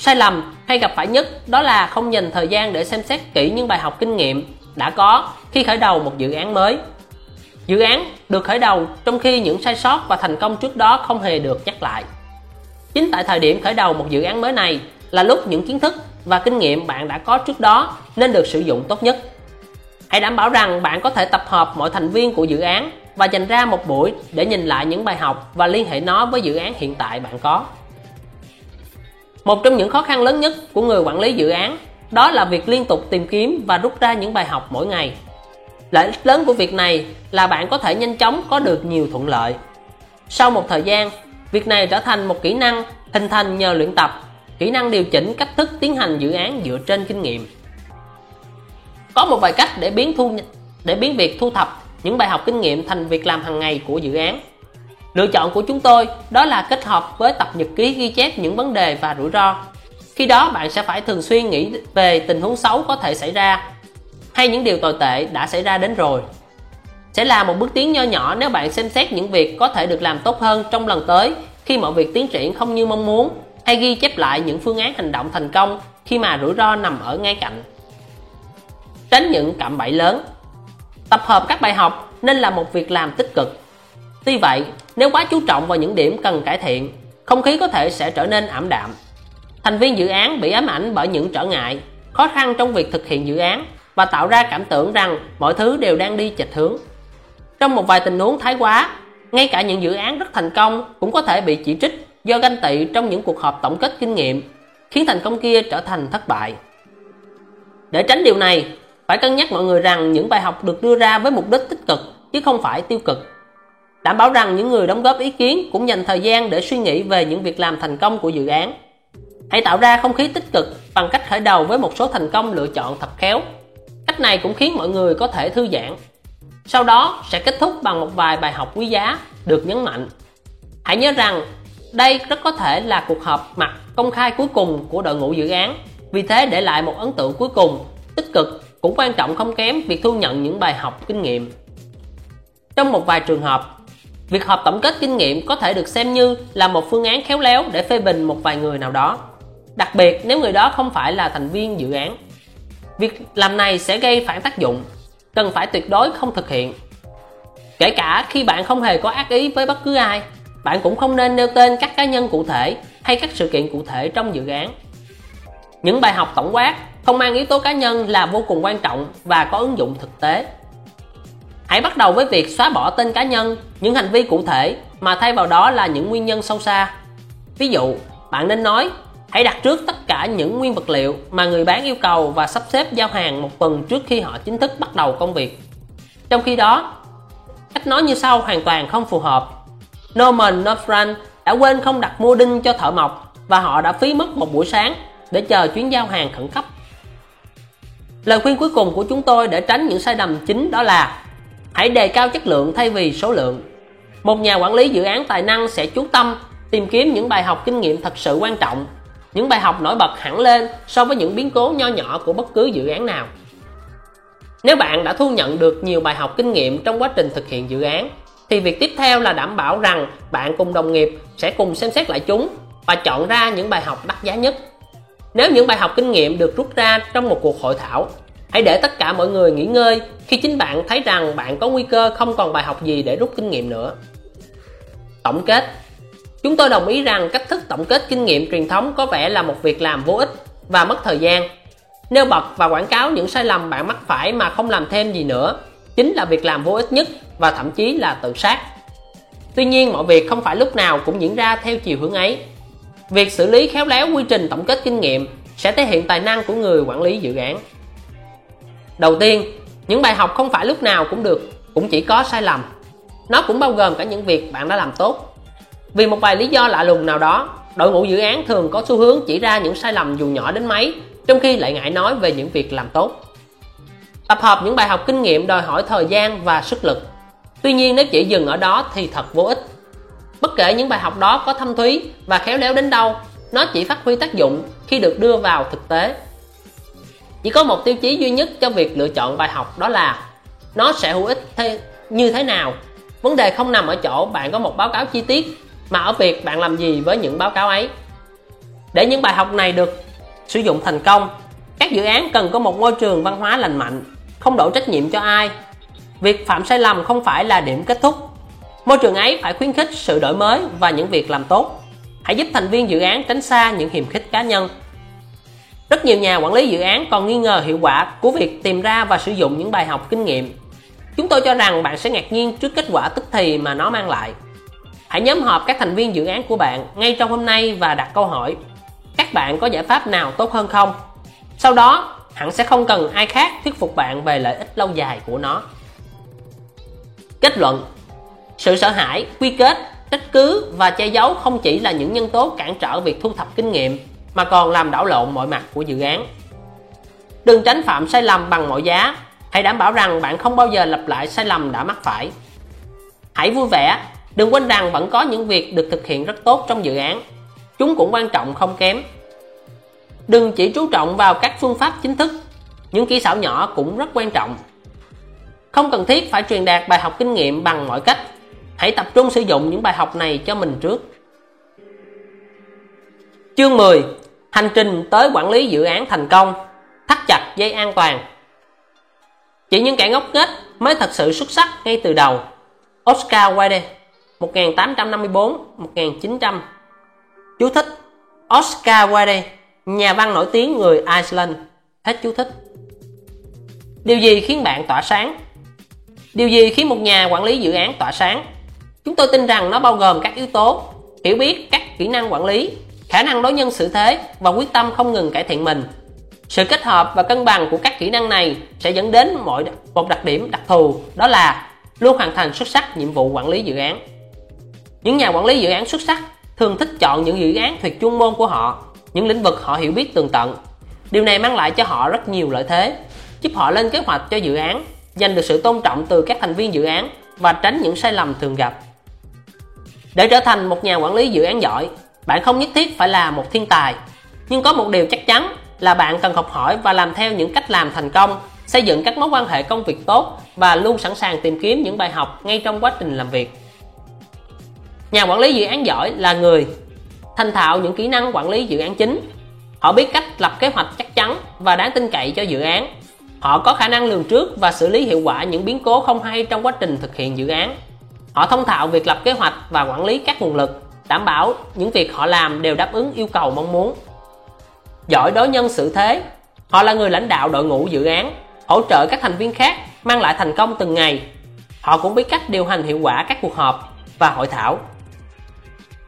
sai lầm hay gặp phải nhất đó là không dành thời gian để xem xét kỹ những bài học kinh nghiệm đã có khi khởi đầu một dự án mới. Dự án được khởi đầu trong khi những sai sót và thành công trước đó không hề được nhắc lại. Chính tại thời điểm khởi đầu một dự án mới này là lúc những kiến thức và kinh nghiệm bạn đã có trước đó nên được sử dụng tốt nhất. Hãy đảm bảo rằng bạn có thể tập hợp mọi thành viên của dự án và dành ra một buổi để nhìn lại những bài học và liên hệ nó với dự án hiện tại bạn có một trong những khó khăn lớn nhất của người quản lý dự án, đó là việc liên tục tìm kiếm và rút ra những bài học mỗi ngày. Lợi ích lớn của việc này là bạn có thể nhanh chóng có được nhiều thuận lợi. Sau một thời gian, việc này trở thành một kỹ năng hình thành nhờ luyện tập, kỹ năng điều chỉnh cách thức tiến hành dự án dựa trên kinh nghiệm. Có một vài cách để biến thu, để biến việc thu thập những bài học kinh nghiệm thành việc làm hàng ngày của dự án lựa chọn của chúng tôi đó là kết hợp với tập nhật ký ghi chép những vấn đề và rủi ro. Khi đó, bạn sẽ phải thường xuyên nghĩ về tình huống xấu có thể xảy ra hay những điều tồi tệ đã xảy ra đến rồi. Sẽ là một bước tiến nho nhỏ nếu bạn xem xét những việc có thể được làm tốt hơn trong lần tới khi mọi việc tiến triển không như mong muốn hay ghi chép lại những phương án hành động thành công khi mà rủi ro nằm ở ngay cạnh. Tránh những cạm bẫy lớn. Tập hợp các bài học nên là một việc làm tích cực. Tuy vậy nếu quá chú trọng vào những điểm cần cải thiện, không khí có thể sẽ trở nên ảm đạm. Thành viên dự án bị ám ảnh bởi những trở ngại, khó khăn trong việc thực hiện dự án và tạo ra cảm tưởng rằng mọi thứ đều đang đi chệch hướng. Trong một vài tình huống thái quá, ngay cả những dự án rất thành công cũng có thể bị chỉ trích do ganh tị trong những cuộc họp tổng kết kinh nghiệm, khiến thành công kia trở thành thất bại. Để tránh điều này, phải cân nhắc mọi người rằng những bài học được đưa ra với mục đích tích cực chứ không phải tiêu cực đảm bảo rằng những người đóng góp ý kiến cũng dành thời gian để suy nghĩ về những việc làm thành công của dự án. Hãy tạo ra không khí tích cực bằng cách khởi đầu với một số thành công lựa chọn thật khéo. Cách này cũng khiến mọi người có thể thư giãn. Sau đó sẽ kết thúc bằng một vài bài học quý giá được nhấn mạnh. Hãy nhớ rằng đây rất có thể là cuộc họp mặt công khai cuối cùng của đội ngũ dự án. Vì thế để lại một ấn tượng cuối cùng, tích cực cũng quan trọng không kém việc thu nhận những bài học kinh nghiệm. Trong một vài trường hợp việc họp tổng kết kinh nghiệm có thể được xem như là một phương án khéo léo để phê bình một vài người nào đó. Đặc biệt, nếu người đó không phải là thành viên dự án, việc làm này sẽ gây phản tác dụng, cần phải tuyệt đối không thực hiện. Kể cả khi bạn không hề có ác ý với bất cứ ai, bạn cũng không nên nêu tên các cá nhân cụ thể hay các sự kiện cụ thể trong dự án. Những bài học tổng quát không mang yếu tố cá nhân là vô cùng quan trọng và có ứng dụng thực tế hãy bắt đầu với việc xóa bỏ tên cá nhân, những hành vi cụ thể mà thay vào đó là những nguyên nhân sâu xa. Ví dụ, bạn nên nói, hãy đặt trước tất cả những nguyên vật liệu mà người bán yêu cầu và sắp xếp giao hàng một tuần trước khi họ chính thức bắt đầu công việc. Trong khi đó, cách nói như sau hoàn toàn không phù hợp. Norman northran đã quên không đặt mua đinh cho thợ mộc và họ đã phí mất một buổi sáng để chờ chuyến giao hàng khẩn cấp. Lời khuyên cuối cùng của chúng tôi để tránh những sai lầm chính đó là hãy đề cao chất lượng thay vì số lượng. Một nhà quản lý dự án tài năng sẽ chú tâm tìm kiếm những bài học kinh nghiệm thật sự quan trọng. Những bài học nổi bật hẳn lên so với những biến cố nho nhỏ của bất cứ dự án nào. Nếu bạn đã thu nhận được nhiều bài học kinh nghiệm trong quá trình thực hiện dự án, thì việc tiếp theo là đảm bảo rằng bạn cùng đồng nghiệp sẽ cùng xem xét lại chúng và chọn ra những bài học đắt giá nhất. Nếu những bài học kinh nghiệm được rút ra trong một cuộc hội thảo hãy để tất cả mọi người nghỉ ngơi khi chính bạn thấy rằng bạn có nguy cơ không còn bài học gì để rút kinh nghiệm nữa. Tổng kết. Chúng tôi đồng ý rằng cách thức tổng kết kinh nghiệm truyền thống có vẻ là một việc làm vô ích và mất thời gian. Nêu bật và quảng cáo những sai lầm bạn mắc phải mà không làm thêm gì nữa chính là việc làm vô ích nhất và thậm chí là tự sát. Tuy nhiên, mọi việc không phải lúc nào cũng diễn ra theo chiều hướng ấy. Việc xử lý khéo léo quy trình tổng kết kinh nghiệm sẽ thể hiện tài năng của người quản lý dự án đầu tiên, những bài học không phải lúc nào cũng được, cũng chỉ có sai lầm. Nó cũng bao gồm cả những việc bạn đã làm tốt. Vì một vài lý do lạ lùng nào đó, đội ngũ dự án thường có xu hướng chỉ ra những sai lầm dù nhỏ đến mấy, trong khi lại ngại nói về những việc làm tốt. Tập hợp những bài học kinh nghiệm đòi hỏi thời gian và sức lực. Tuy nhiên, nếu chỉ dừng ở đó thì thật vô ích. Bất kể những bài học đó có thâm thúy và khéo léo đến đâu, nó chỉ phát huy tác dụng khi được đưa vào thực tế chỉ có một tiêu chí duy nhất cho việc lựa chọn bài học đó là nó sẽ hữu ích thế, như thế nào. Vấn đề không nằm ở chỗ bạn có một báo cáo chi tiết mà ở việc bạn làm gì với những báo cáo ấy. Để những bài học này được sử dụng thành công các dự án cần có một môi trường văn hóa lành mạnh không đổ trách nhiệm cho ai. Việc phạm sai lầm không phải là điểm kết thúc. Môi trường ấy phải khuyến khích sự đổi mới và những việc làm tốt. Hãy giúp thành viên dự án tránh xa những hiềm khích cá nhân rất nhiều nhà quản lý dự án còn nghi ngờ hiệu quả của việc tìm ra và sử dụng những bài học kinh nghiệm. Chúng tôi cho rằng bạn sẽ ngạc nhiên trước kết quả tức thì mà nó mang lại. Hãy nhóm họp các thành viên dự án của bạn ngay trong hôm nay và đặt câu hỏi, các bạn có giải pháp nào tốt hơn không? Sau đó, hẳn sẽ không cần ai khác thuyết phục bạn về lợi ích lâu dài của nó. Kết luận, sự sợ hãi, quy kết, trách cứ và che giấu không chỉ là những nhân tố cản trở việc thu thập kinh nghiệm mà còn làm đảo lộn mọi mặt của dự án. Đừng tránh phạm sai lầm bằng mọi giá. Hãy đảm bảo rằng bạn không bao giờ lặp lại sai lầm đã mắc phải. Hãy vui vẻ. Đừng quên rằng vẫn có những việc được thực hiện rất tốt trong dự án. Chúng cũng quan trọng không kém. Đừng chỉ chú trọng vào các phương pháp chính thức. Những kỹ xảo nhỏ cũng rất quan trọng. Không cần thiết phải truyền đạt bài học kinh nghiệm bằng mọi cách. Hãy tập trung sử dụng những bài học này cho mình trước. Chương 10 Hành trình tới quản lý dự án thành công Thắt chặt dây an toàn. Chỉ những kẻ ngốc nghếch mới thật sự xuất sắc ngay từ đầu. Oscar Wilde 1854-1900 Chú thích Oscar Wilde Nhà văn nổi tiếng người Iceland. Hết chú thích. Điều gì khiến bạn tỏa sáng? Điều gì khiến một nhà quản lý dự án tỏa sáng? Chúng tôi tin rằng nó bao gồm các yếu tố hiểu biết các kỹ năng quản lý, khả năng đối nhân xử thế và quyết tâm không ngừng cải thiện mình. Sự kết hợp và cân bằng của các kỹ năng này sẽ dẫn đến mọi một đặc điểm đặc thù đó là luôn hoàn thành xuất sắc nhiệm vụ quản lý dự án. Những nhà quản lý dự án xuất sắc thường thích chọn những dự án thuộc chuyên môn của họ, những lĩnh vực họ hiểu biết tường tận. Điều này mang lại cho họ rất nhiều lợi thế, giúp họ lên kế hoạch cho dự án, giành được sự tôn trọng từ các thành viên dự án và tránh những sai lầm thường gặp. Để trở thành một nhà quản lý dự án giỏi, bạn không nhất thiết phải là một thiên tài, nhưng có một điều chắc chắn là bạn cần học hỏi và làm theo những cách làm thành công, xây dựng các mối quan hệ công việc tốt và luôn sẵn sàng tìm kiếm những bài học ngay trong quá trình làm việc. Nhà quản lý dự án giỏi là người thành thạo những kỹ năng quản lý dự án chính. Họ biết cách lập kế hoạch chắc chắn và đáng tin cậy cho dự án. Họ có khả năng lường trước và xử lý hiệu quả những biến cố không hay trong quá trình thực hiện dự án Họ thông thạo việc lập kế hoạch và quản lý các nguồn lực, đảm bảo những việc họ làm đều đáp ứng yêu cầu mong muốn. Giỏi đối nhân xử thế, họ là người lãnh đạo đội ngũ dự án, hỗ trợ các thành viên khác mang lại thành công từng ngày. Họ cũng biết cách điều hành hiệu quả các cuộc họp và hội thảo.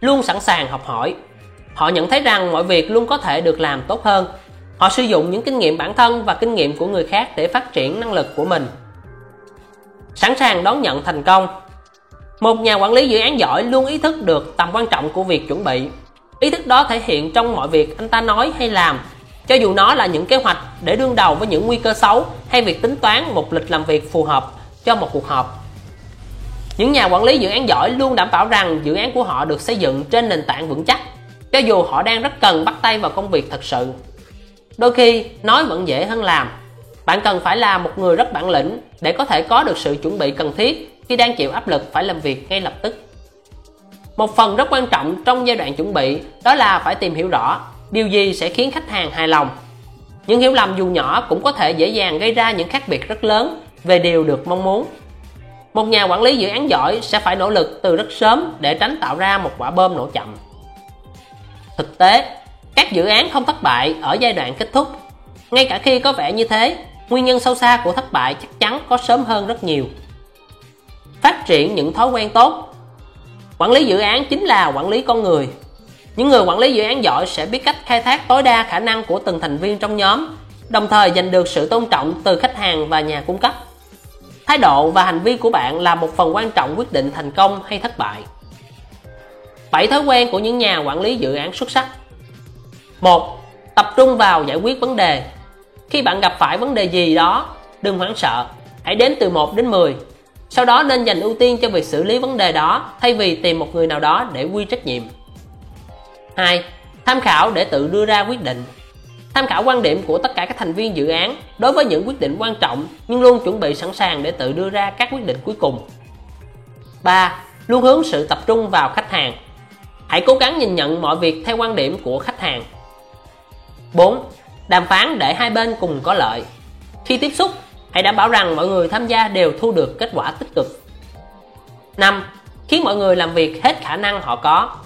Luôn sẵn sàng học hỏi. Họ nhận thấy rằng mọi việc luôn có thể được làm tốt hơn. Họ sử dụng những kinh nghiệm bản thân và kinh nghiệm của người khác để phát triển năng lực của mình. Sẵn sàng đón nhận thành công một nhà quản lý dự án giỏi luôn ý thức được tầm quan trọng của việc chuẩn bị. Ý thức đó thể hiện trong mọi việc anh ta nói hay làm, cho dù nó là những kế hoạch để đương đầu với những nguy cơ xấu hay việc tính toán một lịch làm việc phù hợp cho một cuộc họp. Những nhà quản lý dự án giỏi luôn đảm bảo rằng dự án của họ được xây dựng trên nền tảng vững chắc, cho dù họ đang rất cần bắt tay vào công việc thật sự. Đôi khi, nói vẫn dễ hơn làm. Bạn cần phải là một người rất bản lĩnh để có thể có được sự chuẩn bị cần thiết khi đang chịu áp lực phải làm việc ngay lập tức. Một phần rất quan trọng trong giai đoạn chuẩn bị đó là phải tìm hiểu rõ điều gì sẽ khiến khách hàng hài lòng. Những hiểu lầm dù nhỏ cũng có thể dễ dàng gây ra những khác biệt rất lớn về điều được mong muốn. Một nhà quản lý dự án giỏi sẽ phải nỗ lực từ rất sớm để tránh tạo ra một quả bom nổ chậm. Thực tế, các dự án không thất bại ở giai đoạn kết thúc. Ngay cả khi có vẻ như thế, nguyên nhân sâu xa của thất bại chắc chắn có sớm hơn rất nhiều phát triển những thói quen tốt. Quản lý dự án chính là quản lý con người. Những người quản lý dự án giỏi sẽ biết cách khai thác tối đa khả năng của từng thành viên trong nhóm, đồng thời giành được sự tôn trọng từ khách hàng và nhà cung cấp. Thái độ và hành vi của bạn là một phần quan trọng quyết định thành công hay thất bại. Bảy thói quen của những nhà quản lý dự án xuất sắc. Một, tập trung vào giải quyết vấn đề. Khi bạn gặp phải vấn đề gì đó, đừng hoảng sợ. Hãy đến từ 1 đến 10 sau đó nên dành ưu tiên cho việc xử lý vấn đề đó thay vì tìm một người nào đó để quy trách nhiệm 2. Tham khảo để tự đưa ra quyết định Tham khảo quan điểm của tất cả các thành viên dự án đối với những quyết định quan trọng nhưng luôn chuẩn bị sẵn sàng để tự đưa ra các quyết định cuối cùng 3. Luôn hướng sự tập trung vào khách hàng Hãy cố gắng nhìn nhận mọi việc theo quan điểm của khách hàng 4. Đàm phán để hai bên cùng có lợi Khi tiếp xúc, Hãy đảm bảo rằng mọi người tham gia đều thu được kết quả tích cực. 5. Khiến mọi người làm việc hết khả năng họ có.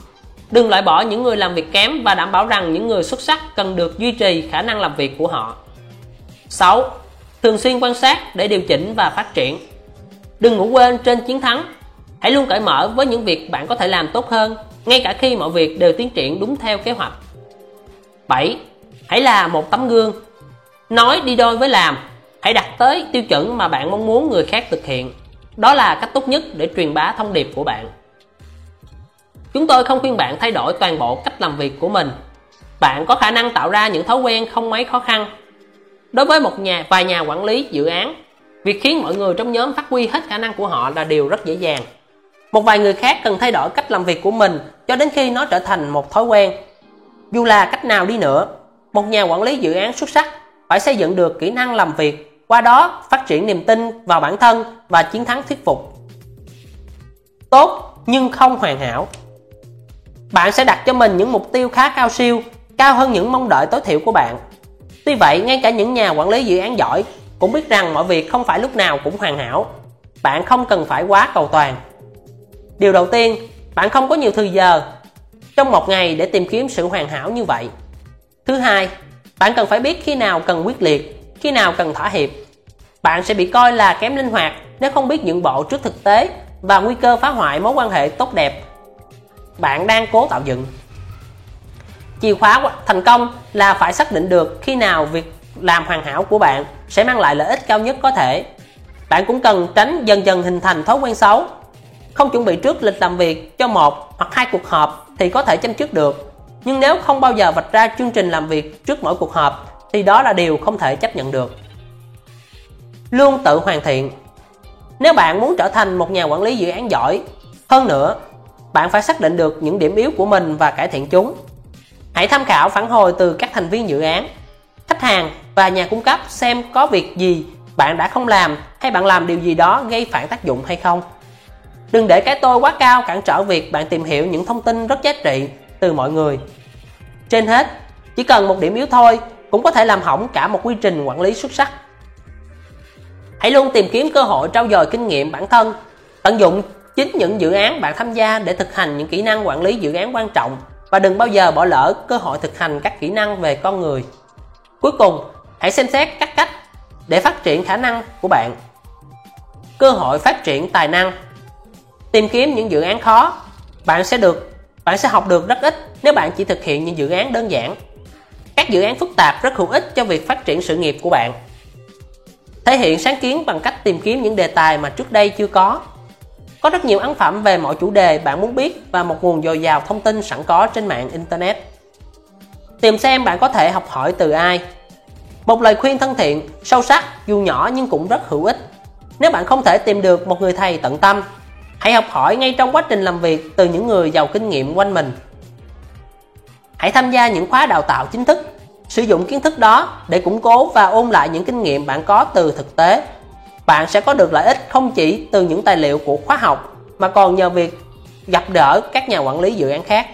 Đừng loại bỏ những người làm việc kém và đảm bảo rằng những người xuất sắc cần được duy trì khả năng làm việc của họ. 6. Thường xuyên quan sát để điều chỉnh và phát triển. Đừng ngủ quên trên chiến thắng. Hãy luôn cởi mở với những việc bạn có thể làm tốt hơn, ngay cả khi mọi việc đều tiến triển đúng theo kế hoạch. 7. Hãy là một tấm gương. Nói đi đôi với làm hãy đặt tới tiêu chuẩn mà bạn mong muốn người khác thực hiện. Đó là cách tốt nhất để truyền bá thông điệp của bạn. Chúng tôi không khuyên bạn thay đổi toàn bộ cách làm việc của mình. Bạn có khả năng tạo ra những thói quen không mấy khó khăn. Đối với một nhà, vài nhà quản lý dự án, việc khiến mọi người trong nhóm phát huy hết khả năng của họ là điều rất dễ dàng. Một vài người khác cần thay đổi cách làm việc của mình cho đến khi nó trở thành một thói quen. Dù là cách nào đi nữa, một nhà quản lý dự án xuất sắc phải xây dựng được kỹ năng làm việc qua đó phát triển niềm tin vào bản thân và chiến thắng thuyết phục tốt nhưng không hoàn hảo bạn sẽ đặt cho mình những mục tiêu khá cao siêu cao hơn những mong đợi tối thiểu của bạn. Tuy vậy, ngay cả những nhà quản lý dự án giỏi cũng biết rằng mọi việc không phải lúc nào cũng hoàn hảo. Bạn không cần phải quá cầu toàn. Điều đầu tiên, bạn không có nhiều thời giờ trong một ngày để tìm kiếm sự hoàn hảo như vậy. Thứ hai, bạn cần phải biết khi nào cần quyết liệt, khi nào cần thỏa hiệp. Bạn sẽ bị coi là kém linh hoạt nếu không biết nhượng bộ trước thực tế và nguy cơ phá hoại mối quan hệ tốt đẹp bạn đang cố tạo dựng. Chìa khóa thành công là phải xác định được khi nào việc làm hoàn hảo của bạn sẽ mang lại lợi ích cao nhất có thể. Bạn cũng cần tránh dần dần hình thành thói quen xấu. Không chuẩn bị trước lịch làm việc cho một hoặc hai cuộc họp thì có thể chăm trước được. Nhưng nếu không bao giờ vạch ra chương trình làm việc trước mỗi cuộc họp thì đó là điều không thể chấp nhận được. Luôn tự hoàn thiện Nếu bạn muốn trở thành một nhà quản lý dự án giỏi, hơn nữa, bạn phải xác định được những điểm yếu của mình và cải thiện chúng. Hãy tham khảo phản hồi từ các thành viên dự án, khách hàng và nhà cung cấp xem có việc gì bạn đã không làm hay bạn làm điều gì đó gây phản tác dụng hay không. Đừng để cái tôi quá cao cản trở việc bạn tìm hiểu những thông tin rất giá trị từ mọi người. Trên hết, chỉ cần một điểm yếu thôi cũng có thể làm hỏng cả một quy trình quản lý xuất sắc. Hãy luôn tìm kiếm cơ hội trau dồi kinh nghiệm bản thân, tận dụng chính những dự án bạn tham gia để thực hành những kỹ năng quản lý dự án quan trọng và đừng bao giờ bỏ lỡ cơ hội thực hành các kỹ năng về con người. Cuối cùng, hãy xem xét các cách để phát triển khả năng của bạn. Cơ hội phát triển tài năng. Tìm kiếm những dự án khó, bạn sẽ được bạn sẽ học được rất ít nếu bạn chỉ thực hiện những dự án đơn giản. Các dự án phức tạp rất hữu ích cho việc phát triển sự nghiệp của bạn. Thể hiện sáng kiến bằng cách tìm kiếm những đề tài mà trước đây chưa có có rất nhiều ấn phẩm về mọi chủ đề bạn muốn biết và một nguồn dồi dào thông tin sẵn có trên mạng Internet. Tìm xem bạn có thể học hỏi từ ai. Một lời khuyên thân thiện, sâu sắc dù nhỏ nhưng cũng rất hữu ích. Nếu bạn không thể tìm được một người thầy tận tâm, hãy học hỏi ngay trong quá trình làm việc từ những người giàu kinh nghiệm quanh mình. Hãy tham gia những khóa đào tạo chính thức, sử dụng kiến thức đó để củng cố và ôn lại những kinh nghiệm bạn có từ thực tế. Bạn sẽ có được lợi ích không chỉ từ những tài liệu của khóa học mà còn nhờ việc gặp gỡ các nhà quản lý dự án khác.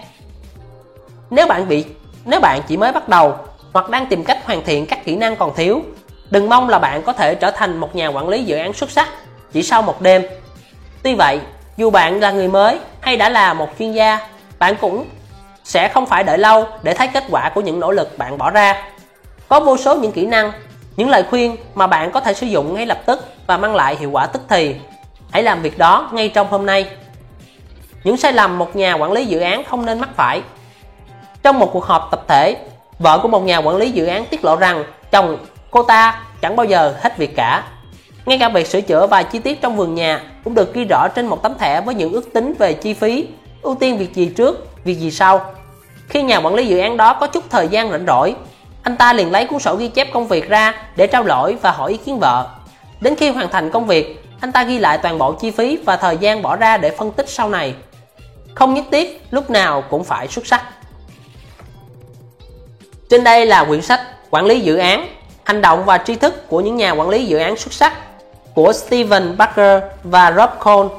Nếu bạn bị nếu bạn chỉ mới bắt đầu hoặc đang tìm cách hoàn thiện các kỹ năng còn thiếu đừng mong là bạn có thể trở thành một nhà quản lý dự án xuất sắc chỉ sau một đêm tuy vậy, dù bạn là người mới hay đã là một chuyên gia, bạn cũng sẽ không phải đợi lâu để thấy kết quả của những nỗ lực bạn bỏ ra. Có vô số những kỹ năng, những lời khuyên mà bạn có thể sử dụng ngay lập tức và mang lại hiệu quả tức thì. Hãy làm việc đó ngay trong hôm nay. Những sai lầm một nhà quản lý dự án không nên mắc phải. Trong một cuộc họp tập thể, vợ của một nhà quản lý dự án tiết lộ rằng chồng cô ta chẳng bao giờ hết việc cả ngay cả việc sửa chữa vài chi tiết trong vườn nhà cũng được ghi rõ trên một tấm thẻ với những ước tính về chi phí ưu tiên việc gì trước việc gì sau khi nhà quản lý dự án đó có chút thời gian rảnh rỗi anh ta liền lấy cuốn sổ ghi chép công việc ra để trao đổi và hỏi ý kiến vợ Đến khi hoàn thành công việc, anh ta ghi lại toàn bộ chi phí và thời gian bỏ ra để phân tích sau này. Không nhất thiết lúc nào cũng phải xuất sắc. Trên đây là quyển sách Quản lý dự án, hành động và tri thức của những nhà quản lý dự án xuất sắc của Steven Barker và Rob Cole.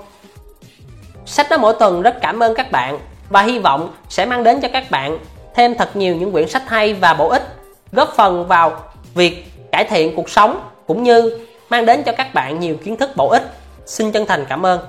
Sách nói mỗi tuần rất cảm ơn các bạn và hy vọng sẽ mang đến cho các bạn thêm thật nhiều những quyển sách hay và bổ ích, góp phần vào việc cải thiện cuộc sống cũng như mang đến cho các bạn nhiều kiến thức bổ ích. Xin chân thành cảm ơn.